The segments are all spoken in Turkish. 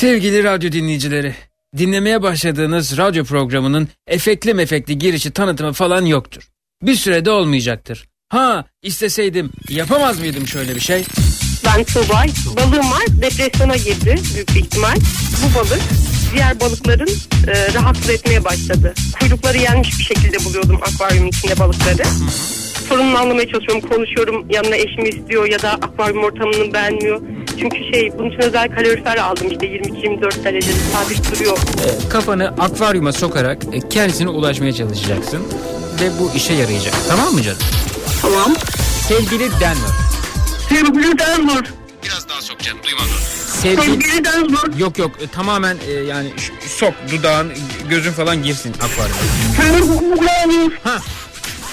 Sevgili radyo dinleyicileri, dinlemeye başladığınız radyo programının efekli mefekli girişi tanıtımı falan yoktur. Bir sürede olmayacaktır. Ha isteseydim yapamaz mıydım şöyle bir şey? Ben Tuğbay. Balığım var. Depresyona girdi büyük bir ihtimal. Bu balık diğer balıkların e, rahatsız etmeye başladı. Kuyrukları yenmiş bir şekilde buluyordum akvaryumun içinde balıkları. Sorununu anlamaya çalışıyorum, konuşuyorum. Yanına eşimi istiyor ya da akvaryum ortamını beğenmiyor. Çünkü şey bunun için özel kalorifer aldım işte 22-24 derecede sabit duruyor. E, kafanı akvaryuma sokarak e, kendisine ulaşmaya çalışacaksın. Ve bu işe yarayacak. Tamam mı canım? Tamam. Sevgili Denver. Sevgili Denver. Biraz daha sok canım duymadım. Sevgili... Sevgili Denver. Yok yok e, tamamen e, yani sok dudağın gözün falan girsin akvaryuma. Sevgili Denver. Ha.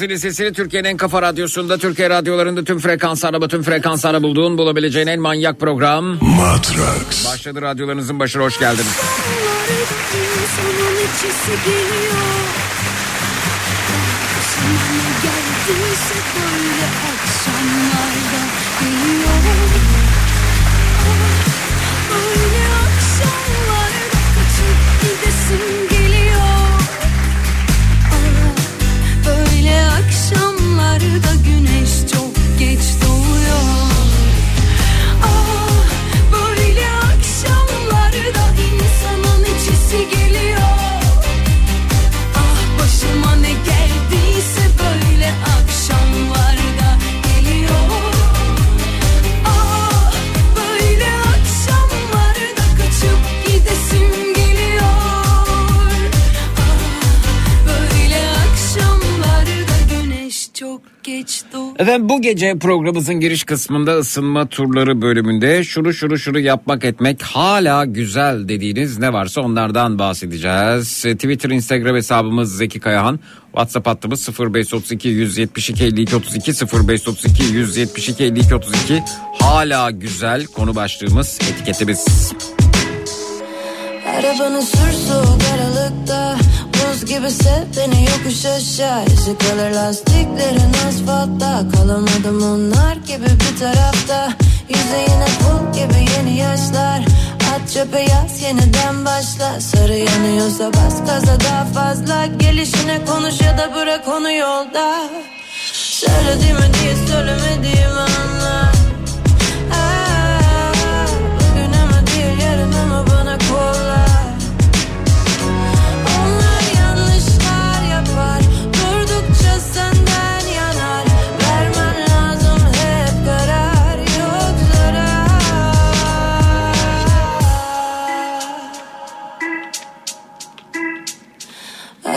Efendim duydunuz zili sesini Türkiye'nin en kafa radyosunda Türkiye radyolarında tüm frekanslarla bütün frekanslarla bulduğun bulabileceğin en manyak program Matrax. başladı radyolarınızın başına hoş geldiniz. Geliyor Başıma geldiyse böyle akşamlarda Efendim bu gece programımızın giriş kısmında ısınma turları bölümünde şuru şuru şuru yapmak etmek hala güzel dediğiniz ne varsa onlardan bahsedeceğiz. E, Twitter, Instagram hesabımız Zeki Kayahan. WhatsApp hattımız 0532 172 52 32 0532 172 52 32 hala güzel konu başlığımız etiketimiz. Arabanı sür soğuk Buz gibi sev beni yokuş aşağı. İzi kalır lastiklerin asfaltta. Kalamadım onlar gibi bir tarafta. Yüzeyine pul gibi yeni yaşlar. At çöpe yaz yeniden başla. Sarı yanıyorsa bas gaza daha fazla. Gelişine konuş ya da bırak onu yolda. Söylediğimi diye söylemediğimi anla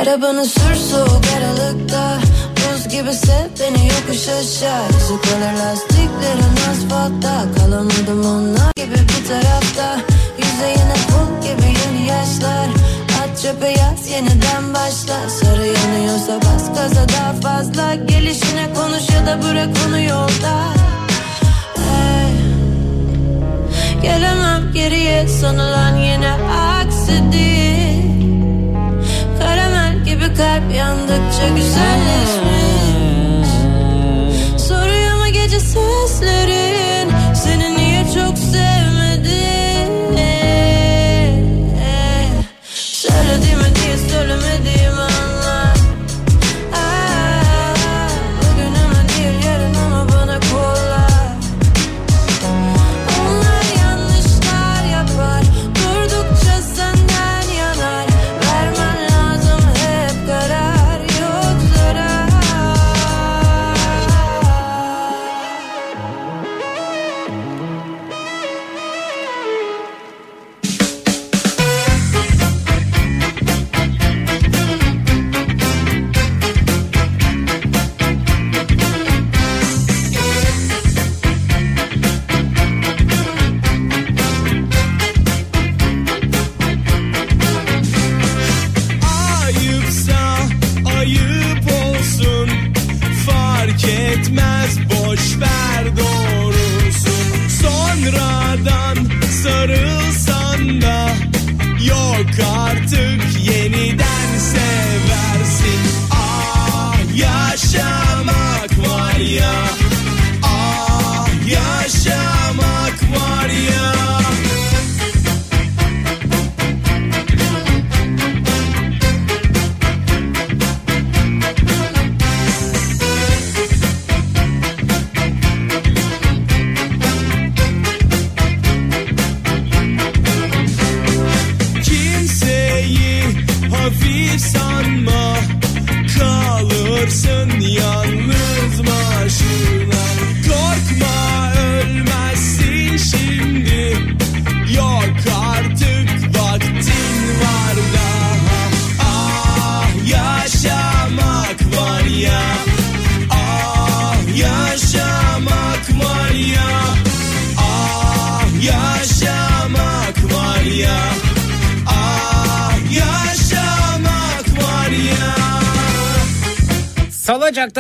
Arabanı sür soğuk aralıkta. Buz gibi sev beni yokuş aşağı. Yüzü kalır lastiklerin asfaltta. Kalamadım onlar gibi bir tarafta. Yüzeyine pul gibi yeni yaşlar. At çöpe yaz yeniden başla. Sarı yanıyorsa bas gaza daha fazla. Gelişine konuş ya da bırak onu yolda. Hey. Gelemem geriye. Sanılan yine aksi değil gibi kalp yandıkça güzelleşmiş Soruyor mu gece seslerin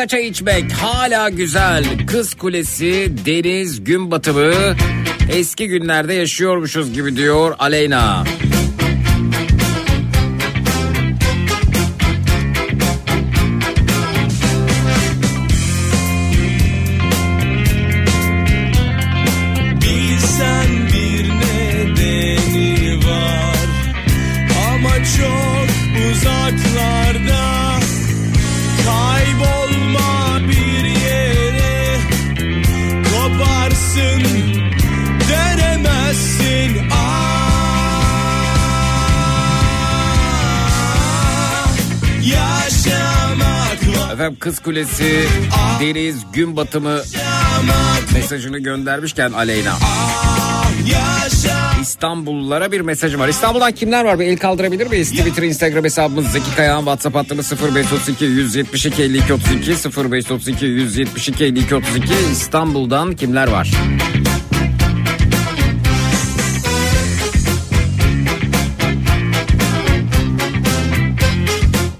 çay içmek hala güzel. Kız Kulesi, deniz, gün batımı eski günlerde yaşıyormuşuz gibi diyor Aleyna. Kız Kulesi, deniz, gün batımı mesajını göndermişken Aleyna. İstanbullulara bir mesajım var. İstanbul'dan kimler var? Bir el kaldırabilir miyiz? Twitter, Instagram hesabımız Zeki Kayağan, WhatsApp hattımız 0532 172 52 32 0532 172 52 32 İstanbul'dan kimler var?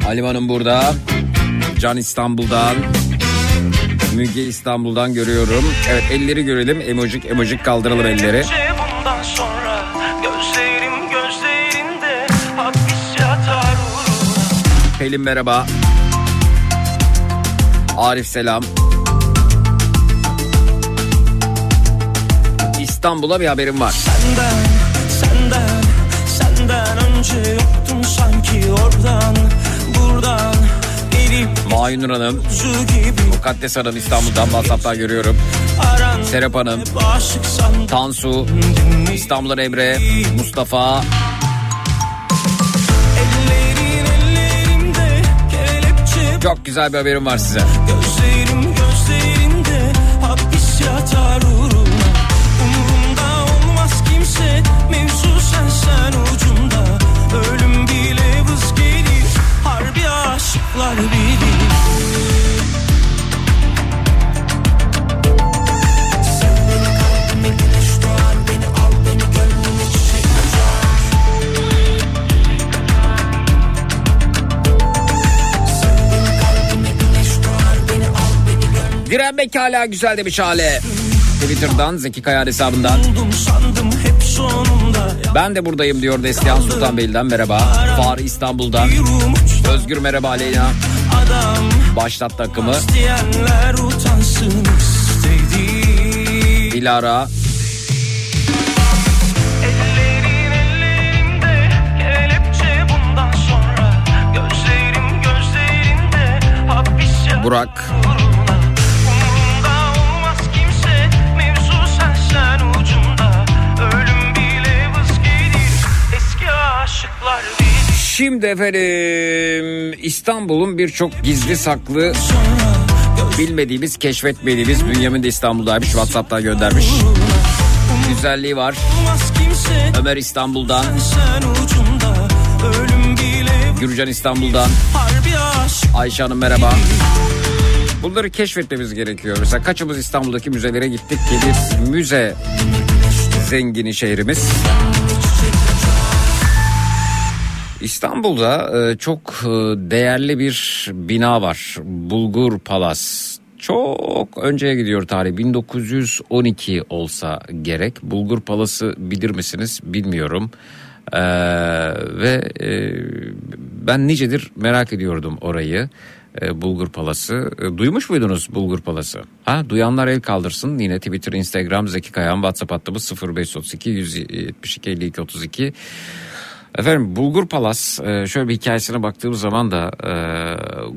Halim Hanım burada. Can İstanbul'dan. Müge İstanbul'dan görüyorum. Evet elleri görelim. Emojik emojik kaldıralım elleri. Pelin merhaba. Arif selam. İstanbul'a bir haberim var. Senden, senden, senden önce yoktun sanki oradan, gelip Mahynur Hanım, Mukaddes Hanım İstanbul'dan WhatsApp'tan görüyorum. Serap Hanım, Tansu, İstanbul'dan Emre, Mustafa, çok güzel bir haberim var size. Gözlerim gözlerinde hapis yatar uğruna Umurumda olmaz kimse mevzu sen sen ucunda Ölüm bile vız gelir. Harbi aşıklar bilir Direnmek hala güzel demiş Hale. Twitter'dan Zeki Kayar hesabından. Ben de buradayım diyor Deslihan Sultanbeyli'den merhaba. Fahri İstanbul'dan. Özgür merhaba Aleyna. Başlat takımı. Dilara. Ellerin Şimdi efendim İstanbul'un birçok gizli saklı bilmediğimiz keşfetmediğimiz Bünyamin de İstanbul'daymış WhatsApp'tan göndermiş. Güzelliği var. Ömer İstanbul'dan. Gürcan İstanbul'dan. Ayşe Hanım merhaba. Bunları keşfetmemiz gerekiyor. Mesela kaçımız İstanbul'daki müzelere gittik ki bir müze zengini şehrimiz. İstanbul'da e, çok e, değerli bir bina var. Bulgur Palas. Çok önceye gidiyor tarih 1912 olsa gerek. Bulgur Palas'ı bilir misiniz bilmiyorum. Ee, ve e, ben nicedir merak ediyordum orayı. e, Bulgur Palas'ı. E, duymuş muydunuz Bulgur Palas'ı? Ha, duyanlar el kaldırsın. Yine Twitter, Instagram, Zeki Kayan, WhatsApp hattımız 0532 172 52 32. Efendim Bulgur Palas e, şöyle bir hikayesine baktığım zaman da e,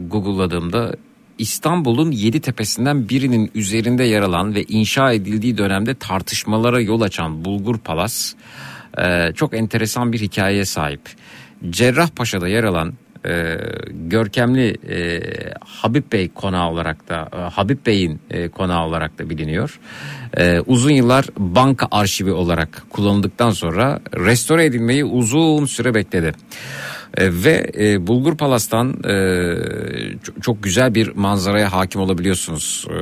Google'ladığımda İstanbul'un yedi tepesinden birinin üzerinde yer alan ve inşa edildiği dönemde tartışmalara yol açan Bulgur Palas e, çok enteresan bir hikayeye sahip. Cerrahpaşa'da yer alan e, görkemli e, Habib Bey konağı olarak da e, Habib Bey'in e, konağı olarak da biliniyor. E, uzun yıllar banka arşivi olarak kullanıldıktan sonra restore edilmeyi uzun süre bekledi. E, ve e, Bulgur Palas'tan e, çok, çok güzel bir manzaraya hakim olabiliyorsunuz. E,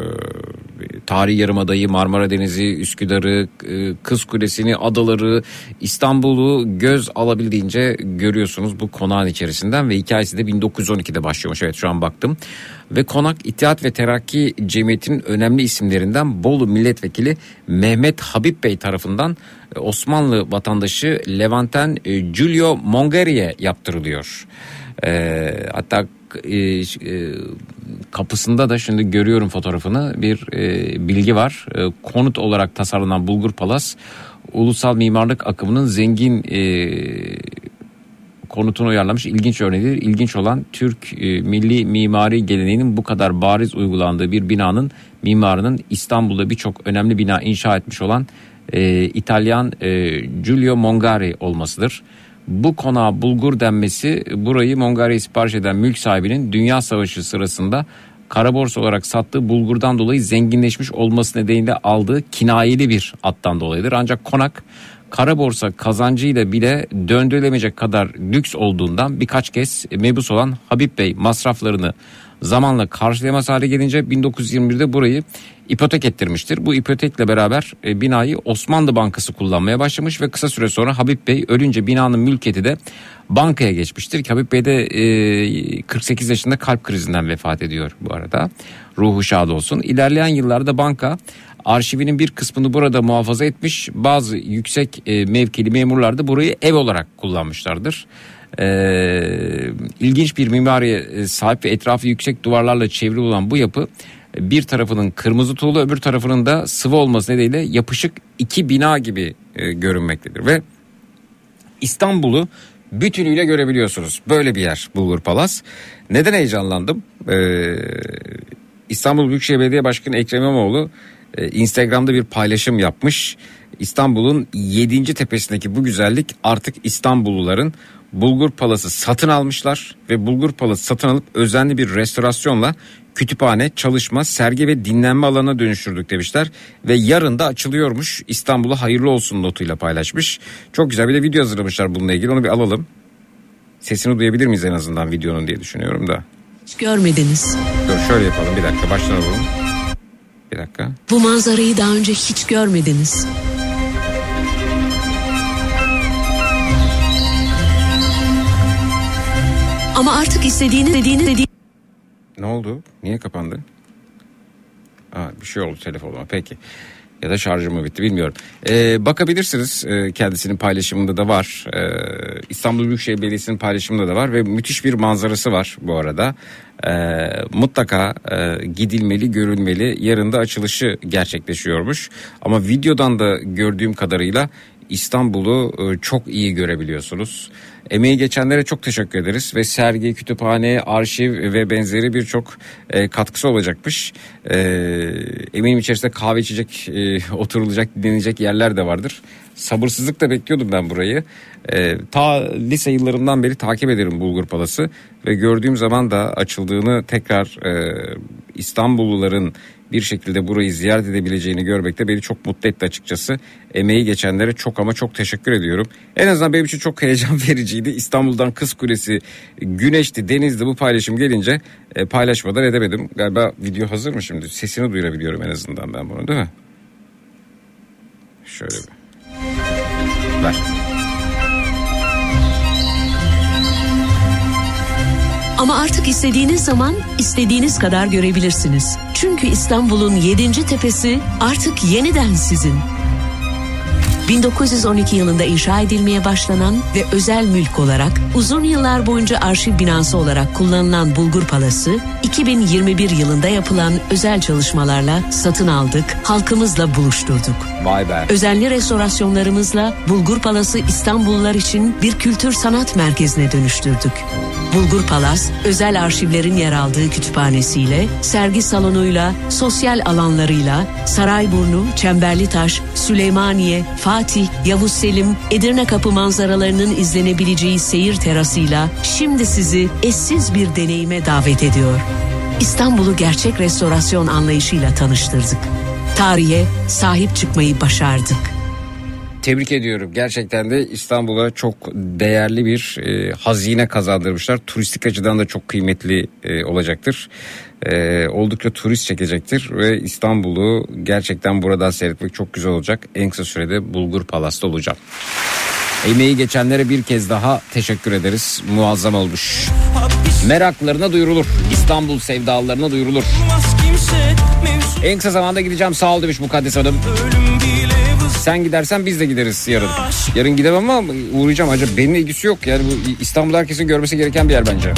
tarihi yarımadayı, Marmara Denizi, Üsküdar'ı, e, Kız Kulesi'ni, adaları, İstanbul'u göz alabildiğince görüyorsunuz bu konağın içerisinden ve hikayesi de 1912'de başlıyormuş. Evet şu an baktım. Ve konak İttihat ve Terakki Cemiyeti'nin önemli isimlerinden Bolu Milletvekili Mehmet Habib Bey tarafından e, Osmanlı vatandaşı Levanten e, Giulio Mongeri'ye yaptırılıyor. E, hatta e, e, kapısında da şimdi görüyorum fotoğrafını bir e, bilgi var. E, konut olarak tasarlanan Bulgur Palas ulusal mimarlık akımının zengin e, konutunu uyarlamış ilginç örneğidir. İlginç olan Türk e, milli mimari geleneğinin bu kadar bariz uygulandığı bir binanın mimarının İstanbul'da birçok önemli bina inşa etmiş olan e, İtalyan e, Giulio Mongari olmasıdır. Bu konağa bulgur denmesi burayı Mongari'ye sipariş eden mülk sahibinin Dünya Savaşı sırasında kara borsa olarak sattığı bulgurdan dolayı zenginleşmiş olması nedeniyle aldığı kinayeli bir attan dolayıdır. Ancak konak kara borsa kazancıyla bile döndürülemeyecek kadar lüks olduğundan birkaç kez mebus olan Habib Bey masraflarını zamanla karşılayamaz hale gelince 1921'de burayı ipotek ettirmiştir. Bu ipotekle beraber e, binayı Osmanlı Bankası kullanmaya başlamış ve kısa süre sonra Habib Bey ölünce binanın mülkiyeti de bankaya geçmiştir. Habib Bey de e, 48 yaşında kalp krizinden vefat ediyor bu arada. Ruhu şad olsun. İlerleyen yıllarda banka arşivinin bir kısmını burada muhafaza etmiş. Bazı yüksek e, mevkili memurlar da burayı ev olarak kullanmışlardır. Ee, ilginç bir mimariye e, sahip ve etrafı yüksek duvarlarla çevrili olan bu yapı bir tarafının kırmızı tuğlu öbür tarafının da sıvı olması nedeniyle yapışık iki bina gibi e, görünmektedir ve İstanbul'u bütünüyle görebiliyorsunuz. Böyle bir yer Bulgur Palas. Neden heyecanlandım? Ee, İstanbul Büyükşehir Belediye Başkanı Ekrem İmamoğlu e, Instagram'da bir paylaşım yapmış. İstanbul'un 7. tepesindeki bu güzellik artık İstanbulluların Bulgur Palas'ı satın almışlar ve Bulgur Palas'ı satın alıp özenli bir restorasyonla kütüphane, çalışma, sergi ve dinlenme alanına dönüştürdük demişler. Ve yarın da açılıyormuş İstanbul'a hayırlı olsun notuyla paylaşmış. Çok güzel bir de video hazırlamışlar bununla ilgili onu bir alalım. Sesini duyabilir miyiz en azından videonun diye düşünüyorum da. Hiç görmediniz. Dur şöyle yapalım bir dakika baştan alalım. Bir dakika. Bu manzarayı daha önce hiç görmediniz. Ama artık istediğiniz dediğiniz dediğiniz Ne oldu? Niye kapandı? Aa, bir şey oldu telefonuma peki. Ya da şarjım mı bitti bilmiyorum. Ee, bakabilirsiniz ee, kendisinin paylaşımında da var. Ee, İstanbul Büyükşehir Belediyesi'nin paylaşımında da var ve müthiş bir manzarası var bu arada. Ee, mutlaka e, gidilmeli, görülmeli. Yarın da açılışı gerçekleşiyormuş. Ama videodan da gördüğüm kadarıyla İstanbul'u e, çok iyi görebiliyorsunuz. Emeği geçenlere çok teşekkür ederiz ve sergi, kütüphane, arşiv ve benzeri birçok e, katkısı olacakmış. E, eminim içerisinde kahve içecek, e, oturulacak, dinlenecek yerler de vardır. Sabırsızlıkla bekliyordum ben burayı. E, ta lise yıllarından beri takip ederim Bulgur Palası ve gördüğüm zaman da açıldığını tekrar e, İstanbulluların bir şekilde burayı ziyaret edebileceğini görmek de beni çok mutlu etti açıkçası. Emeği geçenlere çok ama çok teşekkür ediyorum. En azından benim için çok heyecan vericiydi. İstanbul'dan Kız Kulesi, Güneş'ti, Deniz'di bu paylaşım gelince e, paylaşmadan edemedim. Galiba video hazır mı şimdi? Sesini duyurabiliyorum en azından ben bunu değil mi? Şöyle bir. Ver. Ama artık istediğiniz zaman istediğiniz kadar görebilirsiniz. Çünkü İstanbul'un 7. tepesi artık yeniden sizin. 1912 yılında inşa edilmeye başlanan ve özel mülk olarak uzun yıllar boyunca arşiv binası olarak kullanılan Bulgur Palası 2021 yılında yapılan özel çalışmalarla satın aldık, halkımızla buluşturduk. Vay be. Özenli restorasyonlarımızla Bulgur Palası İstanbullular için bir kültür sanat merkezine dönüştürdük. Bulgur Palas, özel arşivlerin yer aldığı kütüphanesiyle, sergi salonuyla, sosyal alanlarıyla, Sarayburnu, Çemberlitaş, Süleymaniye, Fatih, Yavuz Selim, Edirne Kapı manzaralarının izlenebileceği seyir terasıyla şimdi sizi eşsiz bir deneyime davet ediyor. İstanbul'u gerçek restorasyon anlayışıyla tanıştırdık. Tarihe sahip çıkmayı başardık. Tebrik ediyorum. Gerçekten de İstanbul'a çok değerli bir e, hazine kazandırmışlar. Turistik açıdan da çok kıymetli e, olacaktır. E, oldukça turist çekecektir ve İstanbul'u gerçekten buradan seyretmek çok güzel olacak. En kısa sürede Bulgur Palas'ta olacağım. Emeği geçenlere bir kez daha teşekkür ederiz. Muazzam olmuş. Meraklarına duyurulur. İstanbul sevdalarına duyurulur. En kısa zamanda gideceğim sağ ol demiş Mukaddes Hanım. Sen gidersen biz de gideriz yarın. Yarın gidemem ama uğrayacağım. Acaba benimle ilgisi yok. Yani bu İstanbul herkesin görmesi gereken bir yer bence.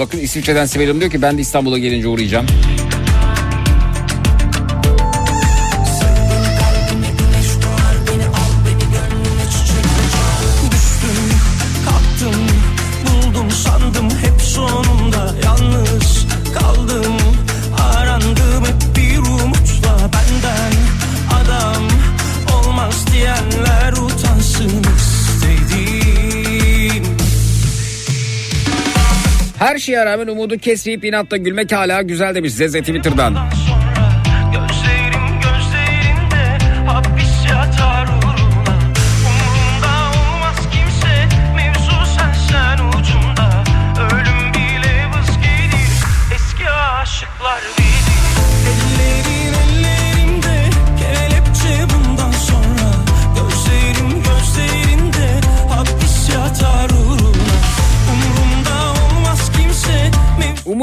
Bakın İsviçre'den Sibel Hanım diyor ki ben de İstanbul'a gelince uğrayacağım. Her şeye rağmen umudu kesmeyip inatla gülmek hala güzel demiş Zeze Twitter'dan.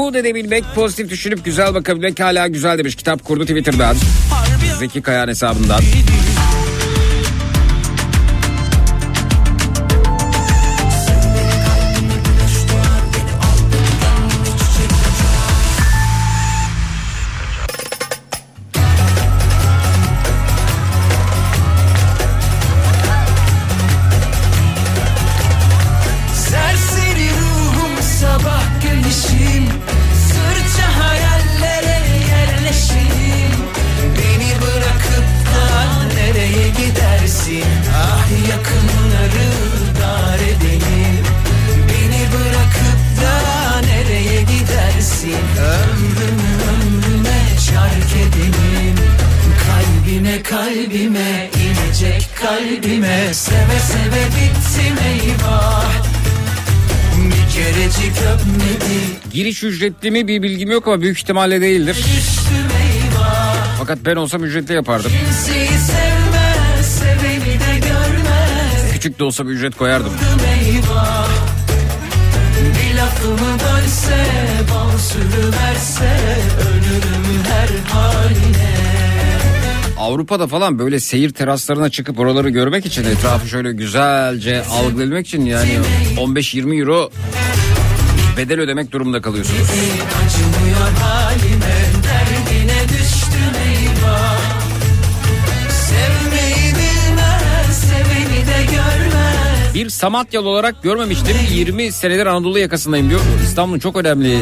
Umut edebilmek, pozitif düşünüp güzel bakabilmek hala güzel demiş. Kitap kurdu Twitter'dan. Zeki Kayan hesabından. Giriş ücretli mi bir bilgim yok ama büyük ihtimalle değildir. Fakat ben olsam ücretli yapardım. Küçük de olsa bir ücret koyardım. Bir lafımı Avrupa'da falan böyle seyir teraslarına çıkıp oraları görmek için etrafı şöyle güzelce algılamak için yani 15-20 euro bedel ödemek durumunda kalıyorsunuz. Halime düştüm Bir Samatyalı olarak görmemiştim. 20 senedir Anadolu yakasındayım diyor. İstanbul'un çok önemli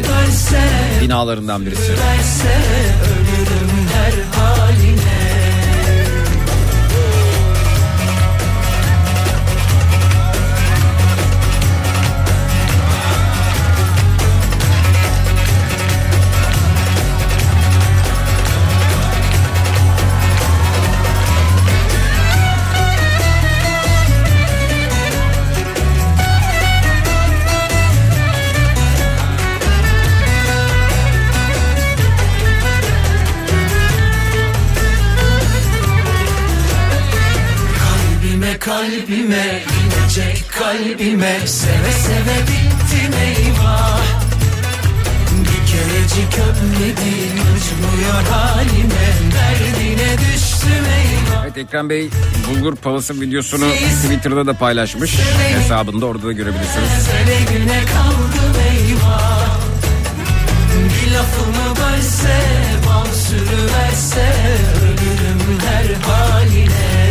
binalarından birisi. Ölürüm her kalbime Seve seve bittim eyvah Bir kerecik öpmedin acımıyor halime Derdine düştüm eyvah Evet Ekrem Bey Bulgur Palas'ın videosunu Twitter'da da paylaşmış. Hesabında orada da görebilirsiniz. Sene güne kaldım eyvah Bir lafımı bölse Bal sürüverse Ölürüm her haline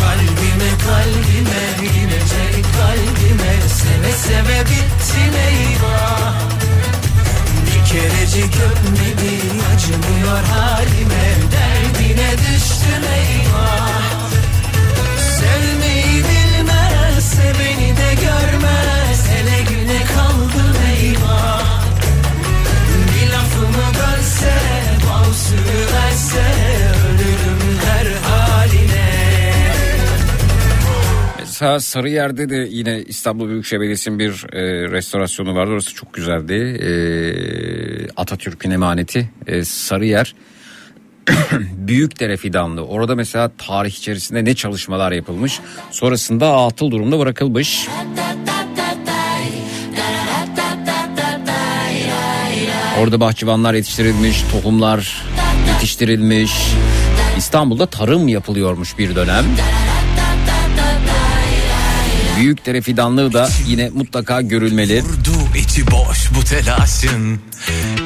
Kalbime kalbime kalbime Seve seve bittim eyvah. Bir kerecik öpmedi acımıyor halime. Derdine düştüm eyvah. Sevmeyi bilmez seveni de görmez. Hele güne kaldım eyvah. Bir lafımı bölse bal sürüver mesela Sarıyer'de de yine İstanbul Büyükşehir Belediyesi'nin bir e, restorasyonu vardı. Orası çok güzeldi. E, Atatürk'ün emaneti e, Sarıyer. Büyükdere Fidanlı. Orada mesela tarih içerisinde ne çalışmalar yapılmış. Sonrasında atıl durumda bırakılmış. Orada bahçıvanlar yetiştirilmiş, tohumlar yetiştirilmiş. İstanbul'da tarım yapılıyormuş bir dönem. Büyükdere fidanlığı da yine mutlaka görülmeli. Durdu içi boş bu telaşın.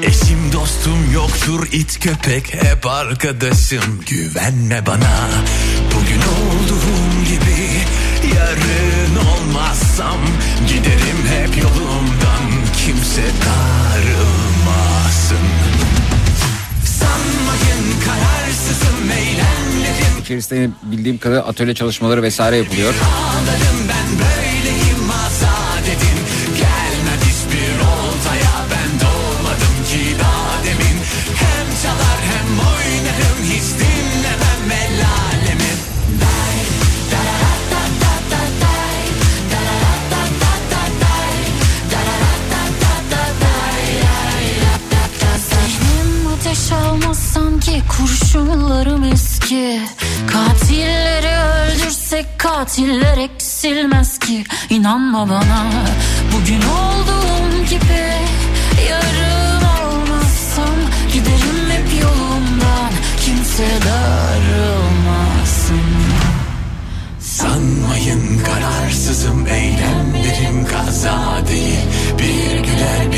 Eşim dostum yoktur it köpek hep arkadaşım. Güvenme bana bugün olduğum gibi Yarın olmazsam giderim hep yolumdan. Kimse darılmasın İçerisinde bildiğim kadar atölye çalışmaları vesaire yapılıyor. Ağlarım ben ki. Katilleri öldürsek katiller eksilmez ki. İnanma bana bugün olduğum gibi Yarın olmazsam giderim hep yolumdan. Kimse darılmasın. Sanmayın kararsızım eylemlerim kaza değil. Bir güler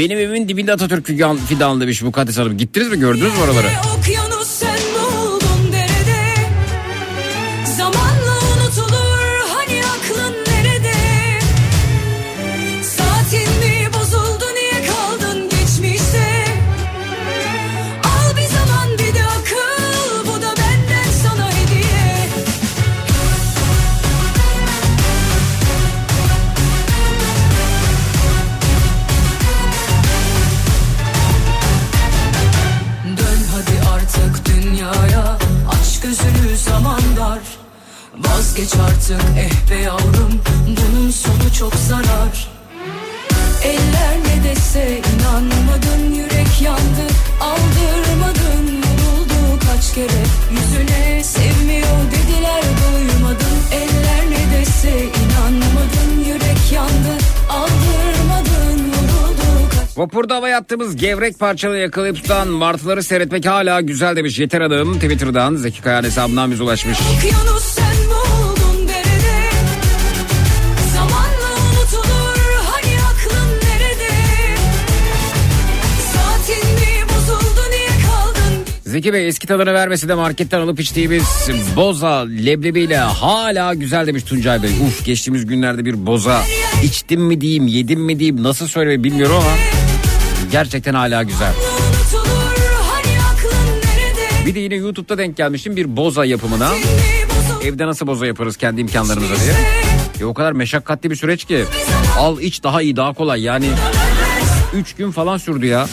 Benim evimin dibinde Atatürk fidan, fidanlı demiş Mukaddes Hanım. Gittiniz mi gördünüz mü oraları? Okyanus Artık eh be yavrum Bunun sonu çok zarar. Eller ne dese inanmadın Yürek yandı. Aldırmadın Vuruldu kaç kere. Yüzüne Sevmiyor dediler duymadın Eller ne dese inanmadın Yürek yandı. Aldırmadın Vuruldu kaç Vapurda hava yattığımız gevrek parçalı yakalayıp tutan martıları seyretmek hala güzel demiş Yeter Hanım. Twitter'dan Zeki Kayan hesabından bize ulaşmış. Okyanus Zeki Bey eski tadını vermesi de marketten alıp içtiğimiz boza leblebiyle hala güzel demiş Tuncay Bey. Uf geçtiğimiz günlerde bir boza içtim mi diyeyim yedim mi diyeyim nasıl söylemeyi bilmiyorum ama gerçekten hala güzel. Bir de yine YouTube'da denk gelmiştim bir boza yapımına. Evde nasıl boza yaparız kendi imkanlarımıza diye. E o kadar meşakkatli bir süreç ki. Al iç daha iyi daha kolay yani 3 gün falan sürdü ya.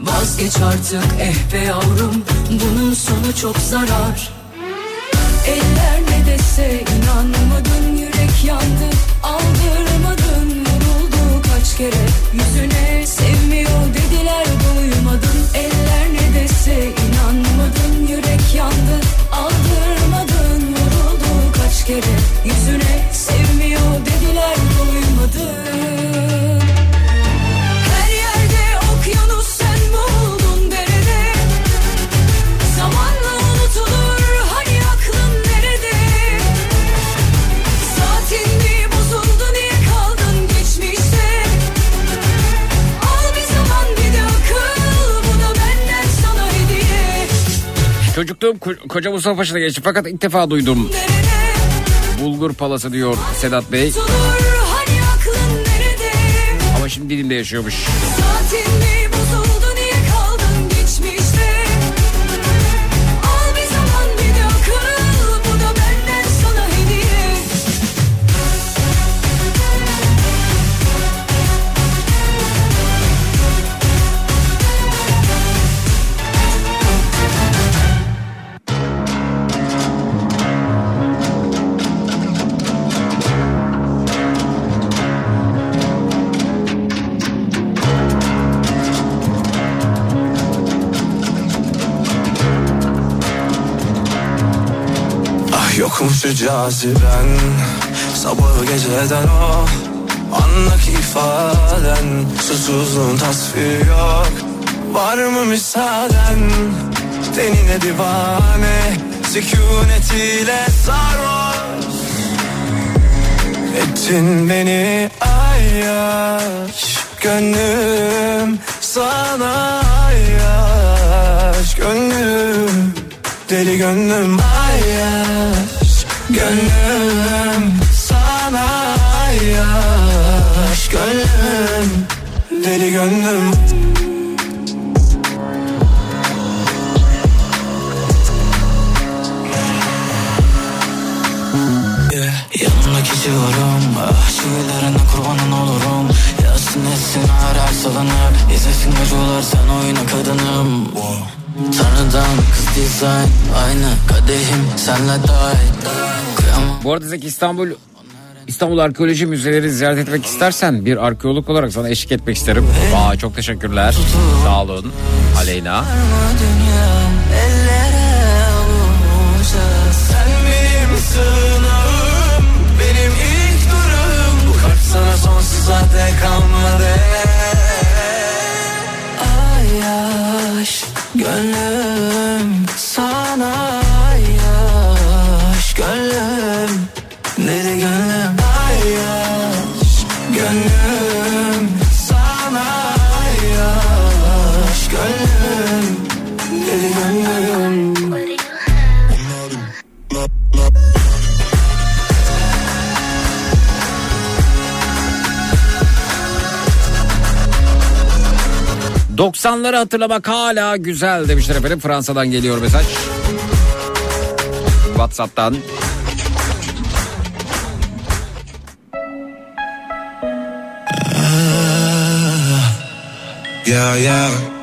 Vazgeç artık eh be yavrum Bunun sonu çok zarar. Eller ne dese inanmadın Yürek yandı. Aldırmadın Vuruldu kaç kere. Yüzüne Sevmiyor dediler duymadın Eller ne dese inanmadın Yürek yandı. Aldırmadın Vuruldu kaç kere. Yüzüne Sevmiyor dediler duymadın unuttum. Ko- Koca Mustafa Paşa'da geçti fakat ilk defa duydum. Bulgur palası diyor Sedat Bey. hani Ama şimdi dilimde yaşıyormuş. Şu caziben Sabahı geceden o Andaki ifaden. Susuzluğun tasviri yok. Var mı müsaaden? Tenine divane Sükunetiyle sarhoş. Ettin beni ayyaş. Gönlüm sana ayyaş. Gönlüm deli gönlüm ayyaş Gönlüm sana ayyaş Gönlüm deli gönlüm. Yeah. Geçiyorum Ah şiirlerine kurbanın olurum. Yazsın etsin her salınıp İzlesin geceler sen oyna kadınım Tanrıdan kız dizayn Aynı kadehim senle dahil Bu arada Zeki İstanbul İstanbul Arkeoloji Müzeleri ziyaret etmek istersen bir arkeolog olarak sana eşlik etmek isterim. Vay çok teşekkürler. Sağ olun. Aleyna. dünyam ellere avuca Sen Gönlüm sana 90'ları hatırlamak hala güzel demişler efendim. Fransa'dan geliyor mesaj. Whatsapp'tan. Yeah, yeah.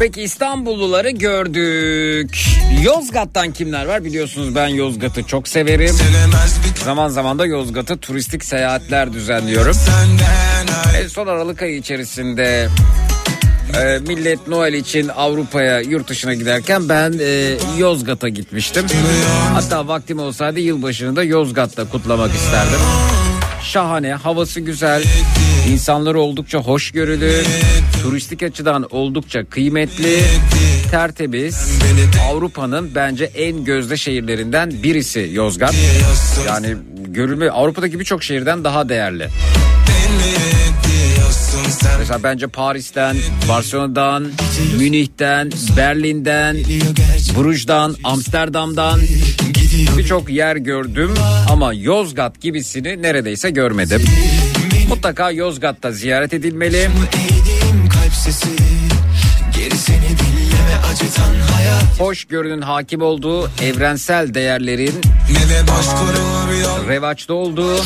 Peki İstanbulluları gördük. Yozgat'tan kimler var? Biliyorsunuz ben Yozgat'ı çok severim. Zaman zaman da Yozgat'ı turistik seyahatler düzenliyorum. senden ay. E, son Aralık ayı içerisinde e, millet Noel için Avrupa'ya yurt dışına giderken ben e, Yozgat'a gitmiştim. Hatta vaktim olsaydı yılbaşını da Yozgat'ta kutlamak isterdim. Şahane, havası güzel, insanları oldukça hoşgörülü, turistik açıdan oldukça kıymetli, tertemiz. Avrupa'nın bence en gözde şehirlerinden birisi Yozgat. Yani görülme Avrupa'daki birçok şehirden daha değerli. Mesela bence Paris'ten, Barcelona'dan, Münih'ten, Berlin'den, Brugge'dan, Amsterdam'dan birçok yer gördüm ama Yozgat gibisini neredeyse görmedim. Mutlaka Yozgat'ta ziyaret edilmeli. Hayat Hoşgörünün hakim olduğu evrensel değerlerin revaçta olduğu,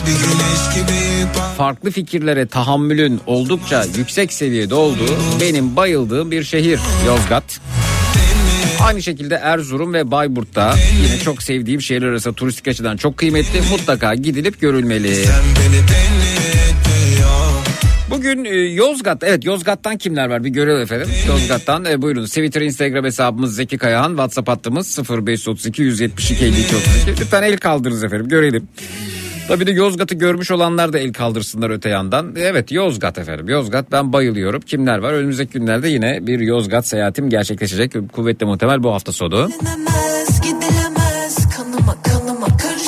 farklı fikirlere tahammülün oldukça yüksek seviyede olduğu benim bayıldığım bir şehir Yozgat. Aynı şekilde Erzurum ve Bayburt'ta yine çok sevdiğim şehirler arasında turistik açıdan çok kıymetli. Mutlaka gidilip görülmeli. Sen beni Bugün e, Yozgat, evet Yozgat'tan kimler var bir görelim efendim. Yozgat'tan e, buyurun Twitter, Instagram hesabımız Zeki Kayahan, WhatsApp hattımız 0532 172 52 32. Lütfen el kaldırınız efendim görelim. Tabii de Yozgat'ı görmüş olanlar da el kaldırsınlar öte yandan. Evet Yozgat efendim. Yozgat ben bayılıyorum. Kimler var? Önümüzdeki günlerde yine bir Yozgat seyahatim gerçekleşecek. Kuvvetle muhtemel bu hafta sonu.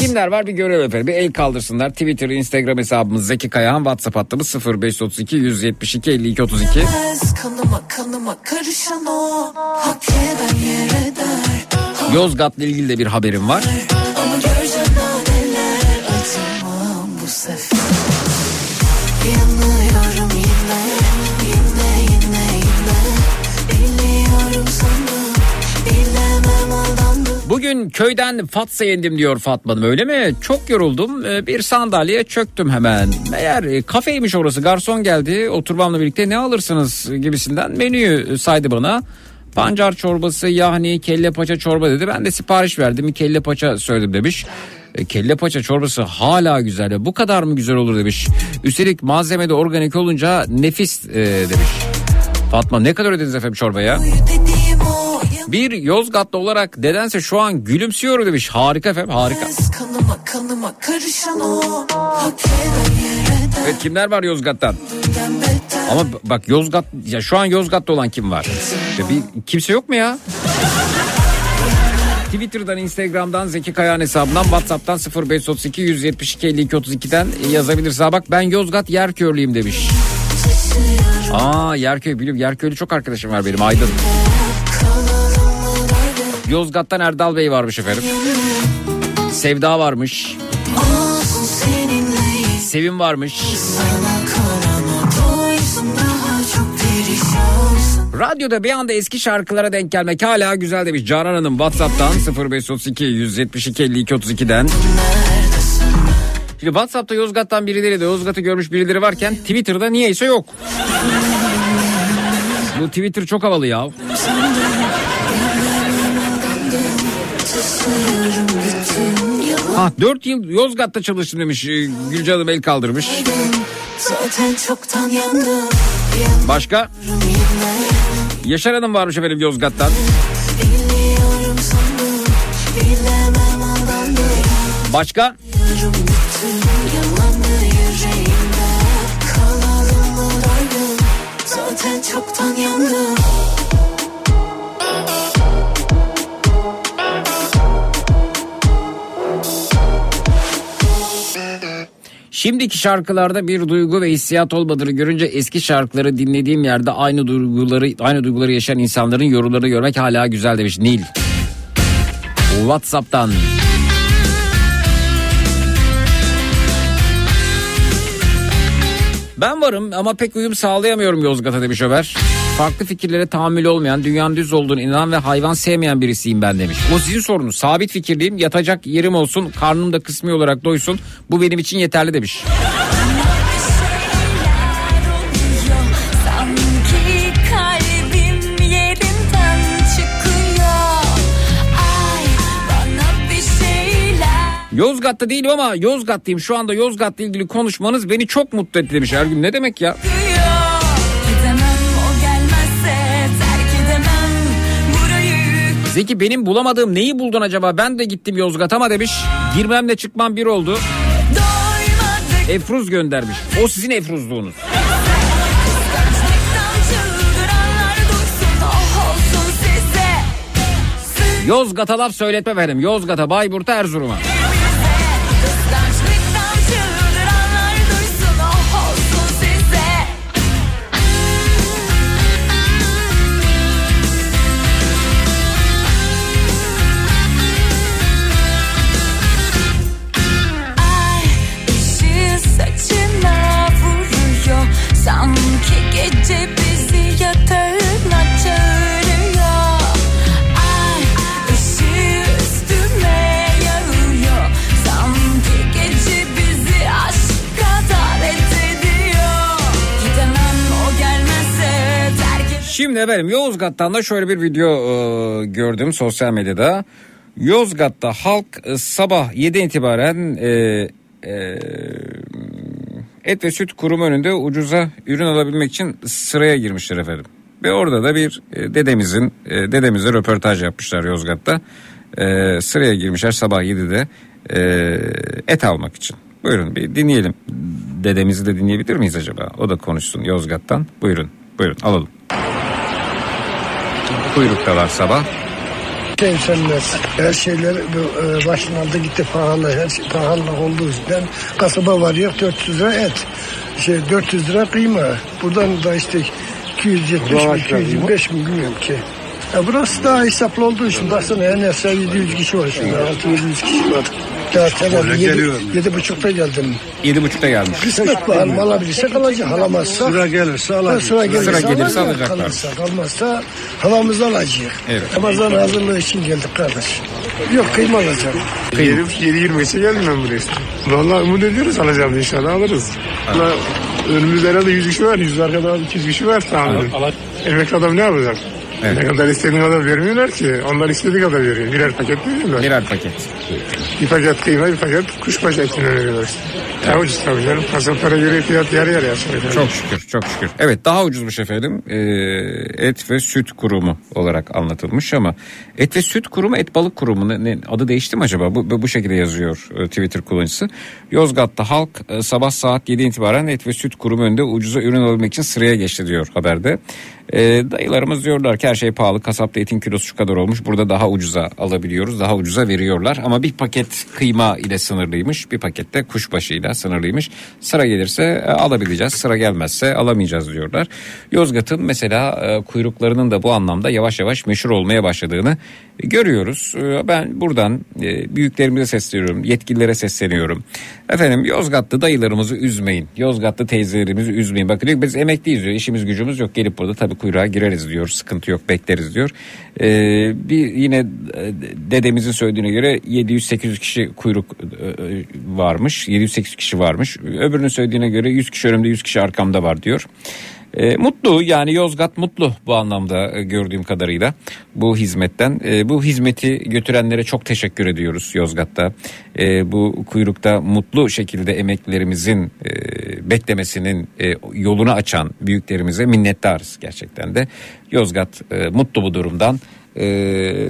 Kimler var bir görelim efendim. Bir el kaldırsınlar. Twitter, Instagram hesabımız Zeki Kayağan. WhatsApp hattımız 0532 172 52 32. Gidilemez, kanıma kanıma karışan o Hak eden yere der Yozgat'la ilgili de bir haberim var. Ama göreceğim naneler Acımam bu sefer Yanıyorum Bugün köyden Fatsa yendim diyor Fatma Hanım öyle mi? Çok yoruldum Ee, bir sandalyeye çöktüm hemen. Meğer e, kafeymiş orası garson geldi oturmamla birlikte ne alırsınız gibisinden menüyü saydı bana. Pancar çorbası yahni kelle paça çorba dedi ben de sipariş verdim kelle paça söyledim demiş. E, Kelle paça çorbası hala güzel bu kadar mı güzel olur demiş. Üstelik malzeme de organik olunca nefis e, demiş. Fatma ne kadar ödediniz efendim çorbaya? Bir Yozgatlı olarak nedense şu an gülümsüyor demiş. Harika efendim harika. Evet kimler var Yozgat'tan? Ama bak Yozgat ya şu an Yozgat'ta olan kim var? Ya bir kimse yok mu ya? Twitter'dan, Instagram'dan, Zeki Kayağan hesabından, WhatsApp'tan 0532 172 52 32'den yazabilirsin. Ha bak ben Yozgat Yerkörlüyüm demiş. Aa Yerköy biliyorum. Yerköylü çok arkadaşım var benim Aydın. Yozgat'tan Erdal Bey varmış efendim. Sevda varmış. Sevim varmış. Radyoda bir anda eski şarkılara denk gelmek hala güzel demiş. Canan Hanım Whatsapp'tan 0532 172 52 32'den. Şimdi Whatsapp'ta Yozgat'tan birileri de Yozgat'ı görmüş birileri varken Twitter'da niyeyse yok. Bu Twitter çok havalı ya. Ha 4 yıl Yozgat'ta çalıştım demiş. Ee, Gülce Hanım el kaldırmış. Başka? Yaşar Hanım varmış efendim Yozgat'tan. Başka? Zaten çoktan yandım Şimdiki şarkılarda bir duygu ve hissiyat olmadığını görünce eski şarkıları dinlediğim yerde aynı duyguları aynı duyguları yaşayan insanların yorumlarını görmek hala güzel demiş Nil. WhatsApp'tan. Ben varım ama pek uyum sağlayamıyorum Yozgat'a demiş Ömer. Farklı fikirlere tahammül olmayan, dünyanın düz olduğunu inanan ve hayvan sevmeyen birisiyim ben demiş. O sizin sorunuz. Sabit fikirliyim, yatacak yerim olsun, karnım da kısmi olarak doysun. Bu benim için yeterli demiş. Yozgat'ta değilim ama Yozgat'tayım. Şu anda Yozgat'la ilgili konuşmanız beni çok mutlu etti demiş Ergün. Ne demek ya? diyor Zeki benim bulamadığım neyi buldun acaba? Ben de gittim Yozgat'a ama demiş. Girmemle çıkmam bir oldu. Efruz göndermiş. O sizin Efruzluğunuz. Yozgat'a laf söyletme efendim. Yozgat'a, Bayburt'a, Erzurum'a. Şimdi efendim Yozgat'tan da şöyle bir video e, gördüm sosyal medyada. Yozgat'ta halk e, sabah 7 itibaren e, e, et ve süt kurum önünde ucuza ürün alabilmek için sıraya girmişler efendim. Ve orada da bir e, dedemizin e, dedemizle röportaj yapmışlar Yozgat'ta. E, sıraya girmişler sabah 7'de e, et almak için. Buyurun bir dinleyelim. Dedemizi de dinleyebilir miyiz acaba? O da konuşsun Yozgat'tan. Buyurun. Buyurun alalım. Kuyruktalar sabah. Sevsenmez. Her şeyler e, başını aldı gitti pahalı. Her şey pahalı olduğu yüzden kasaba varıyor 400 lira et. Şey 400 lira kıyma. Buradan da işte 270 mi 225 mi bilmiyorum ki. Ya burası daha hesaplı olduğu için baksana en aşağı 700 kişi var şimdi. 600 kişi var. Daha tabii yedi, buçukta geldim. Yedi buçukta gelmiş. Kısmet var. Alabilirsek alacak. Alamazsak. Sıra gelirse alacak. Sıra gelirse, Sıra gelirse alacak. alacaklar. Kalırsa kalmazsa havamızı alacak. Evet. Ramazan hazırlığı için geldik kardeş. Yok kıyma alacağım. 7-25'e geldim ben buraya. Valla umut ediyoruz alacağım inşallah alırız. Valla önümüzde herhalde 100 kişi var. 100 arkada 200 kişi var tahminim. Emekli adam ne yapacak? Evet. Ne kadar istediğin kadar vermiyorlar ki. Onlar istediği kadar veriyor. Birer paket veriyorlar. Birer paket. Bir paket kıyma, bir paket kuşbaşı etini veriyorlar işte. Daha ucuz tabii canım. Kasaplara göre fiyat yarı yarıya yukarı. Çok şükür çok şükür. Evet daha ucuzmuş efendim. Ee, et ve süt kurumu olarak anlatılmış ama et ve süt kurumu et balık kurumu ne, ne- adı değişti mi acaba? Bu, bu şekilde yazıyor e, Twitter kullanıcısı. Yozgat'ta halk e, sabah saat 7 itibaren et ve süt kurumu önünde ucuza ürün alabilmek için sıraya geçti diyor haberde. E, dayılarımız diyorlar ki her şey pahalı. Kasapta etin kilosu şu kadar olmuş. Burada daha ucuza alabiliyoruz. Daha ucuza veriyorlar. Ama bir paket kıyma ile sınırlıymış. Bir pakette kuşbaşıyla sınırlıymış. Sıra gelirse e, alabileceğiz. Sıra gelmezse alamayacağız diyorlar. Yozgat'ın mesela e, kuyruklarının da bu anlamda yavaş yavaş meşhur olmaya başladığını görüyoruz. E, Ben buradan e, büyüklerimize sesleniyorum. Yetkililere sesleniyorum. Efendim Yozgatlı dayılarımızı üzmeyin. Yozgatlı teyzelerimizi üzmeyin. Bakın diyor biz emekliyiz diyor. İşimiz gücümüz yok. Gelip burada tabii kuyruğa gireriz diyor. Sıkıntı yok bekleriz diyor. E, bir yine e, dedemizin söylediğine göre 700-800 kişi kuyruk e, varmış. 700-800 kişi varmış. Öbürünün söylediğine göre 100 kişi önümde 100 kişi arkamda var diyor. E, mutlu yani Yozgat mutlu bu anlamda e, gördüğüm kadarıyla bu hizmetten. E, bu hizmeti götürenlere çok teşekkür ediyoruz Yozgat'ta. E, bu kuyrukta mutlu şekilde emeklerimizin e, beklemesinin e, yolunu açan büyüklerimize minnettarız gerçekten de. Yozgat e, mutlu bu durumdan. E,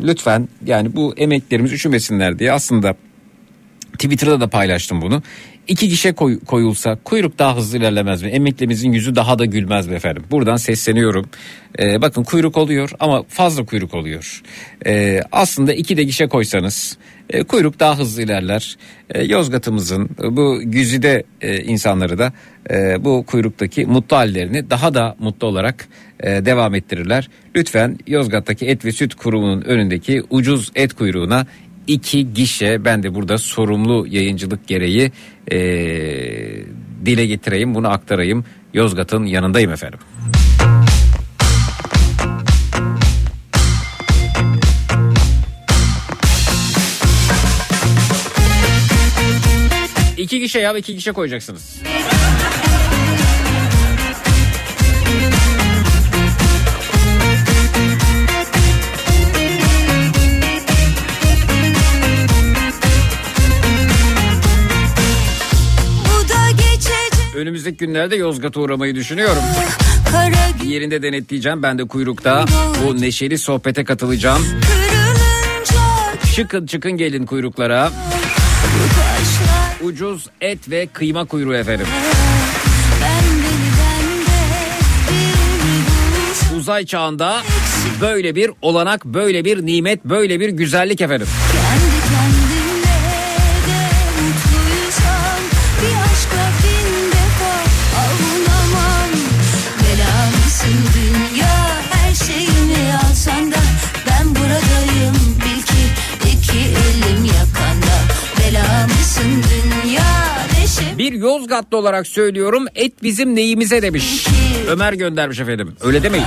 lütfen yani bu emeklerimiz üşümesinler diye aslında Twitter'da da paylaştım bunu. İki gişe koy- koyulsa kuyruk daha hızlı ilerlemez mi? Emeklimizin yüzü daha da gülmez mi efendim? Buradan sesleniyorum. Ee, bakın kuyruk oluyor ama fazla kuyruk oluyor. Ee, aslında iki de gişe koysanız e, kuyruk daha hızlı ilerler. E, Yozgat'ımızın bu güzide e, insanları da e, bu kuyruktaki mutlu hallerini daha da mutlu olarak e, devam ettirirler. Lütfen Yozgat'taki et ve süt kurumunun önündeki ucuz et kuyruğuna iki gişe ben de burada sorumlu yayıncılık gereği e, dile getireyim bunu aktarayım Yozgat'ın yanındayım efendim. İki gişe ya iki gişe koyacaksınız. Önümüzdeki günlerde Yozgat'a uğramayı düşünüyorum. gün Yerinde denetleyeceğim ben de kuyrukta bu neşeli sohbete katılacağım. Çıkın çıkın gelin kuyruklara. Ucuz et ve kıyma kuyruğu efendim. bir Uzay çağında böyle bir olanak, böyle bir nimet, böyle bir güzellik efendim. Bir Yozgatlı olarak söylüyorum et bizim neyimize demiş. Ömer göndermiş efendim. Öyle demeyin.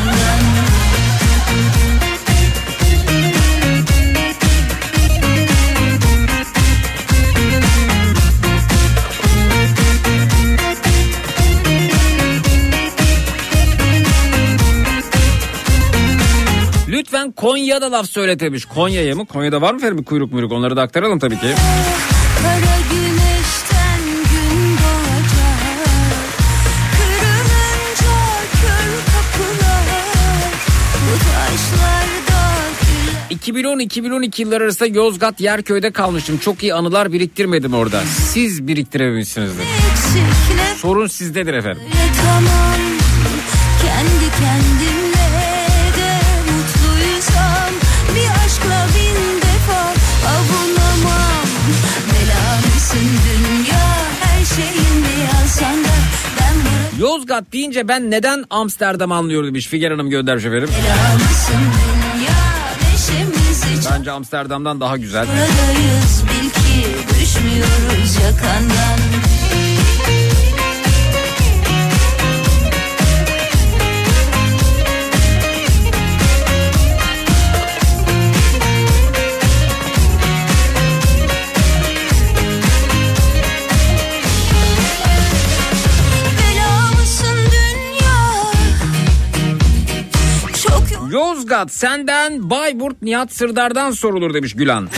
Lütfen Konya'da laf söyletemiş. Konya'ya mı? Konya'da var mı efendim kuyruk muyruk? Onları da aktaralım tabii ki. 2010-2012 yılları arasında Yozgat Yerköy'de kalmıştım. Çok iyi anılar biriktirmedim orada. Siz biriktirememişsinizdir. Eksikle Sorun sizdedir efendim. tamam Kendi kendimle de mutluysam Bir aşkla bin defa avunamam Bela mısın dünya her şeyini yazsan da Ben burada Yozgat deyince ben neden Amsterdam anlıyorum demiş Figen Hanım göndermiş efendim. Bence Amsterdam'dan daha güzel. buradayız Bil ki düşmüyoruz yakandan Yozgat senden Bayburt Nihat Sırdar'dan sorulur demiş Gülan.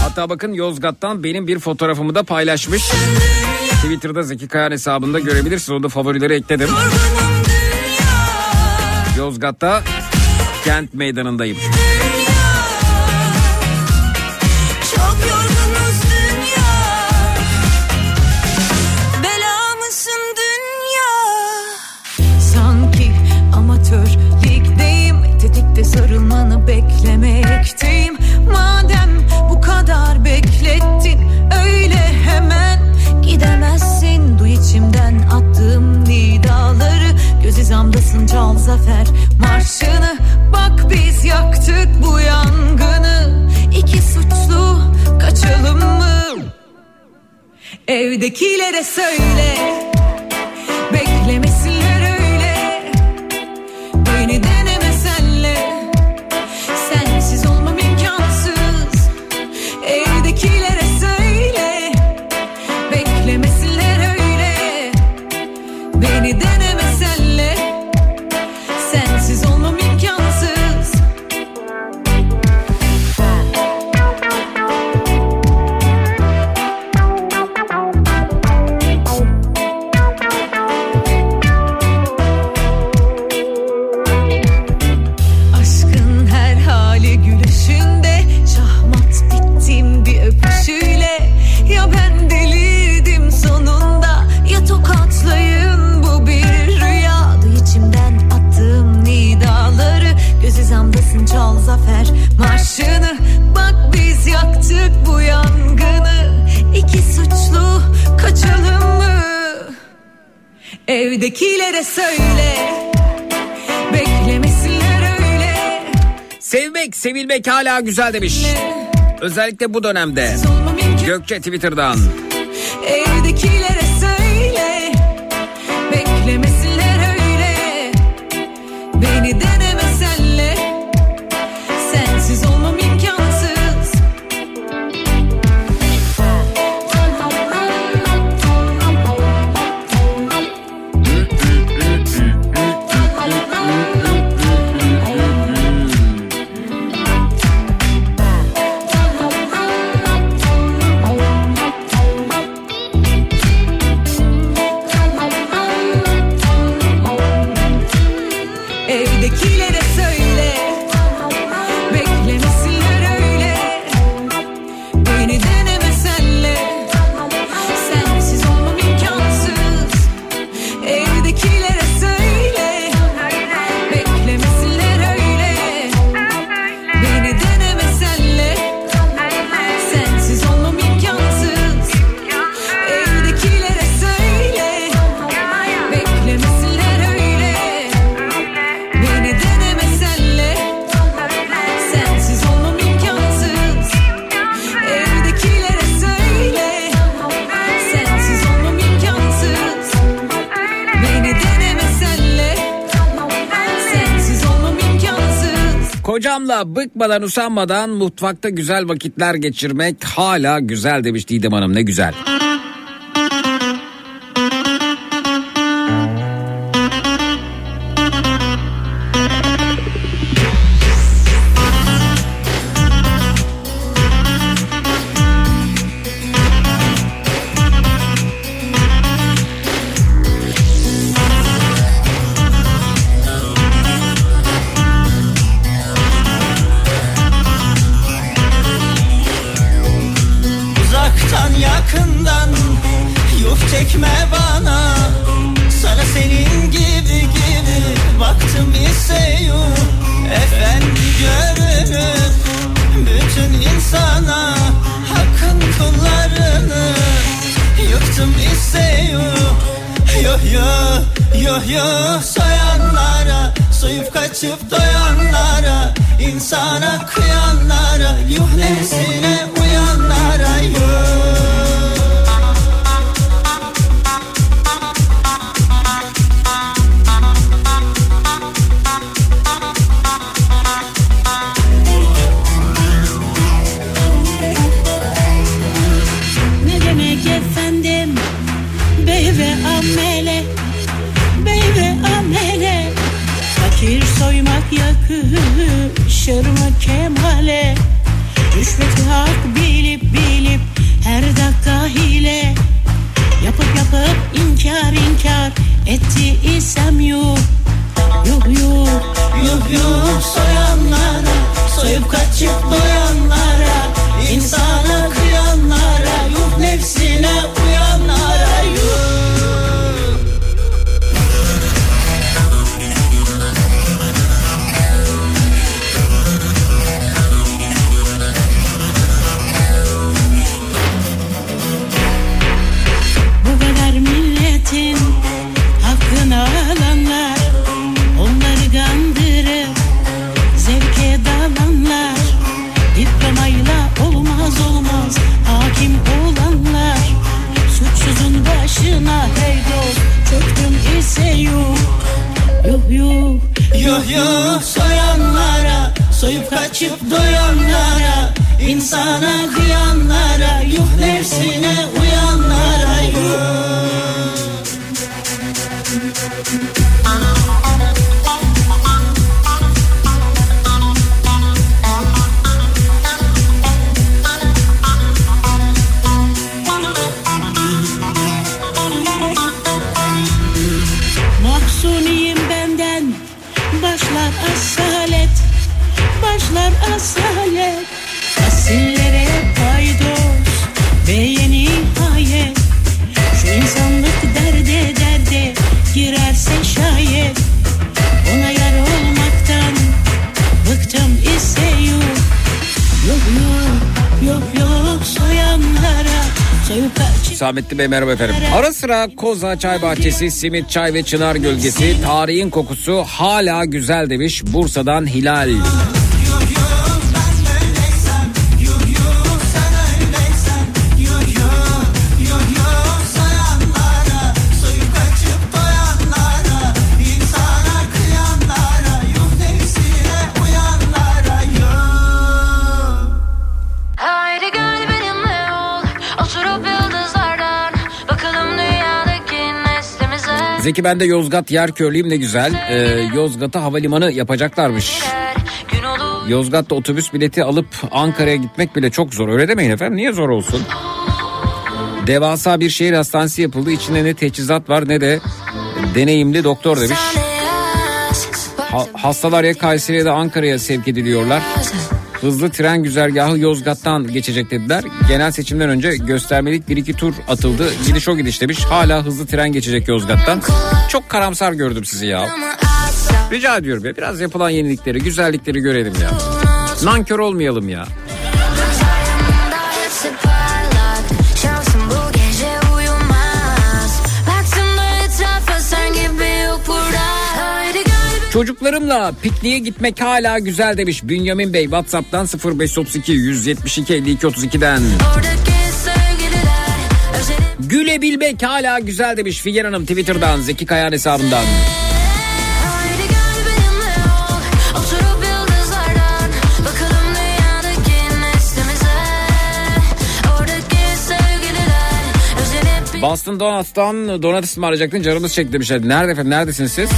Hatta bakın Yozgat'tan benim bir fotoğrafımı da paylaşmış. Twitter'da Zeki Kayan hesabında görebilirsiniz. Onu da favorileri ekledim. Yozgat'ta kent meydanındayım. Dünya Göz hizamdasın çal zafer marşını. Bak biz yaktık bu yangını. İki suçlu kaçalım mı? Evdekilere söyle Evdekilere söyle Beklemesinler öyle Sevmek, sevilmek hala güzel demiş. Özellikle bu dönemde. Gökçe Twitter'dan. Evdekilere Kocamla bıkmadan usanmadan mutfakta güzel vakitler geçirmek hala güzel demiş Didem Hanım ne güzel. Soyup kaçıp doyanlara insana kıyanlara Yuh nefsine uyanlara. Yuh Hüsamettin Bey merhaba efendim. Ara sıra Koza Çay Bahçesi, Simit Çay ve Çınar Gölgesi, tarihin kokusu hala güzel demiş Bursa'dan Hilal. Zeki ben de Yozgat yer körlüyüm ne güzel. Ee, Yozgat'a havalimanı yapacaklarmış. Yozgat'ta otobüs bileti alıp Ankara'ya gitmek bile çok zor. Öyle demeyin efendim. Niye zor olsun? Devasa bir şehir hastanesi yapıldı. İçinde ne teçhizat var ne de deneyimli doktor demiş. Ha- hastalar ya Kayseri'ye de Ankara'ya sevk ediliyorlar. Hızlı tren güzergahı Yozgat'tan geçecek dediler. Genel seçimden önce göstermelik bir iki tur atıldı. Gidiş o gidiş demiş. Hala hızlı tren geçecek Yozgat'tan. Çok karamsar gördüm sizi ya. Rica ediyorum ya biraz yapılan yenilikleri, güzellikleri görelim ya. Nankör olmayalım ya. Çocuklarımla pikniğe gitmek hala güzel demiş Bünyamin Bey. WhatsApp'tan 0532 172 52 32'den. oradaki sevgililer Özelim Gülebilmek hala güzel demiş Figen Hanım Twitter'dan Zeki Kayan hesabından. Boston Donuts'tan donut ısmarlayacaktın canımız çekti demişler. Nerede efendim neredesiniz siz?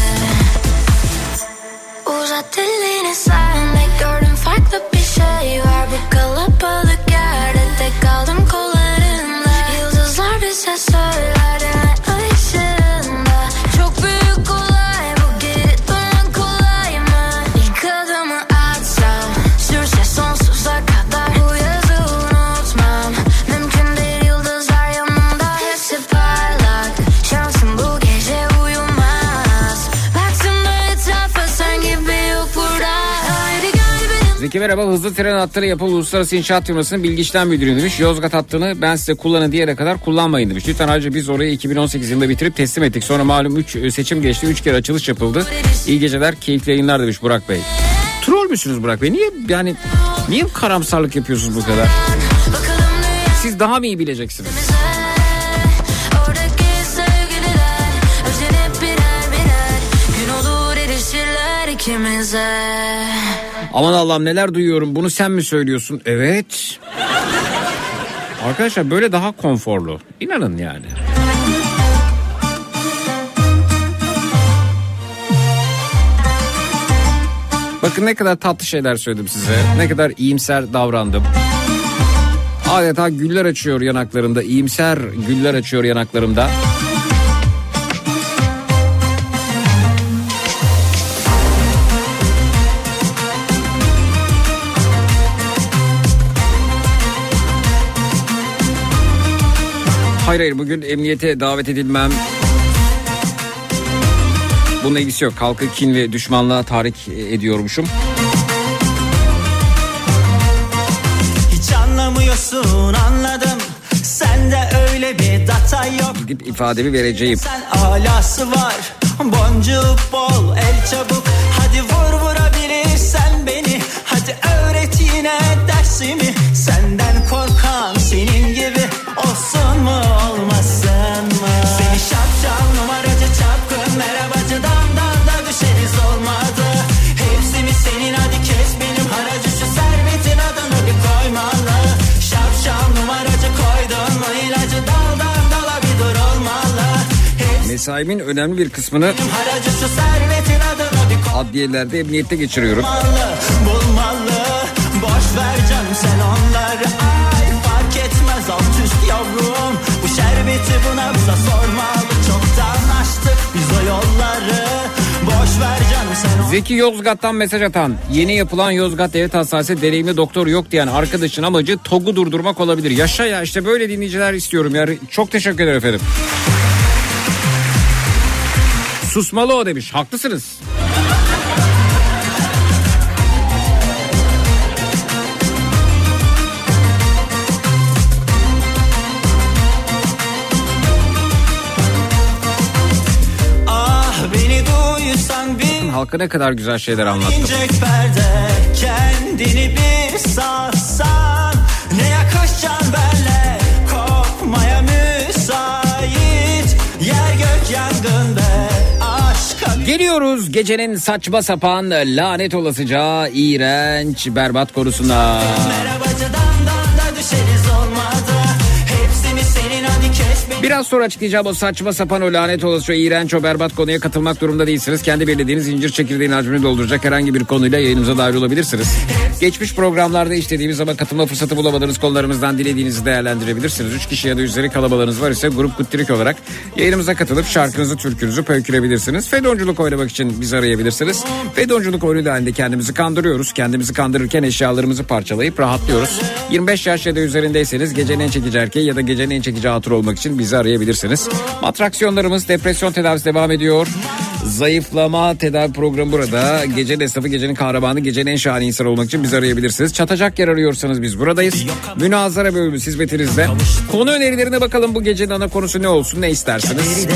Zeki merhaba hızlı tren hatları yapılı uluslararası inşaat firmasının bilgi işlem müdürü demiş. Yozgat hattını ben size kullanın diyene kadar kullanmayın demiş. Lütfen ayrıca biz orayı 2018 yılında bitirip teslim ettik. Sonra malum 3 seçim geçti 3 kere açılış yapıldı. İyi geceler keyifli yayınlar demiş Burak Bey. Troll müsünüz Burak Bey? Niye yani niye karamsarlık yapıyorsunuz bu kadar? Siz daha mı iyi bileceksiniz? İkimize Aman Allah'ım neler duyuyorum bunu sen mi söylüyorsun? Evet. Arkadaşlar böyle daha konforlu. İnanın yani. Bakın ne kadar tatlı şeyler söyledim size. Ne kadar iyimser davrandım. Adeta güller açıyor yanaklarımda. iyimser güller açıyor yanaklarımda. Hayır hayır bugün emniyete davet edilmem. Bununla ilgisi yok. Halkı kin ve düşmanlığa tahrik ediyormuşum. Hiç anlamıyorsun anladım Sende öyle bir data yok Gidip ifademi vereceğim. Sen alası var Boncuğu bol el çabuk Mesaimin önemli bir kısmını adliyelerde emniyette geçiriyorum. koymalı Bulmalı Boş ver canım sen onları Ay fark etmez alt üst yavrum Bu şerbeti buna bize sormalı Çoktan açtık biz o yolları Zeki Yozgat'tan mesaj atan yeni yapılan Yozgat Devlet Hastanesi deneyimli doktor yok diyen arkadaşın amacı TOG'u durdurmak olabilir. Yaşa ya işte böyle dinleyiciler istiyorum ya. Çok teşekkür ederim efendim. Susmalı o demiş. Haklısınız. Ah Halka ne kadar güzel şeyler anlattım. Perde kendini bir satsan Geliyoruz gecenin saçma sapan lanet olasıca iğrenç berbat konusuna. Merhabacı damdan da düşeriz Biraz sonra açıklayacağım o saçma sapan o lanet olası o iğrenç o berbat konuya katılmak durumunda değilsiniz. Kendi belirlediğiniz incir çekirdeğin hacmini dolduracak herhangi bir konuyla yayınımıza dahil olabilirsiniz. Geçmiş programlarda işlediğimiz ama katılma fırsatı bulamadığınız konularımızdan dilediğinizi değerlendirebilirsiniz. Üç kişi ya da üzeri kalabalığınız var ise grup kuttirik olarak yayınımıza katılıp şarkınızı türkünüzü pöykürebilirsiniz. Fedonculuk oynamak için bizi arayabilirsiniz. Fedonculuk oyunu halinde kendimizi kandırıyoruz. Kendimizi kandırırken eşyalarımızı parçalayıp rahatlıyoruz. 25 yaş ya da üzerindeyseniz gecenin en çekici erkeği ya da gecenin en çekici hatır olmak için bizi arayabilirsiniz. Atraksiyonlarımız depresyon tedavisi devam ediyor. Zayıflama tedavi programı burada. Gecenin esnafı, gecenin kahramanı, gecenin en şahane insan olmak için bizi arayabilirsiniz. Çatacak yer arıyorsanız biz buradayız. Münazara bölümü hizmetinizde. Konu önerilerine bakalım bu gecenin ana konusu ne olsun ne istersiniz?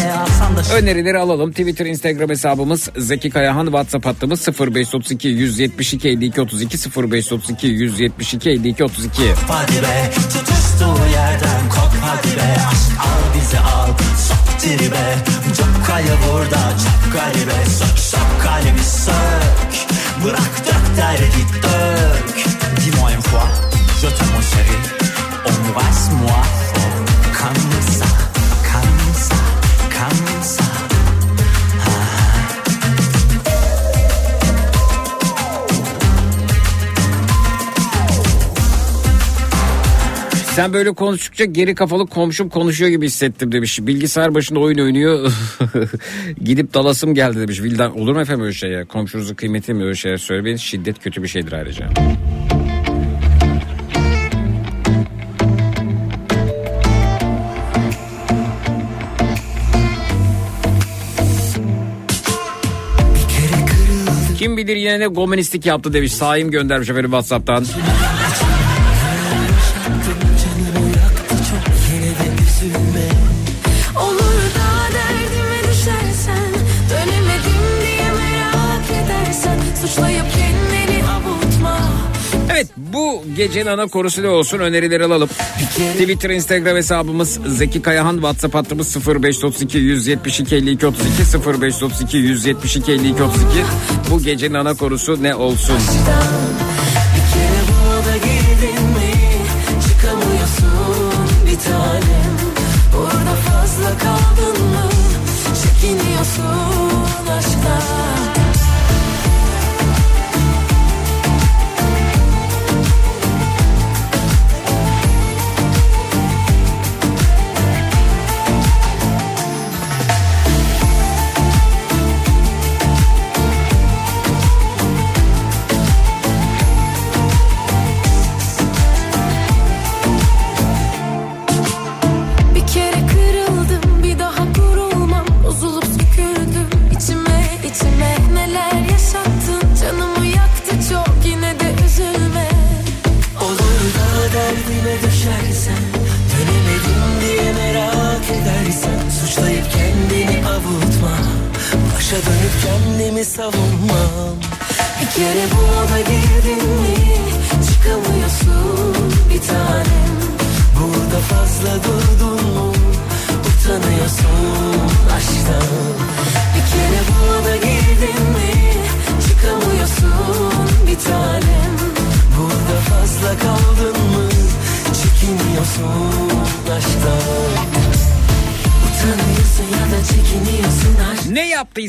Önerileri alalım. Twitter, Instagram hesabımız Zeki Kayahan. WhatsApp hattımız 0532 172 52 32 0532 172 52 32. Hadi be tutuştuğu yerden kop hadi be Aşk al bizi al sok tribe Çok kayı burada çok garibe Sök sök kalemi sök. Bırak dök derdi dök. Dis-moi une fois je t'aime mon chéri. Embrasse-moi Comme ça comme ça comme ça Sen böyle konuştukça geri kafalı komşum konuşuyor gibi hissettim demiş. Bilgisayar başında oyun oynuyor. Gidip dalasım geldi demiş. Vildan olur mu efendim öyle şey ya? Komşunuzun kıymeti mi öyle şeyler söylemeyin. Şiddet kötü bir şeydir ayrıca. Kim bilir yine ne komünistlik yaptı demiş. Saim göndermiş efendim Whatsapp'tan. Gecenin ana konusu ne olsun önerileri alalım. Twitter, Instagram hesabımız Zeki Kayahan, WhatsApp hattımız 0532 172 52 32 0532 172 52 32. Bu gecenin ana konusu ne olsun?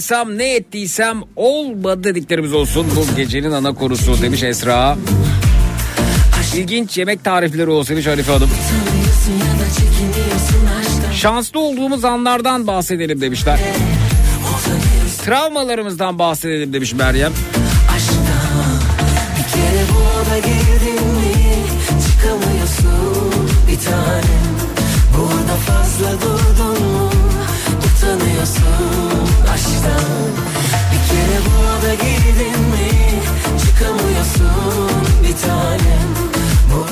Yaptıysam ne ettiysem olmadı dediklerimiz olsun bu gecenin ana konusu demiş Esra. İlginç yemek tarifleri olsun demiş Hanife Hanım. Şanslı olduğumuz anlardan bahsedelim demişler. Travmalarımızdan bahsedelim demiş Meryem. Burada fazla durdun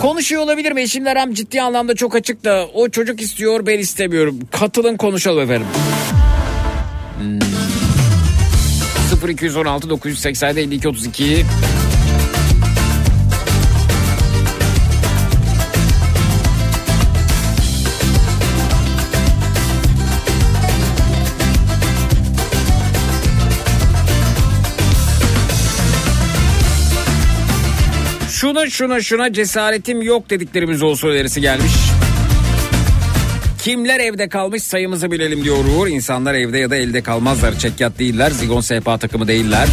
Konuşuyor olabilir mi? Eşimle aram ciddi anlamda çok açık da o çocuk istiyor ben istemiyorum. Katılın konuşalım efendim. Hmm. 0216 987 52 32 Şuna şuna cesaretim yok dediklerimiz olsun önerisi gelmiş. Kimler evde kalmış sayımızı bilelim diyor Uğur. İnsanlar evde ya da elde kalmazlar. Çekyat değiller. Zigon sehpa takımı değiller.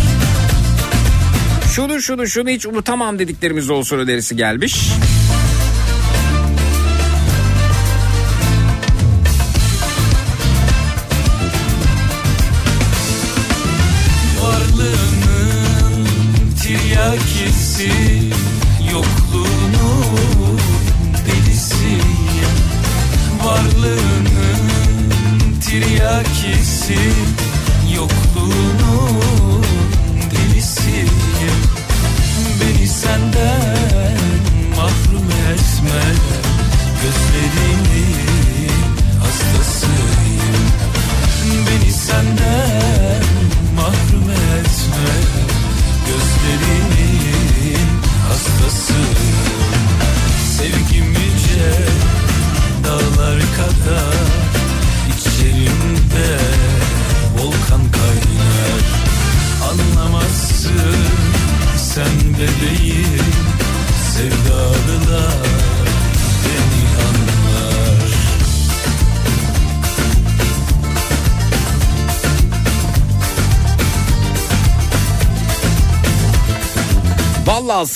Şunu şunu şunu hiç unutamam dediklerimiz olsun önerisi gelmiş. Varlığının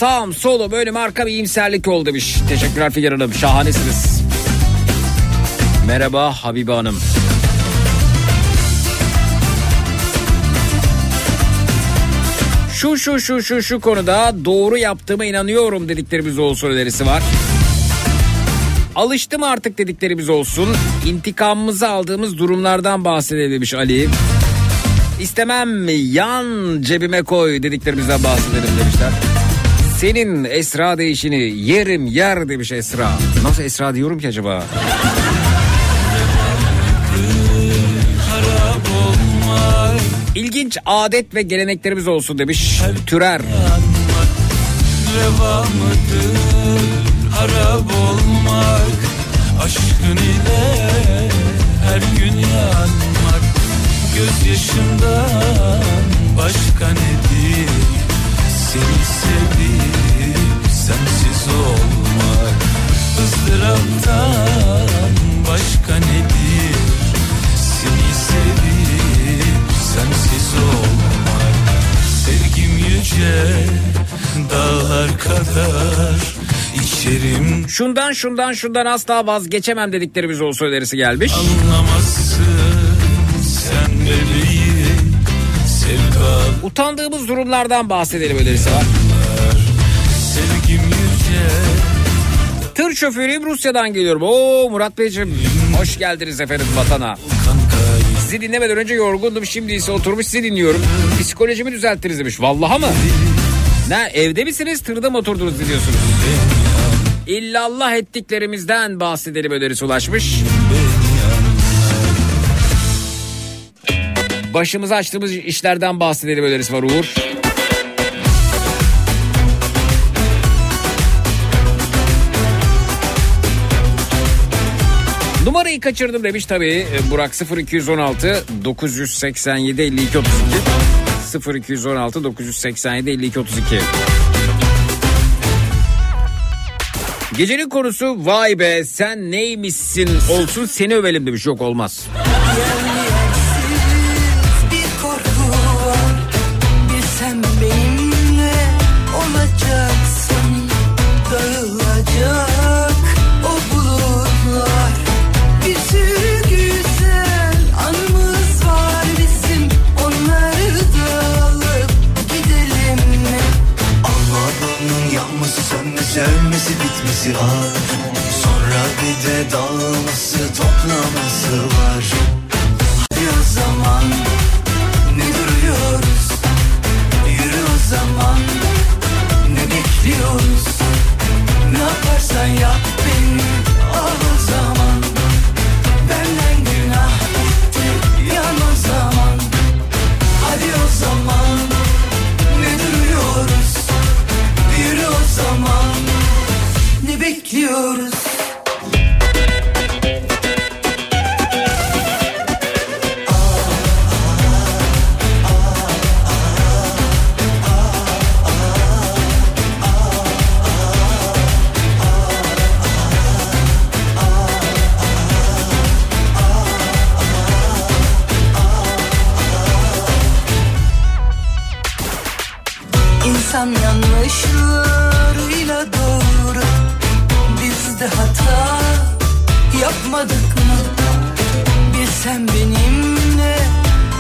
sağım solum önüm arka bir iyimserlik oldu demiş. Teşekkürler Figen Hanım şahanesiniz. Merhaba Habibe Hanım. Şu şu şu şu şu konuda doğru yaptığıma inanıyorum dediklerimiz olsun önerisi var. Alıştım artık dediklerimiz olsun. İntikamımızı aldığımız durumlardan bahsedelim demiş Ali. istemem yan cebime koy dediklerimizden bahsedelim demişler. Senin Esra değişini yerim yer demiş Esra. Nasıl Esra diyorum ki acaba? İlginç adet ve geleneklerimiz olsun demiş Türer. Reva mıdır harap olmak Aşkın ile her gün yanmak Gözyaşımdan başka nedir Seni sensiz olmak ızdıraptan başka nedir Seni sevip sensiz olmak Sevgim yüce dağlar kadar içerim Şundan şundan şundan asla vazgeçemem dediklerimiz olsa önerisi gelmiş. Anlamazsın sen bebeğim sevdam Utandığımız durumlardan bahsedelim önerisi var. Tır şoförüyüm Rusya'dan geliyorum. Oo Murat Beyciğim hoş geldiniz efendim vatana. Sizi dinlemeden önce yorgundum şimdi ise oturmuş sizi dinliyorum. Psikolojimi düzelttiniz demiş. Vallaha mı? Ne evde misiniz tırda mı oturdunuz dinliyorsunuz? İllallah ettiklerimizden bahsedelim önerisi ulaşmış. Başımıza açtığımız işlerden bahsedelim önerisi var Uğur. Numarayı kaçırdım demiş tabii. E, Burak 0216 987 52 32 0216 987 52 32 Gecenin konusu vay be sen neymişsin? Olsun seni övelim demiş. Yok olmaz. Bitmesi var. Sonra bir de dağılması toplaması var. Hadi o zaman. Ne duruyoruz? Yürü o zaman. Ne bekliyoruz? Ne yaparsan yap beni. Al o zaman ne sen benimle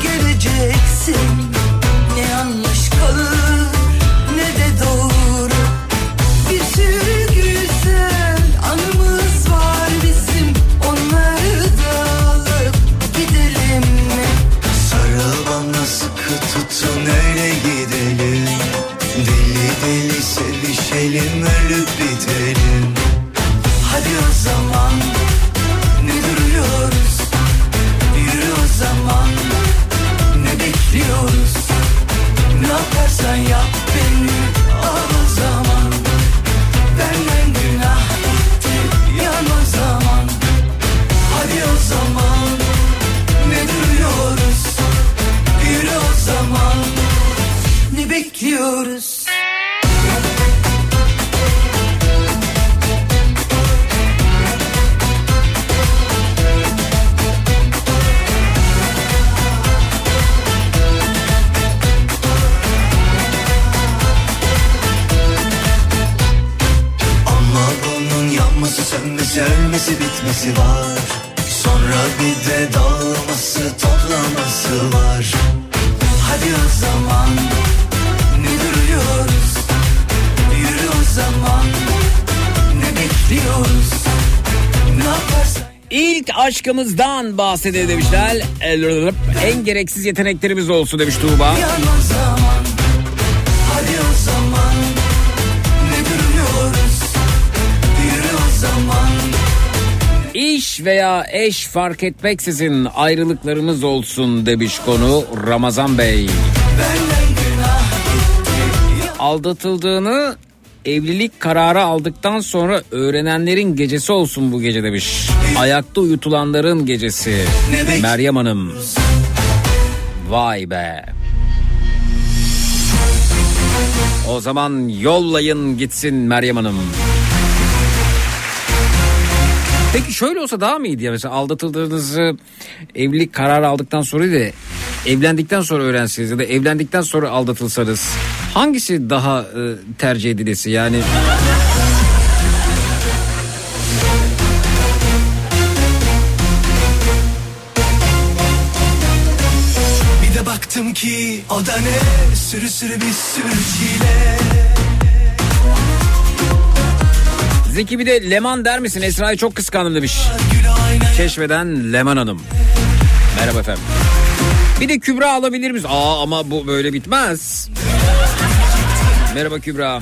geleceksin bitmesi var Sonra bir de dağılması toplaması var Hadi o zaman ne duruyoruz? Yürü o zaman ne bekliyoruz? Ne yaparsan İlk aşkımızdan bahsedelim demişler. En gereksiz yeteneklerimiz olsun demiş Tuğba. Yan Veya eş fark etmeksizin ayrılıklarımız olsun demiş konu Ramazan Bey. Aldatıldığını evlilik kararı aldıktan sonra öğrenenlerin gecesi olsun bu gece demiş. Ayakta uyutulanların gecesi. Meryem Hanım. Vay be. O zaman yollayın gitsin Meryem Hanım. Peki şöyle olsa daha mı iyiydi ya? Mesela aldatıldığınızı evlilik kararı aldıktan sonra değil de evlendikten sonra öğrenseniz ya da evlendikten sonra aldatılsanız hangisi daha e, tercih edilesi? Yani Bir de baktım ki o da ne? Sürü sürü bir sürü çile Zeki bir de Leman der misin Esra'yı çok kıskandım demiş. Çeşmeden Leman Hanım. Merhaba efendim. Bir de Kübra alabilir miyiz? Aa ama bu böyle bitmez. Merhaba Kübra.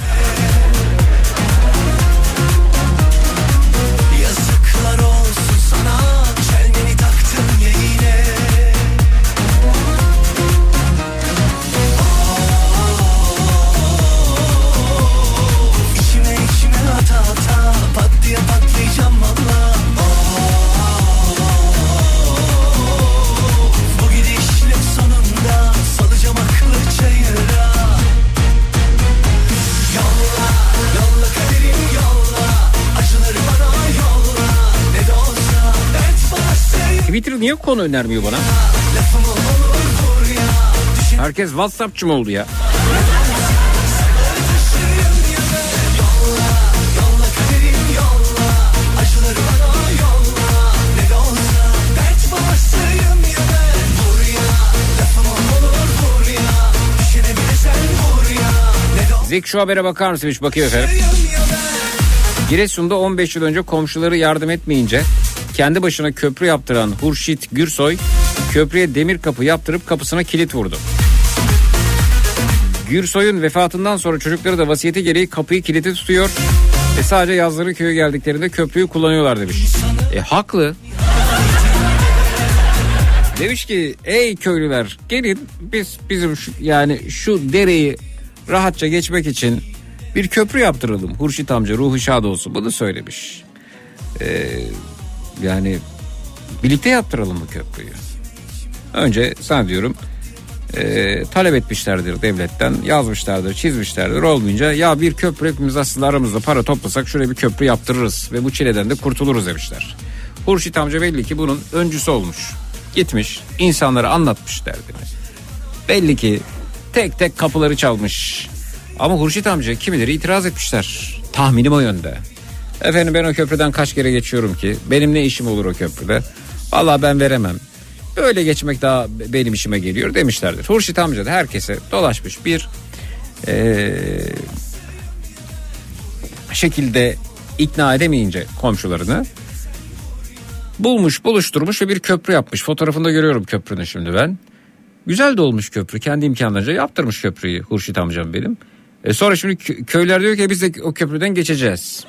Niye konu önermiyor bana? Herkes WhatsAppçı mı oldu ya? Zek şu habere bakar mısın? Hiç bakıyor efendim. Giresun'da 15 yıl önce komşuları yardım etmeyince kendi başına köprü yaptıran Hurşit Gürsoy köprüye demir kapı yaptırıp kapısına kilit vurdu. Gürsoy'un vefatından sonra çocukları da vasiyeti gereği kapıyı kilitli tutuyor ve sadece yazları köye geldiklerinde köprüyü kullanıyorlar demiş. E haklı. Demiş ki ey köylüler gelin biz bizim şu, yani şu dereyi rahatça geçmek için bir köprü yaptıralım. Hurşit amca ruhu şad olsun bunu söylemiş. Ee, yani birlikte yaptıralım bu köprüyü. Önce sana diyorum e, talep etmişlerdir devletten yazmışlardır çizmişlerdir olmayınca ya bir köprü hepimiz aslında aramızda para toplasak şuraya bir köprü yaptırırız ve bu çileden de kurtuluruz demişler. Hurşit amca belli ki bunun öncüsü olmuş. Gitmiş insanlara anlatmış derdini. Belli ki tek tek kapıları çalmış. Ama Hurşit amca kimileri itiraz etmişler. Tahminim o yönde. Efendim ben o köprüden kaç kere geçiyorum ki benim ne işim olur o köprüde? Vallahi ben veremem. Böyle geçmek daha benim işime geliyor demişlerdir. Hurşit amca da herkese dolaşmış bir eee, şekilde ikna edemeyince komşularını bulmuş buluşturmuş ve bir köprü yapmış. Fotoğrafında görüyorum köprünün şimdi ben. Güzel de olmuş köprü. Kendi imkanlarınca yaptırmış köprüyü Hurşit amcam benim. E sonra şimdi kö- köyler diyor ki biz de o köprüden geçeceğiz.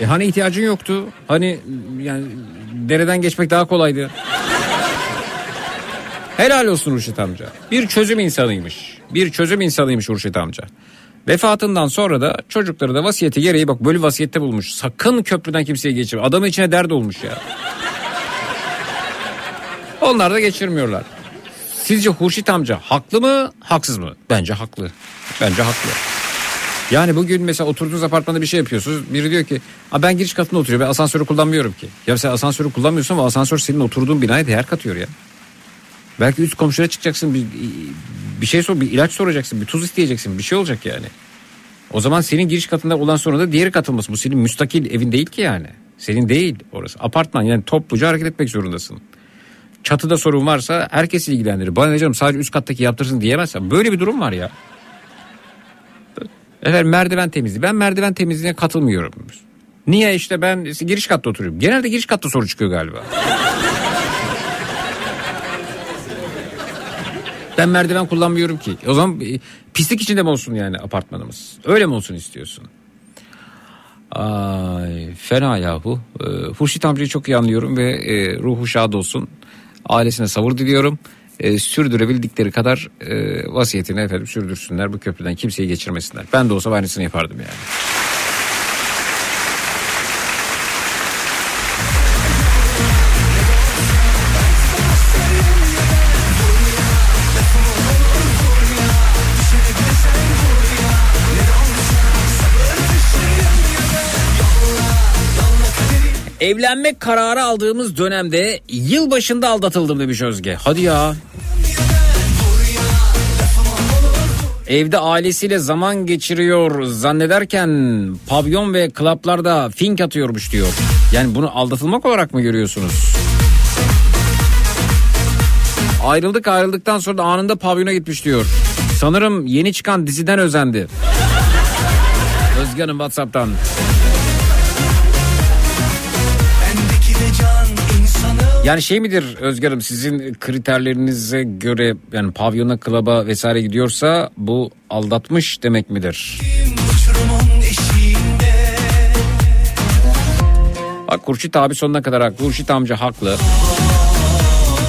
E hani ihtiyacın yoktu? Hani yani dereden geçmek daha kolaydı. Helal olsun Hurşit amca. Bir çözüm insanıymış. Bir çözüm insanıymış Hurşit amca. Vefatından sonra da çocukları da vasiyeti gereği bak böyle vasiyette bulmuş. Sakın köprüden kimseye geçirme. Adamın içine dert olmuş ya. Onlar da geçirmiyorlar. Sizce Hurşit amca haklı mı haksız mı? Bence haklı. Bence haklı. Yani bugün mesela oturduğunuz apartmanda bir şey yapıyorsunuz. Biri diyor ki "Aa, ben giriş katında oturuyorum ben asansörü kullanmıyorum ki. Ya sen asansörü kullanmıyorsun ama asansör senin oturduğun binaya değer katıyor ya. Belki üst komşuya çıkacaksın bir, bir şey sor bir ilaç soracaksın bir tuz isteyeceksin bir şey olacak yani. O zaman senin giriş katında olan sonra da diğeri katılması. Bu senin müstakil evin değil ki yani. Senin değil orası. Apartman yani topluca hareket etmek zorundasın. Çatıda sorun varsa herkes ilgilendirir. Bana ne canım sadece üst kattaki yaptırsın diyemezsen. Böyle bir durum var ya. Efendim merdiven temizliği. Ben merdiven temizliğine katılmıyorum. Niye işte ben giriş katta oturuyorum. Genelde giriş katta soru çıkıyor galiba. ben merdiven kullanmıyorum ki. O zaman e, pislik içinde mi olsun yani apartmanımız? Öyle mi olsun istiyorsun? Ay fena yahu. Ee, Hurşit amcayı çok iyi anlıyorum ve e, ruhu şad olsun. Ailesine sabır diliyorum. E, sürdürebildikleri kadar e, vasiyetini efendim sürdürsünler. Bu köprüden kimseyi geçirmesinler. Ben de olsa aynısını yapardım yani. Evlenme kararı aldığımız dönemde yılbaşında aldatıldım demiş Özge. Hadi ya. Evde ailesiyle zaman geçiriyor zannederken pavyon ve klaplarda fink atıyormuş diyor. Yani bunu aldatılmak olarak mı görüyorsunuz? Ayrıldık ayrıldıktan sonra da anında pavyona gitmiş diyor. Sanırım yeni çıkan diziden özendi. Özge Hanım Whatsapp'tan. Yani şey midir Özge Hanım sizin kriterlerinize göre yani pavyona, klaba vesaire gidiyorsa bu aldatmış demek midir? Bak Kurşit abi sonuna kadar haklı. Kurşit amca haklı.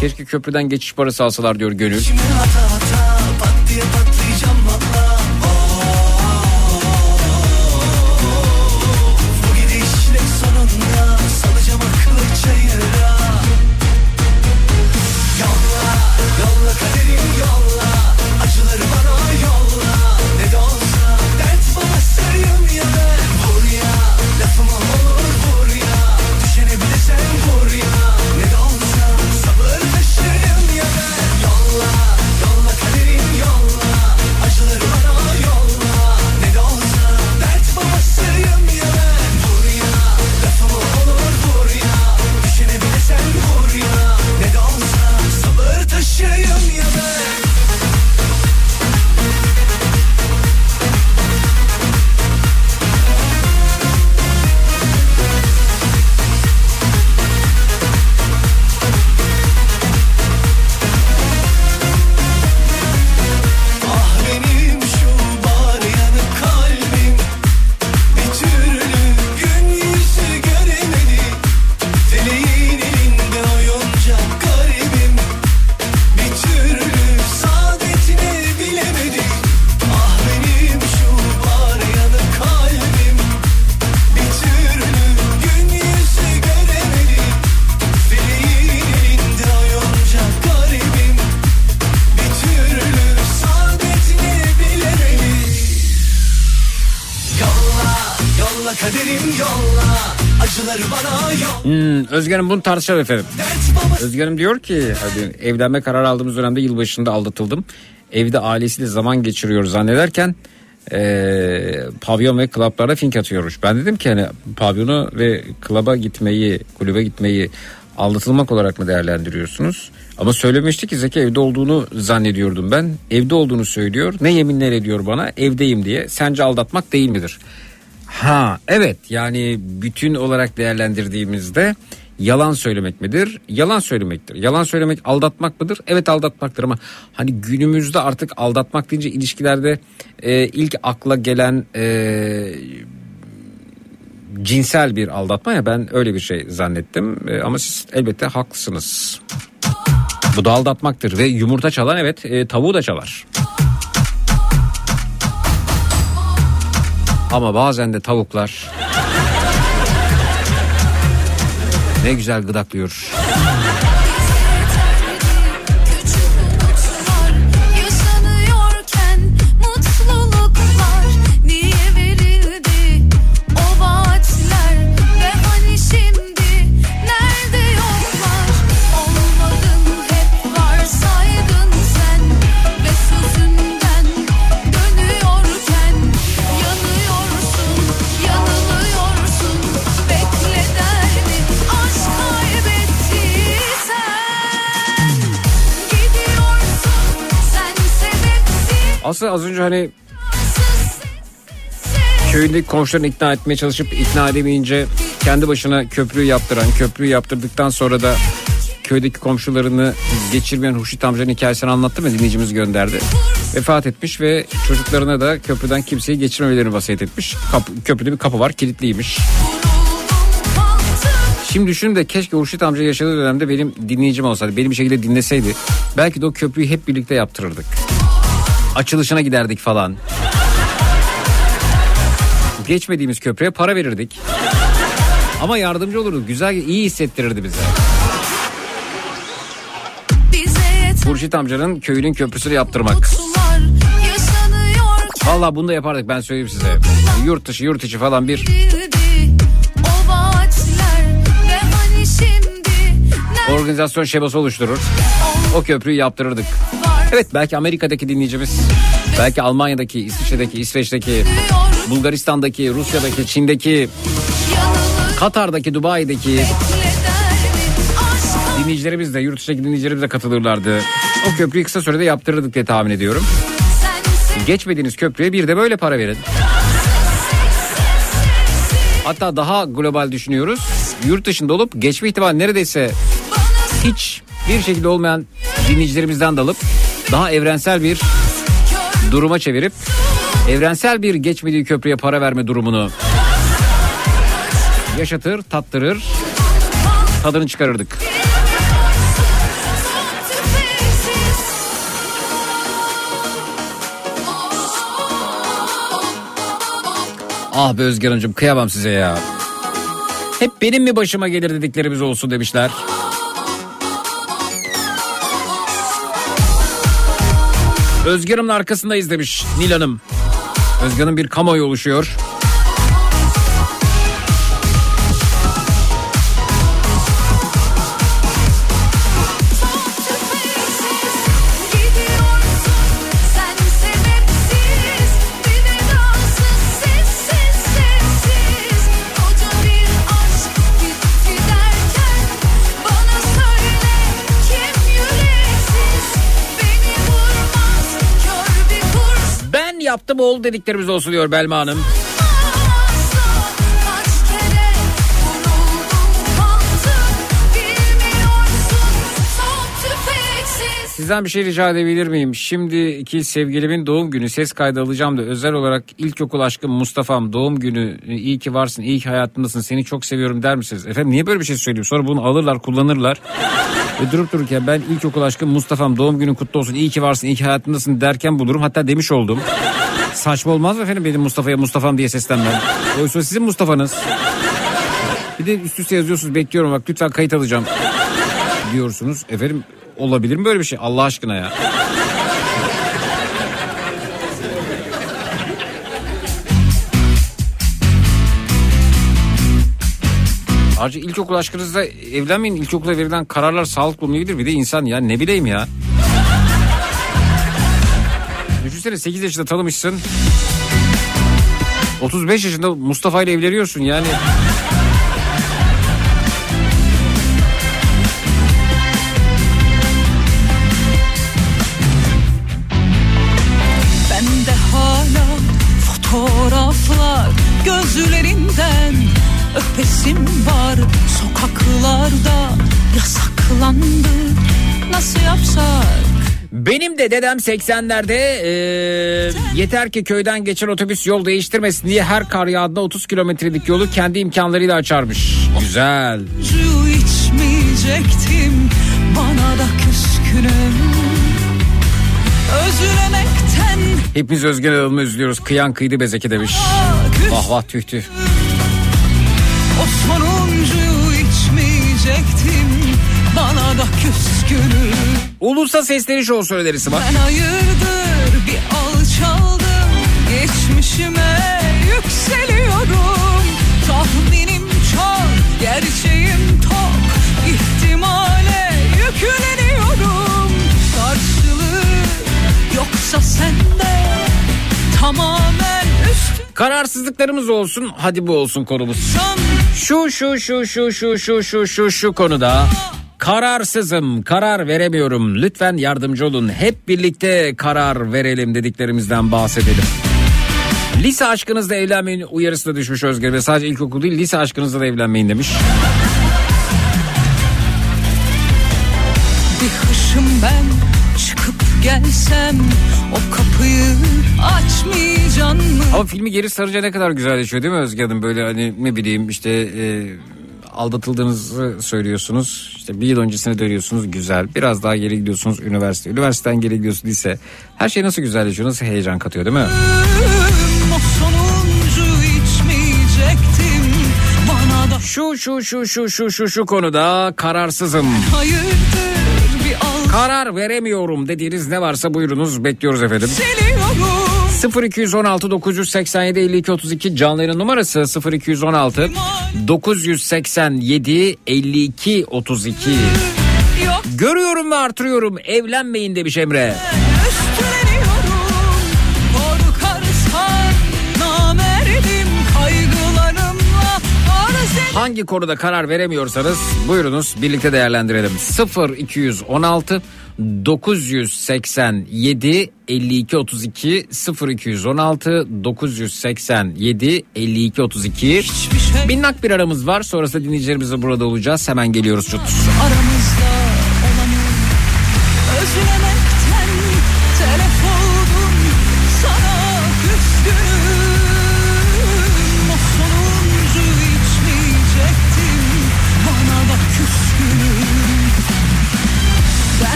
Keşke köprüden geçiş parası alsalar diyor Gönül. Kimin Özge Hanım bunu tartışalım efendim. Özge diyor ki hadi evlenme kararı aldığımız dönemde yılbaşında aldatıldım. Evde ailesiyle zaman geçiriyor zannederken eee, pavyon ve klaplarda fink atıyormuş. Ben dedim ki hani pavyona ve klaba gitmeyi, kulübe gitmeyi aldatılmak olarak mı değerlendiriyorsunuz? Ama söylemişti ki Zeki evde olduğunu zannediyordum ben. Evde olduğunu söylüyor. Ne yeminler ediyor bana? Evdeyim diye. Sence aldatmak değil midir? Ha evet yani bütün olarak değerlendirdiğimizde yalan söylemek midir? Yalan söylemektir. Yalan söylemek aldatmak mıdır? Evet aldatmaktır ama hani günümüzde artık aldatmak deyince ilişkilerde e, ilk akla gelen e, cinsel bir aldatma ya ben öyle bir şey zannettim E, ama siz elbette haklısınız. Bu da aldatmaktır ve yumurta çalan evet e, tavuğu da çalar. Ama bazen de tavuklar ne güzel gıdaklıyor. Aslında az önce hani köyündeki komşularını ikna etmeye çalışıp ikna edemeyince kendi başına köprüyü yaptıran, köprüyü yaptırdıktan sonra da köydeki komşularını geçirmeyen Huşit amcanın hikayesini anlattı mı dinleyicimiz gönderdi. Vefat etmiş ve çocuklarına da köprüden kimseyi geçirmemelerini vasiyet etmiş. Kapı, köprüde bir kapı var kilitliymiş. Şimdi düşünün de keşke Hurşit amca yaşadığı dönemde benim dinleyicim olsaydı. Beni bir şekilde dinleseydi. Belki de o köprüyü hep birlikte yaptırırdık. Açılışına giderdik falan. Geçmediğimiz köprüye para verirdik. Ama yardımcı olurdu. Güzel, iyi hissettirirdi bize. Hurşit amcanın köyünün köprüsünü yaptırmak. Valla bunu da yapardık ben söyleyeyim size. Yurt dışı yurt içi falan bir hani organizasyon şeması oluşturur. O köprüyü yaptırırdık. Evet belki Amerika'daki dinleyicimiz, belki Almanya'daki, İsviçre'deki, İsveç'teki, Bulgaristan'daki, Rusya'daki, Çin'deki, Katar'daki, Dubai'deki dinleyicilerimiz de, yurt dışındaki dinleyicilerimiz de katılırlardı. O köprüyü kısa sürede yaptırırdık diye tahmin ediyorum. Geçmediğiniz köprüye bir de böyle para verin. Hatta daha global düşünüyoruz. Yurt dışında olup geçme ihtimali neredeyse hiç bir şekilde olmayan dinleyicilerimizden de alıp daha evrensel bir duruma çevirip evrensel bir geçmediği köprüye para verme durumunu yaşatır, tattırır, tadını çıkarırdık. Ah be Özgen Hanımcığım kıyamam size ya. Hep benim mi başıma gelir dediklerimiz olsun demişler. Özgür Hanım'ın arkasındayız demiş Nil Hanım. Özgür bir kamuoyu oluşuyor. yaptı bol dediklerimiz olsun diyor Belma Hanım. Sizden bir şey rica edebilir miyim? Şimdiki sevgilimin doğum günü ses kaydı alacağım da özel olarak ilkokul aşkım Mustafa'm doğum günü iyi ki varsın iyi ki hayatımdasın seni çok seviyorum der misiniz? Efendim niye böyle bir şey söylüyor? Sonra bunu alırlar kullanırlar. Ve durup dururken ben ilkokul aşkım Mustafa'm doğum günün kutlu olsun iyi ki varsın iyi ki hayatımdasın derken bulurum. Hatta demiş oldum. Saçma olmaz mı efendim benim Mustafa'ya Mustafa'm diye seslenmem? Oysa sizin Mustafa'nız. Bir de üst üste yazıyorsunuz bekliyorum bak lütfen kayıt alacağım diyorsunuz. Efendim olabilir mi böyle bir şey Allah aşkına ya? Ayrıca ilkokul aşkınızda evlenmeyin. İlkokula verilen kararlar sağlıklı olmayabilir. Bir de insan ya ne bileyim ya. Düşünsene 8 yaşında tanımışsın. 35 yaşında Mustafa ile evleniyorsun yani. Benim de dedem 80'lerde eee, yeter ki köyden geçen otobüs yol değiştirmesin diye her kar yağdığında 30 kilometrelik yolu kendi imkanlarıyla açarmış. Güzel. İçmeyecektim bana da küskünüm Özlemekten Hepimiz Özgen Hanım'ı üzülüyoruz. Kıyan kıydı bezeki demiş. Vah vah tüh tüh. o sonuncuyu içmeyecektim bana da küskünüm Ulusa sesleniş olsun önerisi var. Ben hayırdır bir alçaldım Geçmişime yükseliyorum Tahminim çok gerçeğim tok ihtimale yükleniyorum Karşılığı yoksa sende Tamamen üstü Kararsızlıklarımız olsun. Hadi bu olsun konumuz. Şu şu şu şu şu şu şu şu şu konuda kararsızım, karar veremiyorum. Lütfen yardımcı olun. Hep birlikte karar verelim dediklerimizden bahsedelim. Lise aşkınızla evlenmeyin uyarısı da düşmüş Özgür ve sadece ilkokul değil lise aşkınızla da evlenmeyin demiş. Bir hışım ben çıkıp gelsem o kapıyı açmayacaksın mı? Ama filmi geri sarınca ne kadar güzelleşiyor değil mi Özge Hanım? Böyle hani ne bileyim işte e, aldatıldığınızı söylüyorsunuz. İşte bir yıl öncesine dönüyorsunuz güzel. Biraz daha geri gidiyorsunuz üniversite. Üniversiteden geri gidiyorsunuz lise. Her şey nasıl güzelleşiyor nasıl heyecan katıyor değil mi? Şu şu şu şu şu şu şu konuda kararsızım. Karar veremiyorum dediğiniz ne varsa buyurunuz bekliyoruz efendim. Seliyorum 0216 987 52 32 canlı yayın numarası 0216 987 52 32. yok Görüyorum ve artırıyorum evlenmeyin demiş Emre. Hangi konuda karar veremiyorsanız buyurunuz birlikte değerlendirelim. 0216 987 52 32 0216 987 52 32 hiçbir şey Minnak bir aramız var. Sonrasında dinleyicilerimizle burada olacağız. Hemen geliyoruz çut. aramızda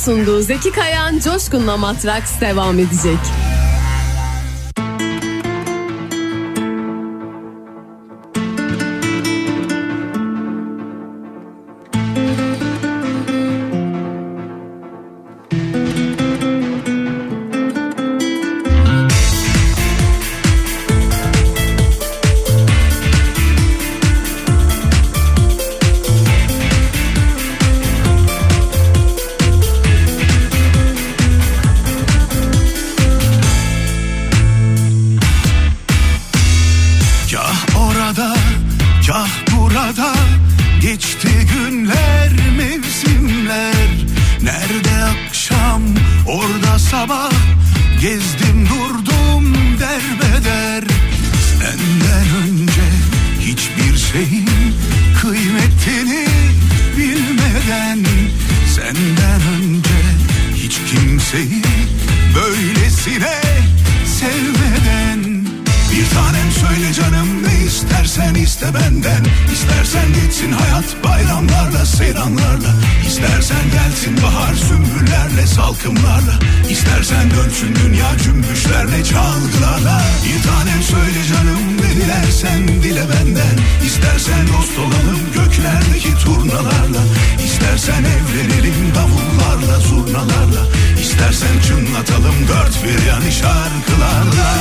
sunduğu Zeki Kayan Coşkun'la Matraks devam edecek. Dilersen dile benden İstersen dost olalım göklerdeki turnalarla. İstersen evlenelim davullarla zurnalarla. İstersen çınlatalım dört bir yanı şarkılarla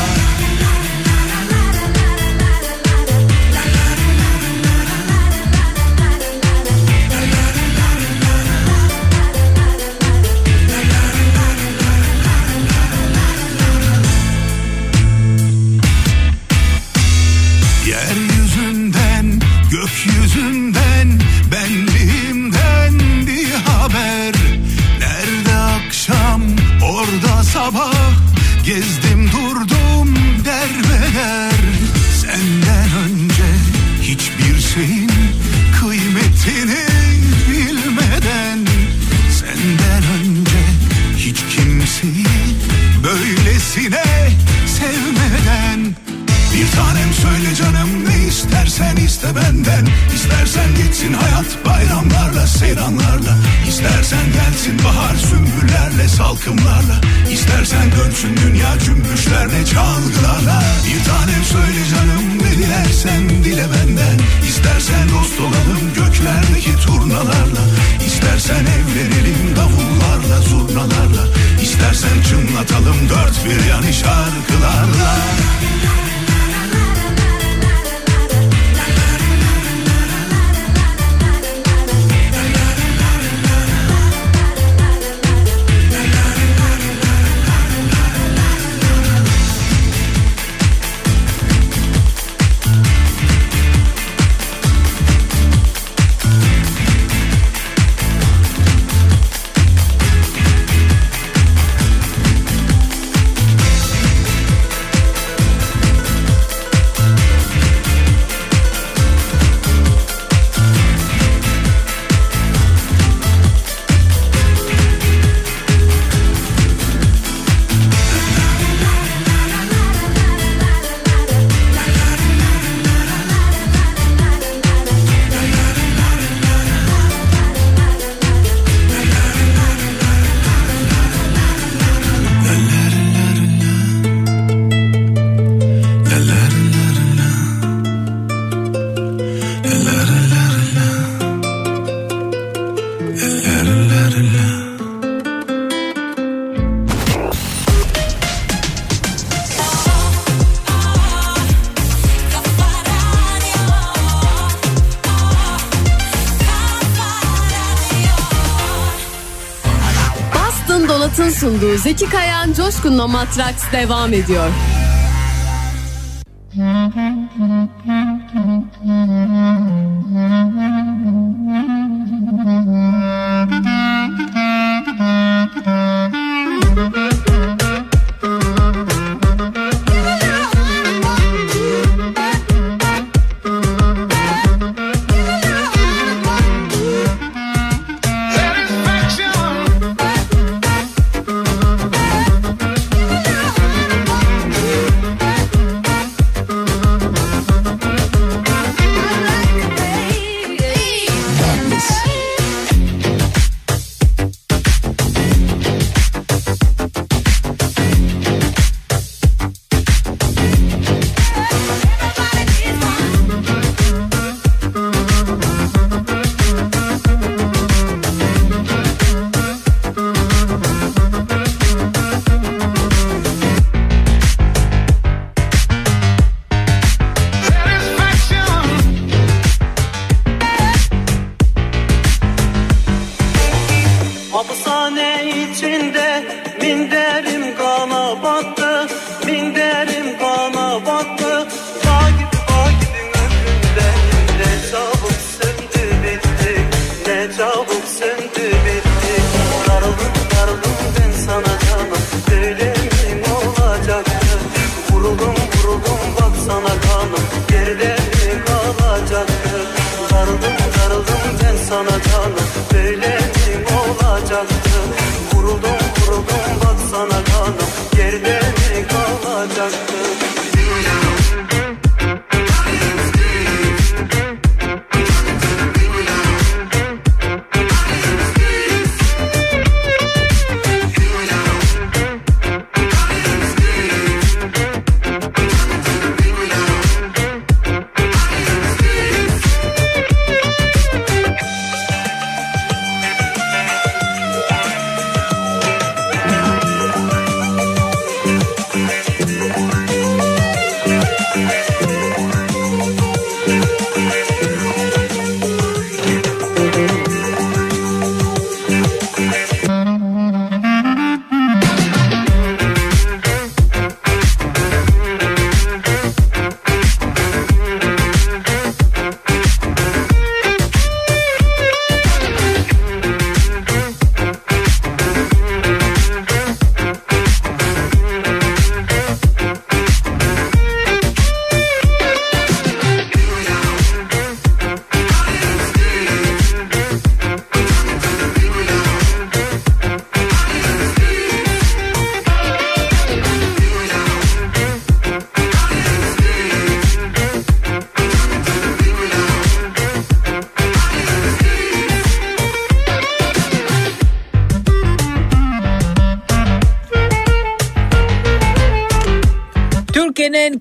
Coşkun'la Matraks devam ediyor.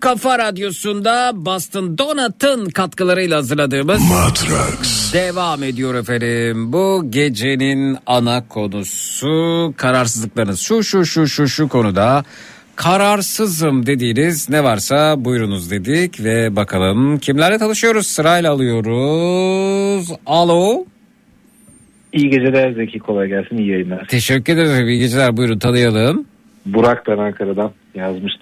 Kafa Radyosu'nda Boston Donut'ın katkılarıyla hazırladığımız Matrax devam ediyor efendim. Bu gecenin ana konusu kararsızlıklarınız. Şu şu şu şu şu konuda kararsızım dediğiniz ne varsa buyurunuz dedik ve bakalım kimlerle tanışıyoruz sırayla alıyoruz. Alo. İyi geceler Zeki kolay gelsin iyi yayınlar. Teşekkür ederim. İyi geceler. Buyurun tanıyalım. Burak ben Ankara'dan yazmıştım.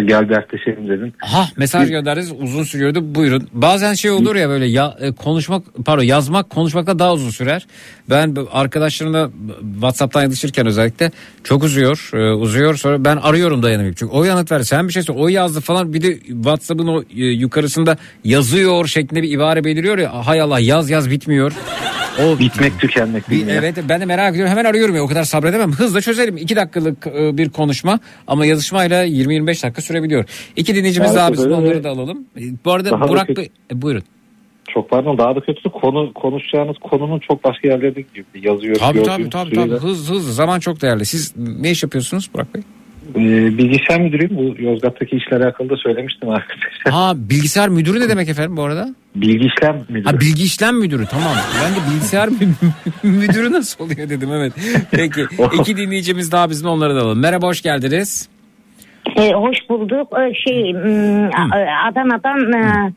Da gel dertleşelim dedim. Ha mesaj gönderdiniz uzun sürüyordu buyurun. Bazen şey olur ya böyle ya, e, konuşmak pardon yazmak konuşmakta daha uzun sürer. Ben arkadaşlarımla Whatsapp'tan yazışırken özellikle çok uzuyor e, uzuyor sonra ben arıyorum dayanamayıp. Çünkü o yanıt ver sen bir şey söyle o yazdı falan bir de Whatsapp'ın o e, yukarısında yazıyor şeklinde bir ibare beliriyor ya hay Allah yaz yaz bitmiyor. O bitmek tükenmek. Bir, evet ben de merak ediyorum hemen arıyorum ya o kadar sabredemem. Hızla çözelim 2 dakikalık e, bir konuşma ama yazışmayla 20-25 dakika sürebiliyor. İki dinleyicimiz daha bizim onları da alalım. E, Bu arada Daha da Burak. Bey e, buyurun. Çok pardon daha da kötüsü konu konuşacağınız konunun çok başka yerlerde gidiyor. Yazıyor. Tabii tabii tabii, tabii. hız hız zaman çok değerli. Siz ne iş yapıyorsunuz Burak Bey? Ee, bilgisayar müdürüyüm. Bu Yozgat'taki işle alakalı da söylemiştim arkadaşlar. Ha bilgisayar müdürü ne demek efendim bu arada? Bilgi işlem müdürü. Ha bilgi işlem müdürü tamam. Ben de bilgisayar mü- müdürü nasıl oluyor dedim evet. Peki iki dinleyicimiz daha bizim onları da alalım. Merhaba hoş geldiniz. Ee, hoş bulduk. Ee, şey hmm, A- Adana'dan e,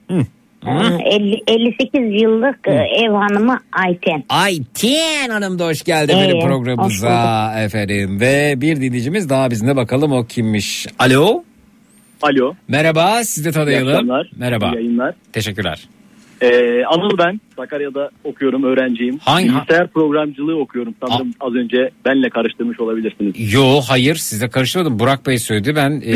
e, 50, 58 yıllık e, ev hanımı Ayten. Ayten Hanım da hoş geldi Ee, benim programımıza efendim. Ve bir dinleyicimiz daha bizimle bakalım o kimmiş. Alo. Alo. Merhaba sizi de tanıyalım. Merhaba. İyi yayınlar. Teşekkürler. Ee, Anıl ben. Sakarya'da okuyorum, öğrenciyim. Hangi- Bilgisayar programcılığı okuyorum. Sanırım az önce benle karıştırmış olabilirsiniz. Yo hayır size karıştırmadım. Burak Bey söyledi ben e,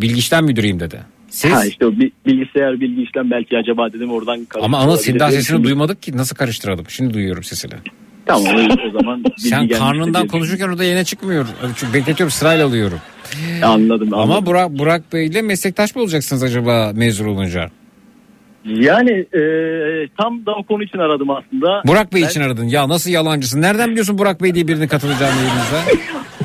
bilgi işlem müdürüyüm dedi. Siz? Ha işte o bi- bilgisayar, bilgi işlem belki acaba dedim oradan Ama daha diye sesini duymadık ki nasıl karıştıralım? Şimdi duyuyorum sesini. Tamam o, zaman Sen karnından konuşurken o da yine çıkmıyor. Çünkü bekletiyorum sırayla alıyorum. Anladım. Ama Burak, Burak Bey ile meslektaş mı olacaksınız acaba mezun olunca? Yani e, tam da o konu için aradım aslında. Burak Bey Ben- için aradın. Ya nasıl yalancısın? Nereden biliyorsun Burak Bey diye birinin katılacağını yayınımıza?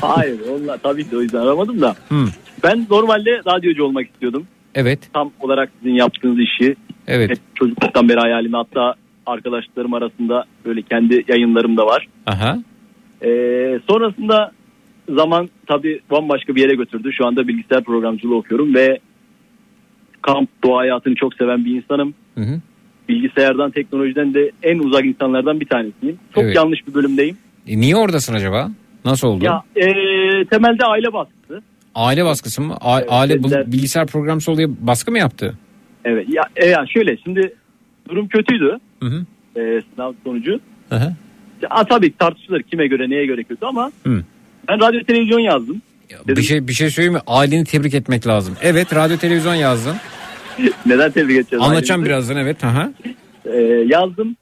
Hayır onlar tabii ki o yüzden aramadım da. Hı. Ben normalde radyocu olmak istiyordum. Evet. Tam olarak sizin yaptığınız işi. Evet. Hep çocukluktan beri hayalim. Hatta arkadaşlarım arasında böyle kendi yayınlarım da var. Aha. Ee, sonrasında zaman tabii bambaşka bir yere götürdü. Şu anda bilgisayar programcılığı okuyorum ve kamp doğa hayatını çok seven bir insanım. Hı hı. Bilgisayardan, teknolojiden de en uzak insanlardan bir tanesiyim. Çok Evet. yanlış bir bölümdeyim. E, niye oradasın acaba? Nasıl oldu? Ya e, temelde aile baskısı. Aile baskısı mı? A- aile bu- dediler. bilgisayar programcısı oluyor baskı mı yaptı? Evet ya, e, ya şöyle şimdi durum kötüydü. Hı hı. E, sınav sonucu. Hı hı. Tabii tartışılır kime göre neye göre kötü ama Hı. ben radyo televizyon yazdım. Bir şey bir şey söyleyeyim mi? Aileni tebrik etmek lazım. Evet radyo televizyon yazdın. Neden tebrik edeceğiz? Anlatacağım ailemizi? birazdan evet. Aha. Ee, yazdım.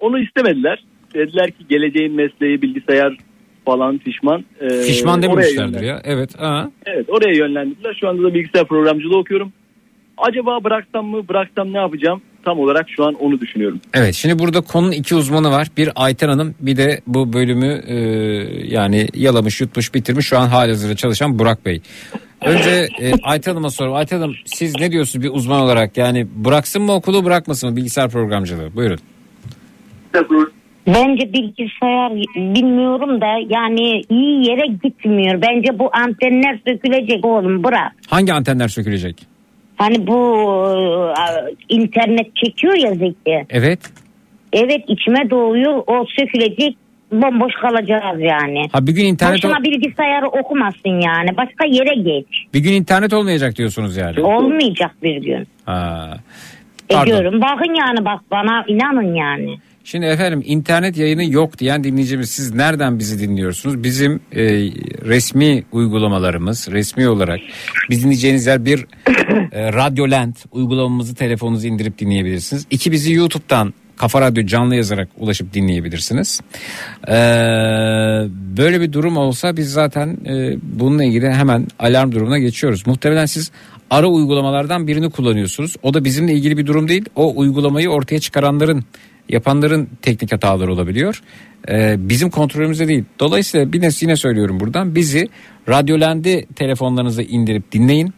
Onu istemediler. Dediler ki geleceğin mesleği bilgisayar falan fişman. Ee, Fişman oraya dememişlerdir ya. Evet. Aha. Evet oraya yönlendirdiler. Şu anda da bilgisayar programcılığı okuyorum. Acaba bıraksam mı bıraksam ne yapacağım? Tam olarak şu an onu düşünüyorum. Evet şimdi burada konunun iki uzmanı var. Bir Ayten Hanım bir de bu bölümü e, yani yalamış yutmuş bitirmiş şu an halihazırda çalışan Burak Bey. Önce e, Ayten Hanım'a sorayım. Ayten Hanım siz ne diyorsunuz bir uzman olarak yani bıraksın mı okulu bırakmasın mı bilgisayar programcılığı buyurun. Bence bilgisayar bilmiyorum da yani iyi yere gitmiyor. Bence bu antenler sökülecek oğlum bırak. Hangi antenler sökülecek? Hani bu e, internet çekiyor ya Zeki. Evet. Evet içime doğuyor o sökülecek bomboş kalacağız yani. Ha bir gün internet Boşuna bilgisayarı okumasın yani. Başka yere geç. bir gün internet olmayacak diyorsunuz yani. Olmayacak bir gün. Ha. Pardon. Ediyorum. Bakın yani bak bana inanın yani. Şimdi efendim internet yayını yok diyen dinleyicimiz siz nereden bizi dinliyorsunuz? Bizim e, resmi uygulamalarımız resmi olarak biz dinleyeceğiniz yer bir e, Radyoland uygulamamızı telefonunuza indirip dinleyebilirsiniz. İki bizi YouTube'dan Kafa Radyo canlı yazarak ulaşıp dinleyebilirsiniz. Ee, böyle bir durum olsa biz zaten e, bununla ilgili hemen alarm durumuna geçiyoruz. Muhtemelen siz ara uygulamalardan birini kullanıyorsunuz. O da bizimle ilgili bir durum değil. O uygulamayı ortaya çıkaranların yapanların teknik hataları olabiliyor. Ee, bizim kontrolümüzde değil. Dolayısıyla bir yine söylüyorum buradan bizi Radyolendi telefonlarınıza indirip dinleyin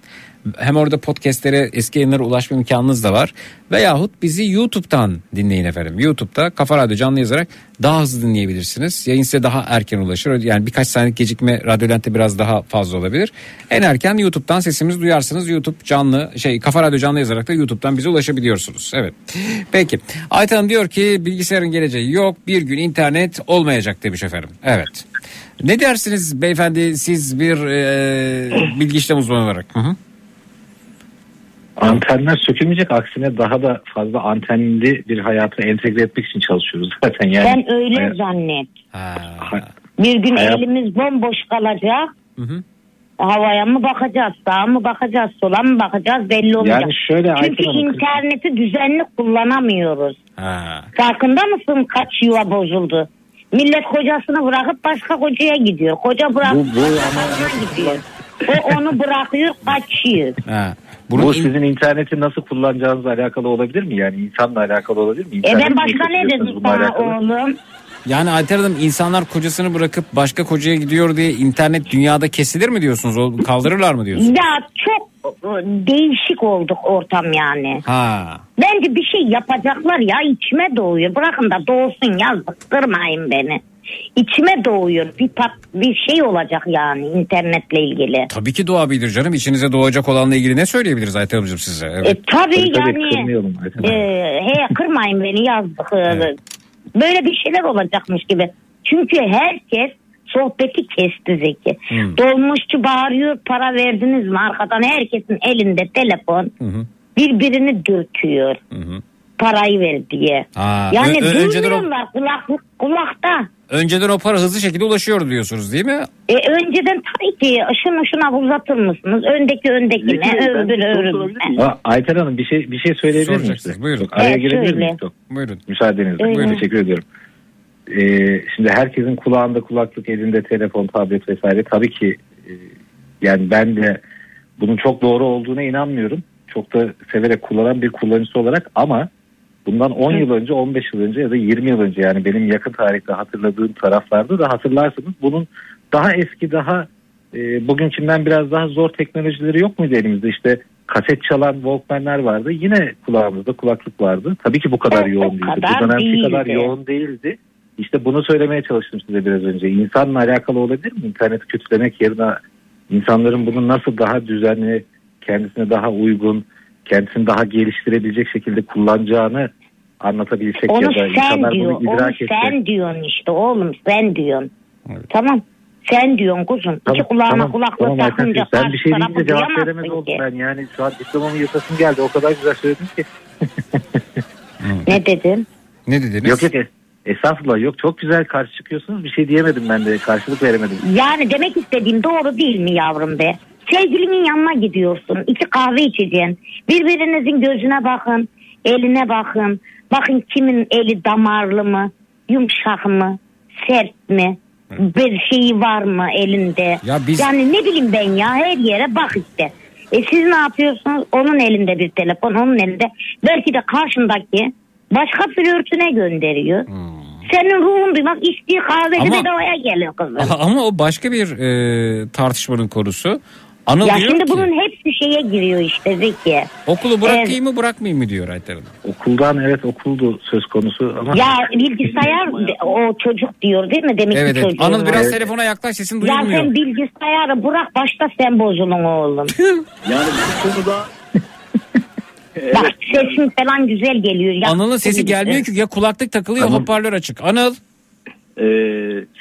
Hem orada podcastlere eski yayınlara ulaşma imkanınız da var. Veyahut bizi YouTube'dan dinleyin efendim. YouTube'da Kafa Radyo canlı yazarak daha hızlı dinleyebilirsiniz. Yayın size daha erken ulaşır. Yani birkaç saniyelik gecikme Radyolent'te biraz daha fazla olabilir. En erken YouTube'dan sesimizi duyarsınız. YouTube canlı şey Kafa Radyo canlı yazarak da YouTube'dan bize ulaşabiliyorsunuz. Evet. Peki. Ayten Hanım diyor ki bilgisayarın geleceği yok. Bir gün internet olmayacak demiş efendim. Evet. Ne dersiniz beyefendi siz bir e, bilgi işlem uzmanı olarak? Hı hı. Antenler sökülmeyecek aksine daha da fazla antenli bir hayata entegre etmek için çalışıyoruz zaten yani. Sen öyle Hayat- zannet. hay- Bir gün Hayat- elimiz bomboş kalacak. Havaya mı bakacağız, sağa mı bakacağız, sola mı bakacağız belli olmayacak. Yani şöyle Çünkü interneti düzenli kullanamıyoruz. Ha. Farkında mısın kaç yuva bozuldu? Millet kocasını bırakıp başka kocaya gidiyor. Koca bırakıp Bu- bu başka gidiyor. O onu bırakıyor kaçıyor. Ha. Bu sizin interneti nasıl kullanacağınızla alakalı olabilir mi? Yani insanla alakalı olabilir mi? E İnterneti ben başka ne dedim sana oğlum? Yani Ayten Hanım insanlar kocasını bırakıp başka kocaya gidiyor diye internet dünyada kesilir mi diyorsunuz? Kaldırırlar mı diyorsunuz? Ya çok e, değişik olduk ortam yani. Ha. Bence bir şey yapacaklar ya içime doğuyor. Bırakın da doğsun ya bıktırmayın beni. İçime doğuyor bir pat, bir şey olacak yani internetle ilgili. Tabii ki doğabilir canım. İçinize doğacak olanla ilgili ne söyleyebiliriz Ayten Hanımcığım size? Evet. E, tabii, yani kırmayalım Ayten e, he, kırmayın beni yazdık. E, Böyle bir şeyler olacakmış gibi. Çünkü herkes sohbeti kesti Zeki. Hmm. Dolmuşçu bağırıyor para verdiniz mi arkadan herkesin elinde telefon birbirini dürtüyor. Parayı ver diye. Ha, Yani ö- ö- önceden, o, duymuyorlar kulaklık kulakta. Önceden o para hızlı şekilde ulaşıyor diyorsunuz değil mi? E, önceden tabii ki şunu şuna uzatır mısınız? Öndeki öndekine, öbürü öbürüne. Aa, Ayten Hanım bir şey bir şey söyleyebilir miyim size? buyurun. Çok araya Evet, girebilir miyim? Çok Buyurun. Müsaadenizle. Buyurun teşekkür ediyorum. Ee, şimdi herkesin kulağında kulaklık, elinde telefon, tablet vesaire. Tabii ki e, yani ben de bunun çok doğru olduğuna inanmıyorum. Çok da severek kullanan bir kullanıcısı olarak ama bundan 10 yıl önce, 15 yıl önce ya da 20 yıl önce yani benim yakın tarihte hatırladığım taraflarda da hatırlarsınız bunun daha eski, daha e, bugünkünden biraz daha zor teknolojileri yok muydu elimizde? İşte kaset çalan Walkman'ler vardı. Yine kulağımızda kulaklık vardı. Tabii ki bu kadar Evet, yoğun değildi. kadar Bu dönemki kadar değildi. yoğun değildi. İşte bunu söylemeye çalıştım size biraz önce. İnsanla alakalı olabilir mi? İnterneti kötülemek yerine insanların bunu nasıl daha düzenli, kendisine daha uygun, kendisini daha geliştirebilecek şekilde kullanacağını anlatabilsek Onu ya da sen insanlar diyor, bunu onu idrak etse. sen diyorsun işte oğlum sen diyorsun. Tamam. Sen diyorsun kuzum. İki kulağına tamam Ayten takınca Hanım. sen bir şey deyince cevap veremez oldum ben. Yani şu an diplomamı yırtasım geldi. O kadar güzel söyledin ki. Ne dedin? Ne dediniz? Yok yok es- estağfurullah yok çok güzel karşı çıkıyorsunuz. Bir şey diyemedim ben de karşılık veremedim. Yani demek istediğim doğru değil mi yavrum be? Sevgilinin yanına gidiyorsun. iki kahve içeceksin. Birbirinizin gözüne bakın. Eline bakın. Bakın kimin eli damarlı mı? Yumuşak mı? Sert mi? Bir şeyi var mı elinde? Ya biz- Yani ne bileyim ben ya her yere bak işte. E siz ne yapıyorsunuz? Onun elinde bir telefon, onun elinde. Belki de karşındaki başka flörtüne gönderiyor. Senin ruhun duymak içtiği kahveci Ama- bedavaya geliyor kızım. Ama o başka bir e, tartışmanın konusu. Anıl ya diyor şimdi ki bunun hepsi şeye giriyor işte Zeki. okulu bırakayım mı bırakmayayım mı diyor Ayten Hanım. Okuldan evet okuldu söz konusu ama Ya bilgisayar o çocuk diyor değil mi? Demek Evet ki evet. çocuğun Anıl biraz var. telefona yaklaş sesin Ya duyulmuyor. sen bilgisayarı bırak başta sen bozulun oğlum. Yani bu konuda Bak sesin falan güzel geliyor. Ya, Anıl'ın sesi gelmiyor ki ya kulaklık takılıyor hoparlör açık. Anıl e,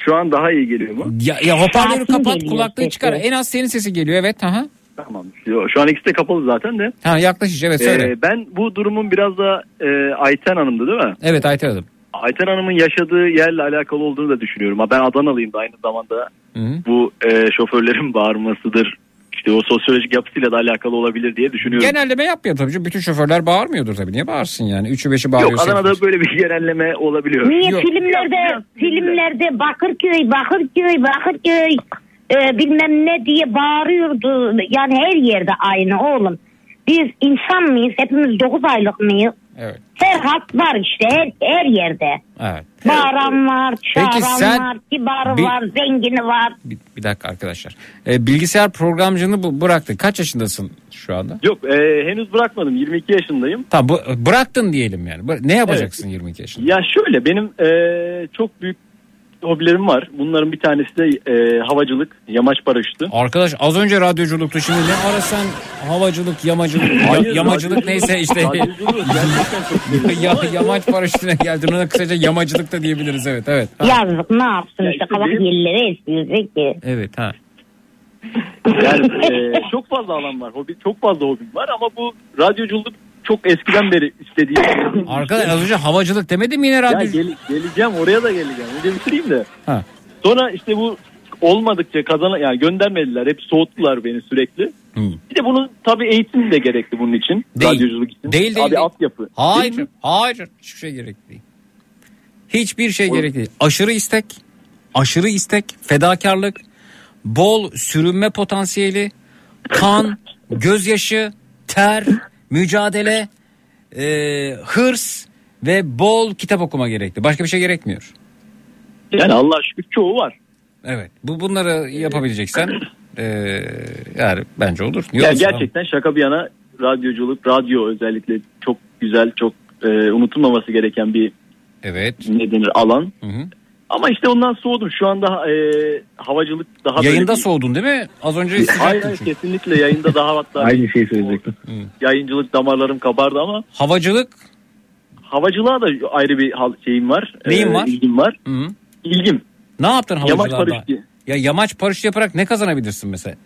şu an daha iyi geliyor mu? ya, ya hoparlörü kapat kulaklığı çıkar. En az senin sesi geliyor evet. Aha. Tamam. Yo, Şu an ikisi de kapalı zaten de. Ha yaklaş iyice, evet söyle. Ee, ben bu durumun biraz da e, Ayten Hanım'dı değil mi? Evet Ayten Hanım. Ayten Hanım'ın yaşadığı yerle alakalı olduğunu da düşünüyorum. Ben Adanalıyım da aynı zamanda Hı hı. bu e, şoförlerin bağırmasıdır. İşte o sosyolojik yapısıyla da alakalı olabilir diye düşünüyorum. Genelleme yapmıyor tabii. Bütün şoförler bağırmıyordur tabii. Niye bağırsın yani? Üçü beşi bağırıyor. Yok Adana'da böyle bir genelleme olabiliyor. Niye Yok. filmlerde filmlerde Bakırköy Bakırköy Bakırköy e, bilmem ne diye bağırıyordu. Yani her yerde aynı oğlum. Biz insan mıyız? Hepimiz 9 aylık mıyız? Evet. Her hat var işte her, her yerde. Evet. Bağıran var, çağıran Peki sen var, kibarı bir- var, zengini var. Bir, bir dakika arkadaşlar. Ee, bilgisayar programcını bu, bıraktın. Kaç yaşındasın şu anda? Yok e, henüz bırakmadım 22 yaşındayım. Tamam bu, bıraktın diyelim yani. Ne yapacaksın 22 yaşında? Ya şöyle benim e, çok büyük hobilerim var. Bunların bir tanesi de e, havacılık, yamaç paraşütü. Arkadaş az önce radyoculuktu şimdi ne ara sen havacılık, yamacılık, ya- Hayır, yamacılık radyoculuk- neyse işte gerçekten çok ya, yamaç paraşütüne geldin ona kısaca yamacılık da diyebiliriz evet evet. Ha. Yazık ne yapsın Ya işte işte benim- yerlere esiyor ki. Evet ha. Yani e, çok fazla alan var. Hobi çok fazla hobim var ama bu radyoculuk çok eskiden beri istediğim. Arkadaş az önce havacılık demedim mi yine ya radyo? gel- geleceğim oraya da geleceğim. Önce bitireyim de. Ha. Sonra işte bu olmadıkça kazana yani göndermediler. Hep soğuttular beni sürekli. Bir de bunun tabii eğitim de gerekli bunun için. Değil. Radyoculuk için. Değil, değil, Abi değil. altyapı. Hayır, Değil hayır. Hiçbir şey gerekli değil. Hiçbir şey gerekli değil. Aşırı istek, aşırı istek, fedakarlık, bol sürünme potansiyeli, kan, gözyaşı, ter, mücadele, e, hırs ve bol kitap okuma gerekli. Başka bir şey gerekmiyor. Yani Allah şükür çoğu var. Evet. Bu bunları yapabileceksen e, yani bence olur. Niye Ya olmasın? gerçekten şaka bir yana radyoculuk, radyo özellikle çok güzel, çok e, unutulmaması gereken bir evet. ne denir alan. Hı hı. Ama işte ondan soğudum. Şu anda e, havacılık daha Yayında bir- soğudun değil mi? Az önce Hayır, sıcaktın hayır çünkü. kesinlikle yayında daha hatta Aynı şeyi söyleyecektim. yayıncılık damarlarım kabardı ama Havacılık havacılığa da ayrı bir şeyim var. Neyin E, var? İlgim var. Hı hı. İlgim. Ne yaptın Yamaç havacılığa? paraşütü. Ya yamaç paraşütü yaparak ne kazanabilirsin mesela?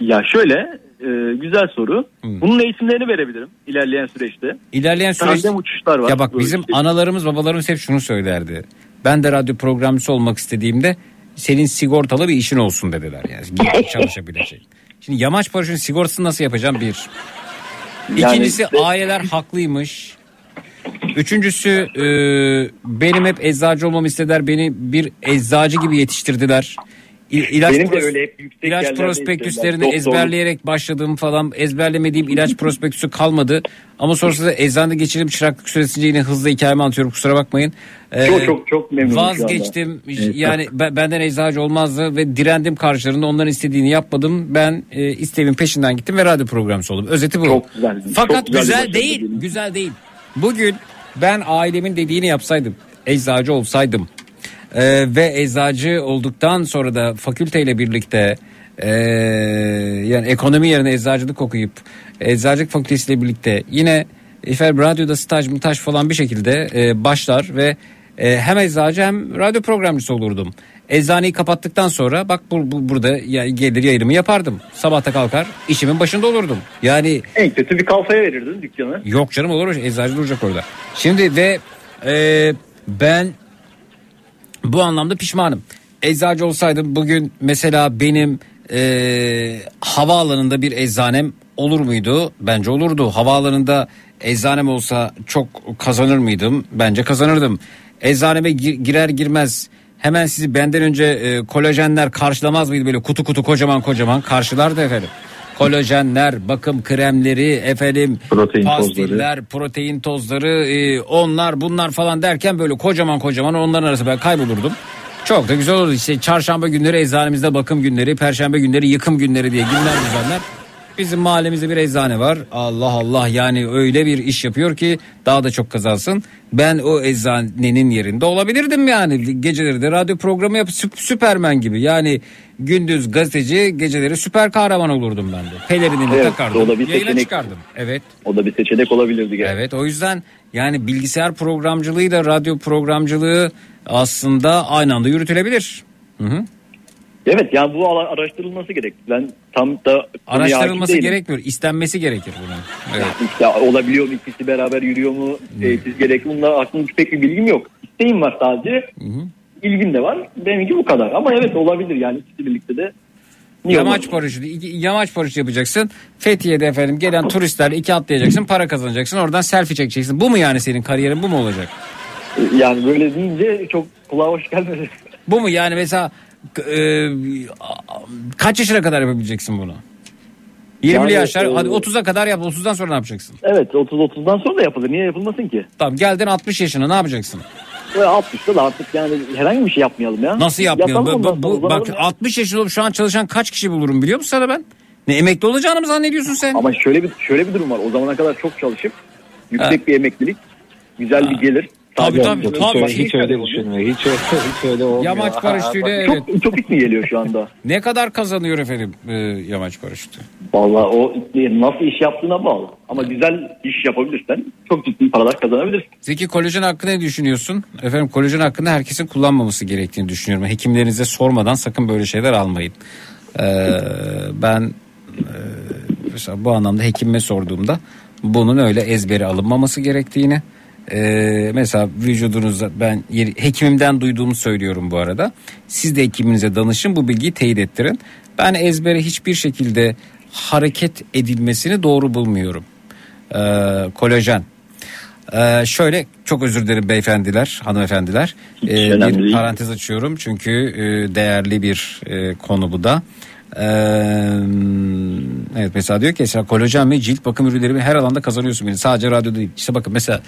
Ya şöyle e, güzel soru. Bunun eğitimlerini verebilirim ilerleyen süreçte. İlerleyen süreç... Tandem uçuşlar var. Ya bak bizim işte. analarımız babalarımız hep şunu söylerdi. Ben de radyo programcısı olmak istediğimde senin sigortalı bir işin olsun dediler. Yani gidip çalışabilecek. Şimdi yamaç paraşütün sigortasını nasıl yapacağım bir. Yani İkincisi işte- aileler haklıymış. Üçüncüsü e, benim hep eczacı olmamı istediler. Beni bir eczacı gibi yetiştirdiler. İlaç, Benim de öyle hep yüksek ilaç prospektüslerini. Doktorluk. ezberleyerek başladığım falan ezberlemediğim ilaç prospektüsü kalmadı. Ama sonrasında eczanede geçirdim çıraklık süresince yine hızlı hikayemi anlatıyorum kusura bakmayın. Ee, Çok çok çok memnunum. Vazgeçtim yani ben- benden eczacı olmazdı ve direndim karşılarında onların istediğini yapmadım. Ben e, isteğimin peşinden gittim ve radyo programcısı oldum. Özeti bu. Çok güzel. Fakat Çok güzel güzel değil. Güzel değil. Bugün ben ailemin dediğini yapsaydım, eczacı olsaydım e, ve eczacı olduktan sonra da fakülteyle birlikte e, yani ekonomi yerine eczacılık okuyup eczacılık fakültesiyle birlikte yine efendim radyoda staj mıtaj falan bir şekilde e, başlar ve e, hem eczacı hem radyo programcısı olurdum. Eczaneyi kapattıktan sonra bak bu, bu- burada ya, gelir yayınımı yapardım. Sabahta kalkar işimin başında olurdum. Yani En kötü bir kalfaya verirdin dükkanı. Yok canım olur mu? Eczacı duracak orada. Şimdi ve e, ben bu anlamda pişmanım. Eczacı olsaydım bugün mesela benim e, havaalanında bir eczanem olur muydu? Bence olurdu. Havaalanında eczanem olsa çok kazanır mıydım? Bence kazanırdım. Eczaneme gir- girer girmez hemen sizi benden önce e, kolajenler karşılamaz mıydı böyle kutu kutu kocaman kocaman karşılardı efendim. Kolajenler, bakım kremleri, efendim Protein pastiller, tozları. protein tozları, e, onlar bunlar falan derken böyle kocaman kocaman onların arasında ben kaybolurdum. Çok da güzel olurdu işte çarşamba günleri eczanemizde bakım günleri, perşembe günleri yıkım günleri diye günler düzenler. Bizim mahallemizde bir eczane var. Allah Allah yani öyle bir iş yapıyor ki daha da çok kazansın. Ben o eczanenin yerinde olabilirdim yani. Geceleri de radyo programı yapıp süp- süpermen gibi. Yani gündüz gazeteci geceleri süper kahraman olurdum ben de. Pelerinimi Evet, takardım. o da bir yayına seçenek. çıkardım. Evet. O da bir seçenek olabilirdi gerçekten. Evet o yüzden yani bilgisayar programcılığıyla radyo programcılığı aslında aynı anda yürütülebilir. Hı hı. Evet yani bu araştırılması gerek. Ben tam da Araştırılması gerekmiyor. istenmesi gerekir bunun. Evet. İşte olabiliyor mu ikisi beraber yürüyor mu tesis gerekli bunlar aklımda pek bir bilgim yok. İsteğim var sadece. İlgim de var. Benimki bu kadar. Ama evet olabilir yani ikisi birlikte de. Niye Yamaç paraşütü, yamaç paraşütü yapacaksın. Fethiye'de efendim gelen turistlerle iki atlayacaksın, para kazanacaksın. Oradan selfie çekeceksin. Bu mu yani senin kariyerin bu mu olacak? Yani böyle deyince çok kulağa hoş gelmedi. Bu mu yani mesela e, kaç yaşına kadar yapabileceksin bunu? 20'li Yani, yaşlar e, hadi 30'a kadar yap 30'dan sonra ne yapacaksın? Evet 30-30'dan sonra da yapılır. Niye yapılmasın ki? Tamam geldin 60 yaşına ne yapacaksın? Ve 60'ta da artık yani herhangi bir şey yapmayalım ya. Nasıl yapmayalım? Yapalım Bu- bu- bu- bak ya. 60 yaşında olup şu an çalışan kaç kişi bulurum biliyor musun sana ben? Ne emekli olacağını mı zannediyorsun sen? Ama şöyle bir şöyle bir durum var. O zamana kadar çok çalışıp yüksek bir emeklilik, güzel bir gelir. Tabii, tabii, Hiç tabii. öyle- Hiç öyle düşünmüyor. Hiç öyle, hiç öyle olmuyor. Yamaç paraşütüyle evet. Çok ütopik mi geliyor şu anda? Ne kadar kazanıyor efendim e, yamaç paraşütü? Vallahi o nasıl iş yaptığına bağlı. Ama güzel iş yapabilirsen çok ciddi paralar kazanabilirsin. Zeki kolajen hakkında ne düşünüyorsun? Efendim kolajen hakkında herkesin kullanmaması gerektiğini düşünüyorum. Hekimlerinize sormadan sakın böyle şeyler almayın. Ee, ben e, mesela bu anlamda hekime sorduğumda bunun öyle ezberi alınmaması gerektiğini e, mesela vücudunuzda ben hekimimden duyduğumu söylüyorum bu arada. Siz de hekiminize danışın bu bilgiyi teyit ettirin. Ben ezbere hiçbir şekilde hareket edilmesini doğru bulmuyorum. Ee, kolajen ee, şöyle çok özür dilerim beyefendiler, hanımefendiler. Ee, bir parantez açıyorum çünkü e, değerli bir e, konu bu da. Ee, evet mesela diyor ki mesela kolajen ve cilt bakım ürünleri her alanda kazanıyorsun beni. Sadece radyoda değil. İşte bakın mesela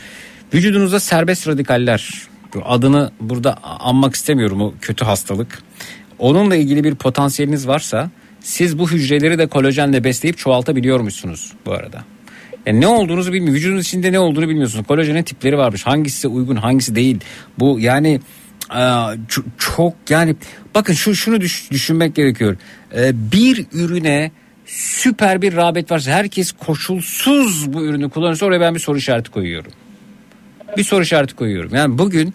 vücudunuzda serbest radikaller adını burada anmak istemiyorum o kötü hastalık. Onunla ilgili bir potansiyeliniz varsa siz bu hücreleri de kolajenle besleyip çoğaltabiliyormuşsunuz bu arada. Yani ne olduğunuzu bilmiyor. Vücudunuz içinde ne olduğunu bilmiyorsunuz. Kolajenin tipleri varmış. Hangisi uygun, hangisi değil. Bu yani e, çok yani bakın şu şunu düş- düşünmek gerekiyor. E, bir ürüne süper bir rağbet varsa herkes koşulsuz bu ürünü kullanırsa oraya ben bir soru işareti koyuyorum. Bir soru işareti koyuyorum. Yani bugün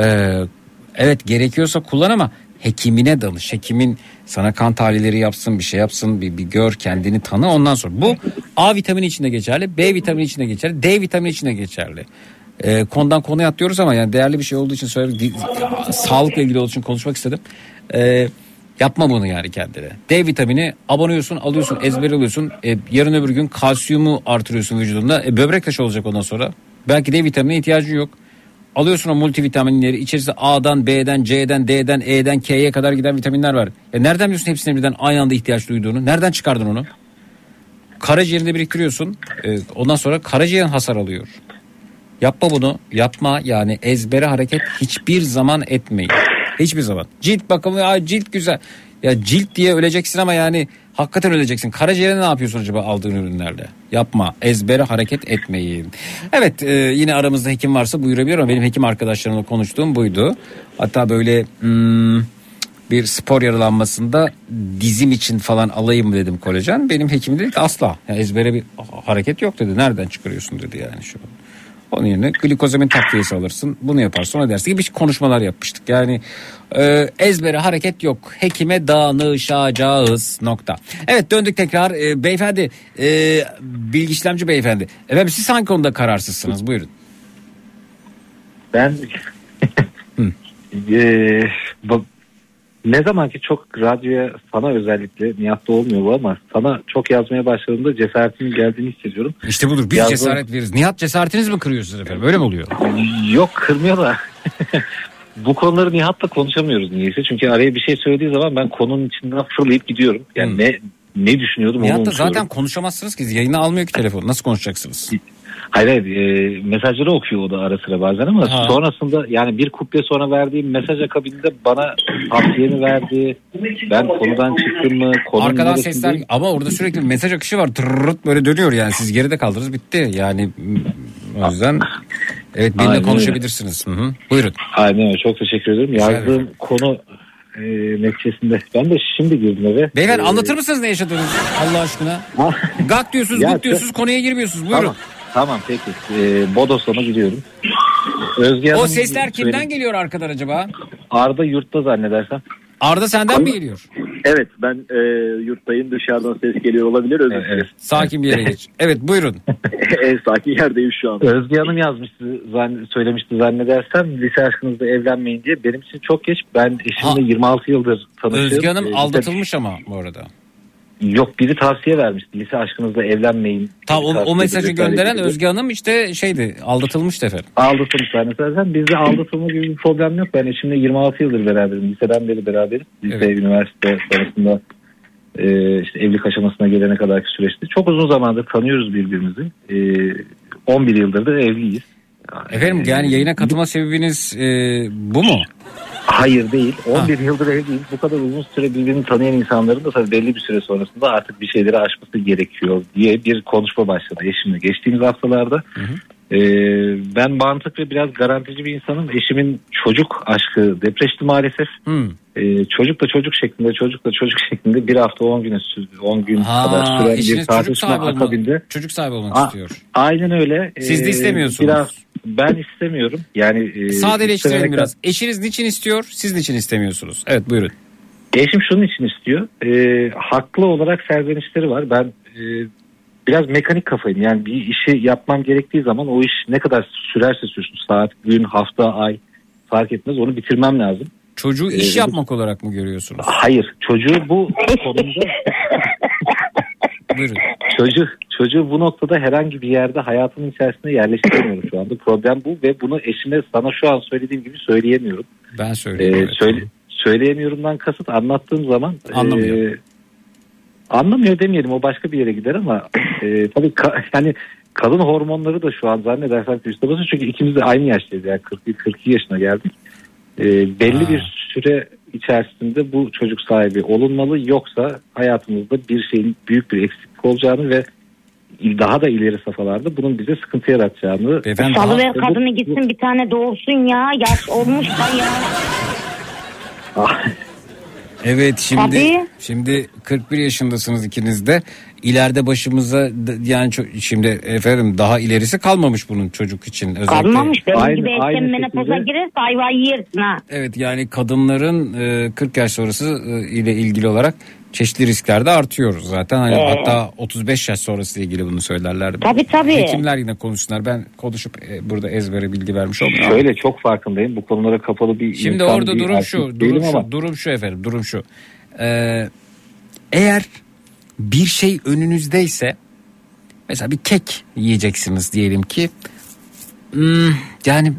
e, evet gerekiyorsa kullan ama hekimine danış. Hekimin sana kan tahlilleri yapsın, bir şey yapsın, bir, bir gör, kendini tanı ondan sonra. Bu A vitamini içinde geçerli, B vitamini içinde geçerli, D vitamini içinde geçerli. E, konudan konuya atlıyoruz ama yani değerli bir şey olduğu için söylemek, di- sağlıkla ilgili olduğu için konuşmak istedim. E, yapma bunu yani kendine. D vitamini abonuyorsun, alıyorsun, ezber alıyorsun. E, yarın öbür gün kalsiyumu artırıyorsun vücudunda. E, böbrek taşı olacak ondan sonra. Belki D vitamine ihtiyacın yok. Alıyorsun o multivitaminleri içerisinde A'dan B'den C'den D'den E'den K'ye kadar giden vitaminler var. E nereden biliyorsun hepsine birden aynı anda ihtiyaç duyduğunu? Nereden çıkardın onu? Karaciğerinde biriktiriyorsun. E, ondan sonra karaciğerin hasar alıyor. Yapma bunu. Yapma yani ezbere hareket hiçbir zaman etmeyin. Hiçbir zaman. Cilt bakımı ya cilt güzel. Ya cilt diye öleceksin ama yani hakikaten öleceksin. Karaciğere ne yapıyorsun acaba aldığın ürünlerle? Yapma. Ezbere hareket etmeyin. Evet e, yine aramızda hekim varsa buyurabilir ama benim hekim arkadaşlarımla konuştuğum buydu. Hatta böyle hmm, bir spor yaralanmasında dizim için falan alayım mı dedim kolajen. Benim hekim dedi ki asla. Yani ezbere bir hareket yok dedi. Nereden çıkarıyorsun dedi yani şu an. Onun yerine glikozamin takviyesi alırsın. Bunu yaparsın ona dersin gibi konuşmalar yapmıştık. Yani e, ezbere hareket yok. Hekime danışacağız nokta. Evet döndük tekrar. E, beyefendi e, bilgi işlemci beyefendi. Efendim siz hangi konuda kararsızsınız? Buyurun. Ben bak- ne zaman ki çok radyoya sana özellikle Nihat'ta olmuyor bu ama sana çok yazmaya başladığımda cesaretimin geldiğini hissediyorum. İşte budur biz Yazdım. cesaret veririz. Nihat cesaretiniz mi kırıyorsunuz efendim? Öyle mi oluyor? Yok kırmıyor da bu konuları Nihat'la konuşamıyoruz niyeyse. Çünkü araya bir şey söylediği zaman ben konunun içinden fırlayıp gidiyorum. Yani ne ne düşünüyordum onu Nihat'la unutuyorum. zaten konuşamazsınız ki. Yayına almıyor ki telefon. Nasıl konuşacaksınız? Hayır hayır e, mesajları okuyor o da ara sıra bazen ama Ha. sonrasında yani bir kuple sonra verdiğim mesaj akabinde bana tavsiyemi verdi. Ben konudan çıktım mı? Konunun Arkadan sesler ama orada sürekli mesaj akışı var. Tırırt böyle dönüyor yani. Siz geride kaldınız bitti. Yani o yüzden evet benimle Aynen konuşabilirsiniz. Hı hı. Buyurun. Aynen öyle çok teşekkür ederim. Rica Yazdığım konu e, neticesinde ben de şimdi girdim eve. Beyefendi E, anlatır mısınız ne yaşadığınızı Allah aşkına? Gak diyorsunuz, Ya, gut diyorsunuz, konuya girmiyorsunuz. Buyurun. Tamam, tamam peki. E, Bodoslama gidiyorum. Özge o Hanım sesler kimden söyledi. geliyor arkadan acaba? Arda yurtta zannedersem. Arda senden mi geliyor? Evet ben e, yurttayım dışarıdan ses geliyor olabilir özür dilerim. Sakin bir yere geç. Evet buyurun. en sakin yerdeyim şu an. Özge Hanım yazmıştı, zann- söylemişti zannedersem lise aşkınızda evlenmeyin diye. Benim için çok geç. Ben eşimle 26 yıldır tanışıyorum. Özge Hanım Ee, aldatılmış ama bu arada. Yok biri tavsiye vermişti. Lise aşkınızda evlenmeyin. Tamam o, o mesajı gönderen gibi. Özge Hanım işte şeydi aldatılmıştı efendim. Aldatılmış zannedersem. Bizde aldatılma gibi bir problem yok. Ben eşimle 26 yıldır beraberim. Liseden beri beraberiz. Lise, üniversite sonrasında e, işte evlilik aşamasına gelene kadarki süreçte çok uzun zamandır tanıyoruz birbirimizi. E, 11 yıldır da evliyiz. Efendim yani yayına katılma sebebiniz e, bu mu? Hayır değil. 11 yıldır evliyiz. Bu kadar uzun süre birbirini tanıyan insanların da tabii belli bir süre sonrasında artık bir şeyleri aşması gerekiyor diye bir konuşma başladı eşimle. Geçtiğimiz haftalarda e, ben mantık ve biraz garantici bir insanım. Eşimin çocuk aşkı depreşti maalesef. E, çocuk da çocuk şeklinde, çocuk da çocuk şeklinde bir hafta 10 güne sürdü. 10 gün Ha, kadar süren bir tartışma akabinde. çocuk sahibi olmak A- istiyor. Aynen öyle. Siz de E, istemiyorsunuz. Biraz ben istemiyorum. Yani e, Sadeleştirelim biraz. Eşiniz niçin istiyor, siz niçin istemiyorsunuz? Evet buyurun. Eşim şunun için istiyor. E, haklı olarak serzenişleri var. Ben e, biraz mekanik kafayım. Yani bir işi yapmam gerektiği zaman o iş ne kadar sürerse sürsün saat, gün, hafta, ay fark etmez onu bitirmem lazım. Çocuğu iş Ee, yapmak olarak mı görüyorsunuz? Hayır çocuğu bu konumda Buyurun. çocuğu, çocuğu bu noktada herhangi bir yerde hayatımın içerisine yerleştiremiyorum şu anda. Problem bu ve bunu eşime sana şu an söylediğim gibi söyleyemiyorum. Ben söyleyeyim. Ee, evet. söyle, söyleyemiyorumdan kasıt anlattığım zaman Anlamıyor. e, anlamıyor demeyelim o başka bir yere gider ama e, tabii ka- yani kadın hormonları da şu an zannedersem üstte basıyor çünkü ikimiz de aynı yaştayız yani 41 42 yaşına geldik. E, belli bir süre içerisinde bu çocuk sahibi olunmalı yoksa hayatımızda bir şeyin büyük bir eksiklik olacağını ve daha da ileri safhalarda bunun bize sıkıntı yaratacağını Salıver Bu- kadını gitsin bir tane doğursun ya. Yaş olmuş da ya. Evet şimdi Tabii. şimdi 41 yaşındasınız ikiniz de. İleride başımıza yani çok, şimdi efendim daha ilerisi kalmamış bunun çocuk için özellikle. Kalmamış. Benim gibi erken menopoza girerse ayvayı yersin ha. Evet yani kadınların e, 40 yaş sonrası e, ile ilgili olarak çeşitli riskler de artıyor zaten. Hani Ee. hatta 35 yaş sonrası ile ilgili bunu söylerler. Tabii, tabii. Hekimler yine konuşsunlar. Ben konuşup e, burada ezbere bilgi vermiş olmuyorum. Şöyle çok farkındayım bu konulara kapalı bir Şimdi insan, orada bir durum şu, durum şu, ama durum şu efendim, durum şu. Ee, eğer bir şey önünüzdeyse, mesela bir kek yiyeceksiniz diyelim ki, hmm, yani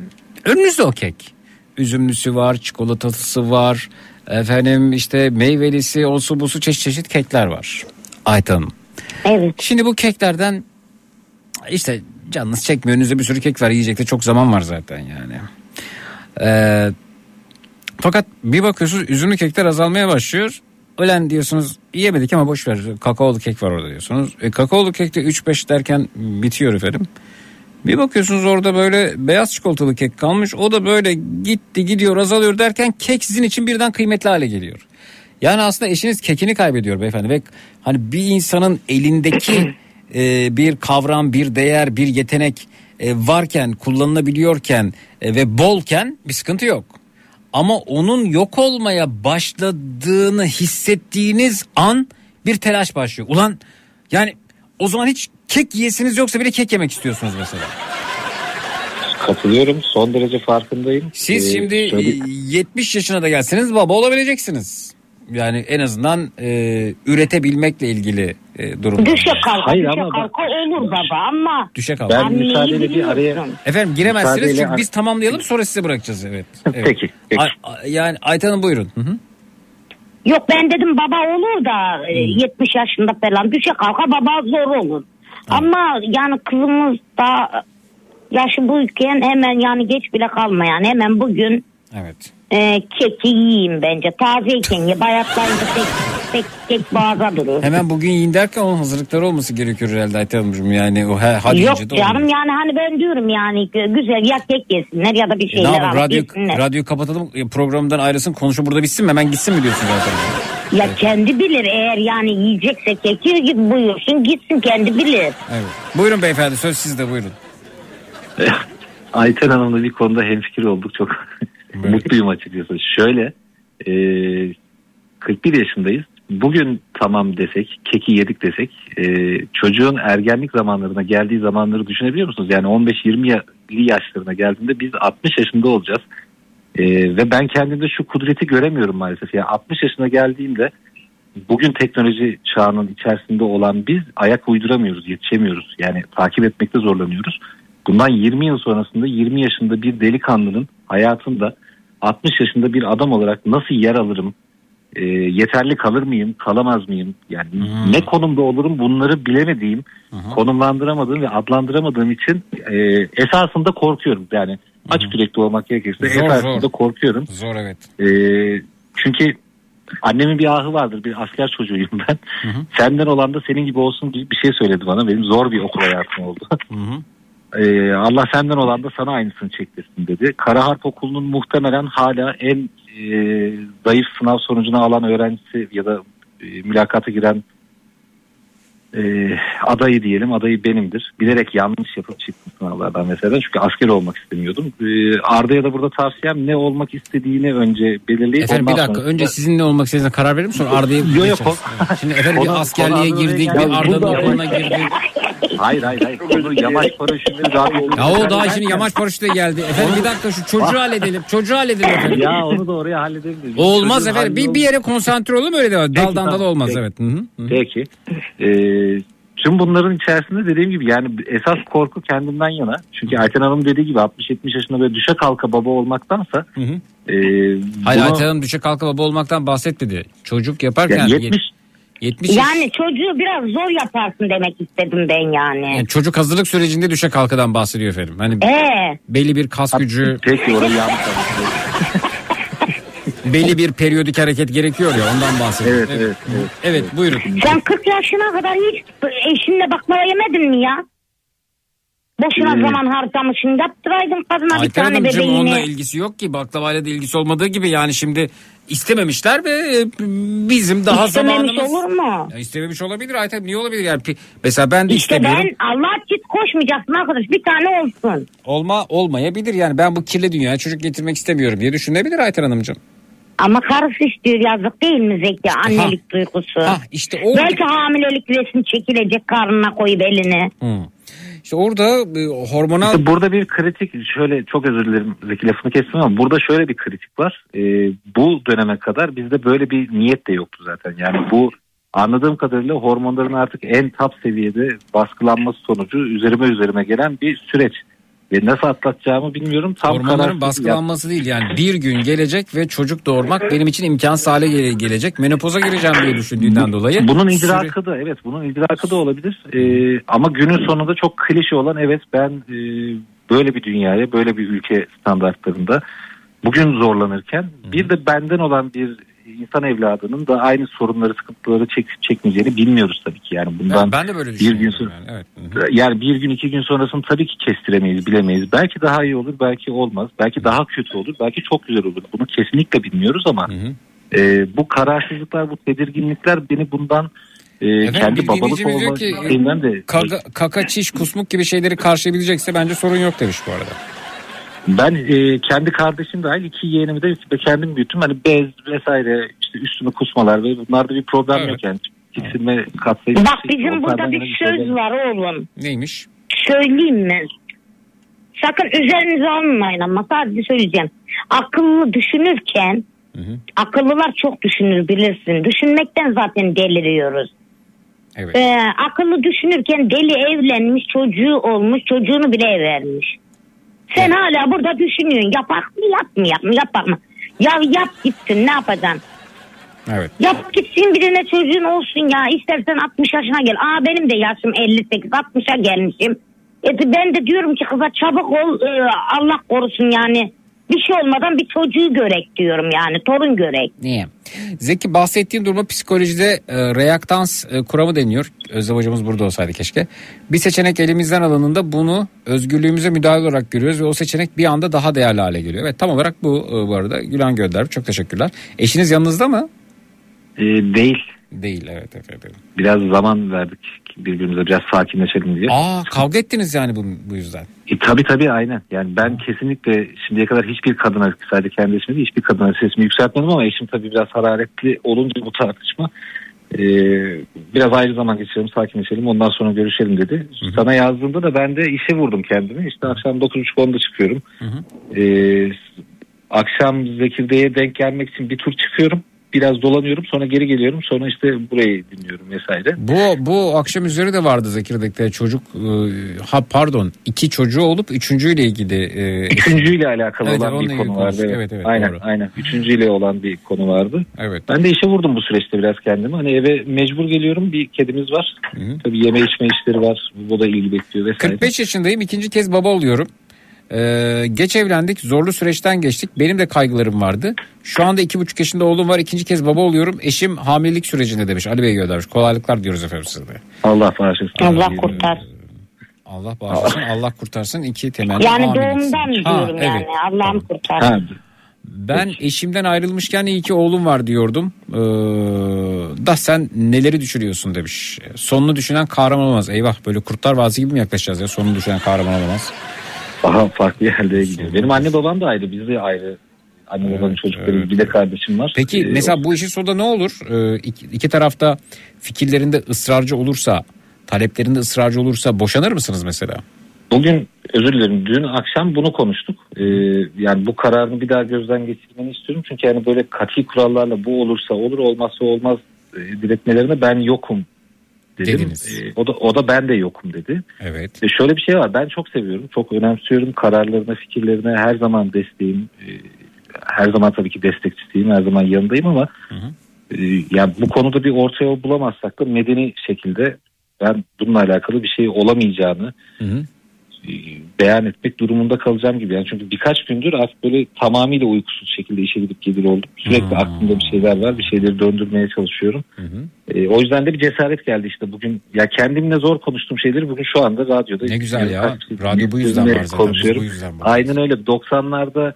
önünüzde o kek. Üzümlüsü var, çikolatalısı var, efendim işte meyvelisi, olsu busu çeşit çeşit kekler var. Ayten Hanım. Evet. Şimdi bu keklerden işte canınız çekmiyor. Önünüzde bir sürü kek var. Yiyecek de çok zaman var zaten yani. Ee, fakat bir bakıyorsunuz üzümlü kekler azalmaya başlıyor. Ölen diyorsunuz yiyemedik ama boş ver kakaolu kek var orada diyorsunuz. E, kakaolu kek de 3-5 derken bitiyor efendim. Bir bakıyorsunuz orada böyle beyaz çikolatalı kek kalmış. O da böyle gitti gidiyor azalıyor derken kek sizin için birden kıymetli hale geliyor. Yani aslında eşiniz kekini kaybediyor beyefendi ve hani bir insanın elindeki e, bir kavram, bir değer, bir yetenek e, varken, kullanılabiliyorken e, ve bolken bir sıkıntı yok. Ama onun yok olmaya başladığını hissettiğiniz an bir telaş başlıyor. Ulan yani o zaman hiç kek yiyesiniz yoksa bile kek yemek istiyorsunuz mesela. katılıyorum son derece farkındayım. Siz Ee, şimdi söyle- e, 70 yaşına da gelseniz baba olabileceksiniz. Yani en azından e, üretebilmekle ilgili e, durumda. Düşe kalka Hayır düşe ama bak- kalka olur baba ama. Düşe kalka. Ben müsaadeyle bir araya. Efendim giremezsiniz Müsaadeyle çünkü ar- biz tamamlayalım sonra size bırakacağız evet. evet. Peki, peki. Ay- yani Ayten Hanım buyurun. Hı hı. Yok ben dedim baba olur da e, 70 yaşında falan düşe kalka baba zor olur. Ama yani kızımız da yaşı buyken hemen yani geç bile kalmayan hemen bugün Evet. e, keki yiyeyim bence. Tazeyken ye bayatlayınca pek, pek kek boğaza durur. Hemen bugün yiyin derken onun hazırlıkları olması gerekiyor herhalde Ayten Hanımcığım. Yani o he, hadi Yok ince de canım olmuyor. yani hani ben diyorum yani güzel ya kek yesinler ya da bir E, şeyler ne yapalım alıp radyo, yesinler. radyoyu kapatalım e, programdan ayrılsın konuşma burada bitsin mi hemen gitsin mi diyorsun zaten? Ya kendi bilir eğer yani yiyecekse keki git buyursun gitsin kendi bilir. Evet. Buyurun beyefendi söz sizde buyurun. Ayten Hanım'la bir konuda hemfikir olduk. Çok mutluyum açıkçası. Şöyle e, 41 yaşındayız. Bugün tamam desek, keki yedik desek e, çocuğun ergenlik zamanlarına geldiği zamanları düşünebiliyor musunuz? Yani 15-20 ya- yaşlarına geldiğinde biz 60 yaşında olacağız. E, ve ben kendimde şu kudreti göremiyorum maalesef. Yani 60 yaşına geldiğimde bugün teknoloji çağının içerisinde olan biz ayak uyduramıyoruz, yetişemiyoruz. Yani takip etmekte zorlanıyoruz. Bundan 20 yıl sonrasında 20 yaşında bir delikanlının hayatında 60 yaşında bir adam olarak nasıl yer alırım e, yeterli kalır mıyım, kalamaz mıyım? Yani ne konumda olurum bunları bilemediğim, konumlandıramadığım ve adlandıramadığım için e, esasında korkuyorum. Yani açık yürekli olmak gerekirse Zor, esasında zor. korkuyorum. Zor evet. E, çünkü annemin bir ahı vardır. Bir asker çocuğuyum ben. Senden olan da senin gibi olsun gibi bir şey söyledi bana. Benim zor bir okul hayatım oldu. Ee, Allah senden olan da sana aynısını çektirsin dedi. Kara Harp Okulu'nun muhtemelen hala en e, zayıf sınav sonucunu alan öğrencisi ya da e, mülakata giren e, adayı diyelim adayı benimdir. Bilerek yanlış yapıp çıktım sınavlardan mesela çünkü asker olmak istemiyordum. E, Arda'ya da burada tavsiyem ne olmak istediğini önce belirleyip Efendim bir dakika sonra- önce sizin ne olmak istediğinize karar verir misin? Arda'yı Yok, yok. Şimdi efendim bir Konu- askerliğe girdik, Arda'ya bir. Arda'nın okuluna girdik. Hayır hayır hayır. Konu yamaç paraşütü radyo. Ya o daha şimdi yamaç paraşütü geldi. Efendim bir dakika şu çocuğu halledelim. Çocuğu halledelim efendim. Ya onu da oraya halledelim. de. Olmaz efendim. Bir, bir yere konsantre olalım öyle devam. Daldan dala olmaz evet. Hı hı. Peki. Ee, tüm bunların içerisinde dediğim gibi yani esas korku kendimden yana. Çünkü Ayten Hanım dediği gibi 60-70 yaşında böyle düşe kalka baba olmaktansa Hı hı. e, Hayır bunu- Ayten Hanım düşe kalka baba olmaktan bahsetmedi. Çocuk yaparken Yani 70 70 Yani çocuğu biraz zor yaparsın demek istedim ben yani. yani çocuk hazırlık sürecinde düşe kalkadan bahsediyor efendim. Hani Ee, belli bir kas gücü, Peki orayı yanlış. Belli bir periyodik hareket gerekiyor ya ondan bahsediyor. Evet, evet, evet. Evet buyurun. sen 40 yaşına kadar hiç eşinle baklava yemedin mi ya? Boşuna Ee, zaman harcamışsın. Yaptıraydın kadına bir Ayten tane Hanımcığım onunla bebeğini. ilgisi yok ki baklavayla da ilgisi olmadığı gibi yani şimdi istememişler ve e, bizim daha İstememiş zamanımız... olur mu? Ya istememiş olabilir Ayten niye olabilir yani mesela ben de İşte istemiyorum. ben Allah git koşmayacaksın arkadaş bir tane olsun. Olma olmayabilir yani ben bu kirli dünyaya çocuk getirmek istemiyorum diye düşünebilir Ayten Hanımcığım. Ama karısı istiyor yazık değil mi Zeki annelik duygusu. Ha işte o Belki hamilelik resim çekilecek karnına koyup eline. Hı. İşte orada e, hormonal İşte burada bir kritik şöyle çok özür dilerim Zeki lafını kestim ama burada şöyle bir kritik var. Ee, bu döneme kadar bizde böyle bir niyet de yoktu zaten. Yani bu anladığım kadarıyla hormonların artık en top seviyede baskılanması sonucu üzerime üzerime gelen bir süreç. Ve nasıl atlatacağımı bilmiyorum. Tam hormonların baskılanması değil yani bir gün gelecek ve çocuk doğurmak benim için imkansız hale gele- gelecek. Menopoza gireceğim diye düşündüğünden dolayı. Bunun Süre- idrakı da evet bunun idrakı da olabilir. Ee, ama günün sonunda çok klişe olan evet ben e, böyle bir dünyaya böyle bir ülke standartlarında bugün zorlanırken bir de benden olan bir insan evladının da aynı sorunları sıkıntıları çekip çekmeyeceğini bilmiyoruz tabii ki yani bundan Ben, ben de böyle bir gün sonra Yani. Evet. Hı hı. yani bir gün iki gün sonrasını tabii ki kestiremeyiz bilemeyiz. Belki daha iyi olur belki olmaz. Belki daha kötü olur belki çok güzel olur. Bunu kesinlikle bilmiyoruz ama e, bu kararsızlıklar bu tedirginlikler beni bundan e, Efendim, kendi babalık olma ki, de Kaka, kaka, çiş, kusmuk gibi şeyleri karşılayabilecekse bence sorun yok demiş bu arada. Ben e, kendi kardeşim dahil iki yeğenimi de kendim büyüttüm. Hani bez vesaire işte üstüme kusmalar ve bunlarda bir problem yok yani. Tiksinme katsayısı. Bak bizim burada bir söz yok. var oğlum. Neymiş? Söyleyeyim mi? Sakın üzerinize almayın ama sadece söyleyeceğim. Akıllı düşünürken akıllılar çok düşünür bilirsin. Düşünmekten zaten deliriyoruz. Evet. Ee, akıllı düşünürken deli evlenmiş çocuğu olmuş çocuğunu bile vermiş. Sen hala burada düşünüyorsun yapak mı yapmayak mı yapak mı? Ya yap gitsin ne yapacaksın? Evet. Yap gitsin birine çocuğun olsun ya. İstersen 60 yaşına gel. Aa benim de yaşım 58 60'a gelmişim. E ben de diyorum ki kıza çabuk ol e, Allah korusun yani. Bir şey olmadan bir çocuğu görek diyorum yani torun görek. Niye? Zeki bahsettiğin duruma psikolojide e, reaktans e, kuramı deniyor. Özlem hocamız burada olsaydı keşke. Bir seçenek elimizden alındığında bunu özgürlüğümüze müdahale olarak görüyoruz ve o seçenek bir anda daha değerli hale geliyor. Evet tam olarak bu e, bu arada Gülen Göndermiş. Çok teşekkürler. Eşiniz yanınızda mı? E, değil. Değil evet efendim. Biraz zaman verdik birbirimize biraz sakinleşelim diye. Aa kavga ettiniz yani bu, bu yüzden. E, tabii tabii aynen. Yani ben kesinlikle şimdiye kadar hiçbir kadına sadece kendi eşime değil hiçbir kadına sesimi yükseltmedim ama eşim tabii biraz hararetli olunca bu tartışma e, biraz ayrı zaman geçirelim sakinleşelim ondan sonra görüşelim dedi. Sana yazdığında da ben de işe vurdum kendimi. İşte akşam 9.30-10'da çıkıyorum. E, akşam Zekirde'ye denk gelmek için bir tur çıkıyorum. Biraz dolanıyorum sonra geri geliyorum sonra işte burayı dinliyorum vesaire. Bu bu akşam üzeri de vardı Zekirdek'te çocuk e, ha pardon iki çocuğu olup üçüncüyle ilgili e, Üçüncüyle alakalı Evet, olan bir konu vardı. konuştuk. Evet, Evet, evet, aynen doğru. aynen. Üçüncüyle olan bir konu vardı. Evet. Ben de işe vurdum bu süreçte biraz kendimi. Hani eve mecbur geliyorum. Bir kedimiz var. Tabii yeme içme işleri var. Bu da ilgi bekliyor vesaire. 45 yaşındayım ikinci kez baba oluyorum. Ee, geç evlendik zorlu süreçten geçtik benim de kaygılarım vardı. Şu anda iki buçuk yaşında oğlum var ikinci kez baba oluyorum. Eşim hamilelik sürecinde demiş Ali Bey göndermiş kolaylıklar diyoruz efendim size de. Allah bağışlasın. Allah kurtarsın. Allah bağışlasın Allah kurtarsın iki temenni. Yani doğumdan Ha, diyorum yani. evet. Allah'ım kurtarsın. Ben eşimden ayrılmışken iyi ki oğlum var diyordum. Ee, da sen neleri düşünüyorsun demiş. Sonunu düşünen kahraman olmaz. Eyvah böyle kurtlar vazı gibi mi yaklaşacağız ya sonunu düşünen kahraman olamaz. Daha farklı yerlere gidiyor. Benim anne babam da ayrı. Biz de ayrı. Anne babanın çocukları. Bir de kardeşim var. Peki Ee, mesela bu işin sonunda ne olur? Ee, iki, iki tarafta fikirlerinde ısrarcı olursa, taleplerinde ısrarcı olursa boşanır mısınız mesela? Bugün özür dilerim dün akşam bunu konuştuk. Ee, yani bu kararını bir daha gözden geçirmeni istiyorum. Çünkü yani böyle katı kurallarla bu olursa olur olmazsa olmaz e, diretmelerine ben yokum dedim. Dediniz. Ee, o da o da ben de yokum dedi. Evet. Ve şöyle bir şey var ben çok seviyorum çok önemsiyorum kararlarına fikirlerine her zaman desteğim. Ee, her zaman tabii ki destekçisiyim her zaman yanındayım ama e, yani bu konuda bir orta yol bulamazsak da medeni şekilde ben bununla alakalı bir şey olamayacağını e, beyan etmek durumunda kalacağım gibi. Yani çünkü birkaç gündür artık böyle tamamıyla uykusuz şekilde işe gidip gelir oldum. Sürekli aklımda bir şeyler var. Bir şeyleri döndürmeye çalışıyorum. E, o yüzden de bir cesaret geldi işte bugün. Ya kendimle zor konuştuğum şeyleri bugün şu anda radyoda. Ne güzel ya. Radyo bu yüzden var zaten. Konuşuyorum. bu yüzden buradayız. Aynen öyle. 90'larda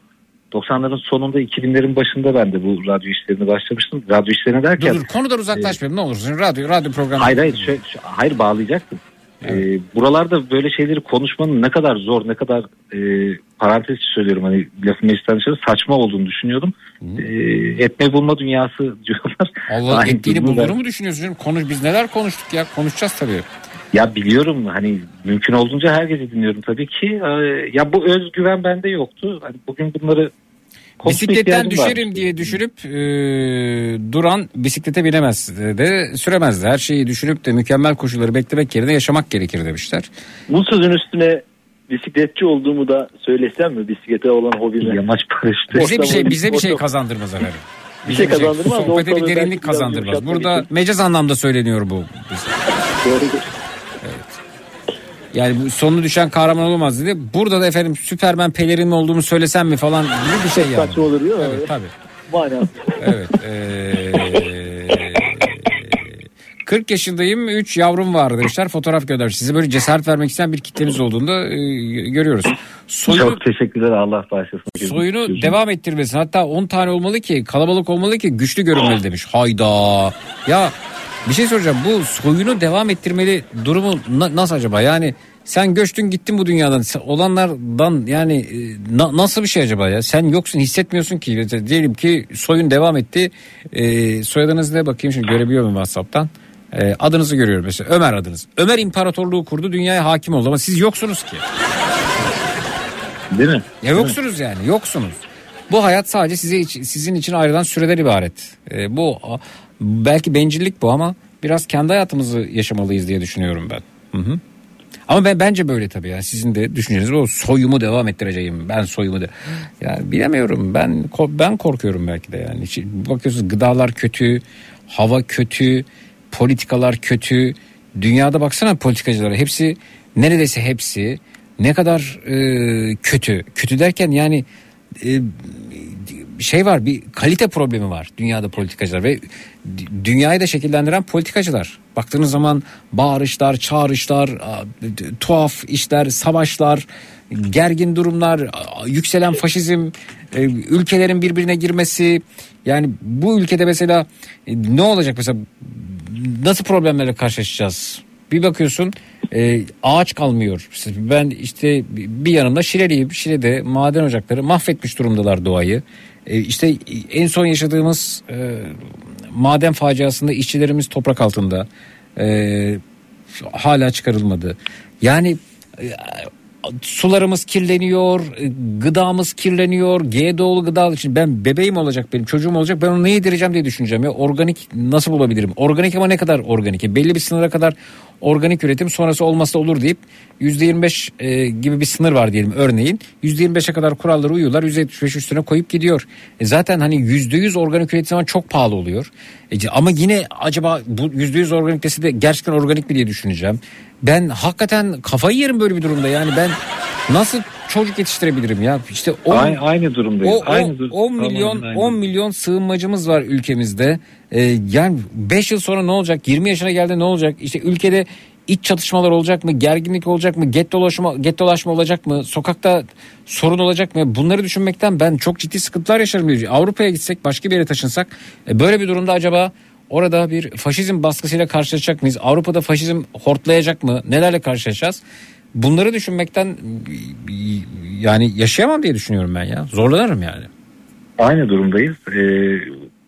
90'ların sonunda 2000'lerin başında ben de bu radyo işlerine başlamıştım. Radyo işlerine derken Dur dur konudan uzaklaşmayalım ne olursun. Radyo, radyo programı. Hayır hayır şöyle, hayır bağlayacaktım. Ee, buralarda böyle şeyleri konuşmanın ne kadar zor ne kadar e, parantez söylüyorum hani lafın meclisten dışarı saçma olduğunu düşünüyordum. Ee, etme bulma dünyası diyorlar. Allah ettiğini bulduğunu mu düşünüyorsun? canım? Konuş, biz neler konuştuk ya konuşacağız tabii. Ya biliyorum hani mümkün olduğunca her gece dinliyorum tabii ki. Ee, ya bu özgüven bende yoktu. Hani bugün bunları Bisikletten ihtiyacım var. düşerim diye düşünüp e, duran bisiklete binemez de süremez de her şeyi düşünüp de mükemmel koşulları beklemek yerine yaşamak gerekir demişler. Bu sözün üstüne bisikletçi olduğumu da söylesem mi bisiklete olan hobime? Yamaç paraşütü. Bize bir şey Ortamı- bize bir şey kazandırmaz efendim. Bir şey kazandırmaz, Sohbete bir derinlik kazandırmaz. Burada mecaz anlamda söyleniyor bu. Doğrudur. Yani bu sonunu düşen kahraman olamaz dedi. Burada da efendim Süpermen pelerin olduğumu söylesem mi falan gibi bir şey yani. Saçma olur değil mi? Evet tabii. Manası. Evet. eee, 40 yaşındayım 3 yavrum var demişler fotoğraf göndermiş. Size böyle cesaret vermek isteyen bir kitleniz olduğunda e, görüyoruz. Soyunu, Çok teşekkürler Allah bağışlasın. soyunu devam ettirmesin. Hatta 10 tane olmalı ki kalabalık olmalı ki güçlü görünmeli demiş. Hayda. Ya bir şey soracağım. Bu soyunu devam ettirmeli durumu na- nasıl acaba? Yani sen göçtün gittin bu dünyadan. Olanlardan yani e, na- nasıl bir şey acaba ya? Sen yoksun hissetmiyorsun ki. Mesela Diyelim ki soyun devam etti. E, soyadınız ne bakayım şimdi görebiliyor muyum WhatsApp'tan? E, adınızı görüyorum mesela. Ömer adınız. Ömer İmparatorluğu kurdu dünyaya hakim oldu ama siz yoksunuz ki. Değil mi? Ya yoksunuz yani yoksunuz. Bu hayat sadece size sizin için ayrılan süreden ibaret. Ee, bu belki bencillik bu ama biraz kendi hayatımızı yaşamalıyız diye düşünüyorum ben. Hı hı. Ama ben bence böyle tabii ya. Sizin de düşünceniz bu. Soyumu devam ettireceğim. Ben soyumu da. Yani bilemiyorum. Ben ben korkuyorum belki de yani. Şi- Bakıyorsunuz gıdalar kötü, hava kötü, politikalar kötü. Dünyada baksana politikacılara hepsi neredeyse hepsi ne kadar e, kötü. Kötü derken yani e, şey var bir kalite problemi var dünyada politikacılar ve dünyayı da şekillendiren politikacılar. Baktığınız zaman bağırışlar, çağrışlar, tuhaf işler, savaşlar, gergin durumlar, yükselen faşizm, e, ülkelerin birbirine girmesi. Yani bu ülkede mesela e, ne olacak mesela nasıl problemlerle karşılaşacağız? Bir bakıyorsun e, ağaç kalmıyor. Ben işte bir yanımda Şile'liyim. Şile'de maden ocakları mahvetmiş durumdalar doğayı. E, işte en son yaşadığımız e, maden faciasında işçilerimiz toprak altında. E, hala çıkarılmadı. Yani e, sularımız kirleniyor, e, gıdamız kirleniyor, GDO'lu gıda için ben bebeğim olacak benim çocuğum olacak ben onu ne yedireceğim diye düşüneceğim ya organik nasıl bulabilirim? Organik ama ne kadar organik? E, Belli bir sınıra kadar organik üretim sonrası olmazsa olur deyip %25 e, gibi bir sınır var diyelim örneğin. %25'e kadar kurallara uyuyorlar %75 üstüne koyup gidiyor. E, zaten hani %100 organik üretim zaman çok pahalı oluyor. E, ama yine acaba bu %100 organik dese de gerçekten organik mi diye düşüneceğim. Ben hakikaten kafayı yerim böyle bir durumda yani ben nasıl çocuk yetiştirebilirim ya işte on- Aynı, aynı durumdayız. o, aynı dur- 10 milyon aynı. 10 milyon sığınmacımız var ülkemizde. Ee, yani 5 yıl sonra ne olacak? 20 yaşına geldi ne olacak? İşte ülkede iç çatışmalar olacak mı? Gerginlik olacak mı? Gettolaşma, gettolaşma olacak mı? Sokakta sorun olacak mı? Bunları düşünmekten ben çok ciddi sıkıntılar yaşarım. diyor. Avrupa'ya gitsek başka bir yere taşınsak e, böyle bir durumda acaba orada bir faşizm baskısıyla karşılaşacak mıyız? Avrupa'da faşizm hortlayacak mı? Nelerle karşılaşacağız? Bunları düşünmekten yani yaşayamam diye düşünüyorum ben ya. Zorlanırım yani. Aynı durumdayız. Ee,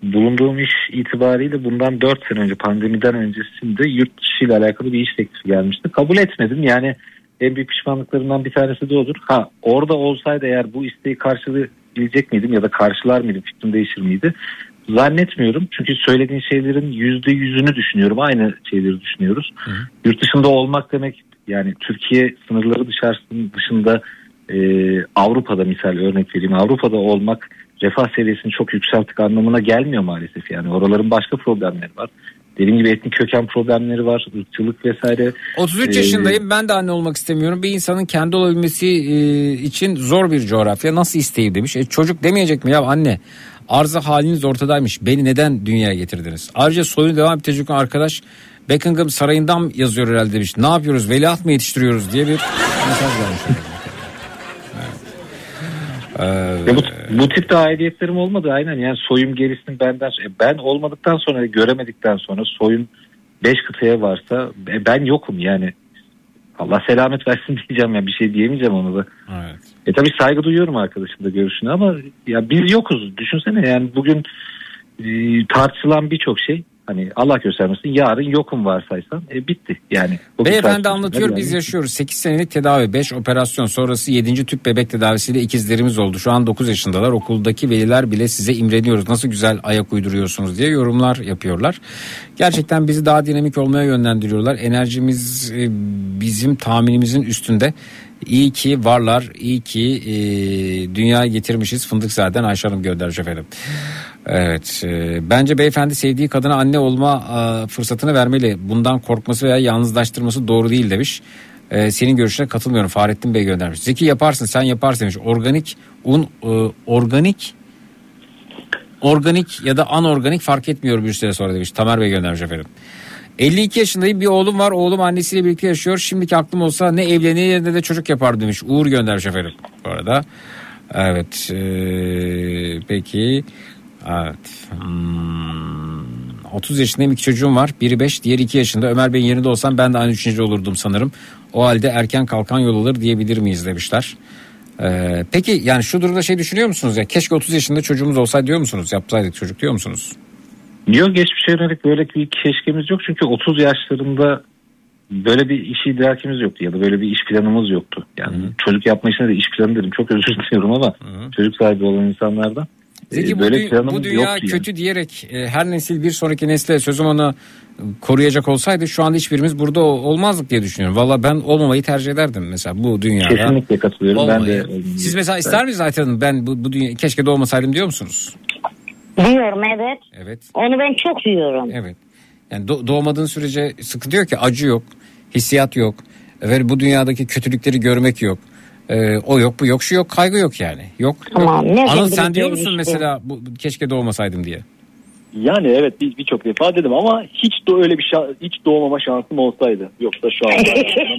bulunduğum iş itibariyle bundan 4 sene önce pandemiden öncesinde yurt dışı ile alakalı bir iş teklifi gelmişti. Kabul etmedim. Yani en büyük pişmanlıklarımdan bir tanesi de odur. Ha orada olsaydı eğer bu isteği karşılayabilecek miydim ya da karşılar mıydım fikrim değişir miydi? Zannetmiyorum. Çünkü söylediğin şeylerin yüzde yüzünü düşünüyorum. Aynı şeyleri düşünüyoruz. Yurt dışında olmak demek yani Türkiye sınırları dışarısının dışında e, Avrupa'da misal örnek vereyim. Avrupa'da olmak refah seviyesini çok yükselttik anlamına gelmiyor maalesef. Yani oraların başka problemleri var. Dediğim gibi etnik köken problemleri var, ırkçılık vesaire. 33 Ee, yaşındayım ben de anne olmak istemiyorum. Bir insanın kendi olabilmesi e, için zor bir coğrafya. Nasıl isteyeyim demiş. E, çocuk demeyecek mi ya anne? Arıza haliniz ortadaymış. Beni neden dünyaya getirdiniz? Ayrıca soyunu devam edecek arkadaş Buckingham Sarayı'ndan yazıyor herhalde demiş. Ne yapıyoruz? Veliaht mı yetiştiriyoruz diye bir mesaj vermiş. Ee, Ya bu, bu tip de aidiyetlerim olmadı aynen yani soyum gerisini benden e, ben olmadıktan sonra göremedikten sonra soyum 5 kıtaya varsa e, ben yokum yani Allah selamet versin diyeceğim ya bir şey diyemeyeceğim ona da. Evet. E tabii saygı duyuyorum arkadaşım da görüşüne ama ya biz yokuz düşünsene yani bugün e, tartışılan birçok şey hani Allah göstermesin yarın yokum varsaysan e, bitti yani. Beyefendi anlatıyor yani. biz yaşıyoruz. 8 senelik tedavi 5 operasyon sonrası 7. tüp bebek tedavisiyle ikizlerimiz oldu. Şu an 9 yaşındalar okuldaki veliler bile size imreniyoruz. Nasıl güzel ayak uyduruyorsunuz diye yorumlar yapıyorlar. Gerçekten bizi daha dinamik olmaya yönlendiriyorlar. Enerjimiz e, bizim tahminimizin üstünde. İyi ki varlar, iyi ki e, dünyaya getirmişiz. Fındık zaten Ayşe Hanım göndermiş efendim. Evet, e, bence beyefendi sevdiği kadına anne olma e, fırsatını vermeli. Bundan korkması veya yalnızlaştırması doğru değil demiş. E, senin görüşüne katılmıyorum. Fahrettin Bey göndermiş. Zeki yaparsın, sen yaparsın demiş. Organik un, e, organik organik ya da anorganik fark etmiyor bir süre sonra demiş. Tamer Bey göndermiş efendim. 52 yaşındayım bir oğlum var oğlum annesiyle birlikte yaşıyor şimdiki aklım olsa ne evlenir ne de çocuk yapar demiş Uğur göndermiş efendim bu arada evet eee, peki evet. Hmm, 30 yaşındayım iki çocuğum var. Biri 5 diğeri 2 yaşında. Ömer Bey'in yerinde olsam ben de aynı düşünce olurdum sanırım. O halde erken kalkan yol alır diyebilir miyiz demişler. Eee, peki yani şu durumda şey düşünüyor musunuz ya? Keşke 30 yaşında çocuğumuz olsaydı diyor musunuz? Yapsaydık çocuk diyor musunuz? Yok geçmişe yönelik böyle bir keşkemiz yok. Çünkü 30 yaşlarında böyle bir iş idrakimiz yoktu ya da böyle bir iş planımız yoktu. Yani çocuk yapma işine de iş planı dedim. Çok özür diliyorum ama çocuk sahibi olan insanlardan. Zeki e, bu, dü- bu dünya yoktu yani. kötü diyerek e, her nesil bir sonraki nesle sözüm onu koruyacak olsaydı şu anda hiçbirimiz burada olmazdık diye düşünüyorum. Valla ben olmamayı tercih ederdim mesela bu dünyada. Kesinlikle katılıyorum. Ben olmayı. de Siz mesela ister misiniz Ayten Hanım ben bu, bu dünya keşke doğmasaydım diyor musunuz? Diyorum evet. Evet. Onu ben çok diyorum. Evet. Yani do- doğmadığın sürece sıkıntı yok ki acı yok, hissiyat yok ve bu dünyadaki kötülükleri görmek yok. Ee, o yok bu yok şu yok kaygı yok yani. Yok. Tamam, yok. Anıl sen diyor musun mesela bu, keşke doğmasaydım diye? Yani evet bir- birçok defa dedim ama hiç de öyle bir şa- hiç doğmama şansım olsaydı. Yoksa şu an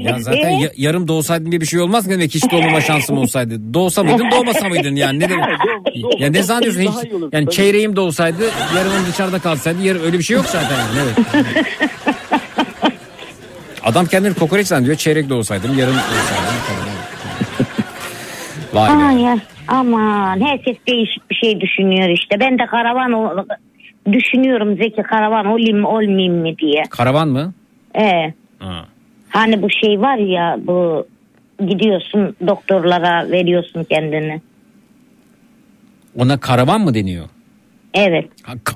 Ya zaten ya- yarım doğsaydım diye bir şey olmaz mı demek hiç doğmama şansım olsaydı. Doğsa mıydın doğmasa mıydın yani ne demek? Ya ne zannediyorsun hiç yani çeyreğim doğsaydı yarımım dışarıda kalsaydı yarı öyle bir şey yok zaten yani evet. Adam kendini kokoreç zannediyor çeyrek doğsaydım yarım doğsaydım Vay be. Ay, ya, aman herkes değişik bir şey düşünüyor işte. Ben de karavan düşünüyorum Zeki karavan olayım mı olmayayım mı diye. Karavan mı? Ee, Ha. hani bu şey var ya bu gidiyorsun doktorlara veriyorsun kendini. Ona karavan mı deniyor? Evet.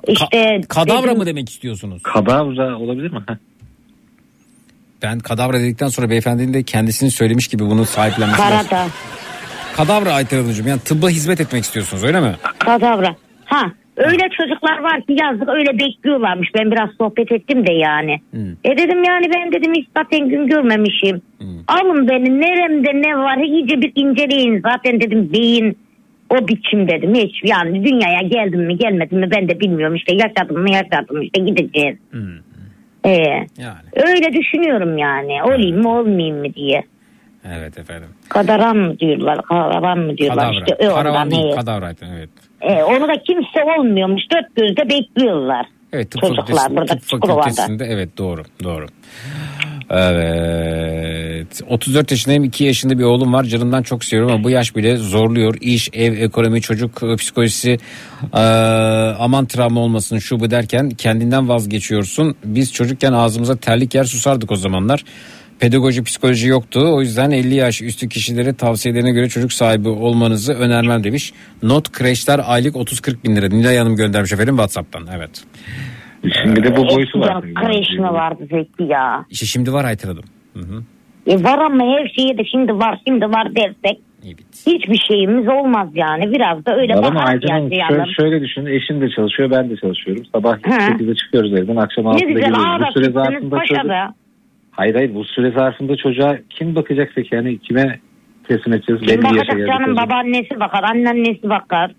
işte Kadavra dedim- mı demek istiyorsunuz? Kadavra olabilir mi? Ben kadavra dedikten sonra beyefendinin de kendisini söylemiş gibi bunu sahiplenmesi lazım. Kadavra Ayten Hanımcığım yani tıbba hizmet etmek istiyorsunuz öyle mi? Kadavra. Ha öyle çocuklar var ki yazdık öyle bekliyorlarmış. Ben biraz sohbet ettim de yani. E dedim yani ben dedim hiç zaten gün görmemişim. Alın beni neremde ne var iyice bir inceleyin. Zaten dedim beyin o biçim dedim. Hiç yani dünyaya geldim mi gelmedim mi ben de bilmiyorum. işte yaşadım mı yaşadım işte gideceğiz. Ee, Öyle düşünüyorum yani. Olayım mı olmayayım mı diye. Evet efendim. Kadaran mı diyorlar, karavan mı diyorlar Kadavra. işte e, Karavan değil evet. kadavra evet. E, onu da kimse olmuyormuş. Dört gözle bekliyorlar. Evet tıp Çocuklar burada tıp fakültesinde evet doğru doğru. Evet 34 yaşındayım 2 yaşında bir oğlum var canımdan çok seviyorum ama bu yaş bile zorluyor. İş, ev, ekonomi, çocuk e, psikolojisi e, aman travma olmasın şu bu derken kendinden vazgeçiyorsun. Biz çocukken ağzımıza terlik yer susardık o zamanlar. Pedagoji psikoloji yoktu. O yüzden 50 yaş üstü kişilere tavsiyelerine göre çocuk sahibi olmanızı önermem demiş. Not kreşler aylık 30-40 bin lira. Nilay Hanım göndermiş efendim Whatsapp'tan. Evet. Şimdi de bu boyutu var. Kreş mi vardı Zeki ya? İşte şimdi var Ayten Hanım. Hı hı. E var ama her şeye de şimdi var şimdi var dersek hiçbir şeyimiz olmaz yani. Biraz da öyle Var ama Hanım şöyle, şöyle düşünün eşim de çalışıyor ben de çalışıyorum. Sabah Hı. 8'de çıkıyoruz evden akşam Ne 6'da güzel geliyoruz. Bu süre zarfında çocuk... Hayır hayır bu süre zarfında çocuğa kim bakacak peki yani kime teslim edeceğiz? Kim bakacak canım çocuk. babaannesi bakar anneannesi bakar.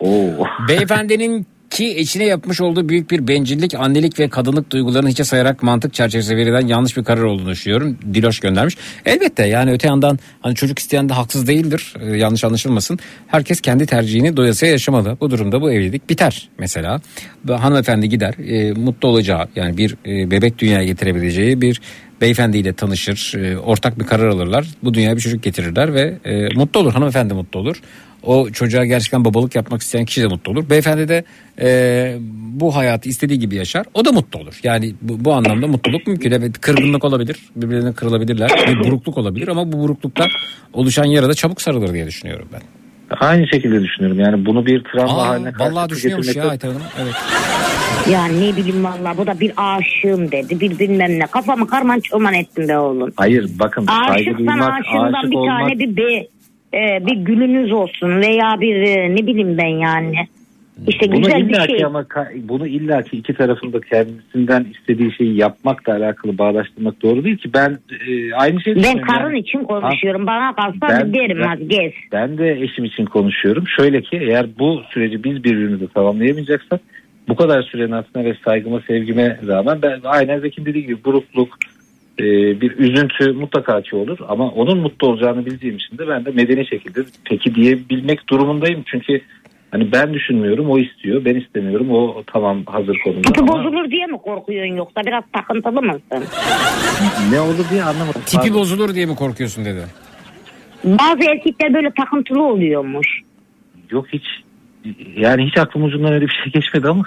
Oo. Beyefendinin ki içine yapmış olduğu büyük bir bencillik, annelik ve kadınlık duygularını hiçe sayarak mantık çerçevesi verilen yanlış bir karar olduğunu düşünüyorum. Diloş göndermiş. Elbette yani öte yandan hani çocuk isteyen de haksız değildir. Ee, yanlış anlaşılmasın. Herkes kendi tercihini doyasıya yaşamalı. Bu durumda bu evlilik biter mesela. Hanımefendi gider e, mutlu olacağı yani bir e, bebek dünyaya getirebileceği bir beyefendiyle tanışır. e, ortak bir karar alırlar. Bu dünyaya bir çocuk getirirler ve e, mutlu olur. Hanımefendi mutlu olur. O çocuğa gerçekten babalık yapmak isteyen kişi de mutlu olur. Beyefendi de e, bu hayatı istediği gibi yaşar. O da mutlu olur. Yani bu, bu anlamda mutluluk mümkün. Evet kırgınlık olabilir. Birbirlerine kırılabilirler. Bir burukluk olabilir ama bu buruklukta oluşan yara da çabuk sarılır diye düşünüyorum ben. Aynı şekilde düşünüyorum yani bunu bir travma Aa, haline vallahi düşünüyormuş ya Ayten Hanım. Evet. Yani ne bileyim valla bu da bir aşığım dedi bir bilmem ne. Kafamı karman çorman ettin be oğlum. Hayır bakın saygı Aşıksan duymak, aşığından aşık bir olmak tane bir be, e, bir gülünüz olsun veya bir e, ne bileyim ben yani. İşte bunu güzel bir illaki şey. ama bunu illaki iki tarafında kendisinden istediği şeyi yapmakla alakalı bağdaştırmak doğru değil ki. Ben e, aynı şeyi Ben karın yani. için konuşuyorum. Bana kalsa Ben- derim ben- gez. Ben de eşim için konuşuyorum. Şöyle ki eğer bu süreci biz birbirimize tamamlayamayacaksak bu kadar sürenin aslında ve saygıma sevgime rağmen ben aynen Zeki'nin dediği gibi burukluk e, bir üzüntü mutlaka ki olur ama onun mutlu olacağını bildiğim için de ben de medeni şekilde peki diyebilmek durumundayım çünkü hani ben düşünmüyorum o istiyor ben istemiyorum o tamam hazır konumda Tipi ama bozulur diye mi korkuyorsun yoksa biraz takıntılı mısın? ne olur diye anlamadım. Tipi bozulur diye mi korkuyorsun dedi. Bazı erkekler böyle takıntılı oluyormuş. Yok hiç yani hiç aklım ucundan öyle bir şey geçmedi ama.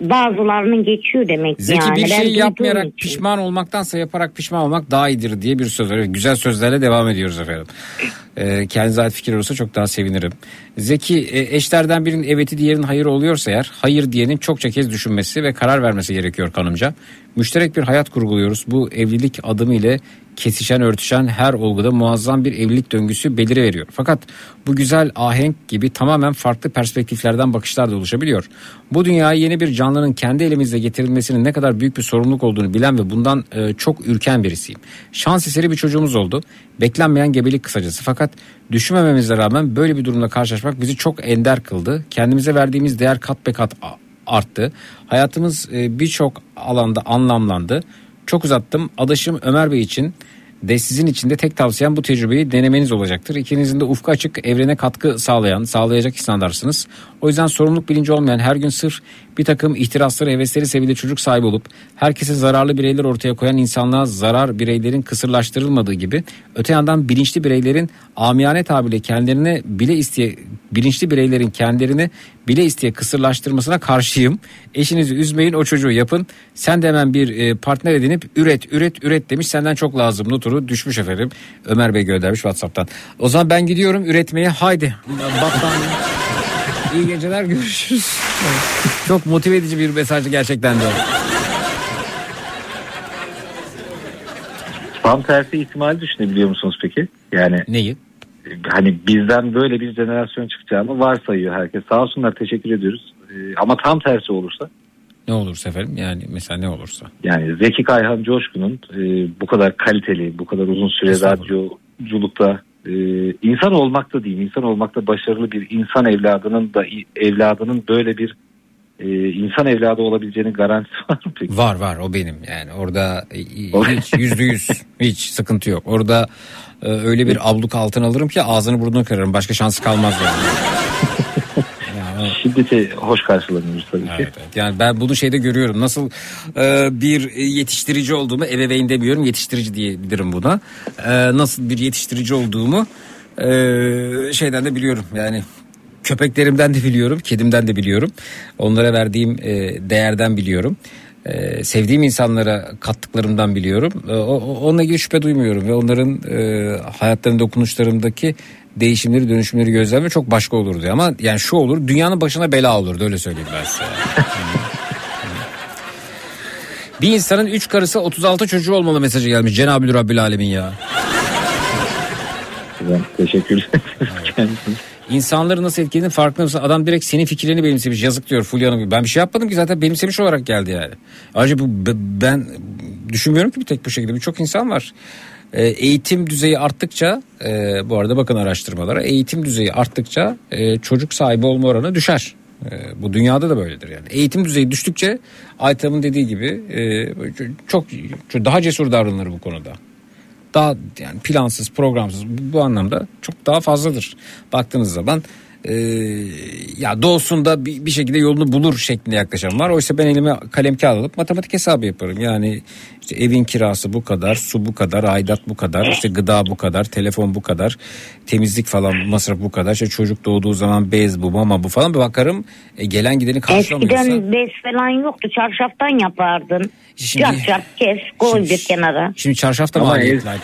Bazılarının geçiyor demek Zeki yani. bir Ben şey duyduğum yapmayarak için. pişman olmaktansa yaparak pişman olmak daha iyidir diye bir söz var. Evet, Güzel sözlerle devam ediyoruz efendim. Ee, kendinize ait fikir olursa çok daha sevinirim. Zeki e, eşlerden birinin eveti diğerinin hayırı oluyorsa eğer hayır diyenin çokça kez düşünmesi ve karar vermesi gerekiyor kanımca. Müşterek bir hayat kurguluyoruz. Bu evlilik adımı ile kesişen örtüşen her olguda muazzam bir evlilik döngüsü beliri veriyor. Fakat bu güzel ahenk gibi tamamen farklı perspektiflerden bakışlar da oluşabiliyor. Bu dünyaya yeni bir canlının kendi elimizle getirilmesinin ne kadar büyük bir sorumluluk olduğunu bilen ve bundan e, çok ürken birisiyim. Şans eseri bir çocuğumuz oldu. Beklenmeyen gebelik kısacası. Fakat düşünmememize rağmen böyle bir durumla karşılaşmak bizi çok ender kıldı. Kendimize verdiğimiz değer kat be kat arttı. Hayatımız e, birçok alanda anlamlandı. Çok uzattım. Adaşım Ömer Bey için de sizin için de tek tavsiyem bu tecrübeyi denemeniz olacaktır. İkinizin de ufku açık, evrene katkı sağlayan, sağlayacak insanlarsınız. O yüzden sorumluluk bilinci olmayan her gün sırf bir takım ihtirasları, hevesleri sebebiyle çocuk sahibi olup herkese zararlı bireyler ortaya koyan insanlığa zarar bireylerin kısırlaştırılmadığı gibi öte yandan bilinçli bireylerin amiyane tabirle kendilerine bile isteye bilinçli bireylerin kendilerini bile isteye kısırlaştırmasına karşıyım. Eşinizi üzmeyin o çocuğu yapın. Sen de hemen bir e, partner edinip üret üret üret demiş senden çok lazım noturu düşmüş efendim. Ömer Bey göndermiş Whatsapp'tan. O zaman ben gidiyorum üretmeye haydi. Battaniye. İyi geceler görüşürüz. Çok motive edici bir mesajdı gerçekten de. Tam tersi ihtimali düşünebiliyor musunuz peki? Yani Neyi? Hani bizden böyle bir jenerasyon çıkacağını varsayıyor herkes. Sağ olsunlar teşekkür ediyoruz. Ee, ama tam tersi olursa Ne olursa efendim yani mesela ne olursa. yani Zeki Kayhan Coşkun'un e, bu kadar kaliteli, bu kadar uzun süre radyoculukta e, insan olmakta değil, insan olmakta başarılı bir insan evladının da evladının böyle bir e, insan evladı olabileceğinin garantisi var mı peki? Var var o benim yani orada hiç yüzde yüz hiç sıkıntı yok. Orada e, öyle bir abluk altın alırım ki ağzını burnunu kırarım başka şansı kalmaz yani. Şiddeti hoş karşılanıyoruz tabii ki. Evet, evet. Yani ben bunu şeyde görüyorum. Nasıl e, bir yetiştirici olduğumu ebeveyn demiyorum yetiştirici diyebilirim buna. E, nasıl bir yetiştirici olduğumu e, şeyden de biliyorum. Yani köpeklerimden de biliyorum, kedimden de biliyorum. Onlara verdiğim e, değerden biliyorum. E, sevdiğim insanlara kattıklarımdan biliyorum. E, onunla ilgili şüphe duymuyorum ve onların e, hayatlarının dokunuşlarındaki değişimleri dönüşümleri gözlemle çok başka olurdu ama yani şu olur dünyanın başına bela olurdu öyle söyleyeyim ben size. Bir insanın 3 karısı 36 çocuğu olmalı mesajı gelmiş Cenab-ı Rabbil Alemin ya. Teşekkür ederim. İnsanları nasıl etkilediğinin farkında mısın? Adam direkt senin fikirlerini benimsemiş. Yazık diyor Fulya Hanım. Ben bir şey yapmadım ki zaten benimsemiş olarak geldi yani. Ayrıca bu be- ben düşünmüyorum ki bir tek bu şekilde. Birçok insan var. Ee, eğitim düzeyi arttıkça e, bu arada bakın araştırmalara eğitim düzeyi arttıkça e, çocuk sahibi olma oranı düşer. E, bu dünyada da böyledir yani. Eğitim düzeyi düştükçe Aytam'ın dediği gibi e, çok, çok daha cesur davranılır bu konuda daha yani plansız programsız bu, anlamda çok daha fazladır baktığınız zaman e, ya doğusunda bir, bir şekilde yolunu bulur şeklinde yaklaşan var. Oysa ben elime kalem kağıt alıp matematik hesabı yaparım. Yani işte evin kirası bu kadar, su bu kadar, aidat bu kadar, işte gıda bu kadar, telefon bu kadar, temizlik falan masraf bu kadar. İşte çocuk doğduğu zaman bez bu, mama bu falan bir bakarım. E, gelen gideni karşılamıyorsa. Eskiden bez falan yoktu. Çarşaftan yapardın. Şimdi- Çarşaf kes koy bir kenara. Şimdi çarşafta Ama maliyetli Hanım.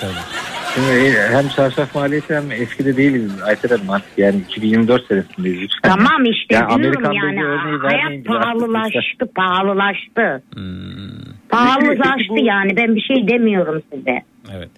Şimdi hem çarşaf maliyeti hem eskide değiliz Ayfer Hanım artık yani 2024 senesindeyiz lütfen. Tamam işte Yani diyorum Amerikan yani hayat pahalılaştı pahalılaştı. Hmm. Pahalılaştı yani ben bir şey demiyorum size. Evet.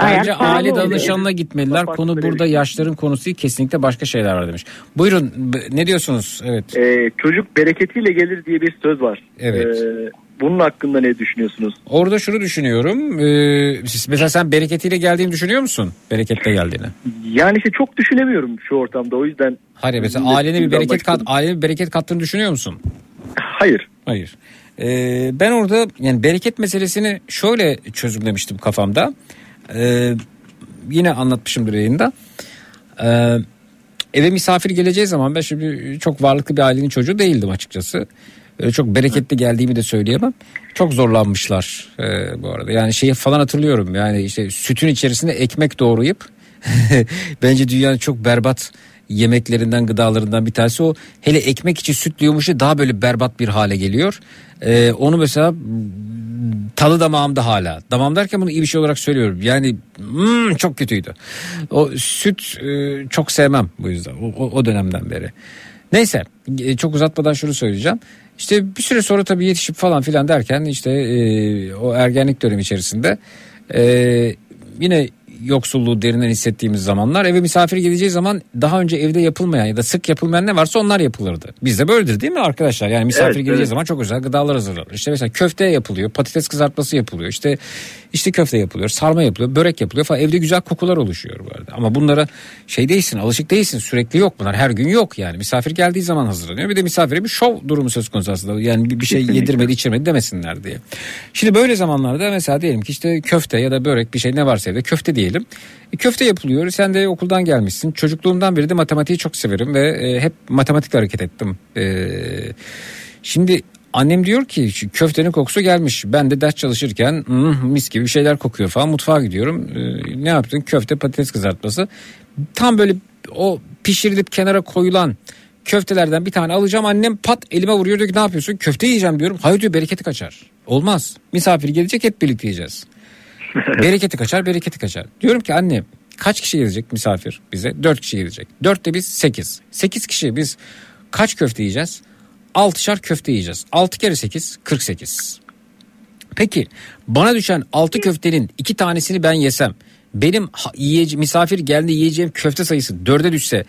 Hayat Bence aile oluyor. danışanına gitmeliler. Konu burada yaşların konusu değil kesinlikle başka şeyler var demiş. Buyurun ne diyorsunuz? Evet. Ee, çocuk bereketiyle gelir diye bir söz var. Evet. Ee, bunun hakkında ne düşünüyorsunuz? Orada şunu düşünüyorum. Ee, siz- mesela sen bereketiyle geldiğini düşünüyor musun? Bereketle geldiğini. Yani işte çok düşünemiyorum şu ortamda o yüzden. Hayır mesela ailene bir bereket kat, ailene bir bereket kattığını düşünüyor musun? Hayır. Hayır. Ee, ben orada yani bereket meselesini şöyle çözümlemiştim kafamda. Ee, yine anlatmışımdır yayında. Ee, eve misafir geleceği zaman ben şimdi çok varlıklı bir ailenin çocuğu değildim açıkçası. Öyle çok bereketli geldiğimi de söyleyemem. Çok zorlanmışlar e, bu arada. Yani şeyi falan hatırlıyorum. Yani işte sütün içerisinde ekmek doğrayıp bence dünyanın çok berbat yemeklerinden gıdalarından bir tanesi o. Hele ekmek içi süt diyormuşu daha böyle berbat bir hale geliyor. E, onu mesela tadı damağımda hala. Damağım derken bunu iyi bir şey olarak söylüyorum. Yani hmm, çok kötüydü. O süt e, çok sevmem bu yüzden o, o, o dönemden beri. Neyse e, çok uzatmadan şunu söyleyeceğim. İşte bir süre sonra tabii yetişip falan filan derken işte e, o ergenlik dönemi içerisinde e, yine yoksulluğu derinden hissettiğimiz zamanlar eve misafir geleceği zaman daha önce evde yapılmayan ya da sık yapılmayan ne varsa onlar yapılırdı. Bizde böyledir değil mi arkadaşlar? Yani misafir Evet, geleceği evet. zaman çok özel gıdalar hazırlanır. İşte mesela köfte yapılıyor, patates kızartması yapılıyor. İşte işte köfte yapılıyor, sarma yapılıyor, börek yapılıyor falan. Evde güzel kokular oluşuyor bu arada. Ama bunlara şey değilsin, alışık değilsin. Sürekli yok bunlar. Her gün yok yani. Misafir geldiği zaman hazırlanıyor. Bir de misafire bir şov durumu söz konusu aslında. Yani bir, şey Kesinlikle. yedirmedi, içirmedi demesinler diye. Şimdi böyle zamanlarda mesela diyelim ki işte köfte ya da börek bir şey ne varsa evde köfte diye diyelim. E, köfte yapılıyor. Sen de okuldan gelmişsin. Çocukluğumdan beri de matematiği çok severim ve e, hep matematikle hareket ettim. E, şimdi annem diyor ki "Şu köftenin kokusu gelmiş. Ben de ders çalışırken "Hmm, mis gibi bir şeyler kokuyor falan mutfağa gidiyorum. Ne yaptın? Köfte patates kızartması. Tam böyle o pişirilip kenara koyulan köftelerden bir tane alacağım. Annem pat elime vuruyor diyor ki ne yapıyorsun? Köfte yiyeceğim diyorum. Hayır diyor bereketi kaçar. Olmaz. Misafir gelecek hep birlikte yiyeceğiz. bereketi kaçar bereketi kaçar. Diyorum ki anne kaç kişi gelecek misafir bize? Dört kişi gelecek. Dörtte biz sekiz. Sekiz kişi biz kaç köfte yiyeceğiz? Altışar köfte yiyeceğiz. Altı kere sekiz kırk sekiz. Peki bana düşen altı köftenin iki tanesini ben yesem benim yiyece- misafir geldiğinde yiyeceğim köfte sayısı dörde düşse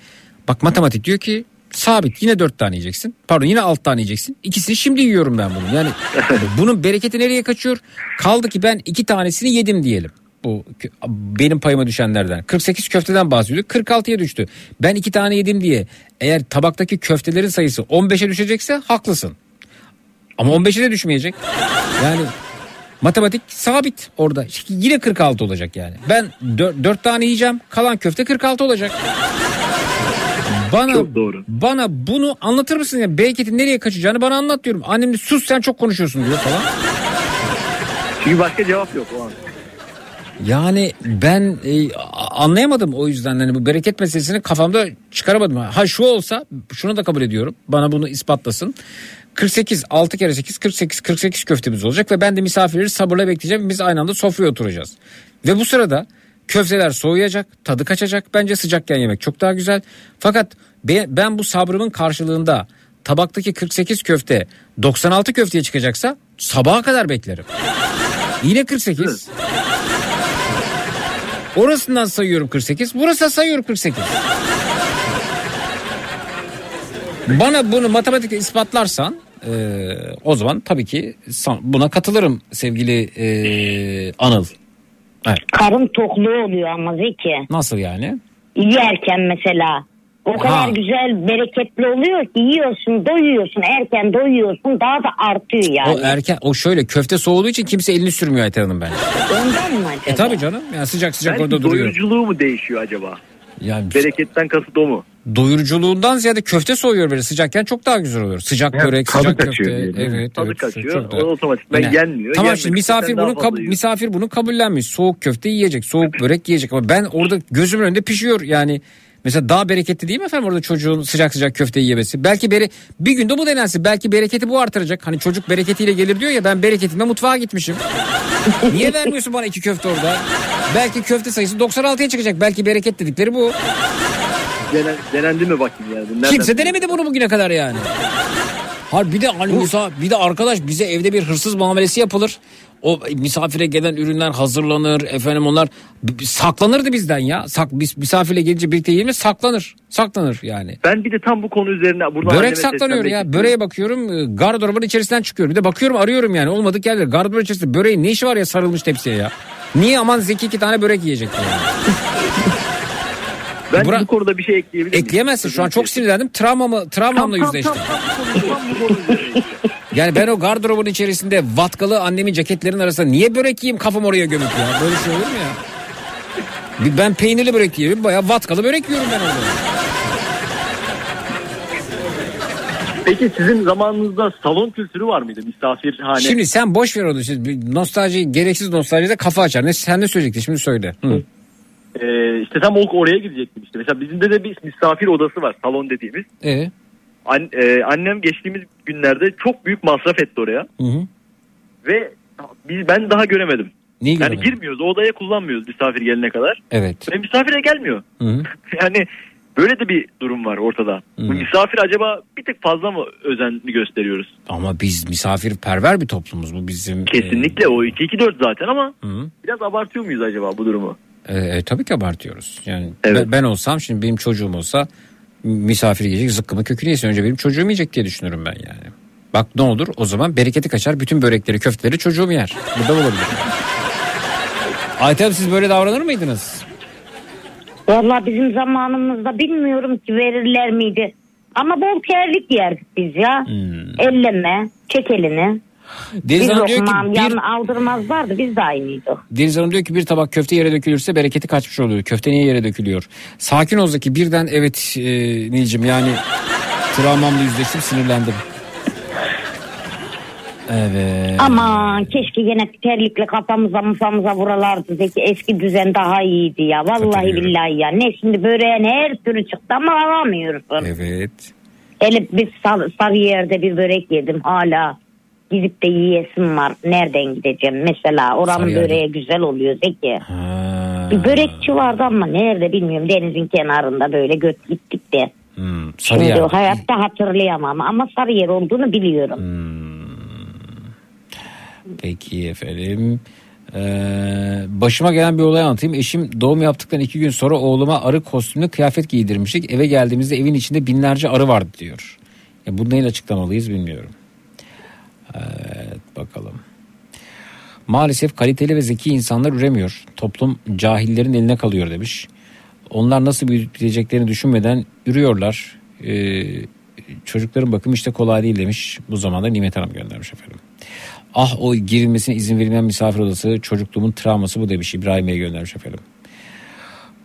bak matematik diyor ki sabit yine dört tane yiyeceksin pardon yine altı tane yiyeceksin ikisini şimdi yiyorum ben bunu yani bunun bereketi nereye kaçıyor kaldı ki ben iki tanesini yedim diyelim bu benim payıma düşenlerden 48 köfteden bahsediyorduk 46'ya düştü ben iki tane yedim diye eğer tabaktaki köftelerin sayısı 15'e düşecekse haklısın ama 15'e de düşmeyecek. Yani matematik sabit orada. Yine 46 olacak yani. Ben 4, tane yiyeceğim. Kalan köfte 46 olacak. Bana bana bunu anlatır mısın ya? Bereketin nereye kaçacağını bana anlat diyorum. Annem de sus sen çok konuşuyorsun diyor falan. Çünkü başka cevap yok o an. Yani ben e, anlayamadım o yüzden hani bu bereket meselesini kafamda çıkaramadım. Ha şu olsa şunu da kabul ediyorum. Bana bunu ispatlasın. 48 6 kere 8 48 48 köftemiz olacak ve ben de misafirleri sabırla bekleyeceğim. Biz aynı anda sofraya oturacağız. Ve bu sırada köfteler soğuyacak, tadı kaçacak. Bence sıcakken yemek çok daha güzel. Fakat be- ben bu sabrımın karşılığında tabaktaki 48 köfte 96 köfteye çıkacaksa sabaha kadar beklerim. Yine 48. Orasından sayıyorum 48. Burası sayıyorum 48. Bana bunu matematikle ispatlarsan e, o zaman tabii ki buna katılırım sevgili e, Anıl. Evet. Karın tokluğu oluyor ama Zeki. Nasıl yani? Yerken mesela. O kadar Ha. güzel bereketli oluyor ki yiyorsun doyuyorsun erken doyuyorsun daha da artıyor yani. O erken o şöyle köfte soğuduğu için kimse elini sürmüyor Ayten Hanım bence. Ondan mı acaba? E tabii canım. Yani sıcak sıcak Belki orada duruyor. doyuruculuğu mu değişiyor acaba? Yani Bereketten kasıt o mu? doyuruculuğundan ziyade köfte soğuyor böyle sıcakken çok daha güzel oluyor. Sıcak Ya, börek, tadı sıcak kaçıyor köfte. diyelim. Evet, Tadı evet, kaçıyor, o otomatikman Yani- yenmiyor. Tamam Yenmedikten şimdi misafir bunu kab- yiyor. misafir bunu kabullenmiş. Soğuk köfte yiyecek, soğuk börek yiyecek ama ben orada gözümün önünde pişiyor yani. Mesela daha bereketli değil mi efendim orada çocuğun sıcak sıcak köfte yemesi? Belki bere bir günde bu denensin. Belki bereketi bu artıracak. Hani çocuk bereketiyle gelir diyor ya ben bereketimle mutfağa gitmişim. Niye vermiyorsun bana iki köfte orada? Belki köfte sayısı 96'ya çıkacak. Belki bereket dedikleri bu. Denen, denendi mi bakayım yani? Nereden Kimse denemedi bunu bugüne kadar yani. Har bir de hani misa- bir de arkadaş bize evde bir hırsız muamelesi yapılır. O misafire gelen ürünler hazırlanır efendim onlar saklanırdı bizden ya. Sak biz misafire gelince birlikte yiyelim saklanır. Saklanır yani. Ben bir de tam bu konu üzerine buradan Börek saklanıyor ya. istiyorum. Böreğe bakıyorum e, gardırobun içerisinden çıkıyor. Bir de bakıyorum arıyorum yani. Olmadık yerler. Gardırobun içerisinde böreğin ne işi var ya sarılmış tepsiye ya. Niye aman Zeki iki tane börek yiyecek yani. Ben Bura- bu konuda bir şey ekleyebilir miyim? Ekleyemezsin şu an çok sinirlendim. Travmamı, travmamla yüzleştim. Tam bu konu üzerine işte. Yani ben o gardırobun içerisinde vatkalı annemin ceketlerin arasında niye börek yiyeyim kafam oraya gömük ya? Böyle şey olur mu ya? Ben peynirli börek yiyorum bayağı vatkalı börek yiyorum ben orada. Peki sizin zamanınızda salon kültürü var mıydı? Misafirhane. Şimdi sen boş ver onu. Şimdi nostalji, gereksiz nostalji de kafa açar. Ne, sen ne söyleyecektin şimdi söyle. Hı. Ee, işte tam o- oraya gidecektim işte. Mesela bizim de, de bir misafir odası var salon dediğimiz. Ee? An- e, annem geçtiğimiz günlerde çok büyük masraf etti oraya. Hı hı. Ve biz ben daha göremedim. Neyi yani göremedin? girmiyoruz. O odaya kullanmıyoruz misafir gelene kadar. Evet. Ve misafire gelmiyor. Hı hı. Yani böyle de bir durum var ortada. Bu misafir acaba bir tık fazla mı özenli gösteriyoruz? Ama biz misafirperver bir toplumuz. Bu bizim... Kesinlikle o 2-2-4 zaten ama hı. biraz abartıyor muyuz acaba bu durumu? E, e, tabii ki abartıyoruz. Yani ben, ben olsam şimdi benim çocuğum olsa misafir yiyecek zıkkımı kökünü yesin. Önce benim çocuğum yiyecek diye düşünürüm ben yani. Bak ne olur o zaman bereketi kaçar. Bütün börekleri köfteleri çocuğum yer. Bu da olabilir. Ayten siz böyle davranır mıydınız? Valla bizim zamanımızda bilmiyorum ki verirler miydi. Ama bol terlik yerdik biz ya. Hmm. Elleme, çek elini. Deniz Hanım diyor ki bir- aldırmazlardı biz de aynıydık. Deniz Hanım diyor ki bir tabak köfte yere dökülürse bereketi kaçmış oluyor. Köfte niye yere dökülüyor? Sakin ol Zeki birden evet e, Nilcim yani travmamla yüzleştim sinirlendim. Evet. Aman keşke yine terlikle kafamıza mufamıza vuralardı Zeki. Eski düzen daha iyiydi ya. Vallahi billahi ya. Ne şimdi böreğin her türlü çıktı ama alamıyorsun. Evet. Hele bir sar, sarı yerde bir börek yedim hala. Gidip de yiyesim var. Nereden gideceğim? Mesela oranın Sarıyer'de. böreği güzel oluyor Zeki. Bir börekçi vardı ama nerede bilmiyorum. Denizin kenarında böyle göt gittik de. Hmm, Şimdi Sarıyer. hayatta hatırlayamam ama Sarıyer olduğunu biliyorum. Peki efendim. Ee, başıma gelen bir olay anlatayım. Eşim doğum yaptıktan iki gün sonra oğluma arı kostümlü kıyafet giydirmiştik. Eve geldiğimizde evin içinde binlerce arı vardı diyor. Ya bunu neyle açıklamalıyız bilmiyorum. Evet bakalım. Maalesef kaliteli ve zeki insanlar üremiyor. Toplum cahillerin eline kalıyor demiş. Onlar nasıl büyüteceklerini düşünmeden ürüyorlar. Ee, çocukların bakımı işte kolay değil demiş. Bu zamanda Nimet Hanım göndermiş efendim. Ah o girilmesine izin verilmeyen misafir odası çocukluğumun travması bu demiş İbrahim Bey göndermiş efendim.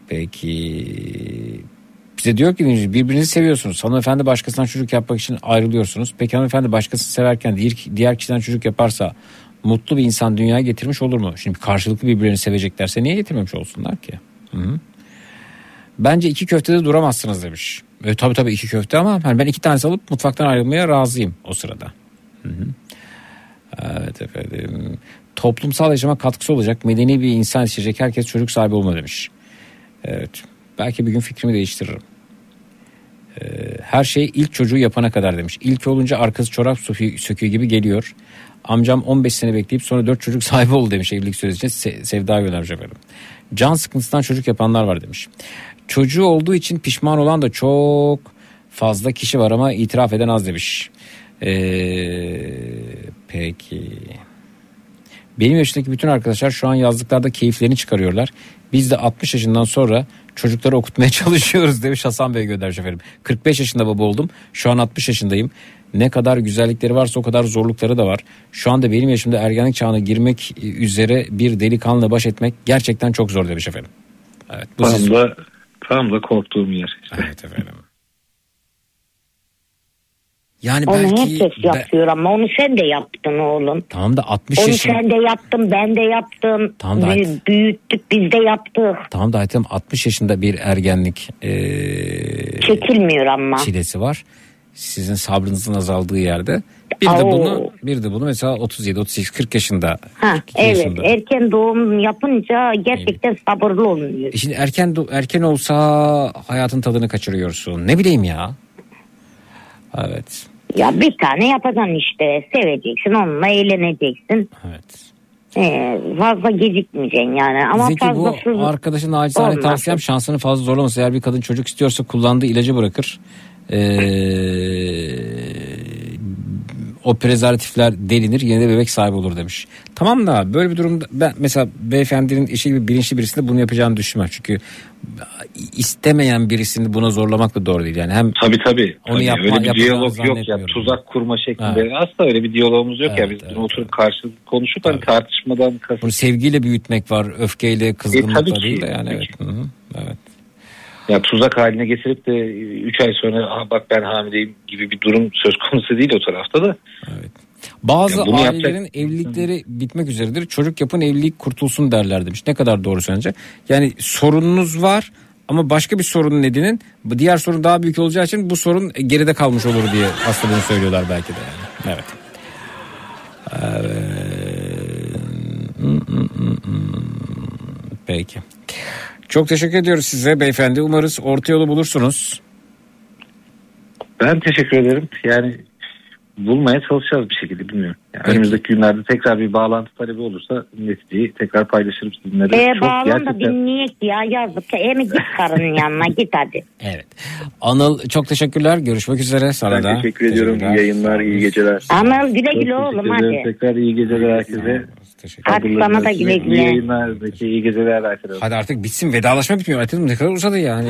Peki bize diyor ki birbirinizi seviyorsunuz. Hanımefendi başkasından çocuk yapmak için ayrılıyorsunuz. Peki hanımefendi başkasını severken diğer, diğer kişiden çocuk yaparsa mutlu bir insan dünyaya getirmiş olur mu? Şimdi karşılıklı birbirlerini seveceklerse niye getirmemiş olsunlar ki? Hı -hı. Bence iki köftede duramazsınız demiş. E, tabii tabii iki köfte ama hani ben iki tanesi alıp mutfaktan ayrılmaya razıyım o sırada. Hı hı. Evet efendim. Toplumsal yaşama katkısı olacak medeni bir insan yetişecek herkes çocuk sahibi olma demiş. Evet. Belki bir gün fikrimi değiştiririm. Ee, her şey ilk çocuğu yapana kadar demiş. İlk olunca arkası çorap söküğü, gibi geliyor. Amcam 15 sene bekleyip sonra 4 çocuk sahibi oldu demiş evlilik süreci için. Se- Sevda göndermiş efendim. Can sıkıntısından çocuk yapanlar var demiş. Çocuğu olduğu için pişman olan da çok fazla kişi var ama itiraf eden az demiş. Ee, peki. Benim yaşındaki bütün arkadaşlar şu an yazlıklarda keyiflerini çıkarıyorlar. Biz de 60 yaşından sonra çocukları okutmaya çalışıyoruz demiş Hasan Bey göndermiş efendim. 45 yaşında baba oldum. Şu an 60 yaşındayım. Ne kadar güzellikleri varsa o kadar zorlukları da var. Şu anda benim yaşımda ergenlik çağına girmek üzere bir delikanlıyla baş etmek gerçekten çok zor demiş efendim. Evet, bu Tam siz- da, tam da korktuğum yer. Evet efendim. Yani Onu belki herkes yapıyor ama onu sen de yaptın oğlum. tamam da 60 Onu yaşında sen de yaptın ben de yaptım. Tamam da- Büyü- büyüttük biz de yaptık. tamam da Aytem 60 yaşında bir ergenlik eee, Çekilmiyor ama. çilesi var. Sizin sabrınızın azaldığı yerde. Bir de Au. bunu bir de bunu mesela 37 38 40 yaşında Ha, 42 evet yaşında. erken doğum yapınca gerçekten sabırlı olunuyor. E Şimdi erken erken olsa hayatın tadını kaçırıyorsun. Ne bileyim ya. Evet. Ya bir tane yapacaksın işte seveceksin onunla eğleneceksin. Evet. Ee, fazla gecikmeyeceksin yani ama Zeki bu fazlası arkadaşın acizane olmaz. tavsiyem şansını fazla zorlamasın. Eğer bir kadın çocuk istiyorsa kullandığı ilacı bırakır. Ee, o prezervatifler delinir yine de bebek sahibi olur demiş. Tamam da böyle bir durumda ben mesela beyefendinin eşi gibi bilinçli birisinde bunu yapacağını düşünmem. Çünkü istemeyen birisini buna zorlamak da doğru değil. Yani hem Tabii tabii. Onu Tabii, yapma- öyle bir diyalog yok ya. Tuzak kurma şeklinde. Evet. Aslında öyle bir diyalogumuz yok ya. Evet, Biz bunu oturup karşılıklı konuşup hani tartışmadan kasıt. bunu sevgiyle büyütmek var, öfkeyle, kızgınlıkla E, tabii ki, değil de yani. tabii Evet. Hı hı. evet. Ya tuzak haline getirip de 3 ay sonra "Aa, bak ben hamileyim gibi bir durum söz konusu değil o tarafta da. Bazı Ya bunu ailelerin yapacak- evlilikleri bitmek üzeredir. Çocuk yapın evlilik kurtulsun derler demiş. Ne kadar doğru sence? Yani sorununuz var ama başka bir sorun nedinin bu diğer sorun daha büyük olacağı için bu sorun geride kalmış olur diye aslında bunu söylüyorlar belki de yani. Evet. Evet. Peki. Çok teşekkür ediyoruz size beyefendi. Umarız orta yolu bulursunuz. Ben teşekkür ederim. Yani bulmaya çalışacağız bir şekilde bilmiyorum. Yani Peki. önümüzdeki günlerde tekrar bir bağlantı talebi olursa neticeyi tekrar paylaşırım sizinle. de. Ee, Çok bağlan da gerçekten- dinleyek ya yazık. Hem git karının yanına git hadi. Evet. Anıl çok teşekkürler. Görüşmek üzere. Sana Ben da. teşekkür ediyorum. İyi yayınlar, iyi geceler. Anıl güle güle oğlum hadi. Tekrar iyi geceler herkese. Teşekkür Hadi sana da güle güle. İyi yayınlar iyi geceler Ayşe Hadi artık bitsin vedalaşma bitmiyor. Ayten ne kadar uzadı ya. Hani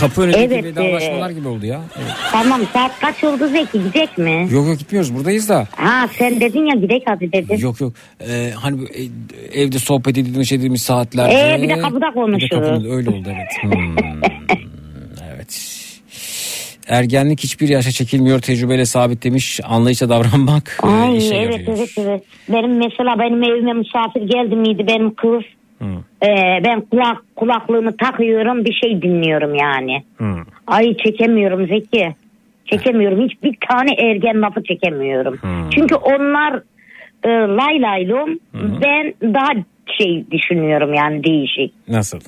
kapı önündeki Evet, vedalaşmalar e- gibi oldu ya. Evet. Tamam saat kaç oldu Zeki gidecek mi? Yok yok gitmiyoruz buradayız da. Ha sen dedin ya gidek hadi dedin. Yok yok. Ee, hani e, evde sohbet edildiğimiz şey dediğimiz saatlerde. Ee, bir de kapıda Bir de konuşuruz. kapıda öyle oldu evet. Hmm, evet. Ergenlik hiçbir yaşa çekilmiyor tecrübeyle sabitlemiş anlayışla davranmak e, Ay işe evet yarıyor. evet evet. Benim mesela benim evime misafir geldi miydi benim kız. Hı. Ee, ben kulak kulaklığımı takıyorum bir şey dinliyorum yani. Hı. Ay çekemiyorum Zeki. Çekemiyorum. Hiç bir tane ergen lafı çekemiyorum. Çünkü onlar e, lay laylum. Ben daha şey düşünüyorum yani değişik. Nasıl?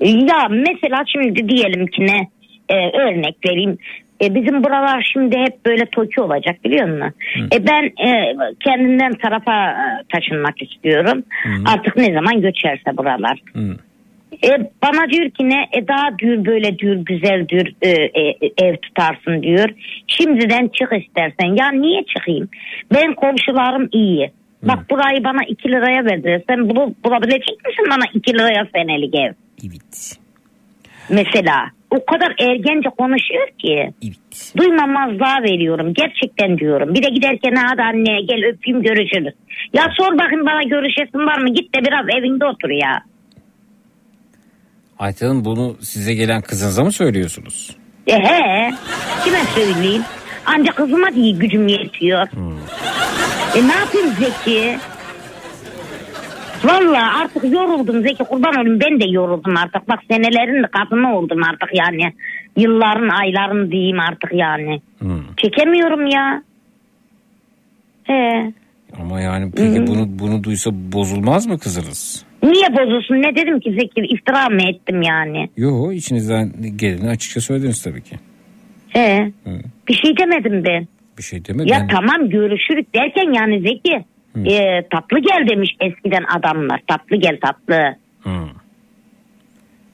Ya mesela şimdi diyelim ki ne e, örnek vereyim. E, bizim buralar şimdi hep böyle toki olacak biliyor musun? E, ben e, kendimden tarafa e, taşınmak istiyorum. Artık ne zaman göçerse buralar. E, bana diyor ki ne e, daha diyor böyle diyor güzel diyor e, e, ev tutarsın diyor. Şimdiden çık istersen. Ya niye çıkayım? Ben komşularım iyi. Bak burayı bana 2 liraya verdiler. Sen bunu bulabilecek misin bana 2 liraya senelik ev? Evet. Mesela o kadar ergence konuşuyor ki. Duymamazlığa veriyorum. Gerçekten diyorum. Bir de giderken hadi anne gel öpeyim görüşürüz. Ya sor bakın bana görüşesin var mı? Git de biraz evinde otur ya. Ayten Hanım bunu size gelen kızınıza mı söylüyorsunuz? E he. Kime söyleyeyim? Ancak kızıma değil gücüm yetiyor. E ne yapayım Zeki? Valla artık yoruldum Zeki kurban olayım ben de yoruldum artık. Bak senelerin kadını oldum artık yani. Yılların ayların diyeyim artık yani. Çekemiyorum ya. He. Ama yani peki bunu bunu duysa bozulmaz mı kızınız? Niye bozulsun ne dedim ki Zeki iftira mı ettim yani? Yo içinizden geleni açıkça söylediniz tabii ki. He. Bir şey demedim ben. Bir şey demedim. Ya tamam görüşürük derken yani Zeki e, tatlı gel demiş eskiden adamlar. Tatlı gel tatlı.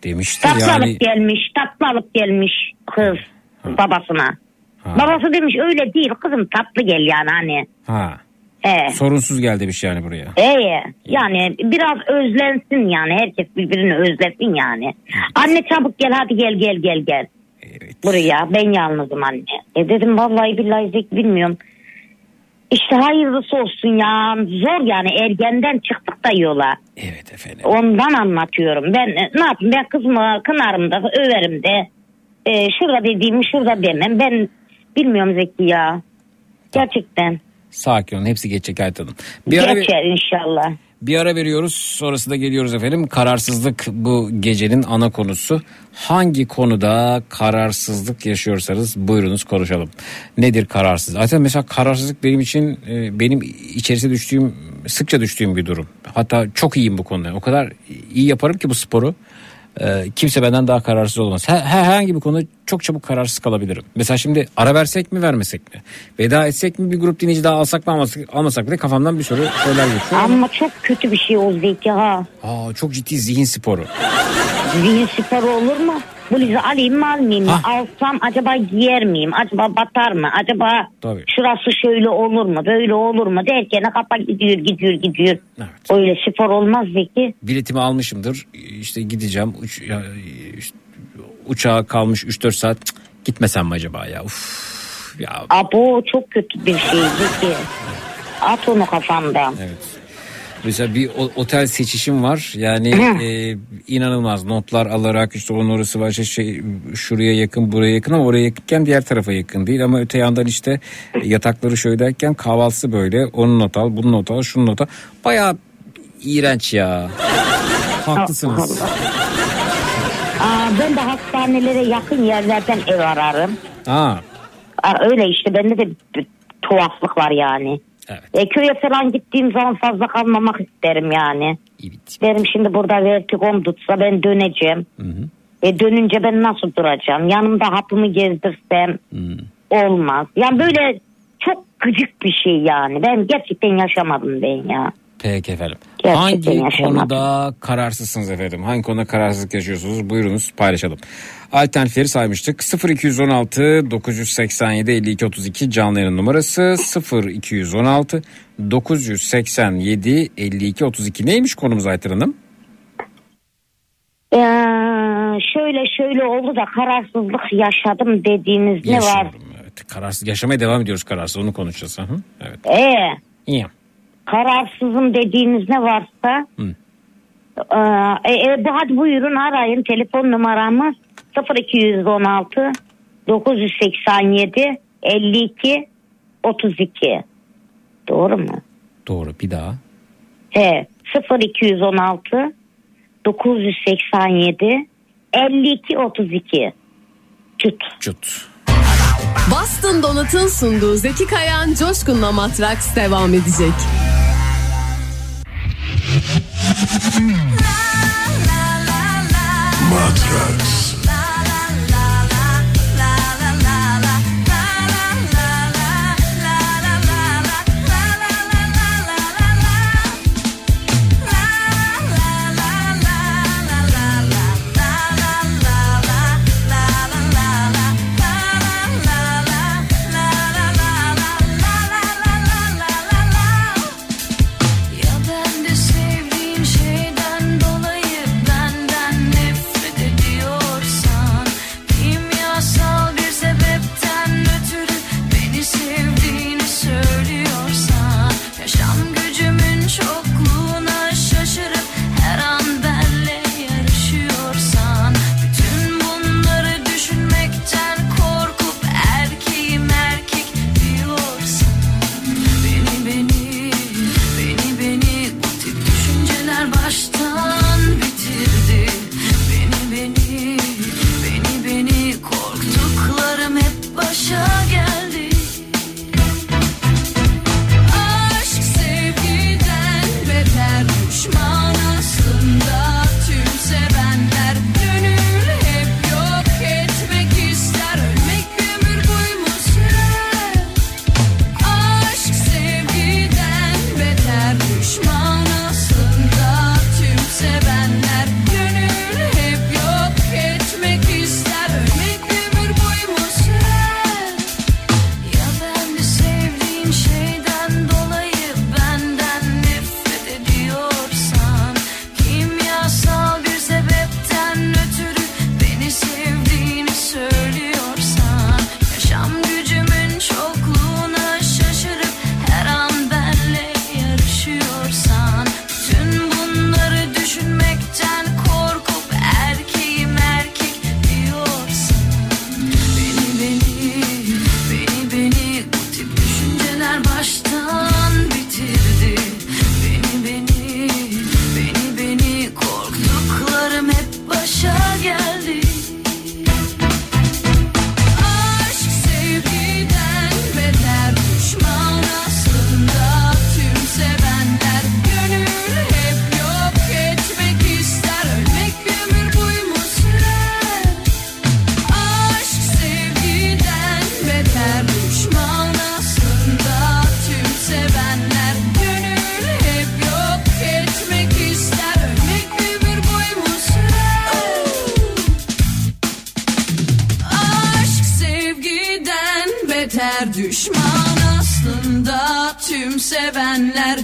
Demiştir Tatlı yani. alıp gelmiş, tatlı alıp gelmiş kız babasına. Babası demiş öyle değil kızım tatlı gel yani hani. Ha. He. Sorunsuz gel demiş yani buraya. Ee, yani biraz özlensin yani herkes birbirini özlesin yani. Anne çabuk gel hadi gel gel gel gel. Buraya ben yalnızım anne. E dedim vallahi billahi Zeki bilmiyorum. İşte hayırlısı olsun ya. Zor yani ergenden çıktık da yola. Evet efendim. Ondan anlatıyorum. Ben e, ne yapayım ben kızımı kınarım da överim de. E, şurada dediğimi şurada demem. Ben bilmiyorum Zeki ya. Gerçekten. Sakin olun hepsi geçecek Ayten Hanım. Bir ara, Geçer inşallah. Bir ara veriyoruz sonrasında geliyoruz efendim. Kararsızlık bu gecenin ana konusu. Hangi konuda kararsızlık yaşıyorsanız buyurunuz konuşalım. Nedir kararsızlık? Zaten mesela kararsızlık benim için e, benim içerisine düştüğüm sıkça düştüğüm bir durum. Hatta çok iyiyim bu konuda. O kadar iyi yaparım ki bu sporu. E, kimse benden daha kararsız olmaz. Her, herhangi bir konuda çok çabuk kararsız kalabilirim. Mesela şimdi ara versek mi vermesek mi? Veda etsek mi bir grup dinleyici daha alsak mı almasak, almasak mı diye kafamdan bir sürü şeyler geçiyor. Ama çok kötü bir şey o Zeki ha. Aa, çok ciddi zihin sporu. Zihin sporu olur mu? Bluzu alayım mı almayayım mı? Alsam acaba giyer miyim? Acaba batar mı? Acaba Tabii. şurası şöyle olur mu? Böyle olur mu? Derken kafa gidiyor gidiyor gidiyor. Öyle spor olmaz Zeki. Biletimi almışımdır. İşte gideceğim. Uç, ya, işte, uçağa kalmış 3-4 saat. Cık, gitmesem mi acaba ya? Uf, ya Abo çok kötü bir şey. At onu kafandan. Evet. Mesela bir otel seçişim var. Yani e, inanılmaz notlar alarak işte onun orası var işte şey şuraya yakın buraya yakın ama oraya yakınken diğer tarafa yakın değil ama öte yandan işte yatakları şöyleyken kahvaltısı böyle onun not al bunun not al şunun not al. Baya iğrenç ya. Haklısınız. Aa, ben de hastanelere yakın yerlerden ev ararım. Aa, Aa, öyle işte bende de bir tuhaflık var yani. E, köye falan gittiğim zaman fazla kalmamak isterim yani. Derim şimdi burada vertigom tutsa ben döneceğim. E, dönünce ben nasıl duracağım? Yanımda hapımı gezdirsem olmaz. Yani böyle çok gıcık bir şey yani. Ben gerçekten yaşamadım ben ya. Peki efendim. Gerçekten Hangi yaşamak. konuda kararsızsınız efendim? Hangi konuda kararsızlık yaşıyorsunuz? Buyurunuz paylaşalım. Alternatifleri saymıştık. 0216 987 52 32 canlı yayın numarası 0216 987 52 32 neymiş konumuz Aytır Hanım? Ee, şöyle şöyle oldu da kararsızlık yaşadım dediğiniz Yaşıyorum, ne var? Evet. Kararsız yaşamaya devam ediyoruz kararsız onu konuşacağız. Hı? Evet. Ee, İyi kararsızım dediğiniz ne varsa Hı. Ee, e, e, hadi buyurun arayın telefon numaramız 0216 987 52 32 doğru mu? Doğru bir daha. He 0216 987 52 32 Çut. Çut. Boston Donut'un sunduğu Zeki Kayan Coşkun'la Matraks devam edecek. Matraks hablar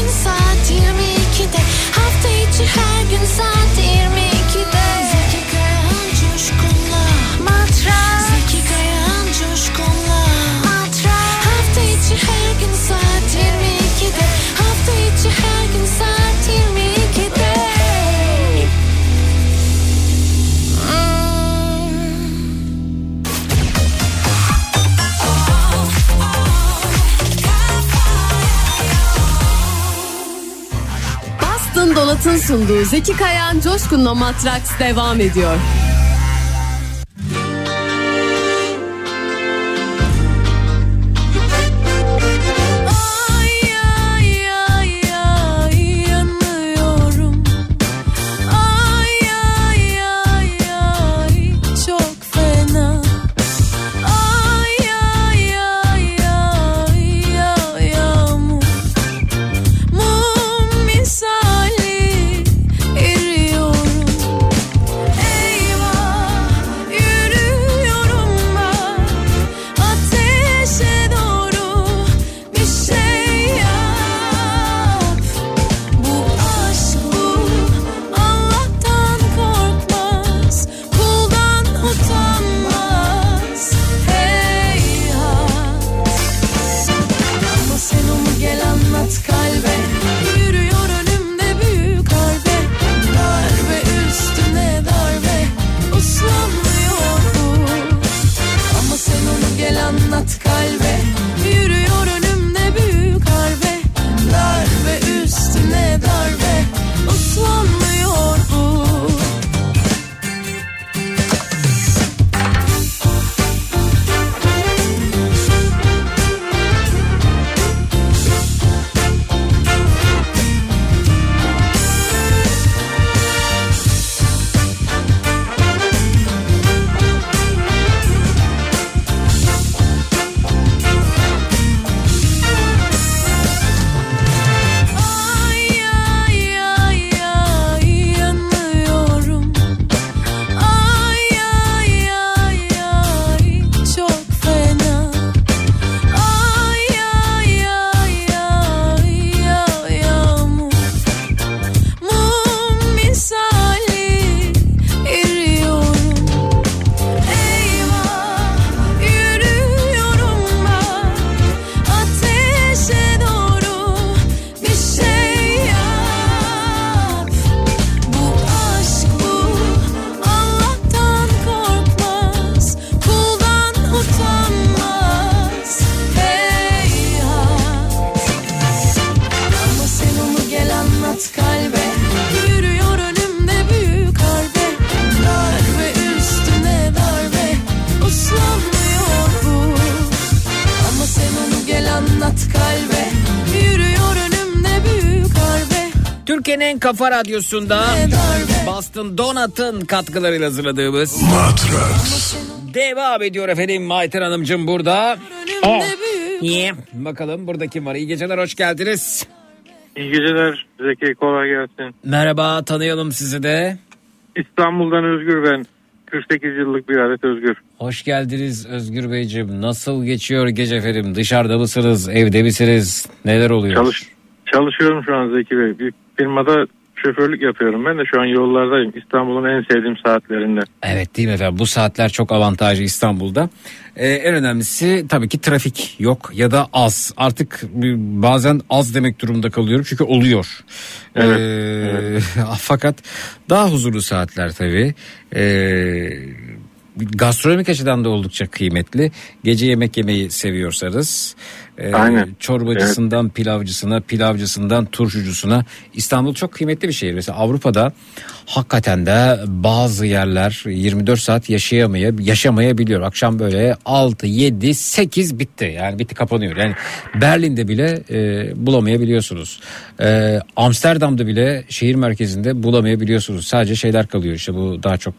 gün saat 22'de Hafta içi her gün saat 22'de Zeki Kayan Coşkun'la. Matras. Zeki Kayan Coşkun'la. Matras. Hafta içi her gün saat 22'de Boston Donat'ın sunduğu Zeki Kayan Coşkun'la Matraks devam ediyor. Kafa radyosunda Boston Donat'ın katkılarıyla hazırladığımız Matrax Devam ediyor efendim Mayter Hanımcığım burada. Niye? Bakalım burada kim var? İyi geceler hoş geldiniz. İyi geceler Zeki kolay gelsin. Merhaba tanıyalım sizi de. İstanbul'dan Özgür ben. 48 yıllık bir adet Özgür. Hoş geldiniz Özgür Beyciğim. Nasıl geçiyor gece efendim? Dışarıda mısınız? Evde misiniz? Neler oluyor? Çalış, çalışıyorum şu an Zeki Bey. Bir firmada şoförlük yapıyorum. Ben de şu an yollardayım. İstanbul'un en sevdiğim saatlerinde. Evet değil mi efendim? Bu saatler çok avantajlı İstanbul'da. Ee, en önemlisi tabii ki trafik yok ya da az. Artık bazen az demek durumunda kalıyorum çünkü oluyor. Evet, Ee, Fakat daha huzurlu saatler tabii. Ee, gastronomik açıdan da oldukça kıymetli. Gece yemek yemeyi seviyorsanız Ee, Aynen. Çorbacısından pilavcısına, pilavcısından turşucusuna. İstanbul çok kıymetli bir şehir. Mesela Avrupa'da hakikaten de bazı yerler 24 saat yaşayamaya, yaşamayabiliyor. Akşam böyle 6, 7, 8 bitti. Yani bitti kapanıyor. Yani Berlin'de bile e, bulamayabiliyorsunuz. E, Amsterdam'da bile şehir merkezinde bulamayabiliyorsunuz. Sadece şeyler kalıyor işte bu daha çok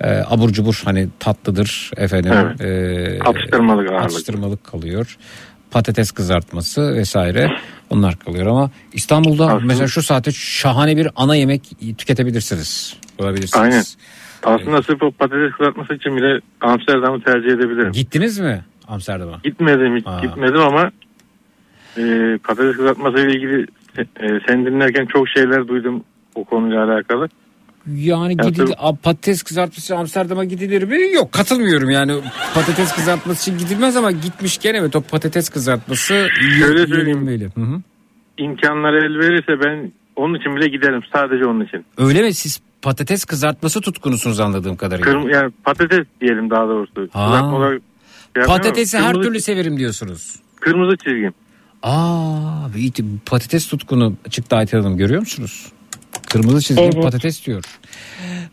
e, abur cubur hani tatlıdır efendim. Evet. E, Atıştırmalık ağırlık. atıştırmalık kalıyor. Patates kızartması vesaire onlar kalıyor ama İstanbul'da mesela şu saate şahane bir ana yemek tüketebilirsiniz. Bulabilirsiniz. Aynen. Aslında sırf o patates kızartması için bile Amsterdam'ı tercih edebilirim. Gittiniz mi Amsterdam'a? Gitmedim Aa. gitmedim ama e, patates kızartması ile ilgili e, sen dinlerken çok şeyler duydum o konuyla alakalı. Yani Ya gidil tabii- patates kızartması Amsterdam'a gidilir mi? Yok katılmıyorum yani patates kızartması için gidilmez ama gitmişken evet o patates kızartması Şöyle ye- söyleyeyim. yenilmeli. Hı hı. İmkanları el verirse ben onun için bile giderim sadece onun için. Öyle mi siz patates kızartması tutkunusunuz anladığım kadarıyla. Kırm yani patates diyelim daha doğrusu. Ha. Olarak şey Patatesi her kırmızı- türlü severim diyorsunuz. Kırmızı çizgim. Aa, iyi, patates tutkunu çıktı Ayten Hanım görüyor musunuz? Kırmızı çizgi Evet. patates diyor.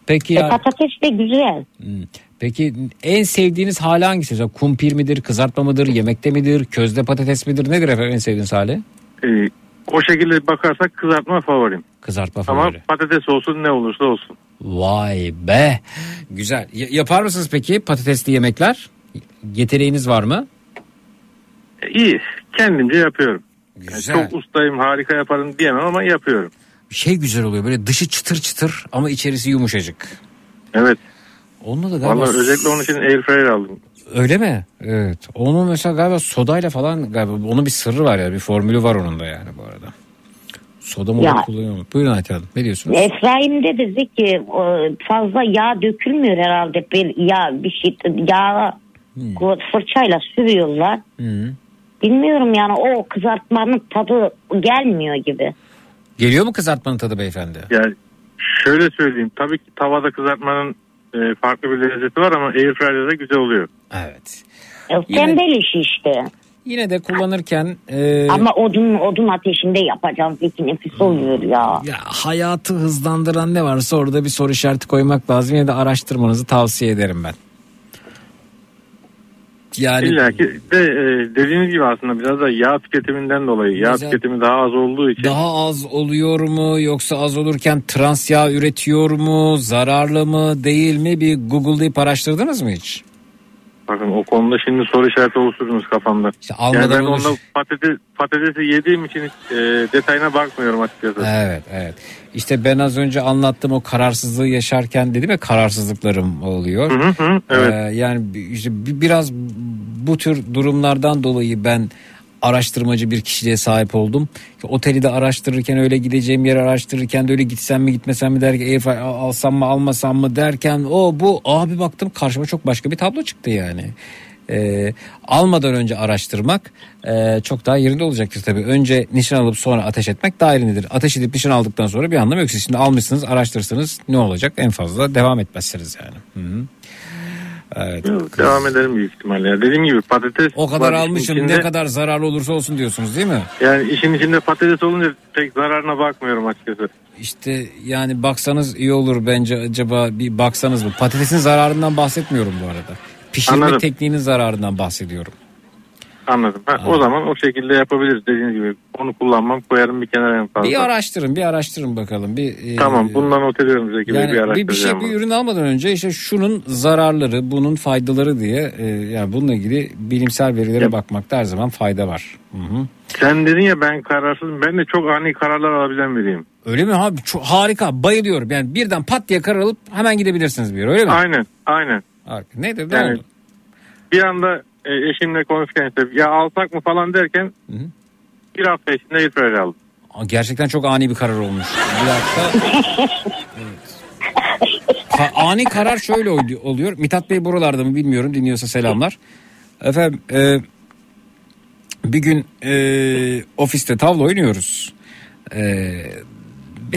Peki E, ya patates de güzel. peki en sevdiğiniz hali hangisi? Mesela kumpir midir, kızartma mıdır, yemekte midir, közde patates midir? Nedir efendim en sevdiğiniz hali? Ee, o şekilde bakarsak kızartma favorim. Kızartma Ama favori. patates olsun ne olursa olsun. Vay be. Güzel. Y- yapar mısınız peki patatesli yemekler? Yeteneğiniz var mı? E, iyi. Kendimce yapıyorum. Yani Güzel. çok ustayım harika yaparım diyemem ama yapıyorum. Şey güzel oluyor böyle dışı çıtır çıtır ama içerisi yumuşacık. Evet. Onunla da galiba Vallahi özellikle onun için airfryer aldım. Öyle mi? Evet. Onun mesela galiba sodayla falan galiba onun bir sırrı var ya bir formülü var onun da yani bu arada. Soda mı kullanıyor mu? Buyurun Ayten Hanım ne diyorsunuz? Efraim de dedi ki fazla yağ dökülmüyor herhalde. Bir yağ bir şey yağ Hmm. fırçayla sürüyorlar. Hı. Bilmiyorum yani o kızartmanın tadı gelmiyor gibi. Geliyor mu kızartmanın tadı beyefendi? Yani şöyle söyleyeyim. Tabii ki tavada kızartmanın e, farklı bir lezzeti var ama airfryer'de güzel oluyor. Evet. E, Tembel işi işte. Yine de kullanırken e, Ama odun odun ateşinde yapacağım peki nefis oluyor ya. ya hayatı hızlandıran ne varsa orada bir soru işareti koymak lazım. Yine de araştırmanızı tavsiye ederim ben. Yani İlla ki de e, dediğiniz gibi aslında biraz da yağ tüketiminden dolayı. Yağ Güzel. tüketimi daha az olduğu için. Daha az oluyor mu yoksa az olurken trans yağ üretiyor mu zararlı mı değil mi bir google'layıp araştırdınız mı hiç? Bakın o konuda şimdi soru işareti oluşturdunuz kafamda. almadan yani ben oluş- onda patates, patatesi yediğim için hiç, e, detayına bakmıyorum açıkçası. Evet evet. İşte ben az önce anlattım o kararsızlığı yaşarken dedim ya kararsızlıklarım oluyor. Hı hı, evet. Ee, yani işte bi- biraz bu tür durumlardan dolayı ben araştırmacı bir kişiliğe sahip oldum. Oteli de araştırırken öyle gideceğim yeri araştırırken de öyle gitsem mi gitmesem mi derken airfryer al- alsam mı almasam mı derken o bu abi baktım karşıma çok başka bir tablo çıktı yani. Ee, almadan önce araştırmak e, çok daha yerinde olacaktır tabii. Önce nişan alıp sonra ateş etmek daha yerindedir. Ateş edip nişan aldıktan sonra bir anlamı yok. Siz şimdi almışsınız araştırırsınız ne olacak en fazla devam etmezsiniz yani. Hı hı. Evet. Devam edelim büyük ihtimalle. Ya. Dediğim gibi patates O kadar almışım içinde. ne kadar zararlı olursa olsun diyorsunuz değil mi? Yani işin içinde patates olunca pek zararına bakmıyorum açıkçası. İşte yani baksanız iyi olur bence acaba bir baksanız mı? Patatesin zararından bahsetmiyorum bu arada. Pişirme Anladım. tekniğinin zararından bahsediyorum. Anladım. Ha, o zaman o şekilde yapabiliriz dediğiniz gibi. Onu kullanmam koyarım bir kenara en fazla. Bir araştırın bir araştırın bakalım. Bir, e, Tamam bundan not ediyorum Zeki Yani bir bir, bir şey araştıracağım. bir bunu. ürün almadan önce işte şunun zararları, bunun faydaları diye e, yani bununla ilgili bilimsel verilere bakmakta her zaman fayda var. Hı hı. Sen dedin ya ben kararsızım. Ben de çok ani kararlar alabilen biriyim. Öyle mi abi? Çok harika. Bayılıyorum. Yani birden pat diye karar alıp hemen gidebilirsiniz bir yere öyle mi? Aynen aynen. Harika. Nedir? Ne Yani oldu? bir anda e, eşimle konuşurken işte ya alsak mı falan derken bir hafta içinde airfryer aldım. Aa, Gerçekten çok ani bir karar olmuş. Bir dakika. Evet. Ka- ani karar şöyle ol- oluyor. Mithat Bey buralarda mı bilmiyorum. Dinliyorsa selamlar. Efendim e, bir gün e, ofiste tavla oynuyoruz. E,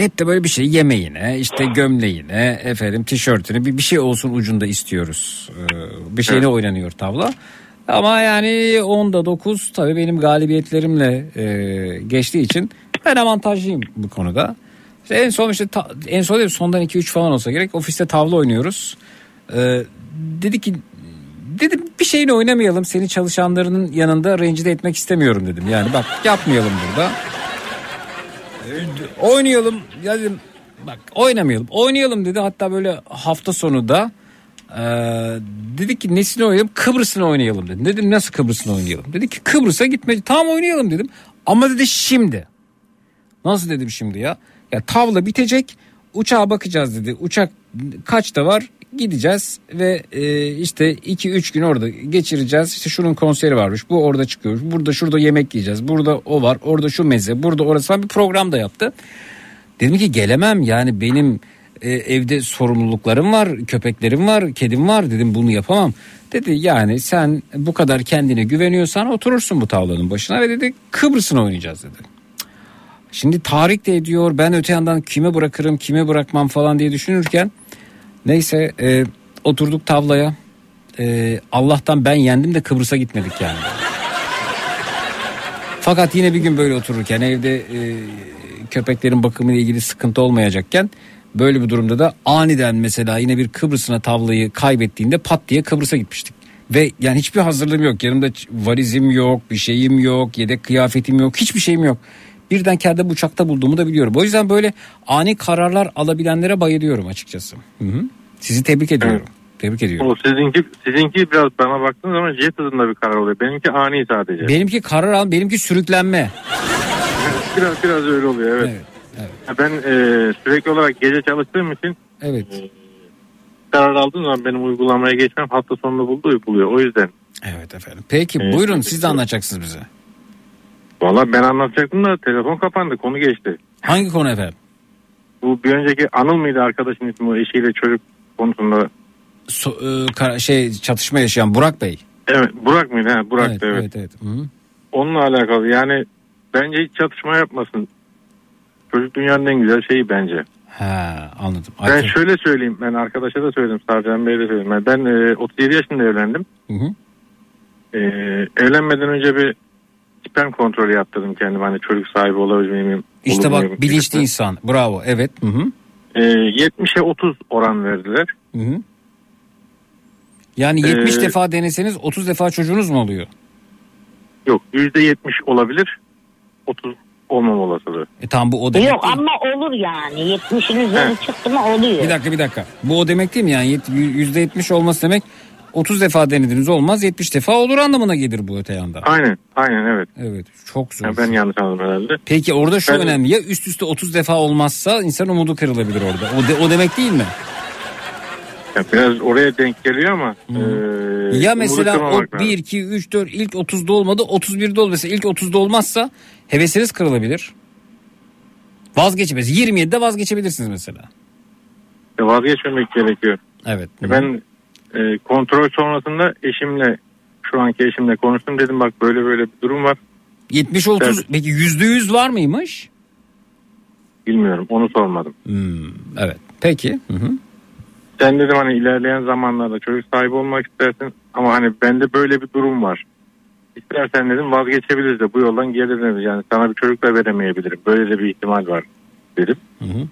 hep de böyle bir şey yemeğine işte gömleğine efendim tişörtüne bir, bir şey olsun ucunda istiyoruz. E, bir şeyle oynanıyor tavla. Ama yani 10'da 9 tabii benim galibiyetlerimle e, geçtiği için ben avantajlıyım bu konuda. İşte en son işte ta- en son değil sondan 2-3 falan olsa gerek ofiste tavla oynuyoruz. E, dedi ki dedim bir şeyini oynamayalım seni çalışanlarının yanında rencide etmek istemiyorum dedim. Yani bak yapmayalım burada. Oynayalım ya dedim bak oynamayalım oynayalım dedi hatta böyle hafta sonu da ee, dedi ki nesini oynayalım Kıbrıs'ını oynayalım dedi. Dedim nasıl Kıbrıs'ını oynayalım? Dedi ki Kıbrıs'a gitme tamam oynayalım dedim. Ama dedi şimdi. Nasıl dedim şimdi ya? Ya tavla bitecek uçağa bakacağız dedi. Uçak kaçta var? Gideceğiz ve e, işte 2-3 gün orada geçireceğiz. İşte şunun konseri varmış. Bu orada çıkıyor. Burada şurada yemek yiyeceğiz. Burada o var. Orada şu meze. Burada orası falan bir program da yaptı. Dedim ki gelemem yani benim e, evde sorumluluklarım var, köpeklerim var, kedim var dedim bunu yapamam. Dedi yani sen bu kadar kendine güveniyorsan oturursun bu tavlanın başına ve dedi Kıbrıs'ını oynayacağız dedi. Şimdi Tarık de ediyor ben öte yandan kime bırakırım kime bırakmam falan diye düşünürken neyse e, oturduk tavlaya E, Allah'tan ben yendim de Kıbrıs'a gitmedik yani. Fakat yine bir gün böyle otururken evde e, köpeklerin bakımıyla ilgili sıkıntı olmayacakken böyle bir durumda da aniden mesela yine bir Kıbrıs'ına tavlayı kaybettiğinde pat diye Kıbrıs'a gitmiştik. Ve yani hiçbir hazırlığım yok. Yanımda valizim yok, bir şeyim yok, yedek kıyafetim yok, hiçbir şeyim yok. Birden kendimi uçakta bulduğumu da biliyorum. O yüzden böyle ani kararlar alabilenlere bayılıyorum açıkçası. Hı hı. Sizi tebrik ediyorum. Tebrik ediyorum. O sizinki sizinki biraz bana baktığın zaman jet hızında bir karar oluyor. Benimki ani sadece. Benimki karar al, benimki sürüklenme. Biraz biraz öyle oluyor evet. Ben e, sürekli olarak gece çalıştığım için Evet. karar aldığım zaman benim uygulamaya geçmem hafta sonunu buldu buluyor. O yüzden. Evet efendim. Peki Evet. buyurun siz de anlatacaksınız bize. Valla ben anlatacaktım da telefon kapandı konu geçti. Hangi konu efendim? Bu bir önceki Anıl mıydı arkadaşın ismi o eşiyle çocuk konusunda. So- e, kara- şey çatışma yaşayan Burak Bey. Evet Burak mıydı? Ha, Burak Evet, evet. evet, evet. Onunla alakalı yani bence hiç çatışma yapmasın. Çocuk dünyanın en güzel şeyi bence. Ha anladım. Ben Arkadaş- şöyle söyleyeyim ben arkadaşa da söyledim Sarcan Bey'e de söyledim. Ben e, 37 yaşında evlendim. Hı hı. E, evlenmeden önce bir sperm kontrolü yaptırdım kendim hani çocuk sahibi olabileceğim miyim? İşte bak bilinçli insan. Bravo. Evet. Hı hı. E, 70'e 30 oran verdiler. Hı hı. Yani 70 Ee, defa deneseniz 30 defa çocuğunuz mu oluyor? Yok %70 olabilir 30 olmam olasılığı. E tamam bu o demek Yok değil. ama olur yani. 70'in üzeri çıktı mı oluyor. Bir dakika bir dakika. Bu o demek değil mi yani yet- %70 olması demek 30 defa denediniz olmaz 70 defa olur anlamına gelir bu öte yandan. Aynen aynen evet. Evet çok zor. Ya ben yanlış anladım herhalde. Peki orada şu Ben- önemli ya üst üste 30 defa olmazsa insan umudu kırılabilir orada. O, de- o demek değil mi? Ya biraz oraya denk geliyor ama. e, Ya mesela o kırmamak lazım. 1, 2, 3, 4 ilk 30'da olmadı 31'de oldu. Mesela ilk 30'da olmazsa hevesiniz kırılabilir. Vazgeçemez. 27'de vazgeçebilirsiniz mesela. E, Vazgeçmemek gerekiyor. Evet. Ben e, kontrol sonrasında eşimle şu anki eşimle konuştum dedim bak böyle böyle bir durum var. 70 30 peki %100 var mıymış? Bilmiyorum onu sormadım. Hmm, evet. Peki. Hı hı. Sen dedim hani ilerleyen zamanlarda çocuk sahibi olmak istersin ama hani bende böyle bir durum var. İstersen dedim vazgeçebiliriz de bu yoldan geri döneriz. Yani sana bir çocuk da veremeyebilirim. Böyle de bir ihtimal var dedim. Hı hı.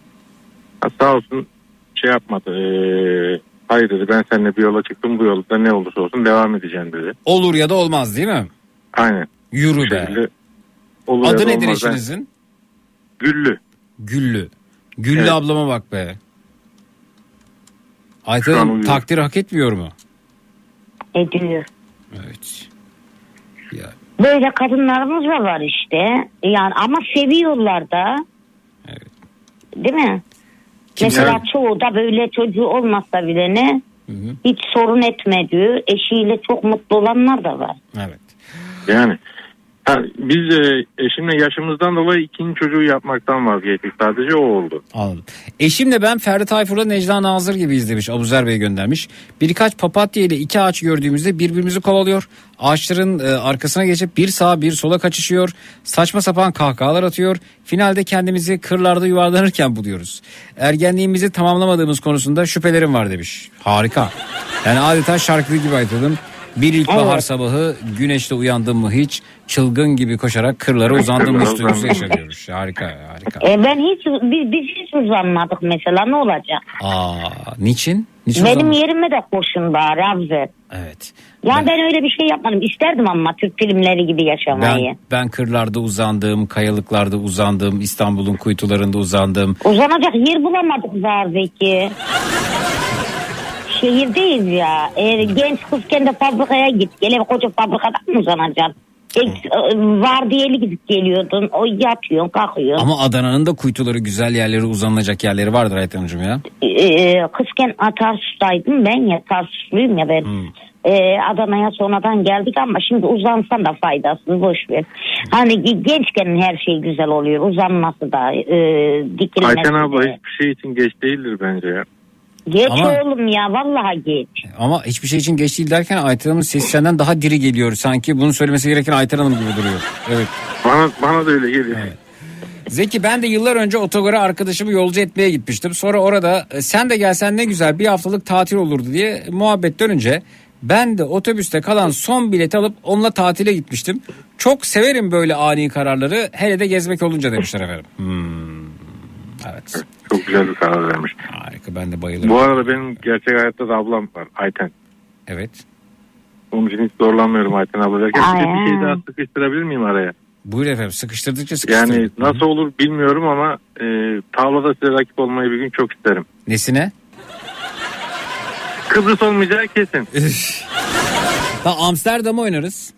Ha, sağ olsun şey yapmadı. Ee, hayır dedi ben seninle bir yola çıktım bu yolda ne olursa olsun devam edeceğim dedi. Olur ya da olmaz değil mi? Aynen. Yürü Bu be. şekilde olur ya Adı da nedir olmaz. Ben- eşinizin? Güllü. Güllü. Güllü Evet. ablama bak be. Şu an Ayten uyuyor. takdir hak etmiyor mu? Ediyor. Evet. Böyle kadınlarımız da var işte. Yani ama seviyorlar da. Değil mi? Kimse- Mesela çoğu da böyle çocuğu olmasa bile ne hiç sorun etmediği eşiyle çok mutlu olanlar da var. Evet. Yani ha, biz e, eşimle yaşımızdan dolayı ikinci çocuğu yapmaktan vazgeçtik. Sadece o oldu. Anladım. Eşimle ben Ferdi Tayfur'la Necla Nazır gibi izlemiş. Abuzer Bey göndermiş. Birkaç papatya ile iki ağaç gördüğümüzde birbirimizi kovalıyor. Ağaçların e, arkasına geçip bir sağa bir sola kaçışıyor. Saçma sapan kahkahalar atıyor. Finalde kendimizi kırlarda yuvarlanırken buluyoruz. Ergenliğimizi tamamlamadığımız konusunda şüphelerim var demiş. Harika. Yani adeta şarkılı gibi aytladım. Bir ilkbahar Evet. sabahı güneşle uyandın mı hiç çılgın gibi koşarak kırlara hiç duygusu yaşanıyoruz. Harika harika. E ben hiç biz, biz hiç uzanmadık mesela ne olacak? Aa, niçin? Niçin Benim uzandın? yerime de koşun bari Avzet. Evet. Yani ben öyle bir şey yapmadım. İsterdim ama Türk filmleri gibi yaşamayı. Ben, ben kırlarda uzandım, kayalıklarda uzandım, İstanbul'un kuytularında uzandım. Uzanacak yer bulamadık Zardeki. Şehirdeyiz ya. Eğer genç kızken de fabrikaya git. Gele koca fabrikada mı uzanacaksın? Ex- Vardiyeli gidip geliyordun. O yatıyorsun kalkıyorsun. Ama Adana'nın da kuytuları güzel yerleri uzanılacak yerleri vardır Ayten Hanımcığım ya. Ee, kızken Tarsus'taydım ben ya Tarsusluyum ya ben. Hmm. Ee, Adana'ya sonradan geldik ama şimdi uzansan da faydasız boş ver. Hani ge- gençken her şey güzel oluyor. Uzanması da e, dikilmesi Ayten abla de. hiçbir şey için geç değildir bence ya. Geç Ama- oğlum ya vallahi geç. Ama hiçbir şey için geç değil derken Ayten Hanım'ın sesi senden daha diri geliyor. Sanki bunu söylemesi gereken Ayten Hanım gibi duruyor. Evet. Bana, bana da öyle geliyor. Zeki ben de yıllar önce otogara arkadaşımı yolcu etmeye gitmiştim. Sonra orada e, sen de gelsen ne güzel bir haftalık tatil olurdu diye muhabbet dönünce ben de otobüste kalan son bileti alıp onunla tatile gitmiştim. Çok severim böyle ani kararları hele de gezmek olunca demişler efendim. Hmm, Evet. Çok güzel bir karar vermiş. Harika ben de bayılırım. Bu arada benim gerçek hayatta da ablam var Ayten. Evet. Onun için hiç zorlanmıyorum Ayten abla derken. Bir de bir şey daha sıkıştırabilir miyim araya? Buyur efendim sıkıştırdıkça sıkıştırın. Yani nasıl olur bilmiyorum ama e, tavlada size rakip olmayı bir gün çok isterim. Nesine? Kıbrıs olmayacağı kesin. Tamam Amsterdam'ı oynarız.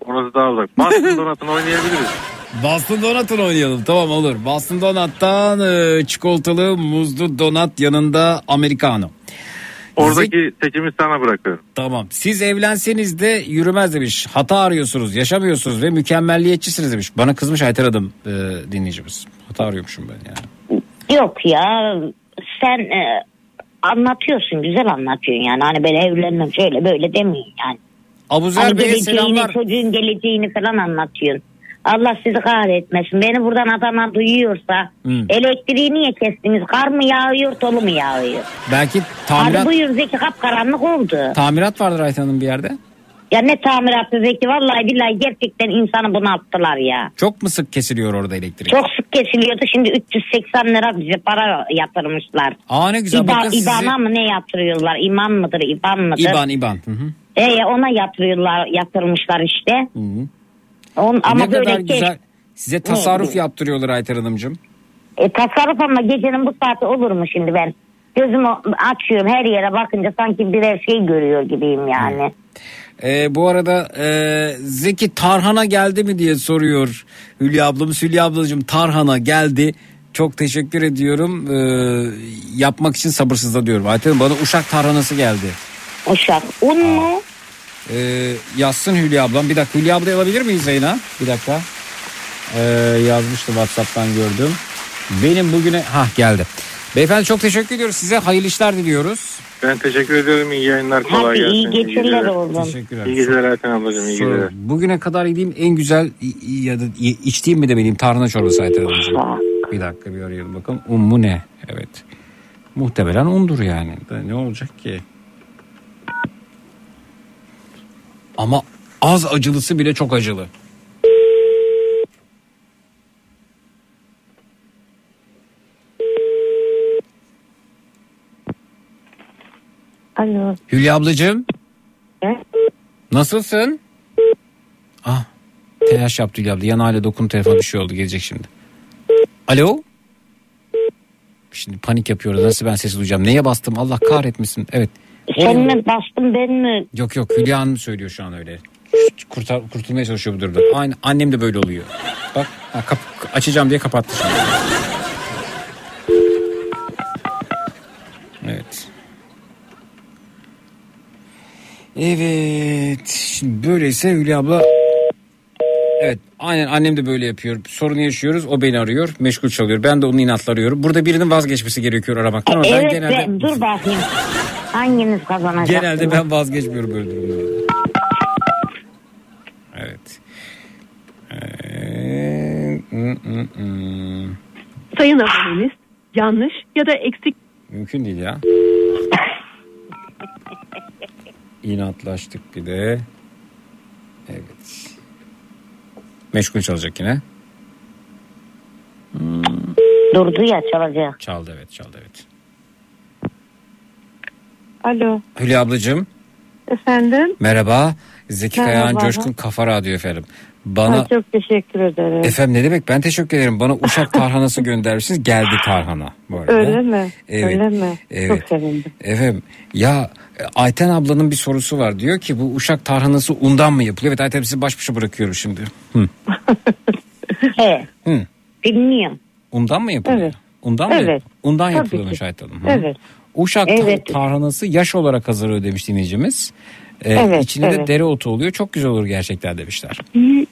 Orası daha uzak. Boston Donat'ını oynayabiliriz. Boston Donut'unu oynayalım tamam olur. Boston Donut'tan e, çikolatalı muzlu donat yanında americano. Oradaki seçimi sana bırakıyorum. Tamam. Siz evlenseniz de yürümez demiş. Hata arıyorsunuz, yaşamıyorsunuz ve mükemmelliyetçisiniz demiş. Bana kızmış Ayter Adım e, dinleyicimiz. Hata arıyormuşum ben yani. Yok ya sen e, anlatıyorsun güzel anlatıyorsun yani. Hani ben evlenmem şöyle böyle demiyorsun yani. Abuzer Hani Bey'e selamlar. çocuğun geleceğini falan anlatıyorsun. Allah sizi kahretmesin. Beni buradan Adana duyuyorsa Hı. elektriği niye kestiniz? Kar mı yağıyor, dolu mu yağıyor? Belki Hadi tamirat, buyur Zeki kapkaranlık oldu. tamirat vardır Ayten Hanım bir yerde. ya ne tamiratı Zeki vallahi billahi gerçekten insanı bunalttılar ya. Çok mu sık kesiliyor orada elektrik? Çok sık kesiliyordu şimdi 380 lira bize para yatırmışlar. Aa ne güzel İba, bakın sizi. İBAN'a mı ne yatırıyorlar? İman mıdır, İban mıdır? İban İban. Hı hı. E, ona yatırıyorlar, yatırmışlar işte. Hı hı. On, ama ne kadar kes- güzel. Size tasarruf Ne? yaptırıyorlar Ayter Hanımcığım. E, tasarruf ama gecenin bu saati olur mu şimdi ben? Gözümü açıyorum her yere bakınca sanki birer şey görüyor gibiyim yani. Ee, bu arada e, Zeki Tarhan'a geldi mi diye soruyor Hülya ablamız. Hülya ablacığım Tarhan'a geldi. Çok teşekkür ediyorum. Ee, yapmak için sabırsızlanıyorum. Ayten bana Uşak tarhanası geldi. Uşak. Un mu? Ee, yazsın Hülya ablam. Bir dakika Hülya ablayı alabilir miyiz Zeyna? Bir dakika. Ee, yazmıştı Whatsapp'tan gördüm. Benim bugüne... ha geldi. Beyefendi çok teşekkür ediyoruz. Size hayırlı işler diliyoruz. Ben teşekkür ediyorum. İyi yayınlar. Kolay Hadi gelsin. iyi geceler oğlum. Teşekkürler. İyi geceler Ayten ablacığım. iyi geceler. Bugüne kadar yediğim en güzel ya da içtiğim mi de benim tarhana çorbası Ayten. Bir dakika bir arayalım bakalım. Un mu ne? Evet. Muhtemelen undur yani. Ne olacak ki? Ama az acılısı bile çok acılı. Alo. Hülya ablacığım. Nasılsın? Ah. Telaş yaptı Hülya abla. Yanağıyla dokun telefon bir şey oldu. Gelecek şimdi. Alo. Şimdi panik yapıyoruz. Nasıl ben sesi duyacağım? Neye bastım? Allah kahretmesin. Evet. Sen mi bastın ben mi? Yok yok Hülya Hanım söylüyor şu an öyle. Kurtar, kurtulmaya çalışıyor bu durumda. Aynı annem de böyle oluyor. Bak ha, kap- açacağım diye kapattı şimdi. Evet. Evet. Şimdi böyleyse Hülya abla Evet aynen annem de böyle yapıyor. Sorun yaşıyoruz o beni arıyor meşgul çalıyor. Ben de onun inatla arıyorum. Burada birinin vazgeçmesi gerekiyor aramaktan. Ama ben evet genelde, ben- dur bakayım. Hanginiz kazanacak? genelde ben vazgeçmiyorum böyle durumlarda. Evet. Ee, mm, mm, mm. Sayın aboneniz yanlış ya da eksik Mümkün değil ya. İnatlaştık bir de. Evet. Meşgul çalacak yine. Durdu ya çalacak. Çaldı evet çaldı evet. Alo Hülya ablacığım efendim. merhaba. Zeki Merhaba. Kayağan Coşkun Kafa Radyo efendim. Bana Ay, çok teşekkür ederim. efendim ne demek ben teşekkür ederim. Bana Uşak tarhanası göndermişsiniz. Geldi tarhana bu arada. Öyle mi? Evet. Öyle mi? Evet. Çok sevindim. Efendim ya e, Ayten ablanın bir sorusu var. Diyor ki bu Uşak tarhanası undan mı yapılıyor? Evet Ayten sizi baş başa bırakıyorum şimdi. Hı. He. Hı. Bilmiyorum. Undan mı yapılıyor? Evet. Undan mı? Evet. Undan Tabii yapılıyormuş. Ayten Hanım. Evet. Uşak Evet. tarhanası yaş olarak hazırlıyor demiş dinleyicimiz. Ee, Evet, içinde de evet. dereotu oluyor. Çok güzel olur gerçekten demişler.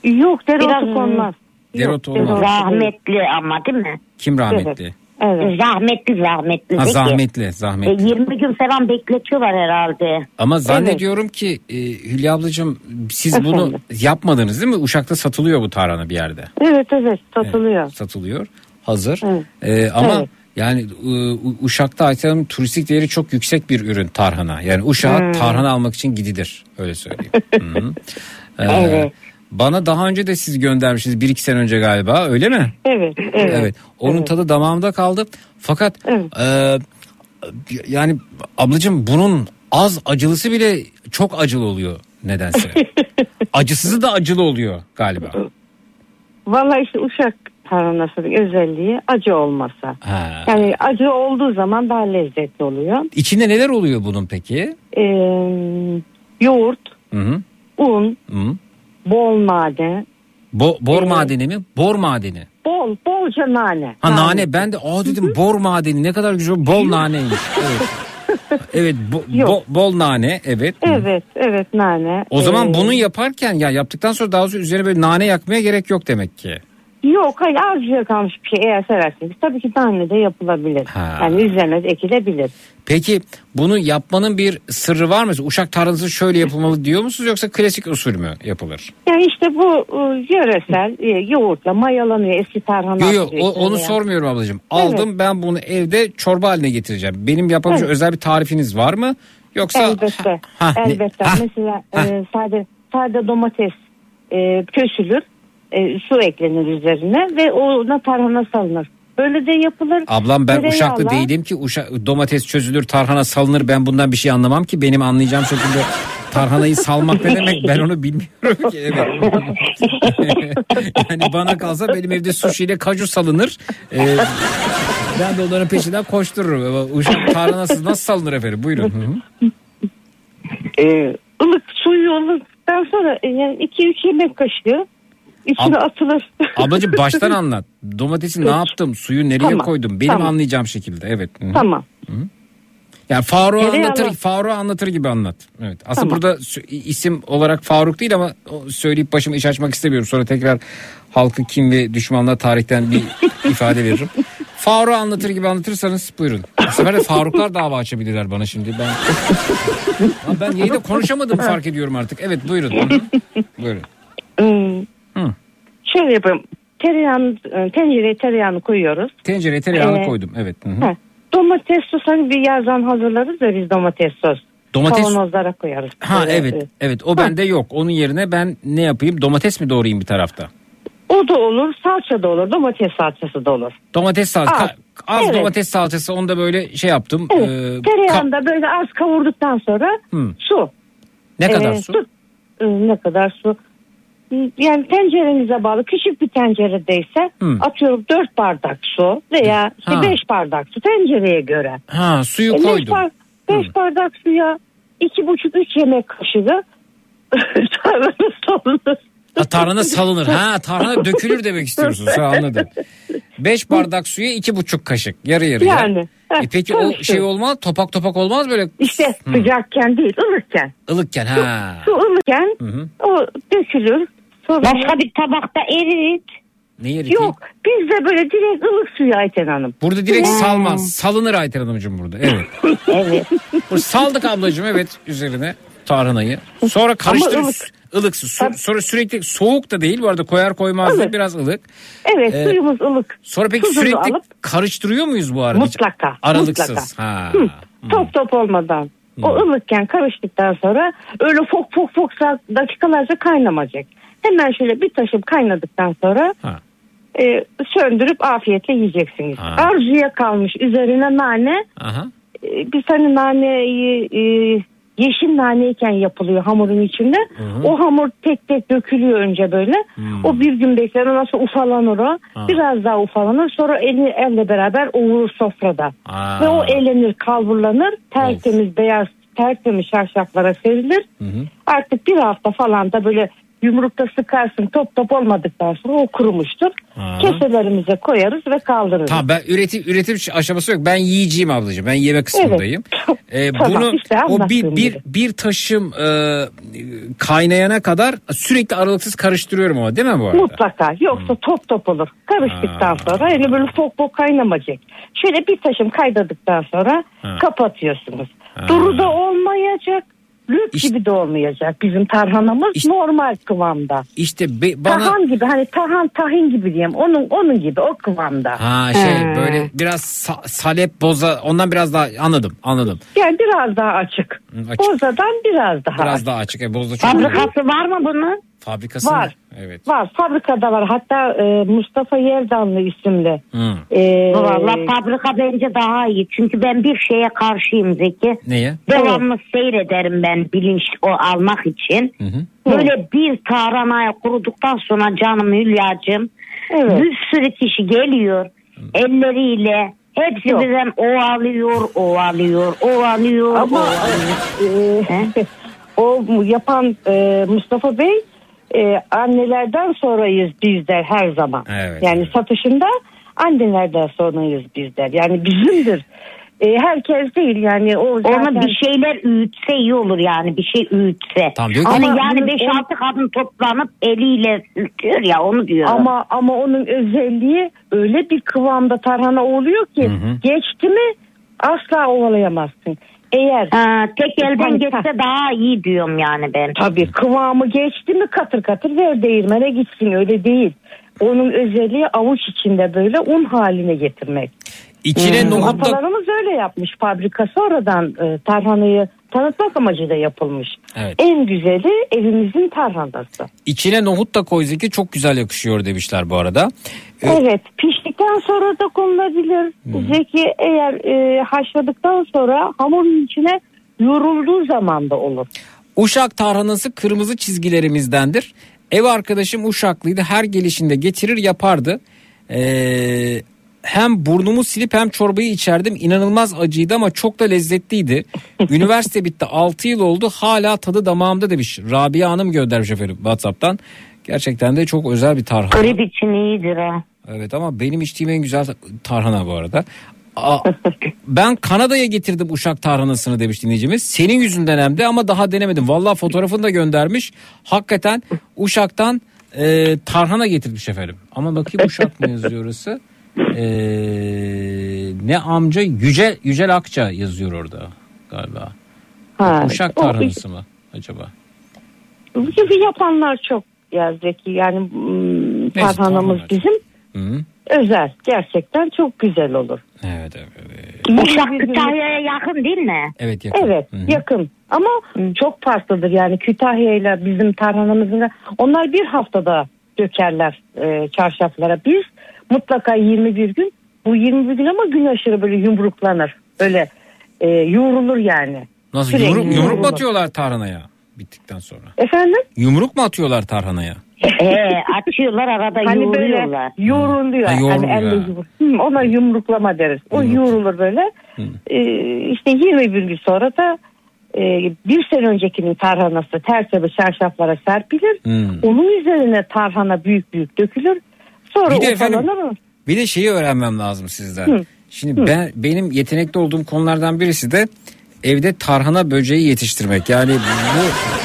Yok dereotu Biraz- konmaz. Dereotu olmaz. dereotu. Rahmetli ama değil mi? Kim rahmetli? Evet. Zahmetli zahmetli. Ha, Zeki. zahmetli E, zahmetli. 20 gün falan bekletiyorlar herhalde. Ama zannediyorum ki e, Hülya ablacığım siz bunu Efendim? yapmadınız değil mi? Uşak'ta satılıyor bu tarhana bir yerde. Evet evet satılıyor. Satılıyor. Hazır. Evet. E, ama Evet. Yani U- Uşak'ta Ayten turistik değeri çok yüksek bir ürün tarhana. Yani Uşak'a Hmm. tarhana almak için gidilir. Öyle söyleyeyim. Hı hı. E, Evet. Bana daha önce de siz göndermişsiniz bir iki sene önce galiba öyle mi? Evet evet. Evet. Onun Evet. tadı damağımda kaldı. Fakat Evet. e, yani ablacığım bunun az acılısı bile çok acılı oluyor nedense. Acısızı da acılı oluyor galiba. Vallahi işte uşak tarhanasının özelliği acı olmasa. Ha. Yani acı olduğu zaman daha lezzetli oluyor. İçinde neler oluyor bunun peki? Ee, yoğurt, Hı hı. un, hı. bol nane, Bo- bor Evet. madeni mi? Bor madeni. bol bolca nane. Ha nane ben de aa dedim bor madeni ne kadar güzel bol naneymiş. Evet. Evet bo- Yok. bo- bol nane evet. Evet evet nane. O zaman Ee, bunu yaparken ya yaptıktan sonra daha sonra üzerine böyle nane yakmaya gerek yok demek ki. Yok hayır azıcık kalmış bir şey eğer severseniz. Tabii ki nane de yapılabilir. Ha. Yani de ekilebilir. Peki bunu yapmanın bir sırrı var mı? Uşak tarhanası şöyle yapılmalı diyor musunuz yoksa klasik usul mü yapılır? Yani işte bu e, yöresel e, yoğurtla mayalanıyor eski tarhana. Yok yok o- onu yani. sormuyorum ablacığım. Aldım ben bunu evde çorba haline getireceğim. Benim yapabileceğim Evet. özel bir tarifiniz var mı? Yoksa Elbette. Ha, Elbette. ha, Mesela e, sade sade domates e, köşülür. E, su eklenir üzerine ve ona tarhana salınır. Böyle de yapılır. Ablam ben Tereyağla- uşaklı değilim ki uşak, domates çözülür tarhana salınır ben bundan bir şey anlamam ki benim anlayacağım şekilde tarhanayı salmak ne demek ben onu bilmiyorum ki evet. yani bana kalsa benim evde sushi ile kaju salınır. Ee, ben de onların peşinden koştururum. Uşak tarhanası nasıl salınır efendim buyurun. Hı hı. E, ılık suyu ılıktan sonra e, yani 2-3 yemek kaşığı içine Ab- atılır. Ablacığım baştan anlat. Domatesi ne yaptım? Suyu nereye Tamam, koydum? Benim tamam. anlayacağım şekilde. Evet. Hı hı. Tamam. Yani Faruk anlatır, Faruk anlatır gibi anlat. Evet. Aslında Tamam. burada isim olarak Faruk değil ama söyleyip başımı iş açmak istemiyorum. Sonra tekrar halkı kim ve düşmanlığa tarihten bir ifade veririm. Faruk anlatır gibi anlatırsanız buyurun. Bu sefer de Faruklar dava açabilirler bana şimdi. Ben ben yayında konuşamadım fark ediyorum artık. Evet buyurun. Buyurun. Hmm. Hı. Şöyle yapayım. Tereyağını, e, tencereye tereyağını koyuyoruz. Tencereye tereyağını Ee, koydum. Evet. Hı hı. Domates sos hani bir yazdan hazırlarız da biz domates sos. Domates- Kavanozlara koyarız. Ha evet. e, Evet o bende yok. Onun yerine ben ne yapayım? Domates mi doğrayayım bir tarafta? O da olur, salça da olur, domates salçası da olur. Domates salçası. Az. Az Evet. domates salçası onu da böyle şey yaptım. Evet. Ee, ka- Tereyağında böyle az kavurduktan sonra Hı. su. ne kadar Ee, su? e, ne kadar su? Yani tencerenize bağlı. Küçük bir tenceredeyse Hı. atıyorum 4 bardak su veya Ha. 5 bardak su tencereye göre. Ha suyu 5 koydum. bardak suya 2,5-3 yemek kaşığı tarhana salınır. Ha, tarhana salınır. Ha tarhana dökülür demek istiyorsunuz. Ha, anladım. 5 bardak suya iki buçuk kaşık. Yarı yarıya. Yani. E peki o şey olmaz topak topak olmaz böyle İşte Hı. sıcakken değil ılıkken. ılıkken ha. Su ılıkken Hı hı. o dökülür. Sonra Başka bir tabakta erit. Ne eriteyim? Yok bizde böyle direkt ılık suyu Ayten Hanım. Burada direkt Hmm. salmaz. Salınır Ayten Hanımcığım burada. Evet. Evet. Saldık ablacığım evet üzerine tarhanayı. Sonra karıştır ılık. ılık su. Su- Sonra sürekli soğuk da değil bu arada koyar koymaz da Ilık. biraz ılık. Evet Ee, suyumuz ılık. Sonra peki Tuzunu sürekli alıp karıştırıyor muyuz bu arada? Hiç Mutlaka, Aralıksız. mutlaka. Ha. Hı, top top olmadan. O ılıkken karıştıktan sonra öyle fok fok fok saat dakikalarca kaynamayacak. Hemen şöyle bir taşıp kaynadıktan sonra Ha. e, söndürüp afiyetle yiyeceksiniz. Ha. Arzuya kalmış üzerine nane. Aha. E, biz hani naneyi e, yeşil naneyken yapılıyor hamurun içinde. hı. O hamur tek tek dökülüyor önce böyle. O bir gün bekler ondan sonra ufalanır o. Ha. Biraz daha ufalanır sonra eli elle beraber ovulur sofrada. Aa. Ve o elenir kalburlanır tertemiz beyaz tertemiz şarşaflara serilir. Artık bir hafta falan da böyle yumrukta sıkarsın top top olmadıktan sonra o kurumuştur. Aha. Keselerimize koyarız ve kaldırırız. Tamam ben üretim üretim aşaması yok. Ben yiyeceğim ablacığım. Ben yeme kısmındayım. Ee, Tamam, bunu işte o bir bir gibi. bir taşım e, kaynayana kadar sürekli aralıksız karıştırıyorum ama değil mi bu arada? Mutlaka. Yoksa top top olur. Karıştıktan sonra yani böyle fok fok kaynamayacak. Şöyle bir taşım kaynadıktan sonra Ha. kapatıyorsunuz. Duru da olmayacak. Lüp gibi de olmayacak. Bizim tarhanamız normal kıvamda. İşte be- bana Tahan gibi hani tahan tahin gibi diyeyim. Onun onun gibi o kıvamda. ha şey He. böyle biraz sa- salep boza ondan biraz daha anladım anladım. Yani biraz daha açık. açık. Bozadan biraz daha Biraz açık. daha açık. E, bozda çok Fabrikası var mı bunun? Fabrikası Var. mı? Evet. Var. Fabrikada var. Hatta e, Mustafa Yerdanlı isimli. Hı. E, Valla fabrika bence daha iyi. Çünkü ben bir şeye karşıyım Zeki. Neye? Devamlı seyrederim ben bilinç o almak için. Böyle bir tarhanaya kuruduktan sonra canım Hülya'cığım bir sürü kişi geliyor elleriyle hepsi Yok. birden ovalıyor, ovalıyor, ovalıyor, Ama ovalıyor. e, o mu- yapan e, Mustafa Bey e, annelerden sonrayız bizler her zaman. Evet, yani satışında annelerden sonrayız bizler. Yani bizimdir. E, herkes değil yani o zaten... Onu bir şeyler üğütse iyi olur yani bir şey üğütse. Tamam, diyor hani Ama yani bunun- 5-6 kadın toplanıp eliyle sürtüyor ya onu diyorum. Ama ama onun özelliği öyle bir kıvamda tarhana oluyor ki geçti mi asla ovalayamazsın. Eğer Ha, tek elden Hani- geçse daha iyi diyorum yani ben. Tabii kıvamı geçti mi katır katır ver değirmene gitsin öyle değil. Onun özelliği avuç içinde böyle un haline getirmek. İçine Hmm. nohut da Atalarımız öyle yapmış fabrika sonradan e, tarhanayı tanıtmak amacıyla yapılmış. Evet. En güzeli evimizin tarhanası. içine nohut da koy Zeki çok güzel yakışıyor demişler bu arada. Ee, Evet piştikten sonra da konulabilir. Zeki eğer e, haşladıktan sonra hamurun içine yorulduğu zaman da olur. Uşak tarhanası kırmızı çizgilerimizdendir. Ev arkadaşım Uşaklıydı. Her gelişinde getirir yapardı. Ee, hem burnumu silip hem çorbayı içerdim. İnanılmaz acıydı ama çok da lezzetliydi. Üniversite bitti 6 yıl oldu. Hala tadı damağımda demiş. Rabia Hanım göndermiş efendim WhatsApp'tan. Gerçekten de çok özel bir tarhana. Grip için iyidir ha. Evet ama benim içtiğim en güzel tarhana bu arada. Aa, ben Kanada'ya getirdim uşak tarhanasını demiş dinleyicimiz. Senin yüzünden hem de ama daha denemedim. Vallahi fotoğrafını da göndermiş. Hakikaten uşaktan e, tarhana getirmiş efendim. Ama bakayım uşak mı yazıyor orası? E, ne amca? Yücel, Yücel Akça yazıyor orada galiba. Ha, uşak tarhanası mı acaba? Bu gibi yapanlar çok ya Zeki. Yani tarhanamız bizim Hı? özel. Gerçekten çok güzel olur. Evet evet. Uşak Kütahya'ya yakın değil mi? Evet yakın. Evet yakın ama çok farklıdır yani Kütahya ile bizim tarhanamızın onlar bir haftada dökerler e, çarşaflara biz mutlaka 21 gün bu 21 gün ama gün aşırı böyle yumruklanır öyle e, yoğrulur yani. Nasıl Sürekli yumruk, yumruk mu yoğrulur. atıyorlar tarhanaya bittikten sonra? Efendim? Yumruk mu atıyorlar tarhanaya? Ee, açıyorlar arada Hani yoğuruyorlar. böyle yoğruluyor. Ha, hani elle yumruk- Hı, ona yumruklama deriz. O yoğrulur böyle. Ee, işte 21 gün sonra da e, bir sene öncekinin tarhanası tertemiz çarşaflara serpilir. Hmm. Onun üzerine tarhana büyük büyük dökülür. Sonra Bir de efendim-. Bir de şeyi öğrenmem lazım sizden. Hı. Şimdi ben benim yetenekli olduğum konulardan birisi de evde tarhana böceği yetiştirmek. Yani bu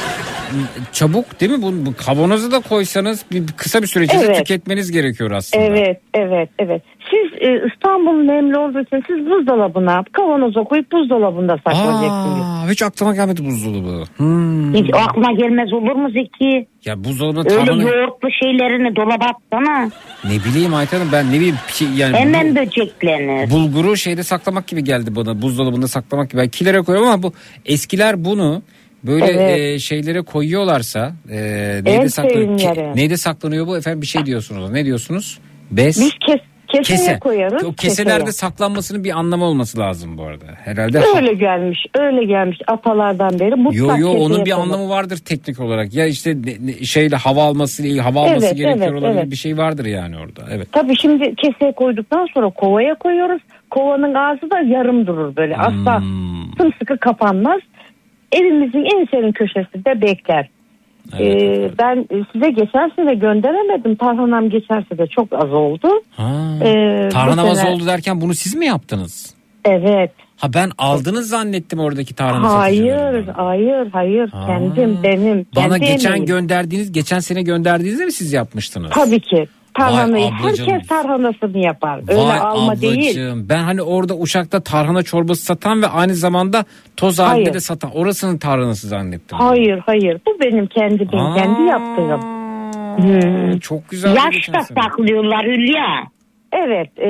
çabuk değil mi? Bu, bu kavanoza da koysanız bir, kısa bir süre içinde Evet. tüketmeniz gerekiyor aslında. Evet, evet, evet. Siz e, İstanbul nemli olduğu için siz buzdolabına kavanoza koyup buzdolabında saklayacaksınız. Aa, hiç aklıma gelmedi buzdolabı. Hmm. Hiç aklıma gelmez olur mu Zeki? Ya buzdolabına Öyle yoğurtlu şeylerini dolaba atsana. ne bileyim Ayten ben ne bileyim bir şey- yani Hemen bu- böceklenir. bulguru şeyde saklamak gibi geldi bana buzdolabında saklamak gibi. Ben kilere koyuyorum ama bu eskiler bunu böyle Evet. e, şeylere koyuyorlarsa e, neyde, saklanıyor, sevimleri. neyde saklanıyor bu efendim bir şey diyorsunuz ne diyorsunuz? Bez. Biz kes, keseye Kese. koyarız. O keselerde keseye. saklanmasının bir anlamı olması lazım bu arada. Herhalde. Öyle gelmiş, öyle gelmiş atalardan beri. Yo Mutlak yo onun keseye bir anlamı vardır teknik olarak. Ya işte şeyle hava alması ile hava alması Evet, gerekiyor evet, olabilir evet. bir şey vardır yani orada. Evet. Tabii şimdi keseye koyduktan sonra kovaya koyuyoruz. Kovanın ağzı da yarım durur böyle. Asla Hmm. sımsıkı kapanmaz. Evimizin en serin köşesinde bekler. Ee, ben e, size geçen sene gönderemedim. Tarhanam geçen sene çok az oldu. Ha. Ee, Tarhana bu vaz sene- oldu derken bunu siz mi yaptınız? Evet. Ha ben aldınız zannettim oradaki tarhana Hayır, hayır, hayır. Kendim, benim. Bana kendi geçen emeğim. gönderdiğiniz, geçen sene gönderdiğinizde mi siz yapmıştınız? Tabii ki. Tarhanayı Vay ablacığım. herkes tarhanasını yapar. Öyle Vay alma değil. ablacığım. Ben hani orada Uşak'ta tarhana çorbası satan ve aynı zamanda toz halinde Hayır. de satan. Orasının tarhanası zannettim. Hayır, hayır. Bu benim kendi Aa. kendi yaptığım. Hmm. Çok güzel. Yaş da saklıyorlar Hülya. Evet, e,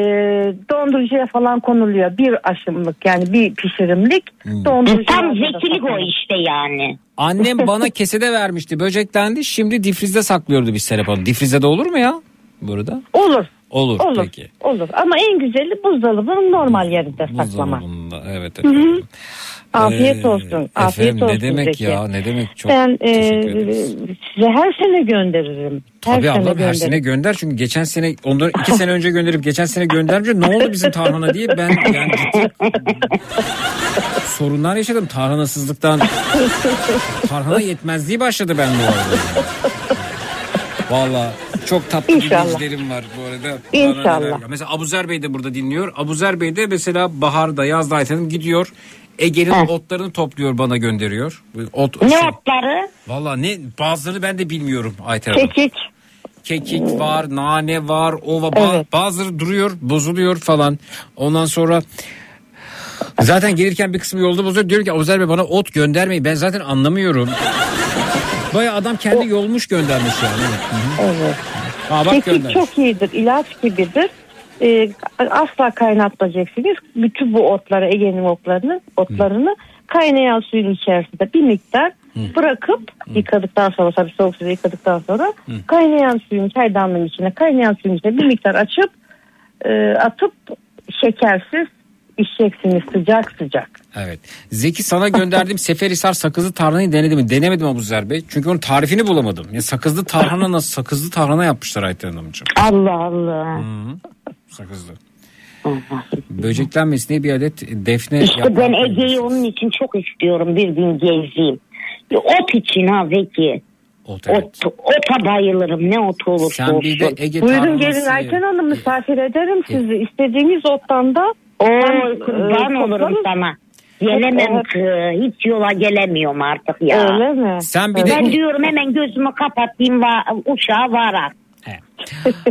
dondurucuya falan konuluyor. Bir aşımlık yani bir pişirimlik. Hmm. Dondurucuya Tam da zekilik o işte yani. Annem bana kesede vermişti. Böceklendi. Şimdi difrizde saklıyordu bir Serap Hanım. Difrizde de olur mu ya? Burada. Olur. Olur, Olur. peki. Olur. Ama en güzeli buzdolabının normal yerinde saklama. Buzdolabında evet efendim. Afiyet Ee, olsun. Afiyet efendim, olsun. ne demek Zeki. ya ne demek çok ben e, size her sene gönderirim. Her Tabii ablam her gönderirim. sene gönder çünkü geçen sene ondan iki sene önce gönderip geçen sene gönderince ne oldu bizim tarhana diye ben yani ciddi sorunlar yaşadım tarhanasızlıktan tarhana yetmezliği başladı ben bu arada. Valla çok tatlı İnşallah. dinleyicilerim var bu arada. İnşallah. Mesela Abuzer Bey de burada dinliyor. Abuzer Bey de mesela baharda yazda Ayten gidiyor. Ege'nin otlarını topluyor bana gönderiyor. Ot, Ne şey- otları? Valla ne bazılarını ben de bilmiyorum Ayten Hanım. Kekik. Kekik var, nane var, ova ba- bazıları duruyor, bozuluyor falan. Ondan sonra zaten gelirken bir kısmı yolda bozuyor. Diyor ki Abuzer Bey bana ot göndermeyin. Ben zaten anlamıyorum. Baya adam kendi yolmuş göndermiş yani. Evet. Hı hı. Evet. Bak göndermiş. çok iyidir. ilaç gibidir. Ee, asla kaynatmayacaksınız. Bütün bu otları, Ege'nin otlarını, otlarını kaynayan suyun içerisinde bir miktar bırakıp yıkadıktan sonra tabii soğuk suda yıkadıktan sonra kaynayan suyun çaydanlığın içine kaynayan suyun içine bir miktar açıp e, atıp şekersiz içeceksiniz sıcak sıcak. Evet. Zeki sana gönderdiğim Seferihisar sakızlı tarhanayı denedim mi? Denemedim Abuzer Bey. Çünkü onun tarifini bulamadım. Ya sakızlı tarhana nasıl? Sakızlı tarhana yapmışlar Ayten Hanımcığım. Allah Allah. Sakızlı. Böceklenmesin diye bir adet defne İşte ben Ege'yi onun için çok istiyorum bir gün gezeyim. Bir ot için ha Zeki. Ot, Ot, ota bayılırım ne otu olursa Sen olsun. bir de Ege Buyurun gelin. Ayten Hanım misafir ederim sizi. İstediğiniz ottan da Hem, kurban e, olurum sana. Gelemem Evet. kız. Hiç yola gelemiyorum artık ya. Öyle mi? Sen bir de Ben diyorum hemen gözümü kapatayım va uçağa varak.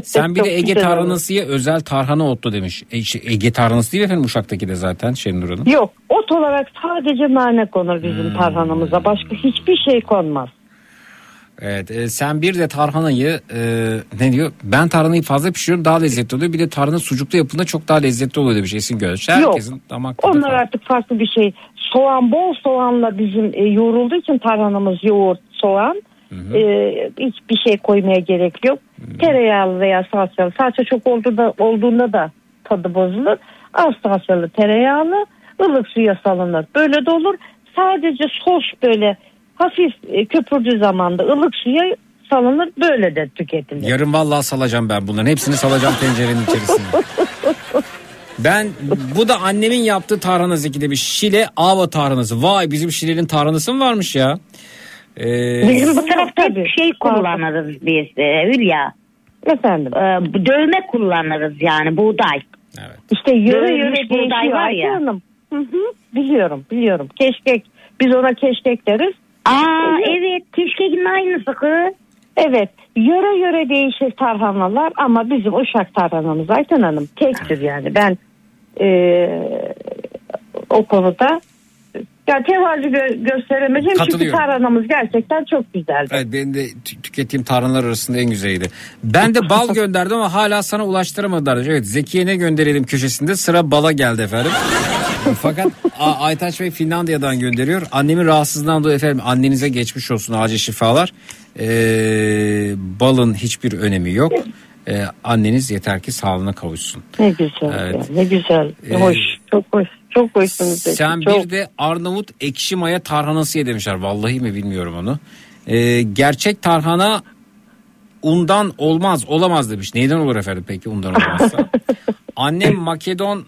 Sen bir de Ege güzel tarhanası ye özel tarhana otlu demiş. E, şey, Ege tarhanası değil mi efendim Uşak'taki de zaten Şenur Hanım. Yok ot olarak sadece nane konur bizim Hmm. tarhanamıza. Başka hiçbir şey konmaz. Evet e, sen bir de tarhanayı e, ne diyor? Ben tarhanayı fazla pişiriyorum daha lezzetli oluyor. Bir de tarhana sucuklu yapında çok daha lezzetli oluyor demiş Esin Göğüş. Herkesin Yok. damak tadı Onlar farklı. artık farklı bir şey. Soğan bol soğanla bizim e, yoğrulduğu için tarhanamız yoğurt, soğan. E, hiçbir şey koymaya gerek yok. Tereyağlı veya salçalı. Salça çok olduğunda, olduğunda da tadı bozulur. Az salçalı tereyağlı ılık suya salınır. Böyle de olur. Sadece sos böyle hafif e, köpürdüğü zaman da ılık suya salınır. Böyle de tüketilir. Yarın vallahi salacağım ben bunların. Hepsini salacağım tencerenin içerisine. Ben bu da annemin yaptığı tarhana Zeki demiş. Şile Ava tarhanası. Vay bizim Şile'nin tarhanası mı varmış ya? Ee, Bizim bu tarafta şey kullanırız biz e, Hülya. Efendim? E, bu dövme kullanırız yani buğday. İşte yöre yöre buğday var ya. Hanım. Hı hı, biliyorum biliyorum. Keşkek biz ona keşkek deriz. Aa evet keşkekin aynısı kız. Evet. Yöre yöre değişir tarhanalar ama bizim Uşak tarhanamız Ayten Hanım tektir yani. Ben eee, o konuda ya tevazu gö- gösteremeyeceğim çünkü Katılıyorum. tarhanamız gerçekten çok güzeldi. Evet benim de tü- tükettiğim tarhanalar arasında en güzeliydi. Ben de bal gönderdim ama hala sana ulaştıramadılar. Evet Zekiye ne gönderelim köşesinde sıra bala geldi efendim. Fakat A- Aytaç Bey Finlandiya'dan gönderiyor. Annemin rahatsızlığından dolayı efendim annenize geçmiş olsun acil şifalar. Ee, balın hiçbir önemi yok. Ee, anneniz yeter ki sağlığına kavuşsun. Ne güzel Evet. ya, ne güzel. Ee, hoş. Çok hoş. Çok hoşsunuz. Sen çok. bir de Arnavut ekşi maya tarhanası ye demişler. Vallahi mi bilmiyorum onu. Ee, gerçek tarhana undan olmaz olamaz demiş. Neyden olur efendim peki undan olmazsa? Annem Makedon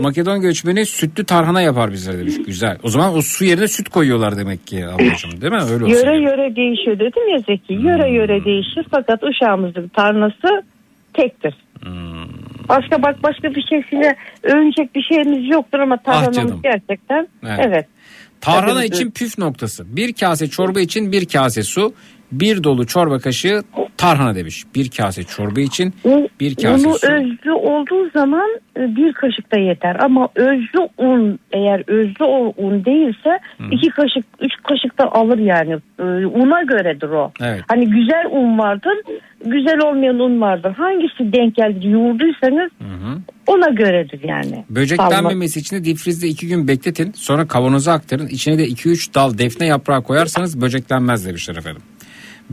Makedon göçmeni sütlü tarhana yapar bizlere demiş. Güzel. O zaman o su yerine süt koyuyorlar demek ki ablacığım değil mi? Öyle olsun. Yöre yöre değişiyor dedim ya Zeki. Yöre Hmm. yöre değişir fakat uşağımızın tarnası tektir. Hmm. Başka bak başka bir şeysiyle övünecek bir şeyimiz yoktur ama tarhanamız Ah gerçekten Evet. evet. Tarhana Tabii, için püf noktası. Bir kase çorba için bir kase su. Bir dolu çorba kaşığı tarhana demiş. Bir kase çorba için bir kase Unu su. özlü olduğu zaman e, bir kaşık da yeter ama özlü un eğer özlü un değilse iki kaşık üç kaşık da alır yani E, una göredir o. Evet. Hani güzel un vardır güzel olmayan un vardır hangisi denk geldi yoğurduysanız ona göredir yani. Böceklenmemesi için de difrizde iki gün bekletin. Sonra kavanoza aktarın. İçine de 2-3 dal defne yaprağı koyarsanız böceklenmez demişler efendim.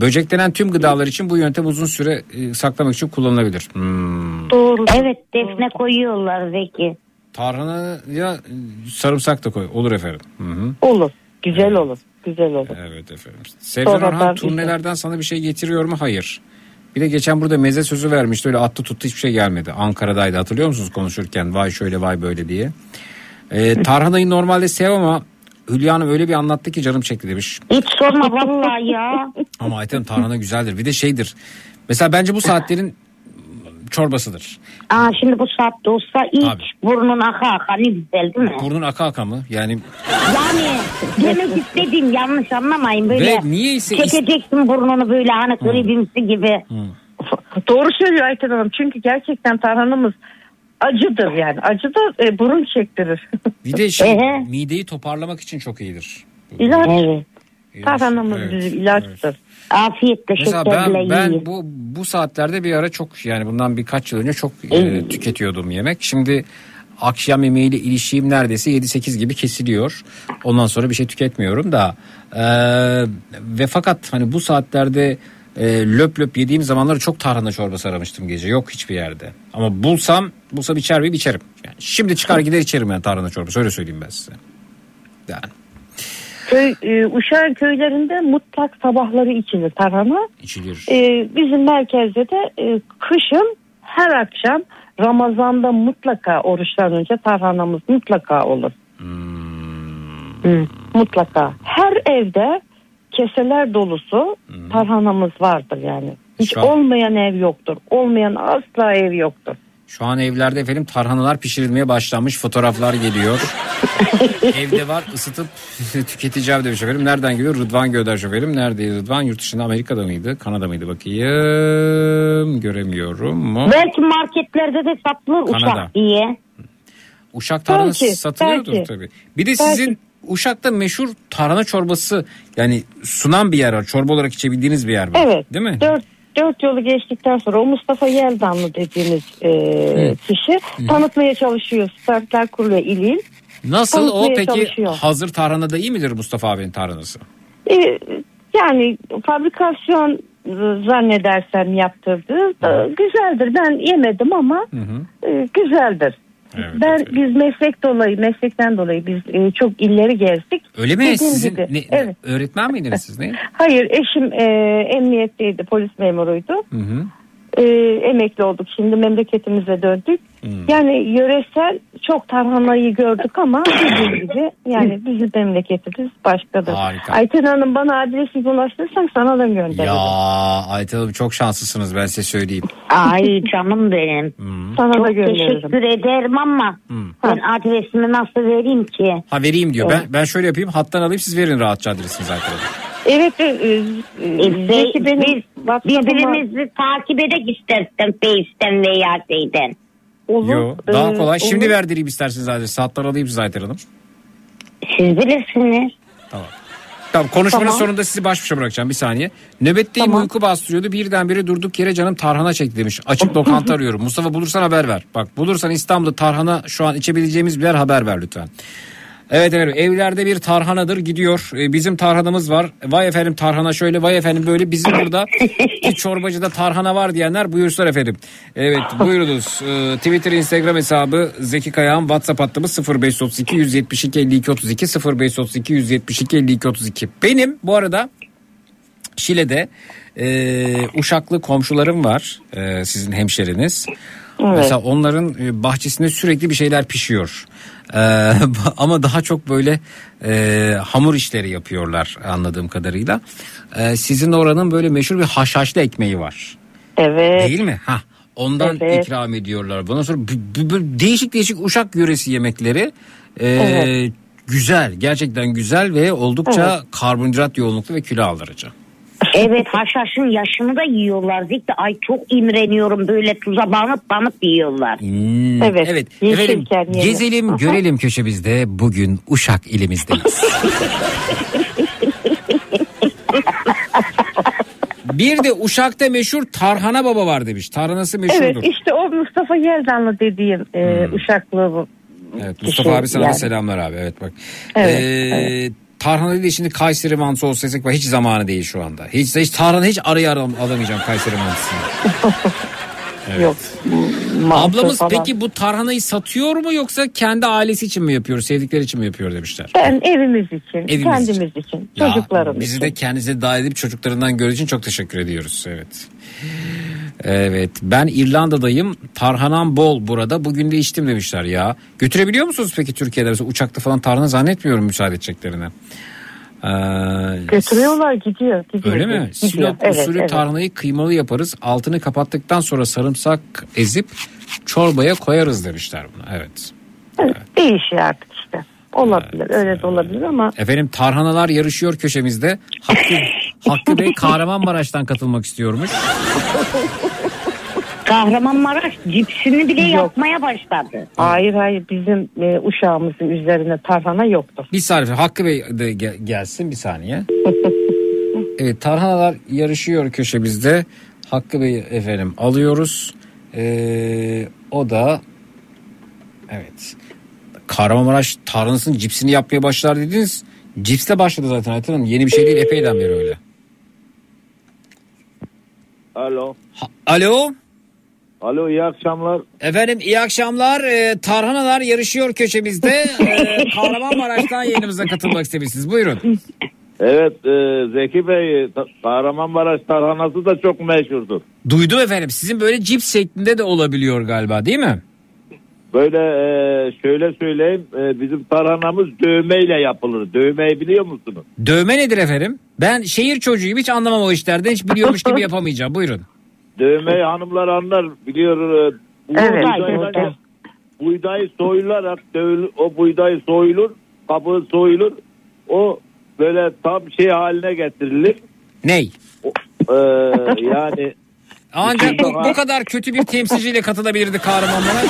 Böceklenen tüm gıdalar için bu yöntem uzun süre e, saklamak için kullanılabilir. Hmm. Doğru. Evet defne koyuyorlar Zeki. Tarhana ya e, sarımsak da koy. Olur efendim. Hı hı. Olur. Güzel olur. Güzel olur. Evet efendim. Sevcan Sonra Orhan turnelerden sana bir şey getiriyor mu? Hayır. Bir de geçen burada meze sözü vermişti. Öyle attı tuttu hiçbir şey gelmedi. Ankara'daydı hatırlıyor musunuz konuşurken? Vay şöyle vay böyle diye. Ee, tarhanayı normalde sev ama Hülya Hanım öyle bir anlattı ki canım çekti demiş. Hiç sorma vallahi ya. Ama Ayten tarhana güzeldir. Bir de şeydir. Mesela bence bu saatlerin çorbasıdır. Aa şimdi bu saatte olsa iç Tabii. burnun aka aka ne güzel değil mi? Burnun aka aka mı? Yani Yani demek istediğim yanlış anlamayın böyle. Ve niyeyse is- Çekeceksin burnunu böyle hani gribimsi gibi. Doğru söylüyor Ayten Hanım. Çünkü gerçekten tarhanamız acıdır yani. Acı da e, burun çektirir. bir de şey mideyi toparlamak için çok iyidir. İlaç. Evet. Tarhanamız Evet, bizim ilaçtır. Afiyetle Mesela ben, ben yiyin. bu bu saatlerde bir ara çok yani bundan birkaç yıl önce çok e, tüketiyordum yemek. Şimdi akşam yemeğiyle ilişiğim neredeyse 7-8 gibi kesiliyor. Ondan sonra bir şey tüketmiyorum da e, ve fakat hani bu saatlerde e, löp löp yediğim zamanları çok tarhana çorbası aramıştım gece. Yok hiçbir yerde. Ama bulsam bulsam içer miyim içerim. Yani şimdi çıkar gider içerim yani tarhana çorbası öyle söyleyeyim ben size. Yani Köy, e, Uşak'ın köylerinde mutlak sabahları içilir tarhana. içilir. E, bizim merkezde de e, kışın her akşam Ramazan'da mutlaka oruçtan önce tarhanamız mutlaka olur. Hı, mutlaka. Her evde keseler dolusu tarhanamız vardır yani. Hiç Şu an- olmayan ev yoktur. Olmayan asla ev yoktur. Şu an evlerde efendim tarhanalar pişirilmeye başlanmış fotoğraflar geliyor. Evde var ısıtıp tüketeceğim demiş efendim. Nereden geliyor? Rıdvan göndermiş efendim. Neredeydi Rıdvan? Yurt dışında Amerika'da mıydı? Kanada mıydı? Bakayım. Göremiyorum mu? Belki marketlerde de satılır Kanada. uçak diye. Uşak tarhanası Belki, satılıyordur belki. tabii. Bir de sizin Uşak'ta meşhur tarhana çorbası yani sunan bir yer var. Çorba olarak içebildiğiniz bir yer var. Evet. Değil mi? Dört, dört yolu geçtikten sonra o Mustafa Yeldanlı dediğimiz e, kişi tanıtmaya çalışıyor. Startlar kuruluyor il il. Nasıl o peki çalışıyor. hazır tarhana da iyi midir Mustafa abinin tarhanası? E, yani fabrikasyon zannedersem yaptırdı. E, güzeldir. Ben yemedim ama e, güzeldir. Ben biz meslek dolayı meslekten dolayı biz e, çok illeri gezdik. Öyle mi? Dediğim Sizin gibi, ne- evet. öğretmen miydiniz siz ne? Hayır eşim e, emniyetteydi polis memuruydu. Hı hı. E, emekli olduk. Şimdi memleketimize döndük. Hmm. Yani yöresel çok tarhanayı gördük ama dediğim gibi yani bizim memleketimiz başkadır. Harika. Ayten Hanım bana adresi ulaştırırsan sana da gönderirim. Ya Ayten Hanım çok şanslısınız ben size söyleyeyim. Ay canım benim. Sana Çok da gönderirim. teşekkür ederim ama ben adresimi nasıl vereyim ki? Ha vereyim diyor. Ben ben şöyle yapayım. Hattan alayım siz verin rahatça adresinizi Ayten Hanım. Evet. E, e, E, Zeki benim biz birbirimizi takip edek istersen Face'ten veya şeyden. Yo, daha Ee, kolay. Şimdi olur. verdireyim isterseniz adresi. Hattan alayım size Ayten Hanım. Siz bilirsiniz. Tamam konuşmanın Tamam. sonunda sizi baş başa bırakacağım bir saniye. Nöbetteyim uyku bastırıyordu. Birdenbire durduk yere canım tarhana çekti demiş. Açık lokanta arıyorum. Mustafa bulursan haber ver. Bak bulursan İstanbul'da tarhana şu an içebileceğimiz bir yer haber ver lütfen. Evet efendim evlerde bir tarhanadır gidiyor. Ee, bizim tarhanamız var. Vay efendim tarhana şöyle vay efendim böyle bizim burada bir çorbacıda tarhana var diyenler buyursunlar efendim. Evet buyurunuz. Ee, Twitter Instagram hesabı Zeki Kayağan WhatsApp hattımız 0532 172 52 32 0532 172 52 32. Benim bu arada Şile'de e, Uşaklı komşularım var e, sizin hemşeriniz. Evet. Mesela onların e, bahçesinde sürekli bir şeyler pişiyor. E, ama daha çok böyle e, hamur işleri yapıyorlar anladığım kadarıyla. E, sizin oranın böyle meşhur bir haşhaşlı ekmeği var. Evet. Değil mi? Ha. Ondan Evet. ikram ediyorlar. Bundan sonra değişik değişik Uşak yöresi yemekleri. e, Evet. Güzel, gerçekten güzel ve oldukça Evet. karbonhidrat yoğunluklu ve kilo aldırıcı. Evet haşhaşın yaşını da yiyorlar. Zikti ay çok imreniyorum böyle tuza banıp banıp yiyorlar. Hmm, Evet, evet. Efendim, gezelim görelim köşemizde bugün Uşak ilimizdeyiz. bir de Uşak'ta meşhur Tarhana Baba var demiş. Tarhanası meşhurdur. Evet işte o Mustafa Yerdanlı dediğim e, Hmm. Uşaklı bu. Evet, Mustafa Şey, abi sana da yani. selamlar abi. Evet bak. Evet, Ee, Tarhana değil de şimdi Kayseri mantısı olsa desek bak hiç zamanı değil şu anda. Hiç, hiç Tarhana hiç araya alamayacağım Kayseri mantısını. Evet. Yok. Ablamız falan. peki bu tarhanayı satıyor mu yoksa kendi ailesi için mi yapıyor, sevdikleri için mi yapıyor demişler. Ben evimiz için, Evimiz kendimiz için, Ya, çocuklarımız bizi için. de kendinize dahil edip çocuklarından gördüğü için çok teşekkür ediyoruz. Evet. Evet ben İrlanda'dayım tarhanam bol burada bugün de içtim demişler ya. Götürebiliyor musunuz peki Türkiye'de mesela uçakta falan tarhana zannetmiyorum müsaade edeceklerini. Ee, Götürüyorlar gidiyor. gidiyor Öyle mi? gidiyor. Sinop Evet, usulü evet. tarhanayı kıymalı yaparız. Altını kapattıktan sonra sarımsak ezip çorbaya koyarız demişler buna. Evet. Değişiyor artık işte. Olabilir öyle de olabilir ama Efendim tarhanalar yarışıyor köşemizde. Hakkı, Hakkı Bey Kahramanmaraş'tan katılmak istiyormuş. Kahramanmaraş cipsini bile yapmaya başladı. hayır hayır bizim e, uşağımızın üzerine tarhana yoktur. Bir saniye Hakkı Bey de ge- gelsin bir saniye. Evet tarhanalar yarışıyor köşemizde. Hakkı Bey efendim alıyoruz. Ee, o da evet Kahramanmaraş tarhanasının cipsini yapmaya başlar dediniz. Cipsle başladı zaten Ayten Hanım. Yeni bir şey değil epeyden beri öyle. Alo. Alo. Alo iyi akşamlar. Efendim iyi akşamlar. Ee, tarhanalar yarışıyor köşemizde. Ee, Kahramanmaraş'tan yayınımıza katılmak istemişsiniz. Buyurun. Evet e, Zeki Bey Kahramanmaraş tarhanası da çok meşhurdur. Duydum efendim. Sizin böyle cips şeklinde de olabiliyor galiba değil mi? Böyle e, şöyle söyleyeyim e, bizim tarhanamız dövmeyle yapılır. Dövmeyi biliyor musunuz? Dövme nedir efendim? Ben şehir çocuğuyum hiç anlamam o işlerden. Hiç biliyormuş gibi yapamayacağım. Buyurun. Dövmeyi hanımlar anlar biliyor. E, bu Evet, buğdaydan- buğdayı soyularak dövül- o buğday soyulur, kabuğu soyulur. O böyle tam şey haline getirilir. Ney? E, yani Ancak bu, bu kadar kötü bir temsilciyle katılabilirdi Kahramanmaraş.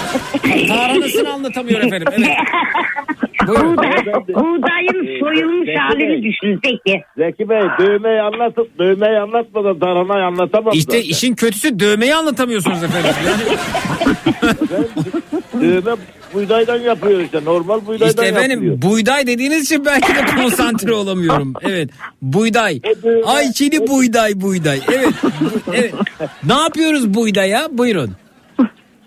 Tarhanasını anlatamıyor efendim. Evet. Buyurun. Buğdayın soyulmuş Zeki halini Bey. düşün peki. Zeki Bey dövmeyi anlatıp dövmeyi anlatmadan tarhanayı anlatamam İşte zaten. işin kötüsü dövmeyi anlatamıyorsunuz efendim. Yani Dövme buğdaydan yapıyor işte. Normal buğdaydan İşte efendim yapıyor. buğday dediğiniz için belki de konsantre olamıyorum. Evet. Buğday. Ayçiçeği buğday buğday. Evet. evet. Ne yapıyoruz buğdaya? Buyurun.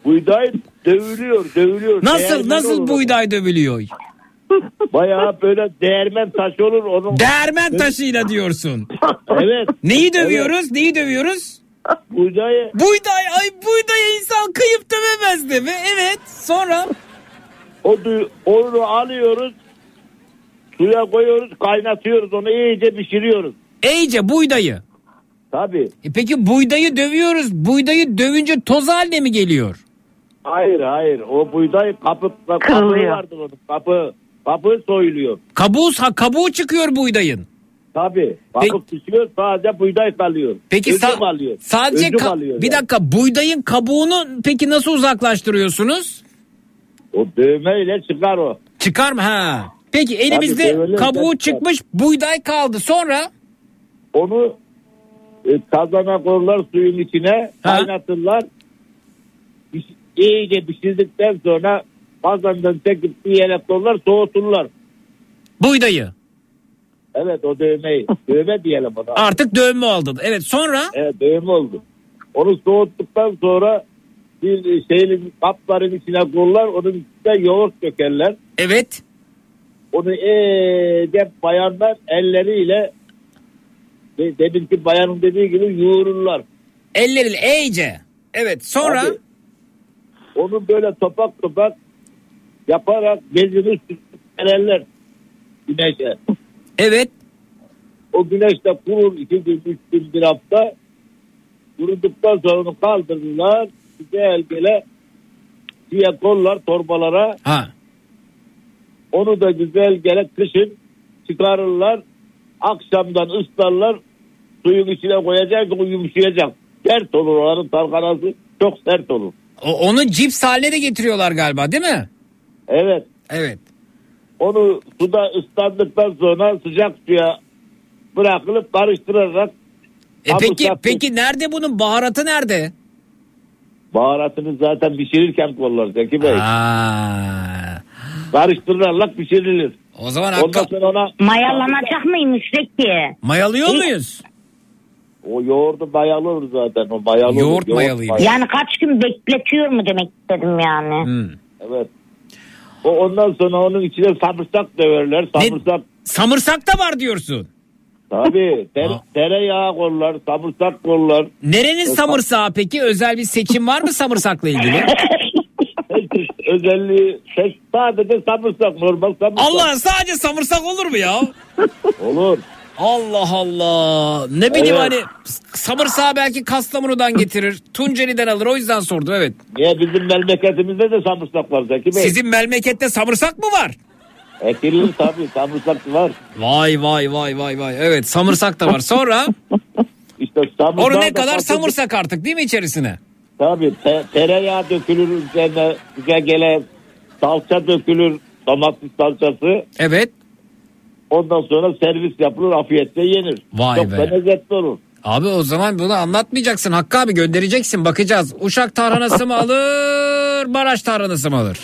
Buğday dövülüyor, dövülüyor. Nasıl Değermen nasıl olur. buğday dövülüyor? Bayağı böyle değirmen taşı olur onun. Değirmen taşıyla diyorsun. Evet. Neyi dövüyoruz? Neyi dövüyoruz? Buğdayı Buğday ay buğdaya insan kıyıp dövemez değil mi? Evet sonra o onu alıyoruz. Suya koyuyoruz, kaynatıyoruz onu iyice pişiriyoruz. iyice buğdayı. Tabii. E peki buğdayı dövüyoruz. Buğdayı dövünce toz haline mi geliyor? Hayır hayır. O buğday kapı, kapı vardır onun. Kapı, kapı soyuluyor. Kabuğu, ha, kabuğu çıkıyor buğdayın. Tabii. Kapı pişiyor sadece buğday kalıyor. Peki Özü sa- kalıyor. sadece ka- kalıyor bir yani. dakika buğdayın kabuğunu peki nasıl uzaklaştırıyorsunuz? O dövmeyle çıkar o. Çıkar mı? Ha. Peki elimizde dövmeyle kabuğu çıkar. çıkmış buğday kaldı. Sonra Onu e, kazana koyarlar suyun içine kaynatırlar. Piş- iyice pişirdikten sonra kazandan çekip bir yere koyarlar soğuturlar. buğdayı Evet o dövmeyi. Dövme diyelim ona. artık dövme oldu. Evet sonra Evet dövme oldu. Onu soğuttuktan sonra bir şeyin kapların içine koyarlar. Onun içine yoğurt dökerler. evet Onu iyice bayanlar elleriyle de- deminki bayanın dediği gibi yoğururlar. elleriyle iyice. Evet sonra Abi, onu böyle topak topak yaparak bezini sürerler güneşe. evet O güneşte kurur iki gün, üç gün, bir hafta. Kuruduktan sonra onu kaldırırlar. Güzel böyle diye kollar torbalara. ha Onu da güzel gele kışın çıkarırlar. Akşamdan ıslarlar. Suyun içine koyacak o yumuşayacak. Sert olur onların tarkanası. Çok sert olur. o- onu cips haline de getiriyorlar galiba değil mi? Evet. Evet. Onu suda ıslandıktan sonra sıcak suya bırakılıp karıştırarak E peki hamur peki nerede bunun baharatı nerede? baharatını zaten pişirirken kollar Zeki Bey. Aa. Karıştırırlar pişirilir. O zaman Ondan hakka- sonra ona Mayalanacak mıymış peki? mayalıyor muyuz? o yoğurdu mayalı olur zaten. O mayalı Yoğurt olur. mayalıymış. Yani kaç gün bekletiyor mu demek istedim yani. Hmm. Evet. O ondan sonra onun içine samırsak döverler. Samırsak Samırsak da var diyorsun. tabii ter, tereyağı kollar, samırsak kollar. Nerenin samırsağı peki? Özel bir seçim var mı samırsakla ilgili? Özelliği tek sadece samırsak normal samırsak. Allah sadece samırsak olur mu ya? Olur. Allah Allah. Ne bileyim Evet. hani samırsağı belki Kastamonu'dan getirir. Tunceli'den alır o yüzden sordum evet. Niye bizim memleketimizde de samırsak var Zeki Bey? Sizin memlekette samırsak mı var? Ekilir tabii samırsak var. Vay vay vay vay vay. Evet samırsak da var. Sonra İşte samırsak onu ne da kadar katıldı- samırsak artık değil mi içerisine? Tabii te- tereyağı dökülür üzerine güzel gele salça dökülür domates salçası. Evet. Ondan sonra servis yapılır afiyetle yenir. Vay Çok be. da lezzetli olur. Abi o zaman bunu anlatmayacaksın Hakkı abi göndereceksin bakacağız. Uşak tarhanası mı alır Maraş tarhanası mı alır?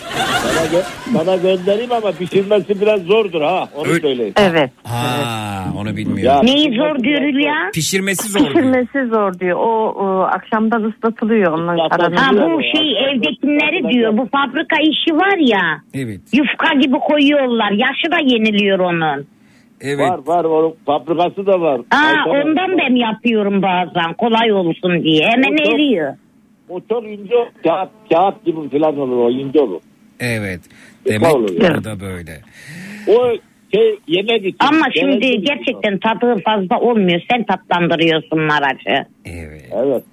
Bana, gö- bana göndereyim ama pişirmesi biraz zordur ha onu söyleyeyim. Evet. Ha onu Ya, bilmiyorum. Neyi zor diyor ya? Pişirmesi zor. diyor. Pişirmesi zor diyor. O, o akşamdan ıslatılıyor onun Islatılıyor. Ha bu şey evdekileri diyor. Bu fabrika işi var ya. Evet. Yufka gibi koyuyorlar. Yaşı da yeniliyor onun. Evet. Var var o fabrikası da var. Aa, ondan ben yapıyorum bazen. Kolay olsun diye. Hemen O çok- eriyor. O çok ince kağıt, kağıt gibi falan olur o ince olur. Evet. Demek yani. da böyle. O şey yemek için. Ama yemek şimdi için- gerçekten tadı fazla olmuyor. Sen tatlandırıyorsun Maraş'ı. Evet. Evet.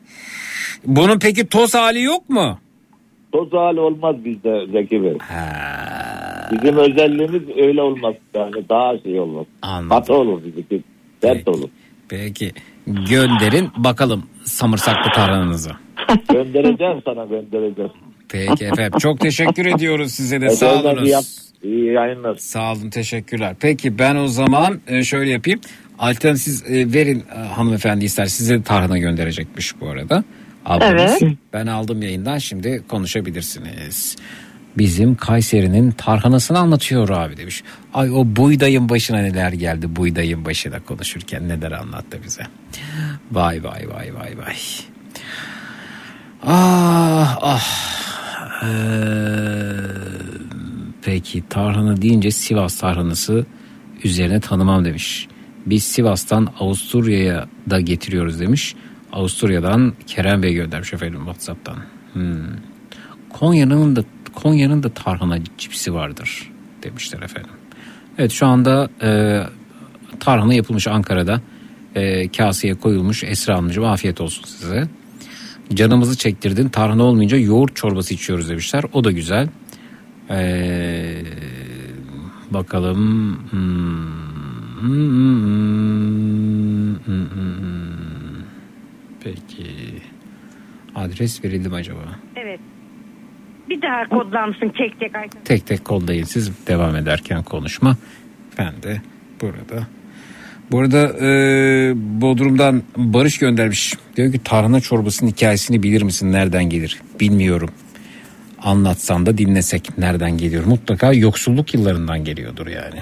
Bunun peki toz hali yok mu? Toz hali olmaz bizde Zeki Bey. Ha, Bizim özelliğimiz öyle olmaz yani daha şey olmaz. anladım. Olur bizimki. Sert olur. Peki gönderin bakalım samırsaklı tarhananızı. Göndereceğim sana göndereceğim. Peki efendim çok teşekkür ediyoruz size de sağ iyi yap- olunuz. İyi yayınlar. Sağ olun teşekkürler. Peki ben o zaman e, şöyle yapayım. Alternatif siz e, verin e, hanımefendi ister size de tarhana gönderecekmiş bu arada. Ablamız. Evet. Ben aldım yayından şimdi konuşabilirsiniz. Bizim Kayseri'nin tarhanasını anlatıyor abi demiş. Ay o buğdayın başına neler geldi buğdayın başına konuşurken neler anlattı bize. Vay vay vay vay vay. Ah ah. Ee, peki tarhana deyince Sivas tarhanası üzerine tanımam demiş. Biz Sivas'tan Avusturya'ya da getiriyoruz demiş. Avusturya'dan Kerem Bey göndermiş efendim WhatsApp'tan. Hmm. Konya'nın da Konya'nın da tarhana cipsi vardır demişler efendim. Evet şu anda e, tarhana yapılmış Ankara'da e, kaseye koyulmuş Esra Hanımcığım afiyet olsun size. Canımızı çektirdin tarhana olmayınca yoğurt çorbası içiyoruz demişler o da güzel. Ee, bakalım. Hmm. Peki. Adres verildi mi acaba? Evet. Bir daha kodlansın tek tek. Tek tek kodlayın siz devam ederken konuşma. Ben de burada. Burada e, Bodrum'dan Barış göndermiş. Diyor ki tarhana çorbasının hikayesini bilir misin? Nereden gelir? Bilmiyorum. Anlatsan da dinlesek nereden geliyor? Mutlaka yoksulluk yıllarından geliyordur yani.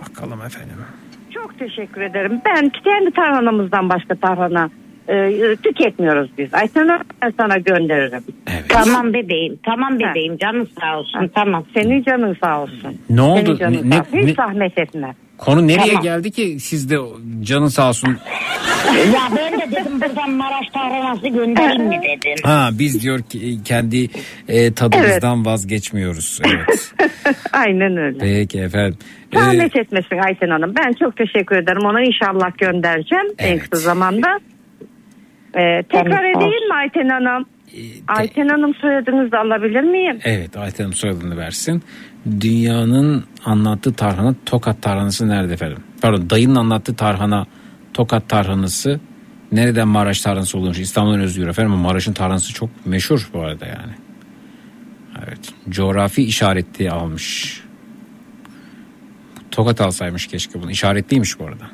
Bakalım efendim. Çok teşekkür ederim. Ben kendi tarhanamızdan başka tarhana e, tüketmiyoruz biz. Ayten Hanım, ben sana gönderirim. Tamam bebeğim. Tamam bebeğim. Canın sağ olsun. Tamam. Senin canın sağ olsun. Ne oldu? Senin canın Ne- sağ olsun. ne- Hiç zahmet etme. Konu nereye Tamam. geldi ki siz de canın sağ olsun. ya ben de dedim buradan Maraş tarhanası göndereyim mi dedim. Ha biz diyor ki kendi e, tadımızdan vazgeçmiyoruz. Evet. Aynen öyle. Peki efendim. Ee, Zahmet etmesin Ayten Hanım. Ben çok teşekkür ederim. Ona inşallah göndereceğim en kısa zamanda. Ee, tekrar sağ edeyim mi Ayten Hanım? Ayten Hanım soyadınızı alabilir miyim? Evet Ayten Hanım soyadını versin. Dünyanın anlattığı tarhana Tokat tarhanası nerede efendim? Pardon dayının anlattığı tarhana Tokat tarhanası nereden Maraş tarhanası olmuş? İstanbul'un özgür efendim Maraş'ın tarhanası çok meşhur bu arada yani. Evet coğrafi işareti almış. Tokat alsaymış keşke bunu. İşaretliymiş bu arada.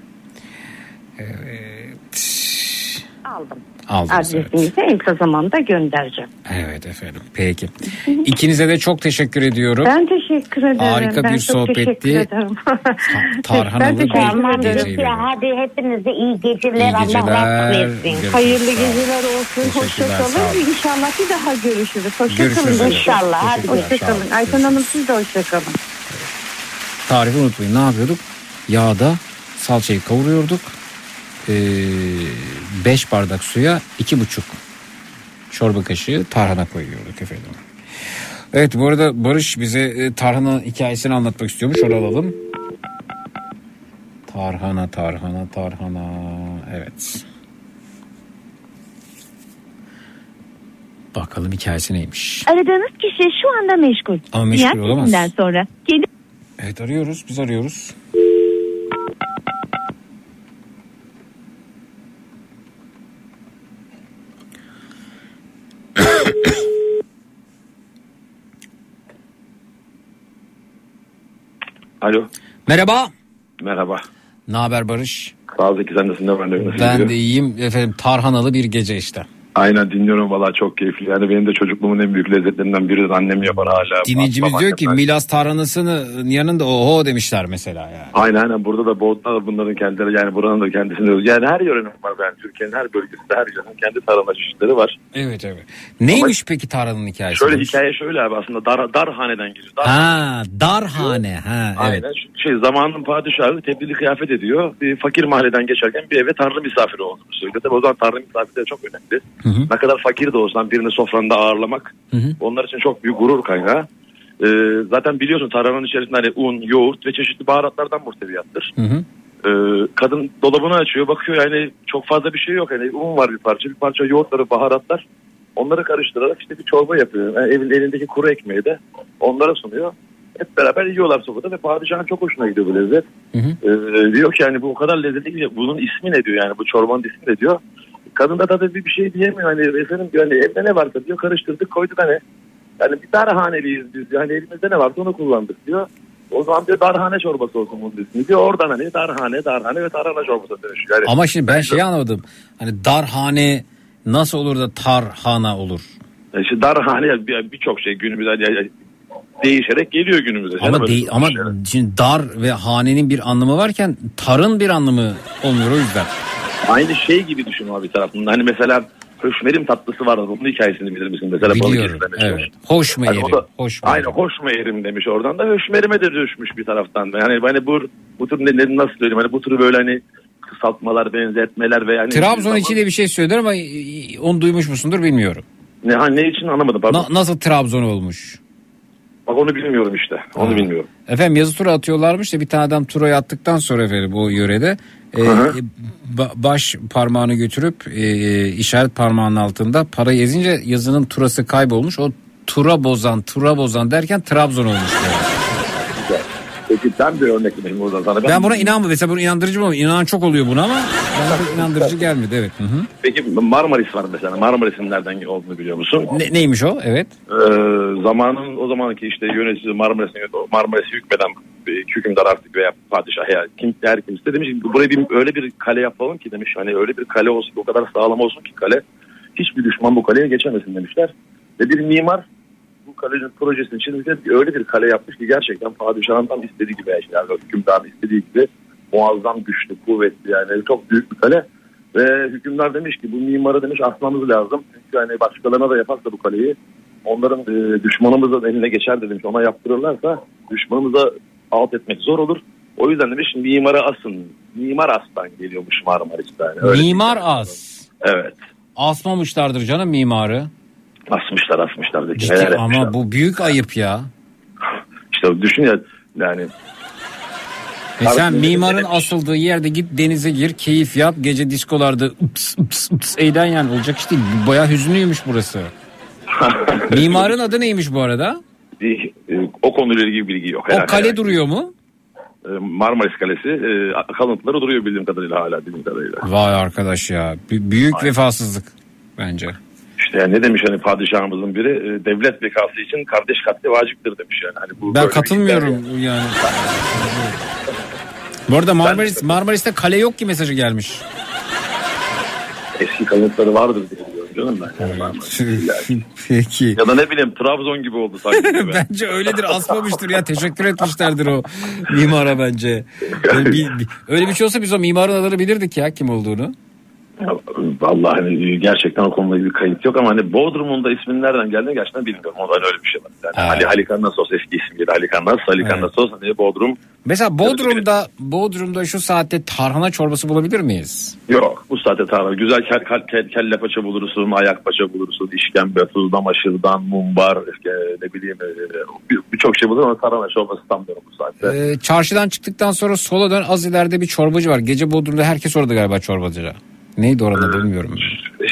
Aldım. Aldınız evet. Adresinizi en kısa zamanda göndereceğim. Evet efendim peki. İkinize de çok teşekkür ediyorum. Ben teşekkür ederim. Harika ben bir çok sohbetti. Tarhanalı Ben teşekkür bir Tamam geceydi. Hadi hepinize iyi geceler. İyi Allah geceler. Görüşürüz. Hayırlı geceler olsun. Hoşçakalın. İnşallah bir daha görüşürüz. Hoşçakalın. Görüşürüz. İnşallah. Hadi Hoşçakalın. olun. Ayten Hanım siz de hoşçakalın. Tarifi unutmayın. Ne yapıyorduk? Yağda salçayı kavuruyorduk. 5 bardak suya iki buçuk çorba kaşığı tarhana koyuyorduk efendim. Evet bu arada Barış bize e, tarhana hikayesini anlatmak istiyormuş. Onu alalım. Tarhana, tarhana, tarhana. Evet. Bakalım hikayesi neymiş. Aradığınız kişi şu anda meşgul. Ama meşgul Diğer olamaz. sonra geri Evet arıyoruz. Biz arıyoruz. Alo. Merhaba. Merhaba. Ne haber Barış? Sağ ol Zeki sen nasılsın? Ne yok, nasıl Ben gidiyor? de iyiyim. Efendim tarhanalı bir gece işte. Aynen dinliyorum valla çok keyifli. Yani benim de çocukluğumun en büyük lezzetlerinden biri annem yapar hala. Dinleyicimiz Babam diyor ki yapar. Milas tarhanasının yanında oho demişler mesela yani. Aynen aynen burada da Bodrum'da da bunların kendileri yani buranın da kendisinde yani her yörenin var yani Türkiye'nin her bölgesinde her yörenin kendi tarhana çeşitleri var. Evet evet. Neymiş peki tarhananın hikayesi? Şöyle hikaye şöyle abi aslında dar, darhaneden geliyor. Dar, Ha darhane ha evet. Aynen şey zamanın padişahı tebdili kıyafet ediyor. Bir fakir mahalleden geçerken bir eve tanrı misafiri olduğunu söylüyor. Tabii o zaman tanrı misafiri de çok önemli. Ne kadar fakir de olsan birini sofranda ağırlamak onlar için çok büyük gurur kaynağı. Ee, zaten biliyorsun tarhananın içerisinde hani un, yoğurt ve çeşitli baharatlardan muhteviyattır. Hı hı. Ee, kadın dolabını açıyor bakıyor yani çok fazla bir şey yok. Yani un var bir parça bir parça yoğurtları baharatlar. Onları karıştırarak işte bir çorba yapıyor. Yani evin elindeki kuru ekmeği de onlara sunuyor. Hep beraber yiyorlar sofrada ve padişahın çok hoşuna gidiyor bu lezzet. Ee, diyor ki yani bu o kadar lezzetli ki bunun ismi ne diyor yani bu çorbanın ismi ne diyor. Kadın da tabii bir şey diyemiyor hani efendim diyor hani evde ne varsa diyor karıştırdık koyduk hani. Yani bir darhaneliyiz biz diyor. Hani elimizde ne varsa onu kullandık diyor. O zaman diyor darhane çorbası olsun bunun ismi diyor. Oradan hani darhane, darhane ve tarhana çorbası dönüşüyor. Yani Ama şimdi ben şeyi anlamadım. Hani darhane nasıl olur da tarhana olur? işte darhane birçok şey günümüzde yani değişerek geliyor günümüze. Ama değil ama şimdi dar ve hanenin bir anlamı varken tarın bir anlamı olmuyor o yüzden. Aynı şey gibi düşün abi bir tarafından. Hani mesela höşmerim tatlısı vardı. Bunun hikayesini bilir misin? Mesela Biliyorum. Evet. Hoş mu Hani yerim? o da- Hoş mu Aynen yerim? hoş mu yerim demiş oradan da höşmerime de düşmüş bir taraftan. Yani hani bu bu tür ne, nasıl söyleyeyim hani bu tür böyle hani kısaltmalar, benzetmeler veya... Trabzon için de bir şey söylüyor ama onu duymuş musundur bilmiyorum. Ne, ha, ne için anlamadım pardon. Na- nasıl Trabzon olmuş? Bak onu bilmiyorum işte. Onu Ha. bilmiyorum. Efendim yazı tura atıyorlarmış da bir tane adam turayı attıktan sonra efendim o yörede e, ba- baş parmağını götürüp e, işaret parmağının altında parayı ezince yazının turası kaybolmuş. O tura bozan tura bozan derken Trabzon olmuş. diyor. Peki ben bir örnek vereyim oradan sana. Ben buna inanmıyorum. Mesela bunu inandırıcı mı? İnanan çok oluyor buna ama pek inandırıcı gelmedi. Evet. Hı hı. Peki Marmaris var mesela. Maris'in nereden olduğunu biliyor musun? Ne, neymiş o? Evet. Ee, zamanın o zamanki işte yöneticisi Marmaris'in Marmaris'i hükmeden bir hükümdar artık veya padişah ya kim her kimse demiş ki buraya bir öyle bir kale yapalım ki demiş hani öyle bir kale olsun o kadar sağlam olsun ki kale hiçbir düşman bu kaleye geçemesin demişler. Ve bir mimar bu kalenin projesini çizmişler öyle bir kale yapmış ki gerçekten padişahın tam istediği gibi yani hükümdarın istediği gibi muazzam güçlü kuvvetli yani çok büyük bir kale. Ve hükümdar demiş ki bu mimarı demiş asmamız lazım. Çünkü hani başkalarına da yaparsa bu kaleyi onların e, düşmanımızın eline geçer de demiş. Ona yaptırırlarsa düşmanımıza alt etmek zor olur. O yüzden demiş mimarı asın. Mimar aslan geliyormuş Marmaris'ten. Yani. Öyle Mimar az. Evet. Asmamışlardır canım mimarı. Asmışlar asmışlar. Ciddi Neler ama yapmışlar. bu büyük ayıp ya. İşte düşün ya yani E sen Abi, mimarın asıldığı yerde git denize gir keyif yap gece diskolarda ups ups ups eğlen yani olacak iş değil. Baya hüzünlüymüş burası. Mimarın adı neymiş bu arada? e, o konuyla ilgili bilgi yok. O Herhalde. kale duruyor mu? E, Marmaris Kalesi e, kalıntıları duruyor bildiğim kadarıyla hala bildiğim kadarıyla. Vay arkadaş ya. Büyük vefasızlık bence. İşte ne demiş hani padişahımızın biri e, devlet bekası için kardeş katli vaciptir demiş yani. Hani bu Ben katılmıyorum yani. Bu arada Marmaris, Marmaris'te kale yok ki mesajı gelmiş. eski kalıntıları vardır diye canım ben. Yani. Peki. ya da ne bileyim Trabzon gibi oldu sanki. gibi. bence öyledir asmamıştır ya teşekkür etmişlerdir o mimara bence. Öyle bir, bir- öyle bir şey olsa biz o mimarın adını bilirdik ya kim olduğunu. Vallahi hani gerçekten o konuda bir kayıt yok ama hani Bodrum'un da isminin nereden geldiğini gerçekten bilmiyorum. Ondan öyle bir şey var. Yani Ali Halikarnassos eski ismiyle Halikarnas, Halikarnassos hani Bodrum Mesela Bodrum'da Bodrum'da şu saatte tarhana çorbası bulabilir miyiz? Yok bu saatte tarhana. Güzel kel, kel, kel- kelle paça bulursun, ayak paça bulursun, işkembe, tuzlama, şırdan, mumbar, işte, ne bileyim e, bir- birçok şey bulur ama tarhana çorbası sanmıyorum bu saatte. Ee, çarşıdan çıktıktan sonra sola dön az ileride bir çorbacı var. Gece Bodrum'da herkes orada galiba çorbacıda. Neydi orada bilmiyorum.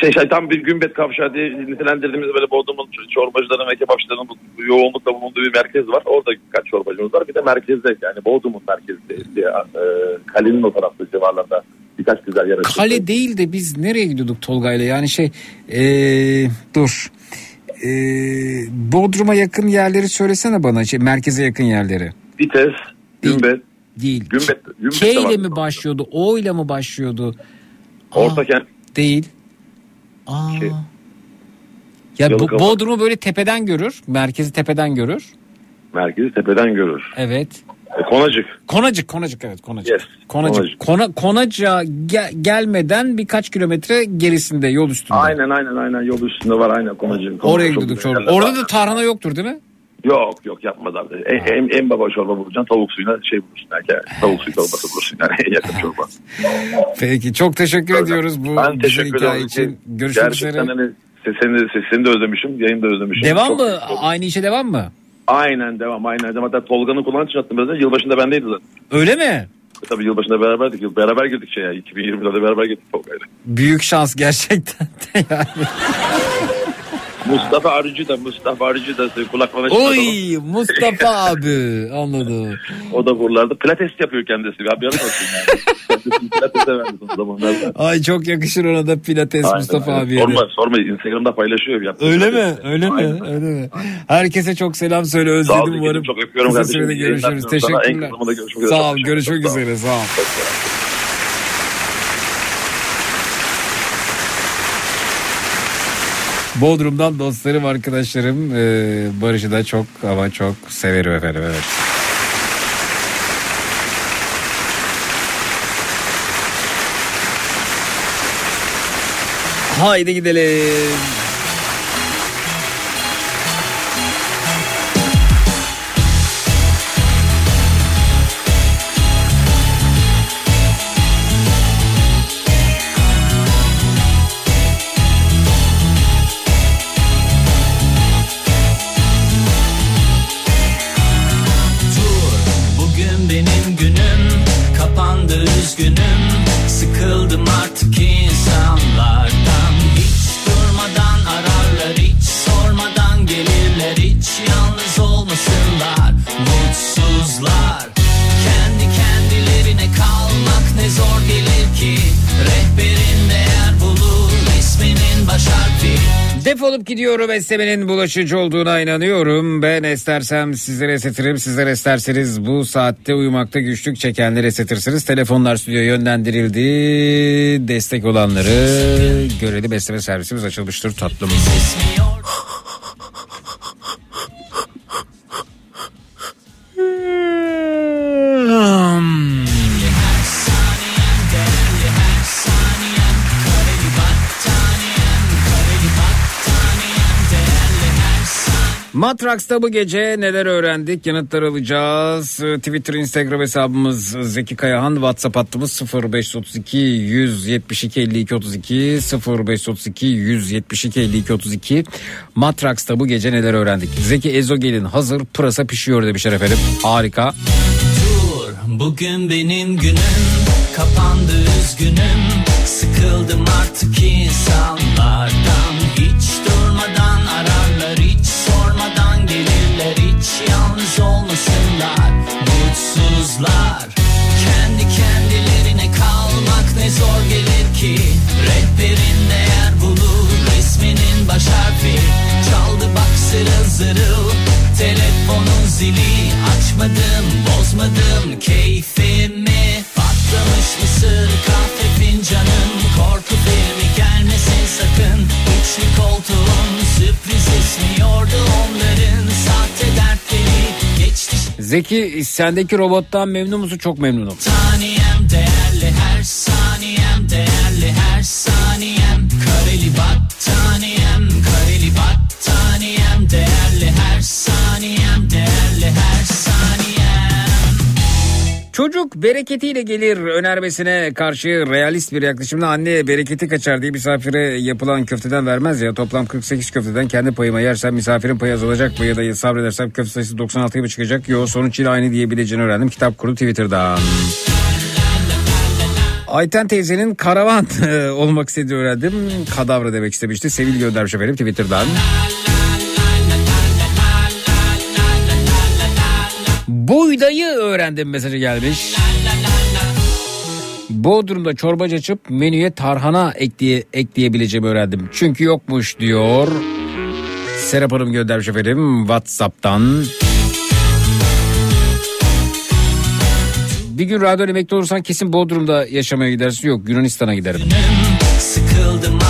Şey, şey tam bir gümbet kavşağı diye nitelendirdiğimiz böyle Bodrum'un çorbacıların ve kebapçıların yoğunlukla bulunduğu bir merkez var. Orada birkaç çorbacımız var. Bir de merkezde yani Bodrum'un merkezinde diye, e, kalenin o tarafta civarlarda birkaç güzel yer açıldı. Kale değil de biz nereye gidiyorduk Tolga'yla? Yani şey ee, dur. Ee, Bodrum'a yakın yerleri söylesene bana. Şey, merkeze yakın yerleri. Vites, gümbet. Değil. Gümbet, gümbet K ile mi başlıyordu? O ile mi başlıyordu? Orta kent. Değil. Aa. Şey, Ya bu. Bodrum'u böyle tepeden görür. Merkezi tepeden görür. Merkezi tepeden görür. Evet. E, Konacık. Konacık, Konacık evet Konacık. Yes. Konacık. Konacık. Kona, Konacık'a gel- gelmeden birkaç kilometre gerisinde yol üstünde. Aynen aynen aynen yol üstünde var aynen Konacık. Oraya Çok gidiyorduk Orada da tarhana yoktur değil mi? Yok yok yapmaz abi. En, en, en baba çorba bulacaksın tavuk suyuna şey bulursun. Yani, tavuk suyu çorbası bulursun yani en yakın çorba. Peki çok teşekkür ediyoruz bu Ben teşekkür ederim. için. Görüşmek üzere. Hani sesini, sesini de özlemişim, yayını da özlemişim. Devam Çok- mı? Aynı işe devam mı? Aynen devam aynen devam. Hatta Tolga'nın kulağını çınlattım biraz önce. Yılbaşında bendeydi zaten. Öyle mi? E, Tabii yılbaşında beraberdik. Yıl- Beraber girdik şey ya. 2020'de de beraber gittik Tolga'yla. Büyük şans gerçekten de yani. Mustafa Arıcı da Mustafa Arıcı da kulaklarına çıkmadı. Oy Mustafa abi anladım. O da buralarda pilates yapıyor kendisi. Haberin olsun yani. Pilatese verdi son zamanlarda. Ay çok yakışır ona da pilates Aynen, Mustafa aynen. abiye. Sorma, sorma Instagram'da paylaşıyor. Yaptığı Öyle mi? pilates. Öyle mi? Aynen. Öyle mi? Herkese çok selam söyle özledim umarım. çok öpüyorum Kısa kardeşim. sürede görüşürüz. Teşekkürler. Sağ ol. Görüşmek üzere. Sağ ol. Bodrum'dan dostlarım, arkadaşlarım. Ee, Barış'ı da çok ama çok severim efendim. Evet. Haydi gidelim. Defolup gidiyorum esnemenin bulaşıcı olduğuna inanıyorum. Ben estersem sizlere esetirim. Sizler esterseniz bu saatte uyumakta güçlük çekenleri esetirsiniz. Telefonlar stüdyoya yönlendirildi. Destek olanları görelim besleme servisimiz açılmıştır tatlım. Matraks'ta bu gece neler öğrendik yanıtlar alacağız. Ee, Twitter, Instagram hesabımız Zeki Kayahan, WhatsApp hattımız 0532 172 52 32 0532 172 52 32. Matraks'ta bu gece neler öğrendik? Zeki Ezogel'in hazır pırasa pişiyor demişler efendim. Harika. Dur bugün benim günüm kapandı üzgünüm Sıkıldım artık insanlardan Hiç Olmasınlar mutsuzlar. Kendi kendilerine kalmak ne zor gelir ki. Rehberin değer bulur resminin baş harfi. Çaldı bak zırıl zırıl Telefonun zili. Açmadım bozmadım keyfimi. Patlamış mısır kahve fincanın. Korku filmi gelmesin sakın. Üçlü koltuğun sürpriz esmiyordu onların. Sahte geçti Zeki sendeki robottan memnun musun? Çok memnunum. Saniyem değerli her saniyem değerli her saniyem Kareli battaniyem Çocuk bereketiyle gelir önermesine karşı realist bir yaklaşımla anne bereketi kaçar diye misafire yapılan köfteden vermez ya. Toplam 48 köfteden kendi payıma yersem misafirin payı azalacak mı ya da sabredersem köfte sayısı 96'ya mı çıkacak? Yo sonuç yine aynı diyebileceğini öğrendim. Kitap kurdu Twitter'dan. Ayten teyzenin karavan e, olmak istediğini öğrendim. Kadavra demek istemişti. Sevil göndermiş efendim Twitter'dan. Buğdayı öğrendim mesajı gelmiş. Bodrum'da çorbacı açıp menüye tarhana ekleye, ekleyebileceğimi öğrendim. Çünkü yokmuş diyor. Serap Hanım göndermiş efendim Whatsapp'tan. Bir gün radyo emekli olursan kesin Bodrum'da yaşamaya gidersin. Yok Yunanistan'a giderim. Sıkıldım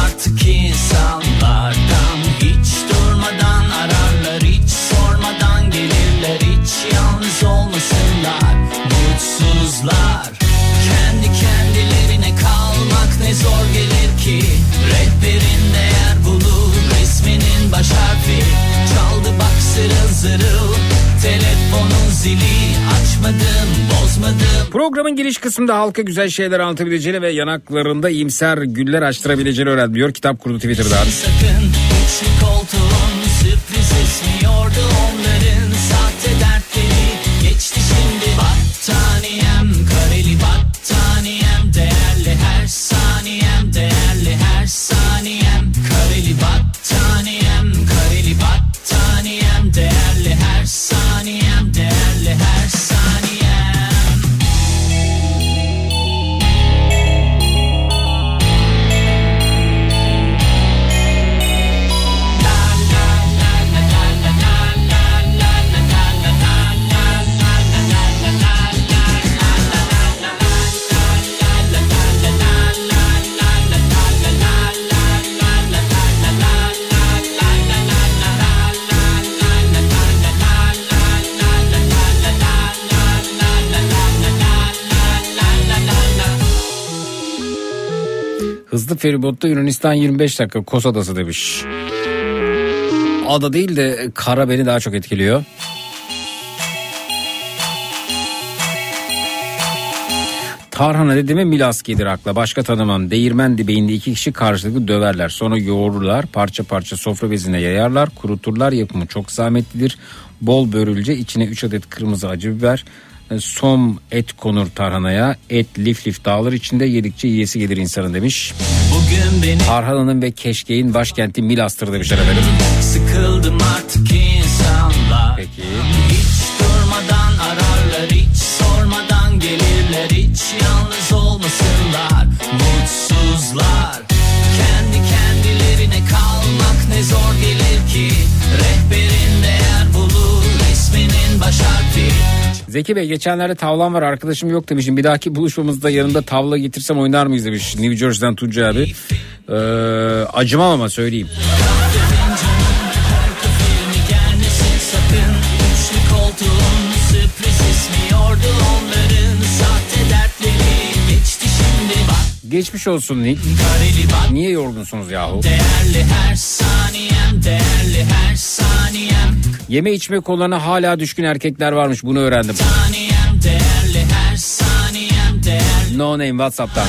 zili Açmadım bozmadım Programın giriş kısmında halka güzel şeyler anlatabileceğini ve yanaklarında iyimser güller açtırabileceğini öğrendim diyor. Kitap kurdu Twitter'dan. Sakın koltuğun sürpriz esmiyordu Hızlı feribotta Yunanistan 25 dakika Kos Adası demiş. Ada değil de kara beni daha çok etkiliyor. Tarhana dedi mi Milas gelir akla. Başka tanımam. Değirmen dibeyinde iki kişi karşılıklı döverler. Sonra yoğururlar. Parça parça sofra bezine yayarlar. Kuruturlar. Yapımı çok zahmetlidir. Bol börülce içine 3 adet kırmızı acı biber. E, Som et konur tarhanaya. Et lif lif dağılır içinde yedikçe yiyesi gelir insanın demiş. Tarhana'nın ve keşkeğin başkenti Milas'tır demişler efendim. Sıkıldım artık Zeki Bey geçenlerde tavlam var arkadaşım yok demişim. Bir dahaki buluşmamızda yanımda tavla getirsem oynar mıyız demiş New Jersey'den Tuncay abi. Ee, acımam ama söyleyeyim. Geçmiş olsun Nick. Niye yorgunsunuz yahu? Değerli her saniyem Değerli her saniyem Yeme içme konularına hala düşkün erkekler varmış bunu öğrendim. Saniyem değerli saniyem No name Whatsapp'tan.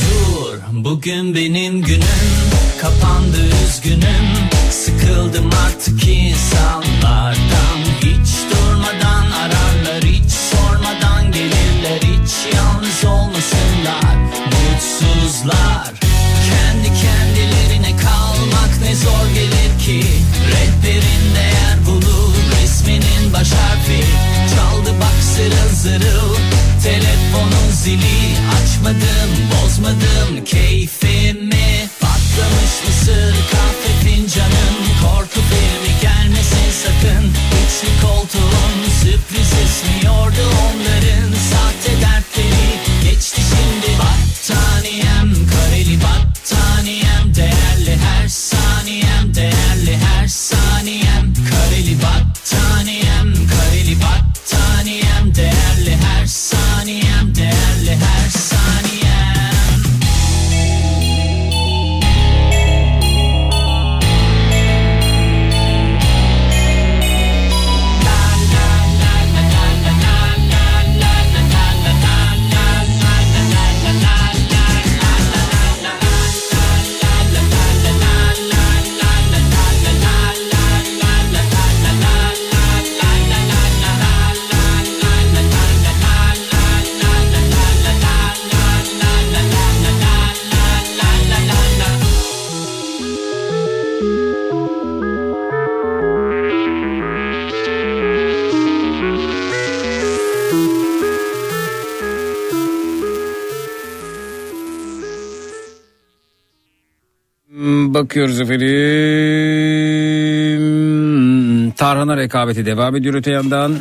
Dur bugün benim günüm Kapandı üzgünüm. Sıkıldım artık insanlardan. Hiç durmadan ararlar Hiç sormadan gelirler. Hiç yalnız olmasınlar Mutsuzlar. Kendi kendilerine kalmak ne zor gelir ki. Rehberin değer bulur Resminin baş harfi. Çaldı bak zırıl zırıl Telefonun zili. Açmadım bozmadım Bakıyoruz efendim. Tarhana rekabeti devam ediyor öte yandan.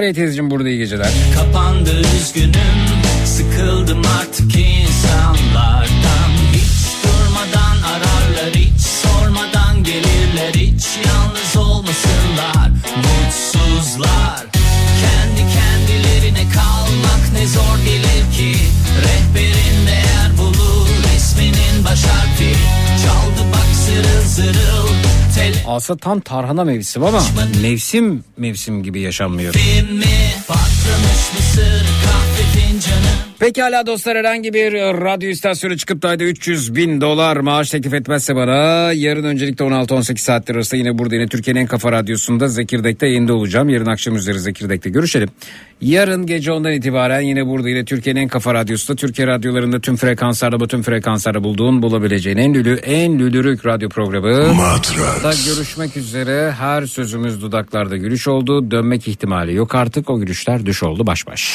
Bahriye teyzeciğim burada iyi geceler. Kapandı üzgünüm Sıkıldım artık insanlardan Aslında tam tarhana mevsim ama mevsim mevsim gibi yaşanmıyor. Patlamış mısır Pekala dostlar herhangi bir radyo istasyonu çıkıp da ayda 300 bin dolar maaş teklif etmezse bana yarın öncelikle 16-18 saatler arasında yine burada yine Türkiye'nin en kafa radyosunda Zekirdek'te yayında olacağım. Yarın akşam üzeri Zekirdek'te görüşelim. Yarın gece ondan itibaren yine burada yine Türkiye'nin en kafa radyosunda Türkiye radyolarında tüm frekanslarda bütün frekanslarda bulduğun bulabileceğin en lülü en lülürük radyo programı. Matrax. Görüşmek üzere her sözümüz dudaklarda gülüş oldu. Dönmek ihtimali yok artık o gülüşler düş oldu baş baş.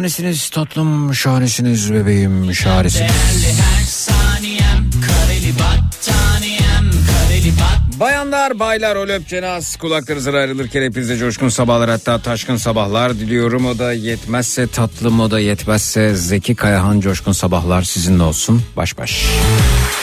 Şahanesiniz tatlım, şahanesiniz bebeğim, şahanesiniz. Saniyem Bayanlar, baylar, o löpçenaz kulaklarınızdan ayrılırken hepinize coşkun sabahlar hatta taşkın sabahlar diliyorum. O da yetmezse tatlım, o da yetmezse Zeki Kayahan coşkun sabahlar sizinle olsun. Baş baş. Bugün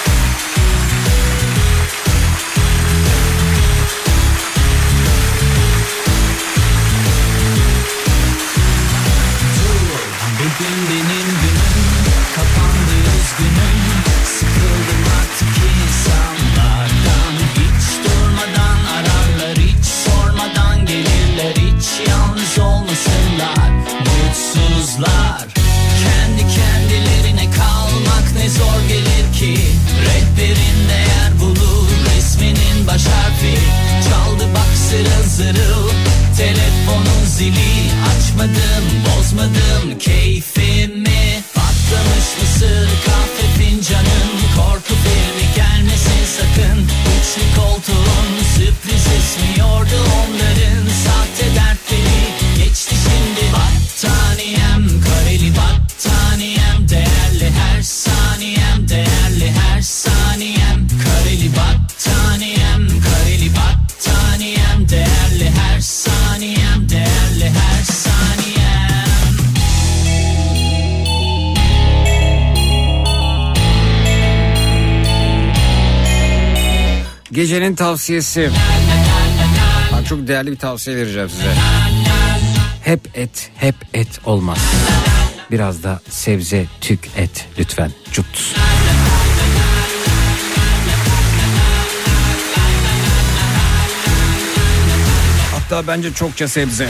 Gecenin tavsiyesi. Bak çok değerli bir tavsiye vereceğim size. Hep et, hep et olmaz. Biraz da sebze, tük et lütfen. Cut. Hatta bence çokça sebze.